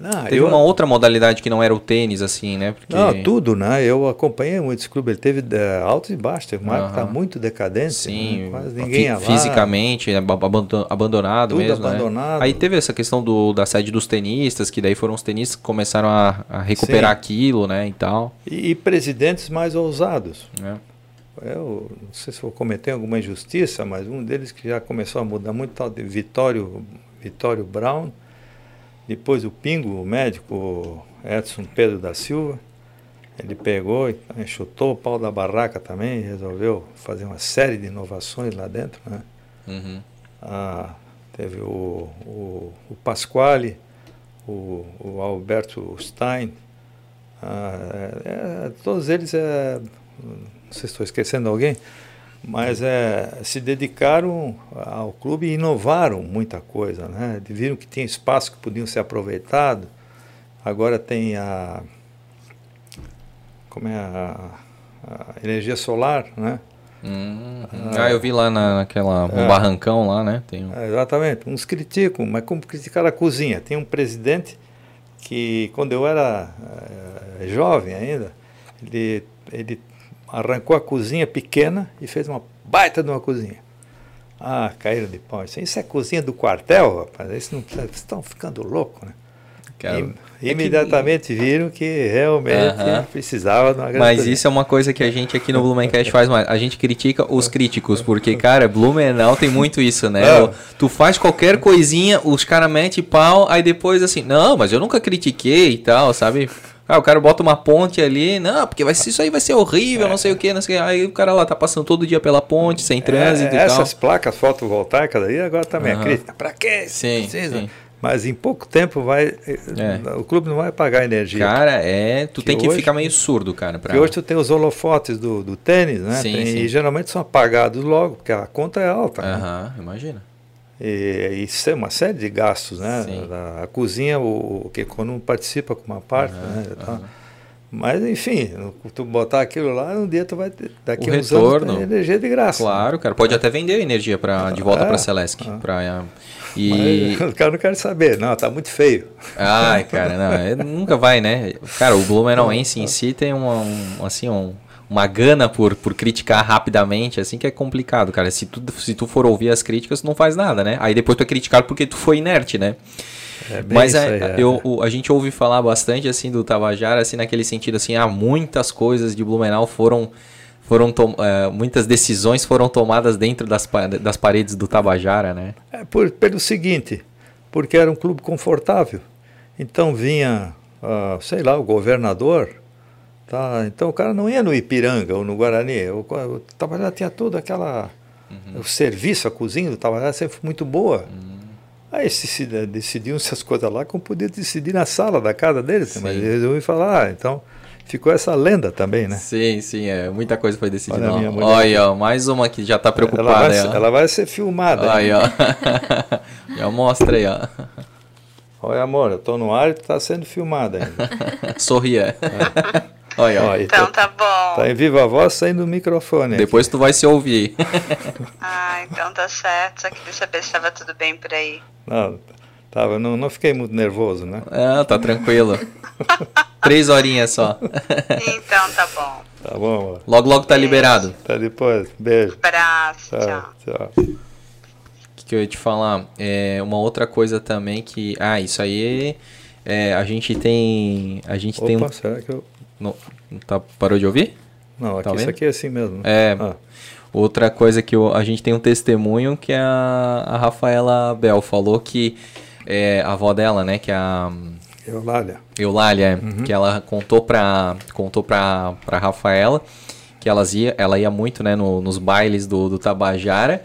ah, teve eu... uma outra modalidade que não era o tênis, assim, né? Porque... Não, tudo, né? Eu acompanhei muitos clubes, ele teve uh, altos e baixos, teve uma época muito decadente, Sim, né? quase ninguém ia. Fisicamente, abandonado tudo mesmo, né? abandonado. Né? Aí teve essa questão do, da sede dos tenistas, que daí foram os tenistas que começaram a, a recuperar Sim. aquilo, né, e tal. E, e presidentes mais ousados. É. Eu não sei se vou cometer alguma injustiça, mas um deles que já começou a mudar muito, tal de Vitório, Vitório Brown, depois o Pingo, o médico Edson Pedro da Silva, ele pegou e chutou o pau da barraca também resolveu fazer uma série de inovações lá dentro. Né? Uhum. Ah, teve o, o, o Pasquale, o, o Alberto Stein, ah, é, é, todos eles, é, não sei se estou esquecendo alguém, mas é, se dedicaram ao clube e inovaram muita coisa, né? Viram que tinha espaço que podiam ser aproveitado. Agora tem a como é a, a energia solar, né? Hum, ah, eu vi lá na, naquela um é, barrancão lá, né? Tem um... é, exatamente. Uns criticam, mas como criticar a cozinha? Tem um presidente que quando eu era é, jovem ainda, ele, ele arrancou a cozinha pequena e fez uma baita de uma cozinha. Ah, caíram de pau. Isso é cozinha do quartel, rapaz. Isso não, vocês estão ficando loucos, né? Cara, e, imediatamente que... viram que realmente uh -huh. precisava de uma Mas isso é uma coisa que a gente aqui no Blumencast faz mais. A gente critica os críticos, porque, cara, Blumenau tem muito isso, né? Tu faz qualquer coisinha, os caras metem pau, aí depois assim, não, mas eu nunca critiquei e tal, sabe? Ah, o cara bota uma ponte ali, não, porque vai isso aí vai ser horrível, é. não sei o que, não sei o que. Aí o cara lá tá passando todo dia pela ponte, sem trânsito é, e tal. Essas placas fotovoltaicas aí agora também uhum. é crítica. Pra quê? Sim, Precisa? sim. Mas em pouco tempo vai. É. O clube não vai pagar energia. Cara, é. Tu que tem que hoje, ficar meio surdo, cara. Pra... Porque hoje tu tem os holofotes do, do tênis, né? Sim, tem, sim. E geralmente são apagados logo, porque a conta é alta. Né? Aham, né? imagina. E isso é uma série de gastos, né? A, a, cozinha, o, o que quando participa com uma parte, uhum, né? Tá. Mas, enfim, tu botar aquilo lá, um dia tu vai ter, daqui o uns retorno, anos, energia de graça. Claro, cara. Pode até vender energia pra, de volta é, para a Celesc. É. Pra, e... Mas, (laughs) o cara não quer saber, não, tá muito feio. Ai, cara, não, (laughs) é, nunca vai, né? Cara, o Blumenauense em si tem uma, um, assim, um, uma gana por, por criticar rapidamente, assim, que é complicado, cara. Se tu, se tu for ouvir as críticas, tu não faz nada, né? Aí depois tu é criticado porque tu foi inerte, né? É Mas é, aí, é. eu, o, a gente ouve falar bastante, assim, do Tabajara, assim, naquele sentido, assim, ah, muitas coisas de Blumenau foram foram uh, muitas decisões foram tomadas dentro das, das paredes do Tabajara, né? É por, pelo seguinte, porque era um clube confortável. Então vinha, uh, sei lá, o governador, tá? Então o cara não ia no Ipiranga ou no Guarani. O, o tinha toda aquela uhum. o serviço, a cozinha do Tabajara sempre foi muito boa. Uhum. Aí se, decidiam essas coisas lá, como podia decidir na sala da casa deles. Mas eles ouviram falar, ah, então ficou essa lenda também, né? Sim, sim, é. Muita coisa foi decidida. Olha, Olha ó, mais uma que já está preocupada. Ela vai, ser, ela vai ser filmada. Aí, ó. (laughs) já mostra aí, ó. Olha, amor, eu tô no ar e tá sendo filmada ainda. (laughs) Sorria. É. Olha, ó. Então tá bom. Tá em viva voz saindo do microfone. Depois aqui. tu vai se ouvir. (laughs) ah, então tá certo. Só queria saber se estava tudo bem por aí. Não, tava, não, não fiquei muito nervoso, né? Ah, tá tranquilo. (laughs) Três horinhas só. Então tá bom. Tá bom, amor. Logo, logo tá Beijo. liberado. Tá depois. Beijo. Abraço. Tchau. Tchau. tchau. O que, que eu ia te falar? É, uma outra coisa também que. Ah, isso aí. É, a gente tem. A gente Opa, tem um. Será que eu... Não, tá, parou de ouvir? Não, aqui, tá isso aqui é assim mesmo. É. Ah. Outra coisa que eu, a gente tem um testemunho que a, a Rafaela Bel falou que é, a avó dela, né, que é a Eulália. Eulália, é, uhum. que ela contou pra, contou pra, pra Rafaela que elas ia, ela ia muito né, no, nos bailes do, do Tabajara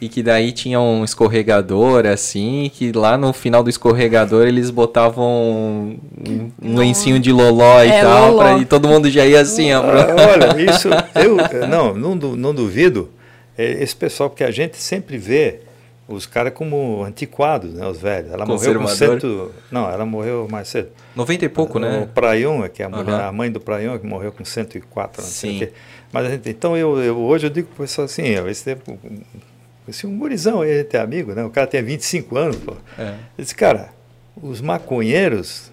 e que daí tinha um escorregador assim, que lá no final do escorregador eles botavam um, um lencinho de loló e é, tal, pra, e todo mundo já ia assim, ó. Ah, olha, (laughs) isso eu não, não, não duvido. É, esse pessoal que a gente sempre vê os caras como antiquados, né, os velhos. Ela morreu com cento... Não, ela morreu mais cedo. 90 e pouco, o, né? O Praion, que é a, mulher, uhum. a mãe do Praion, que morreu com 104 anos. Sim. Mas a gente, então eu, eu, hoje eu digo para o pessoal assim, esse tempo, esse um gurizão aí, gente é amigo, né? O cara tem 25 anos, pô. É. Eu disse, cara, os maconheiros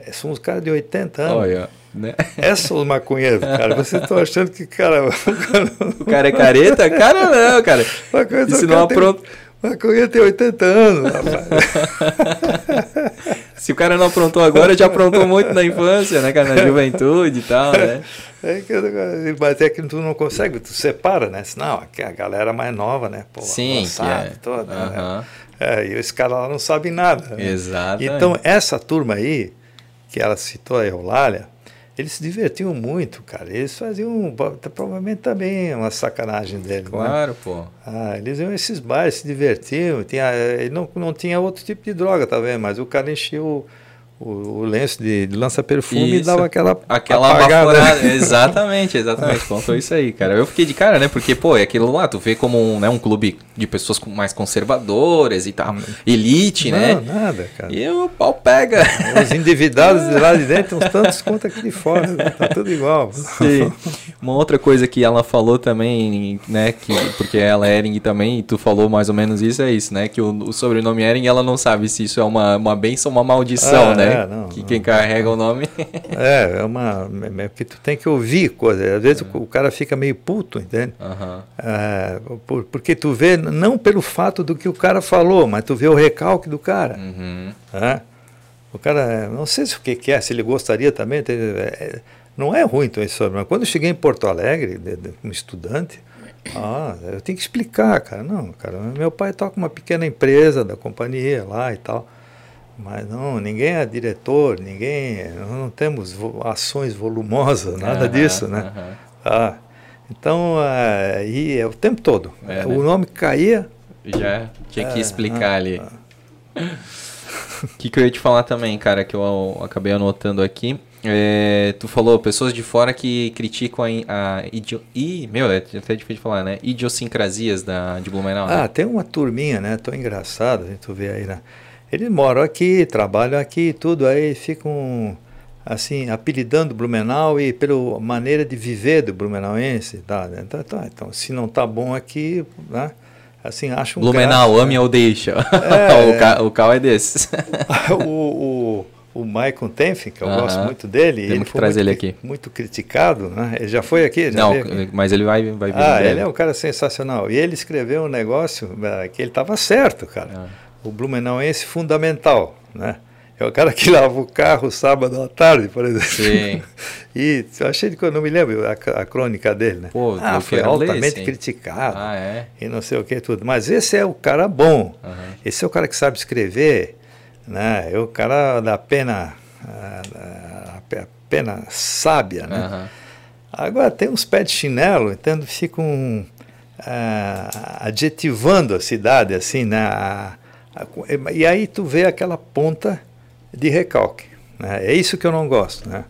eh, são os caras de 80 anos. Olha, né? (laughs) Esses são os maconheiros, cara. Vocês estão achando que, cara... (laughs) o cara é careta? Cara não, cara. (laughs) Isso não apronta... Tem Maconha tem 80 anos, rapaz. Se o cara não aprontou agora, já aprontou muito na infância, né, cara? Na juventude e tal, né? É que, mas é que tu não consegue, tu separa, né? Não, aqui é a galera mais nova, né? Pô, Sim, é. toda, uhum. né? É, e esse cara lá não sabe nada. Né? Exato. Então, essa turma aí, que ela citou a Eulália, eles se divertiam muito, cara. Eles faziam provavelmente também uma sacanagem dele. Né? Claro, né? pô. Ah, eles iam esses bares, se divertiam. Tinha, não, não tinha outro tipo de droga, tá vendo? Mas o cara enchia o, o, lenço de, de lança-perfume e dava aquela aquela apagada. exatamente, exatamente. Contou isso aí, cara. Eu fiquei de cara, né? Porque, pô, é aquilo lá, tu vê como um, né, um clube de pessoas mais conservadoras e tal, elite, não, né? Não, nada, cara. E o pau pega. Os endividados de lá de (laughs) dentro, uns tantos quanto aqui de fora, né? tá tudo igual. Sim. Uma outra coisa que ela falou também, né, que, porque ela é Ering também, e tu falou mais ou menos isso, é isso, né, que o, o sobrenome Ering, ela não sabe se isso é uma, uma benção ou uma maldição, ah, né, é, não, que quem carrega o nome... (laughs) É, é uma... É que tu tem que ouvir coisas, às vezes é. o, cara fica meio puto, entende? Uhum. É, por, porque tu vê, não pelo fato do que o cara falou, mas tu vê o recalque do cara. Uhum. O cara, não sei se o que, que é, se ele gostaria também, é, não é ruim então isso, mas quando eu cheguei em Porto Alegre, como estudante, ah, eu tenho que explicar, cara. Não, cara, meu pai toca uma pequena empresa da companhia lá e tal. Mas não, ninguém é diretor, ninguém. Não temos ações volumosas, nada uhum, disso, né? Uhum. Ah, então, uh, e é o tempo todo. É, o né? nome caía. Já tinha que é, explicar ali. O (laughs) que, que eu ia te falar também, cara, que eu acabei anotando aqui. É, tu falou pessoas de fora que criticam a, a idio, i, meu, é até difícil de falar, né? Idiosincrasias da, de Blumenau. Né? Ah, tem uma turminha, né? Tão engraçado, tu vê aí, né? Eles moram aqui, trabalham aqui, tudo, aí ficam assim, apelidando Blumenau e pela maneira de viver do blumenauense. Tá, então, tá, então, se não tá bom aqui, né? assim, acho um Blumenau, ame né? ou deixa. É, (laughs) o, Cal, o Cal é desses. (laughs) o, o, o Michael Tenfen, que eu uh -huh. gosto muito dele, Temos ele foi muito, ele aqui. muito criticado, né? Ele já foi aqui? Já não, aqui? mas ele vai, vai vir. Ah, ele é um cara sensacional. E ele escreveu um negócio uh, que ele estava certo, cara. Uh ah. -huh. O Blumenauense fundamental, né? É o cara que lava o carro sábado à tarde, por exemplo. Sim. (laughs) E eu achei que eu não me lembro a, a crônica dele, né? Pô, ah, foi altamente criticado. Ah, é? E não sei o que tudo. Mas esse é o cara bom. Uhum. Esse é o cara que sabe escrever, né? É o cara da pena, a, a pena sábia, né? Uhum. Agora tem uns pés de chinelo, então ficam uh, adjetivando a cidade assim, né? E aí tu vê aquela ponta de recalque. Né? É isso que eu não gosto. Né?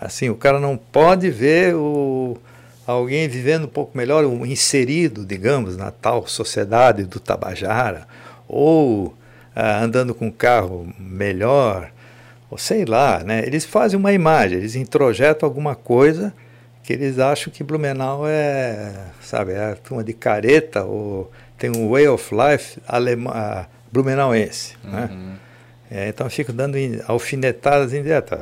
Assim, o cara não pode ver o, alguém vivendo um pouco melhor, um inserido, digamos, na tal sociedade do Tabajara, ou ah, andando com um carro melhor, ou sei lá, né? Eles fazem uma imagem, eles introjetam alguma coisa que eles acham que Blumenau é, sabe, é a turma de careta, ou tem um way of life alemã, ah, blumenauense, né? uhum. né? É, então eu fico dando alfinetadas indiretas.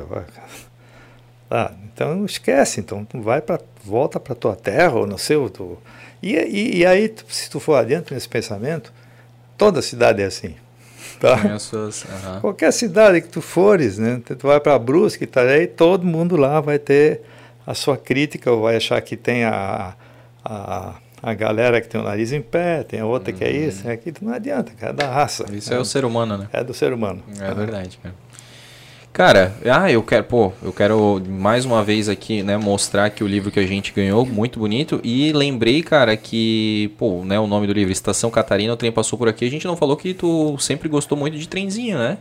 Ah, então esquece, então vai para volta para tua terra ou no seu tu, e, e, e, aí se tu for adiante nesse pensamento, toda cidade é assim. (laughs) Tá? Suas, uhum. Qualquer cidade que tu fores, né, tu vai para Brusque, tá aí todo mundo lá vai ter a sua crítica ou vai achar que tem a, a a galera que tem o nariz em pé, tem a outra uhum. que é uhum. isso, é aquilo, não adianta, cara, é da raça. Isso é, é o ser humano, né? É do ser humano. É, verdade, cara. Cara, ah, eu quero, pô, eu quero mais uma vez aqui, né, mostrar que o livro que a gente ganhou, muito bonito, e lembrei, cara, que, pô, né, o nome do livro, Estação Catarina, o trem passou por aqui, a gente não falou que tu sempre gostou muito de trenzinho, né?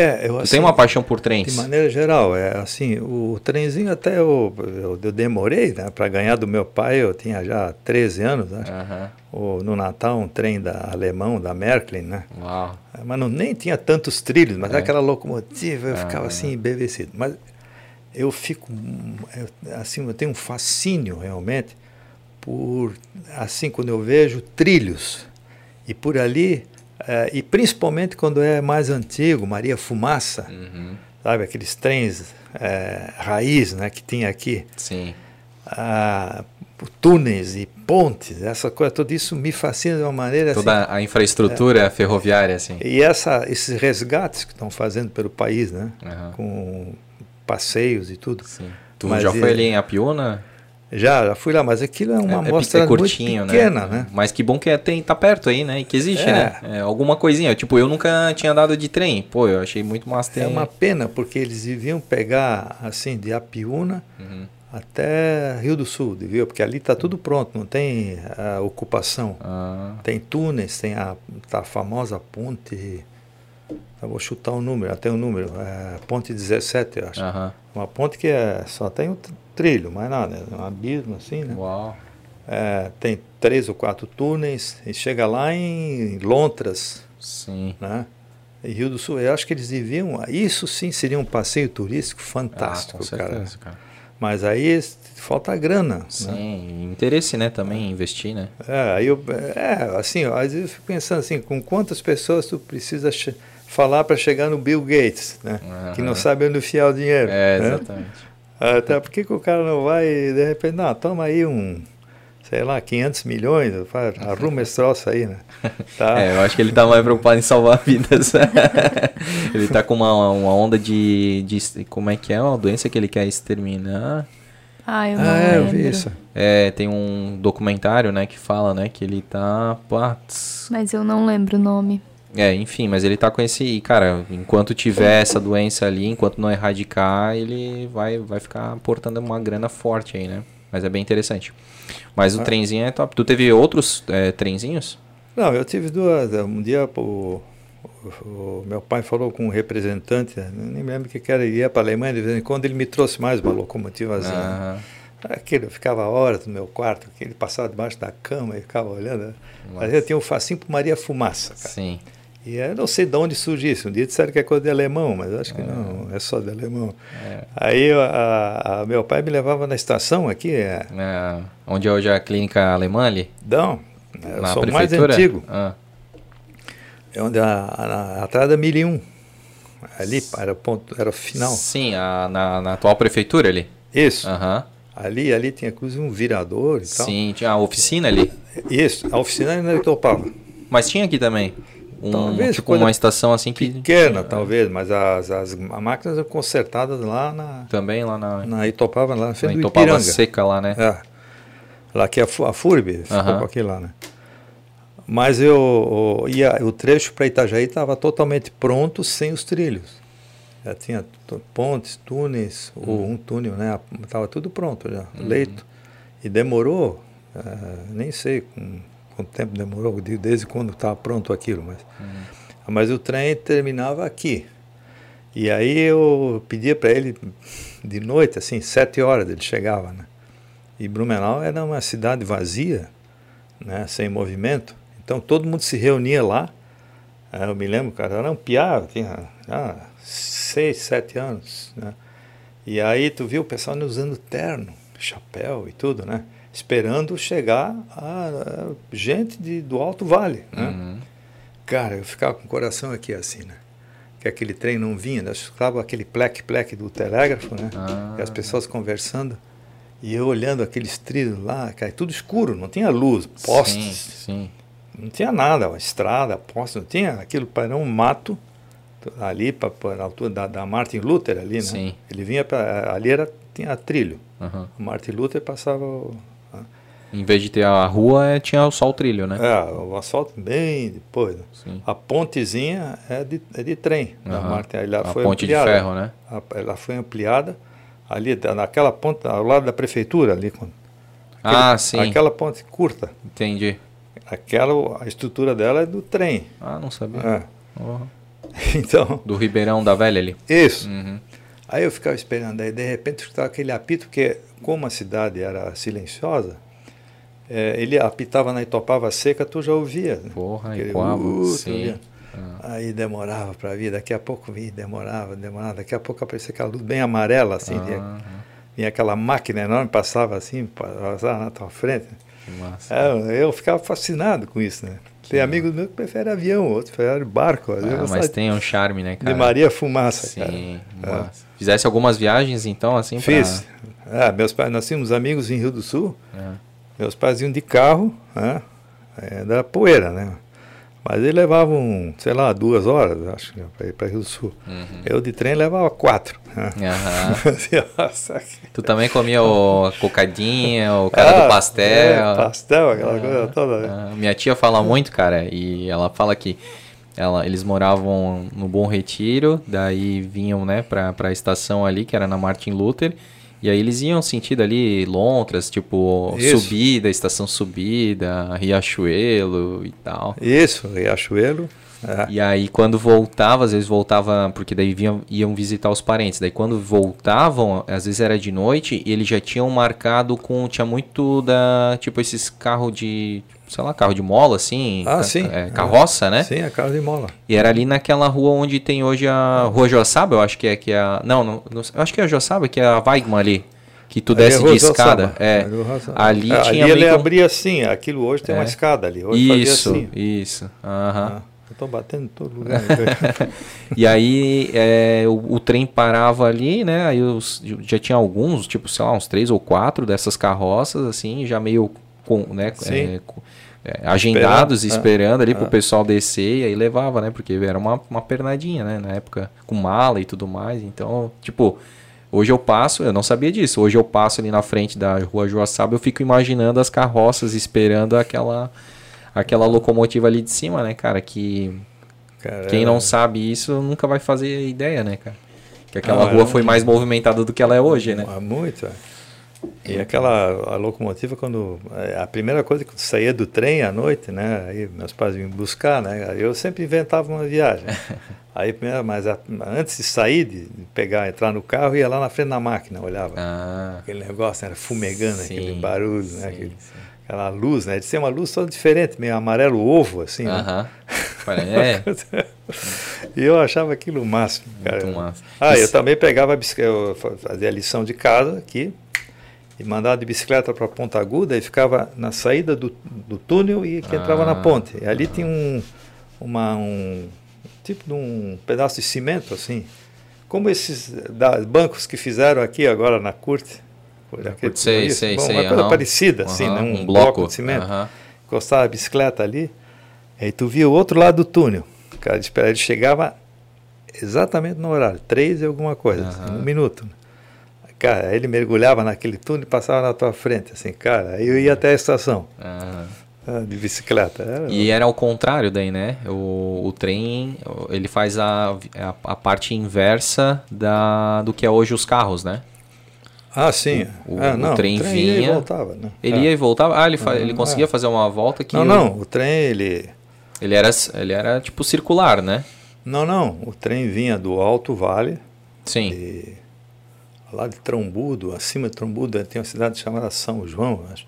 É, eu, assim, tem uma paixão por trens? De maneira geral, é assim, o trenzinho até eu, eu, eu demorei, né, para ganhar do meu pai, eu tinha já 13 anos. Uhum. O, no Natal, um trem da alemão, da Märklin, né? Uau. Mas não, nem tinha tantos trilhos, mas é. aquela locomotiva, eu ficava assim, embevecido. Mas eu fico, eu, assim, eu tenho um fascínio realmente por, assim, quando eu vejo trilhos, e por ali é, e principalmente quando é mais antigo, Maria Fumaça, uhum. sabe, aqueles trens é, raiz né, que tinha aqui. Sim. Ah, túneis e pontes, essa coisa, tudo isso me fascina de uma maneira Toda assim, a infraestrutura é, ferroviária, assim. E essa, esses resgates que estão fazendo pelo país, né? Uhum. Com passeios e tudo. Sim. Tu Mas já foi ali em Apiúna? Já, já fui lá, mas aquilo é uma é, é amostra é curtinho, muito pequena, né? né? Mas que bom que é, tem, tá perto aí, né? E que existe, é. né? É, alguma coisinha. Tipo, eu nunca tinha dado de trem. Pô, eu achei muito massa ter... É uma pena, porque eles deviam pegar, assim, de Apiúna uhum. até Rio do Sul, viu? Porque ali tá tudo pronto, não tem ocupação. Ah. Tem túneis, tem a, tá a famosa ponte... Eu vou chutar um número, até um número. É, ponte 17, eu acho. Uhum. Uma ponte que é, só tem o trilho, mais nada, é um abismo assim, né? Uau. é, tem três ou quatro túneis e chega lá em Lontras. Sim. Né? Em Rio do Sul. Eu acho que eles deviam. Isso sim seria um passeio turístico fantástico, ah, certeza, cara. cara. Mas aí falta grana. Né? Sim, né? interesse, né, também em investir, né? É, aí eu, é, assim, às vezes eu fico pensando assim, com quantas pessoas tu precisa falar para chegar no Bill Gates, né? Uhum. Que não sabe onde enfiar o dinheiro. É, né? exatamente. Até por que o cara não vai, de repente, não, toma aí um, sei lá, 500 milhões, arruma esse troço aí, né? Tá. (laughs) É, eu acho que ele tá mais preocupado em salvar (laughs) vidas. (laughs) ele tá com uma, uma onda de, de, como é que é, uma doença que ele quer exterminar. Ah, eu não ah, é, eu vi isso. É, tem um documentário, né, que fala, né, que ele tá. Mas eu não lembro o nome. É, enfim, mas ele tá com esse. Cara, enquanto tiver essa doença ali, enquanto não erradicar, ele vai, vai ficar portando uma grana forte aí, né? Mas é bem interessante. Mas o ah. trenzinho é top. Tu teve outros é, trenzinhos? Não, eu tive duas. Um dia o, o, meu pai falou com um representante, nem me lembro que era, ele ia para a Alemanha, de vez em quando ele me trouxe mais uma locomotivazinha. Ah. Aquele, eu ficava horas no meu quarto, ele passava debaixo da cama e ficava olhando. Né? Mas eu tinha um facinho para Maria Fumaça. Cara. Sim. E eu não sei de onde surgiu isso. Um dia disseram que é coisa de alemão, mas acho que é. não, é só de alemão. É. Aí a, a, meu pai me levava na estação aqui. É, é onde é hoje a clínica alemã ali? Não, eu na sou o mais antigo. Ah. É onde a, a, atrás da 1001. Ali era o ponto, era o final. Sim, a, na, na atual prefeitura ali. Isso. Uhum. Ali, ali tinha inclusive um virador e tal. Sim, tinha a oficina ali. Isso, a oficina ainda topava. Mas tinha aqui também. Um, talvez tipo uma estação assim que pequena talvez mas as, as, as máquinas são consertadas lá na também lá na na Itopava lá na frente na Itopava Ipiranga. seca lá né é. lá que é a, FURB ficou uh -huh. aqui lá né mas eu ia, o trecho para Itajaí estava totalmente pronto sem os trilhos já tinha pontes túneis ou uhum. um túnel né estava tudo pronto já uhum. leito e demorou uh, nem sei com quanto tempo demorou, desde quando estava pronto aquilo. Mas, uhum. mas o trem terminava aqui. E aí eu pedia para ele de noite, assim, sete horas ele chegava, né? E Blumenau era uma cidade vazia, né, sem movimento. Então todo mundo se reunia lá. É, eu me lembro, cara, era um piá, tinha ah, seis, sete anos, né? E aí tu viu o pessoal usando terno, chapéu e tudo, né? Esperando chegar a, a gente de, do Alto Vale. Né? Uhum. Cara, eu ficava com o coração aqui assim, né? Que aquele trem não vinha, ficava aquele pleque-pleque do telégrafo, né? Ah. E as pessoas conversando. E eu olhando aqueles trilhos lá, cara, tudo escuro, não tinha luz, postes. Sim, sim. Não tinha nada, uma estrada, postes, não tinha aquilo, para um mato ali para a altura da, da, Martin Luther ali, né? Sim. Ele vinha para ali era tinha trilho. Uhum. O Martin Luther passava em vez de ter a rua, é, tinha só o trilho, né? É, o asfalto bem depois. Né? A pontezinha é de, é de trem. Uhum. Da Martin. a foi ponte ampliada. de ferro, né? ela foi ampliada ali, naquela ponte, ao lado da prefeitura ali. Aquele, ah, sim. Aquela ponte curta. Entendi. Aquela, a estrutura dela é do trem. Ah, não sabia. É. (laughs) Então... Do Ribeirão da Velha ali. Isso. Uhum. Aí eu ficava esperando, aí de repente escutava aquele apito, porque como a cidade era silenciosa, é, ele apitava na Itopava Seca, tu já ouvia. Né? Porra, Aquele, uh, sim. Ah. Aí demorava para vir, daqui a pouco vinha, demorava, demorava, daqui a pouco aparecia aquela luz bem amarela, assim, ah, vinha, vinha, aquela máquina enorme, passava assim, passava na tua frente. Massa, é, eu ficava fascinado com isso, né? Que tem amigos meus que preferem avião, outros preferem barco. Ah, mas tem um charme, né, cara? De Maria Fumaça, Sim, cara. É. Fizesse algumas viagens, então, assim, Fiz. Pra... É, meus pais, nós tínhamos amigos em Rio do Sul, é. Meus pais iam de carro, né? É, da poeira, né? Mas eles levavam, sei lá, duas horas, acho, para ir para Rio do Sul. Uhum. Eu de trem levava quatro. Né? Uhum. (laughs) (laughs) tu também comia o cocadinha, o cara ah, do pastel. É, pastel, aquela uhum. coisa toda. Né? minha tia fala muito, cara, e ela fala que ela, eles moravam no Bom Retiro, daí vinham, né, para a estação ali, que era na Martin Luther, e aí eles iam sentido ali lontras, tipo Isso. subida, estação subida, Riachuelo e tal. Isso, Riachuelo. É. E aí quando voltava, às vezes voltava, porque daí iam, iam visitar os parentes. Daí quando voltavam, às vezes era de noite, e eles já tinham marcado com. Tinha muito da. Tipo, esses carros de. Sei lá, carro de mola, assim. Ah, sim. É, carroça, é. né? Sim, é carro de mola. E era ali naquela rua onde tem hoje a Rua Joaçaba, eu acho que é que é a. Não, não, não eu acho que é a Joaçaba, que é a Weigman ali que tu desce de escada. É. Ali é, tinha ali ele abria assim, aquilo hoje tem é. uma escada ali. Hoje isso, assim. isso. Uhum. Ah, eu tô batendo em todo lugar. (laughs) e aí é, o, o, trem parava ali, né? Aí os, já tinha alguns, tipo, sei lá, uns três ou quatro dessas carroças, assim, já meio com, né? É, é, agendados, esperando, esperando ali ah. pro pessoal descer e aí levava, né? Porque era uma, uma pernadinha, né? Na época, com mala e tudo mais. Então, tipo, Hoje eu passo, eu não sabia disso. Hoje eu passo ali na frente da rua Joaçaba, eu fico imaginando as carroças esperando aquela aquela locomotiva ali de cima, né, cara? Que Caramba. quem não sabe isso nunca vai fazer ideia, né, cara? Que aquela ah, rua é foi mais movimentada do que ela é hoje, né? Muito, é. E aquela a locomotiva, quando. É, a primeira coisa que saía do trem à noite, né? Aí meus pais vinham buscar, né? Eu sempre inventava uma viagem. (laughs) Aí, mas a, antes de sair, de pegar, entrar no carro, ia lá na frente da máquina, olhava. Ah, aquele negócio, era fumegando, sim, aquele barulho, né? Aquele, aquela luz, né? De ser uma luz toda diferente, meio amarelo ovo, assim. Uh -huh. né? (laughs) É. (laughs) e eu achava aquilo o máximo, cara. Muito massa. Ah, Isso. eu também pegava eu fazia a lição de casa aqui, e mandava de bicicleta para Ponta Aguda e ficava na saída do, do túnel e que ah, entrava na ponte. E ali tinha um, uma, um tipo de um pedaço de cimento assim, como esses da, bancos que fizeram aqui agora na Curte. Aquele, sei, isso, sei, bom, sei, uma coisa uhum, parecida, assim, né? um, um bloco, bloco, de cimento. Uhum. Encostava a bicicleta ali, aí tu via o outro lado do túnel. Cara, ele chegava exatamente no horário, três e alguma coisa, assim, um minuto. Cara, ele mergulhava naquele túnel e passava na tua frente, assim, cara. Aí eu ia até a estação. Uhum. De bicicleta. Era... E era ao contrário daí, né? O, o trem, ele faz a, a, a, parte inversa da, do que é hoje os carros, né? Ah, sim. O, o, ah, não, o trem, o trem vinha. Ia e voltava, né? Ele é. ia e voltava. Ah, ele, fa... ele conseguia é. fazer uma volta que. Não, não, o trem ele. Ele era, ele era tipo circular, né? Não, não. O trem vinha do Alto Vale. Sim. Lá de Trombudo, acima de Trombudo, tem uma cidade chamada São João, acho,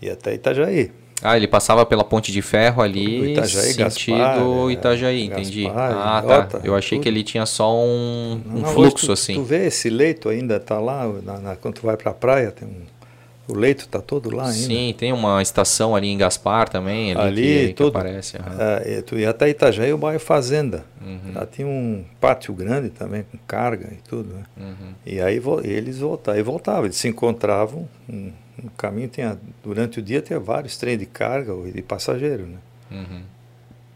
e até Itajaí. Ah, ele passava pela ponte de ferro ali, Itajaí, sentido Gaspar, Itajaí, é, entendi. ah, tá. Eu achei tudo. que ele tinha só um, um não, fluxo tu, assim. Tu vê esse leito ainda tá lá, na, na, quando tu vai para a praia, tem um o leito está todo lá ainda. Sim, tem uma estação ali em Gaspar também, ali, ali que, tudo, que aparece. Uhum. É, tu ia até Itajaí, o bairro Fazenda. Uhum. Lá tinha um pátio grande também, com carga e tudo. Né? Uhum. E aí eles voltavam, e voltavam, eles se encontravam, um, um caminho tinha, durante o dia tinha vários trens de carga e de passageiro. Né? Uhum.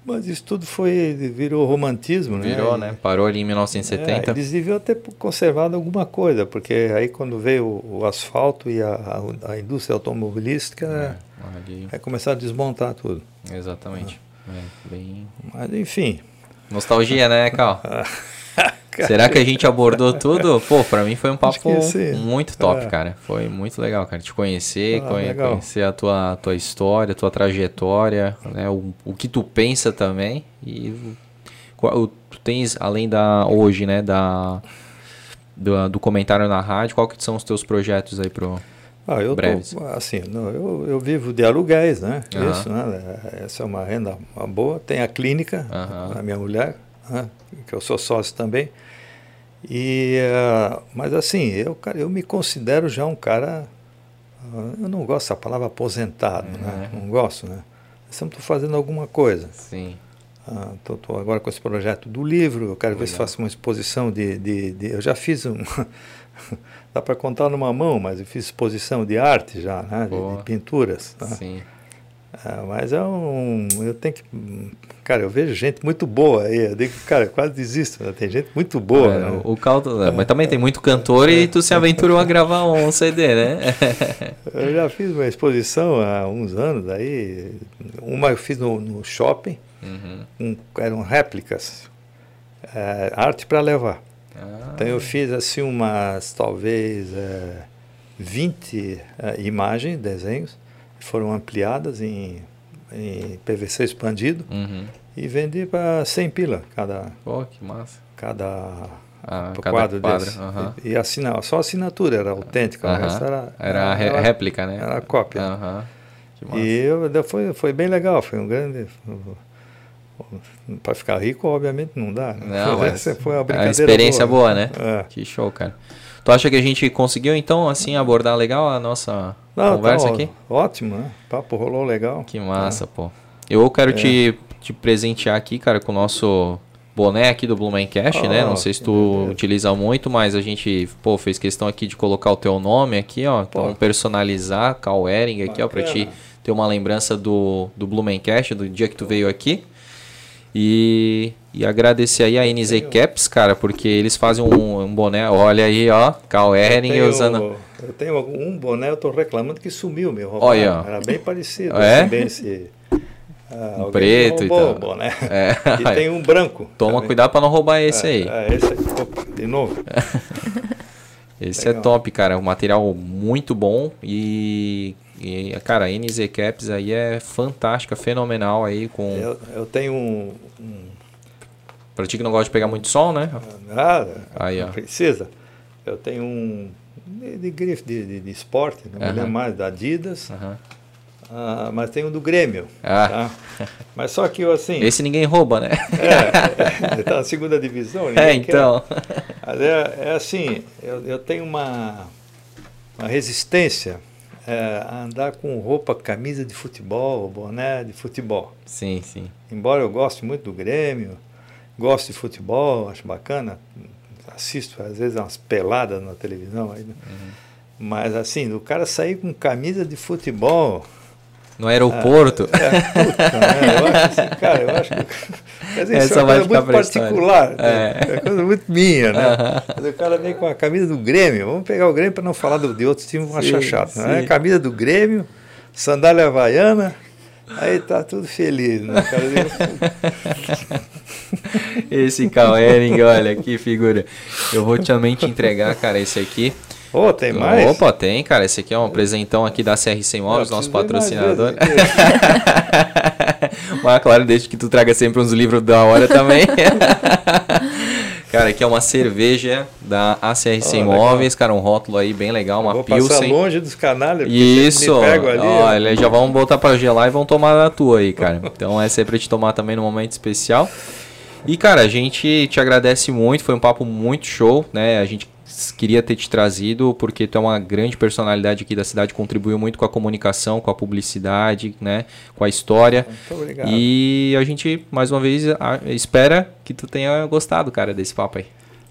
Mas isso tudo foi virou romantismo, né? Virou, né? Parou ali em 1970. É, eles deviam ter conservado alguma coisa, porque aí quando veio o, o asfalto e a, a, a, indústria automobilística, é, ali... aí começaram a desmontar tudo. Exatamente. É, bem... Mas enfim. Nostalgia, né, Cal? (laughs) Será que a gente abordou tudo? Pô, pra mim foi um papo muito top, é. cara. Foi muito legal, cara. Te conhecer, ah, conhe conhecer a tua, tua história, a tua trajetória, né? O, o que tu pensa também. E tu tens, além da hoje, né, da, do, do comentário na rádio, qual que são os teus projetos aí pro. Ah, eu breves? Tô, assim, não, eu, eu vivo de aluguéis, né? Uhum. Isso, né? Essa é uma renda boa. Tem a clínica, uhum. a minha mulher, né? que eu sou sócio também. E, uh, mas assim, eu, cara, eu me considero já um cara. Uh, eu não gosto da palavra aposentado, né? uhum. né? Não gosto, né? Sempre estou fazendo alguma coisa. Sim. Estou uh, agora com esse projeto do livro, eu quero Legal. ver se faço uma exposição de. de, de eu já fiz um. (laughs) dá para contar numa mão, mas eu fiz exposição de arte já, né? De, de pinturas. Tá? Sim. Ah, mas é um. Eu tenho que. Cara, eu vejo gente muito boa aí. Eu digo, cara, eu quase desisto. Né? Tem gente muito boa. É, né? O caldo. É, mas também tem muito cantor e tu se aventurou a gravar um CD, né? (laughs) eu já fiz uma exposição há uns anos aí. Uma eu fiz no, no shopping. Uhum. Um, eram réplicas. É, arte para levar. Ah. Então eu fiz assim umas, talvez, é, 20 é, imagens, desenhos foram ampliadas em, em PVC expandido. Uhum. E vendi para 100 pila cada. Pô, que massa. Cada, ah, cada quadro, quadro desse. Uhum. E, e assina, só a assinatura era autêntica, uhum. era, era, era, réplica, né? Era cópia. Uhum. E eu, foi, foi bem legal, foi um grande. Para ficar rico, obviamente, não dá. Né? Não, (laughs) Essa foi uma brincadeira. A experiência boa, boa né? É. Que show, cara. Tu acha que a gente conseguiu, então, assim, abordar legal a nossa não, conversa tá, aqui? Ótimo, né? Papo rolou legal. Que massa, é. pô. Eu quero é. te, te presentear aqui, cara, com o nosso boné aqui do Blumencast, oh, né? Não sei se tu utiliza muito, mas a gente, pô, fez questão aqui de colocar o teu nome aqui, ó. Pô. Então, personalizar Cal Ering aqui, Bacana. ó, pra te ter uma lembrança do, do Blumencast, do dia que tu veio aqui. E, e agradecer aí a NZ Caps, cara, porque eles fazem um, um boné, olha aí, ó, Cal Ering usando... Eu tenho um boné, eu tô reclamando que sumiu, meu. Olha, Era bem parecido. É? Assim, bem esse, ah, um preto e tal. Boné. É. (laughs) E tem um branco. Toma também. cuidado para não roubar esse é, aí. É, esse Opa, de novo. (laughs) esse é Legal. é top, cara. Um material muito bom e e, cara, a NZ Caps aí é fantástica, fenomenal aí com... Eu, eu tenho um, um... Pra ti que não gosta de pegar muito sol, né? Nada, aí, não ó. precisa. Eu tenho um de, grife de, de, de, esporte, não me lembro mais, da Adidas. Ah, mas tem um do Grêmio. Ah. Tá? Mas só que eu assim. Esse ninguém rouba, né? É, está na segunda divisão. (laughs) É, então. Mas é, é assim, eu, eu tenho uma, uma resistência é, andar com roupa, camisa de futebol, boné de futebol. Sim, sim. Embora eu goste muito do Grêmio, gosto de futebol, acho bacana, assisto às vezes umas peladas na televisão aí, né? uhum. mas assim, o cara sair com camisa de futebol no aeroporto. Ah, é, puta, né? eu acho assim, cara, eu acho que. Dizer, Essa (laughs) é uma coisa muito particular, né? é. é coisa muito minha, né? Uhum. O cara vem com a camisa do Grêmio, vamos pegar o Grêmio para não falar do, de outros times, achar chato. Né? Camisa do Grêmio, sandália havaiana, aí tá tudo feliz, né? (laughs) esse Cauering, olha que figura. Eu vou também te entregar, cara, esse aqui. Oh, tem mais? Opa, tem, cara. Esse aqui é um presentão aqui da CRC Imóveis, nosso patrocinador. (laughs) Mas claro, desde que tu traga sempre uns livros da hora também. (laughs) cara, aqui é uma cerveja da ACRC oh, Imóveis, legal. cara, um rótulo aí bem legal, uma vou Pilsen. Passar longe dos canalhas. Isso. Ali, Olha, já vamos botar para gelar e vão tomar na tua aí, cara. (laughs) Então essa é para te tomar também num momento especial. E cara, a gente te agradece muito, foi um papo muito show, né? A gente queria ter te trazido porque tu é uma grande personalidade aqui da cidade, contribuiu muito com a comunicação, com a publicidade, né, com a história. Muito obrigado. E a gente mais uma vez espera que tu tenha gostado, cara, desse papo aí.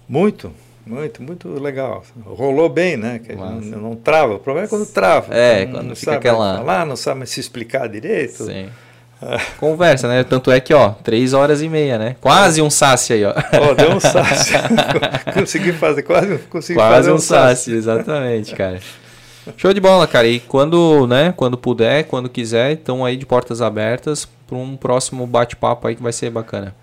Muito. Muito, muito legal. Rolou bem, né? Que não, não, trava. O problema é quando trava. É, não, quando não fica aquela. Falar, não sabe se explicar direito. Sim. (laughs) Conversa, né? Tanto é que, ó, três horas e meia, né? Quase um saci aí, ó. Ó, deu um saci. (laughs) consegui fazer, quase consegui quase fazer um, um saci. exatamente, cara. Show de bola, cara. E quando, né, quando puder, quando quiser, estão aí de portas abertas para um próximo bate-papo aí que vai ser bacana.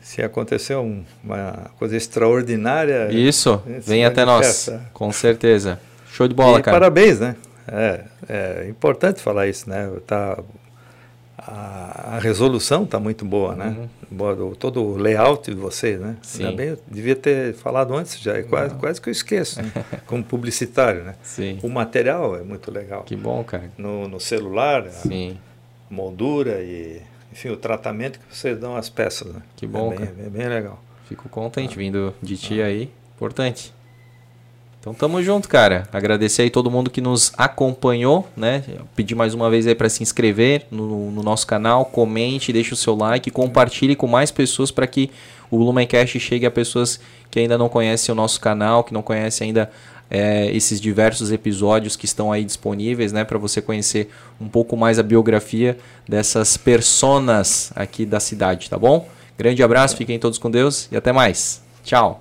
Se acontecer uma coisa extraordinária, isso, vem até nós, com certeza. Show de bola, e cara. Parabéns, né? É, é importante falar isso, né? Tá a, a resolução está muito boa, né? Uhum. Todo o layout de vocês, né? Sim. Bem, eu devia ter falado antes já, é quase, quase que eu esqueço, né? (laughs) como publicitário, né? Sim. O material é muito legal. Que bom, cara. No, no celular, Sim. moldura e, enfim, o tratamento que vocês dão às peças, né? Que bom, é bem, cara. É bem legal. Fico contente ah. vindo de ti ah. aí, importante. Então tamo junto, cara. Agradecer aí todo mundo que nos acompanhou, né? Pedir mais uma vez aí para se inscrever no, no, nosso canal, comente, deixe o seu like, compartilhe com mais pessoas para que o Lumencast chegue a pessoas que ainda não conhecem o nosso canal, que não conhecem ainda é, esses diversos episódios que estão aí disponíveis, né? Para você conhecer um pouco mais a biografia dessas personas aqui da cidade, tá bom? Grande abraço, fiquem todos com Deus e até mais. Tchau.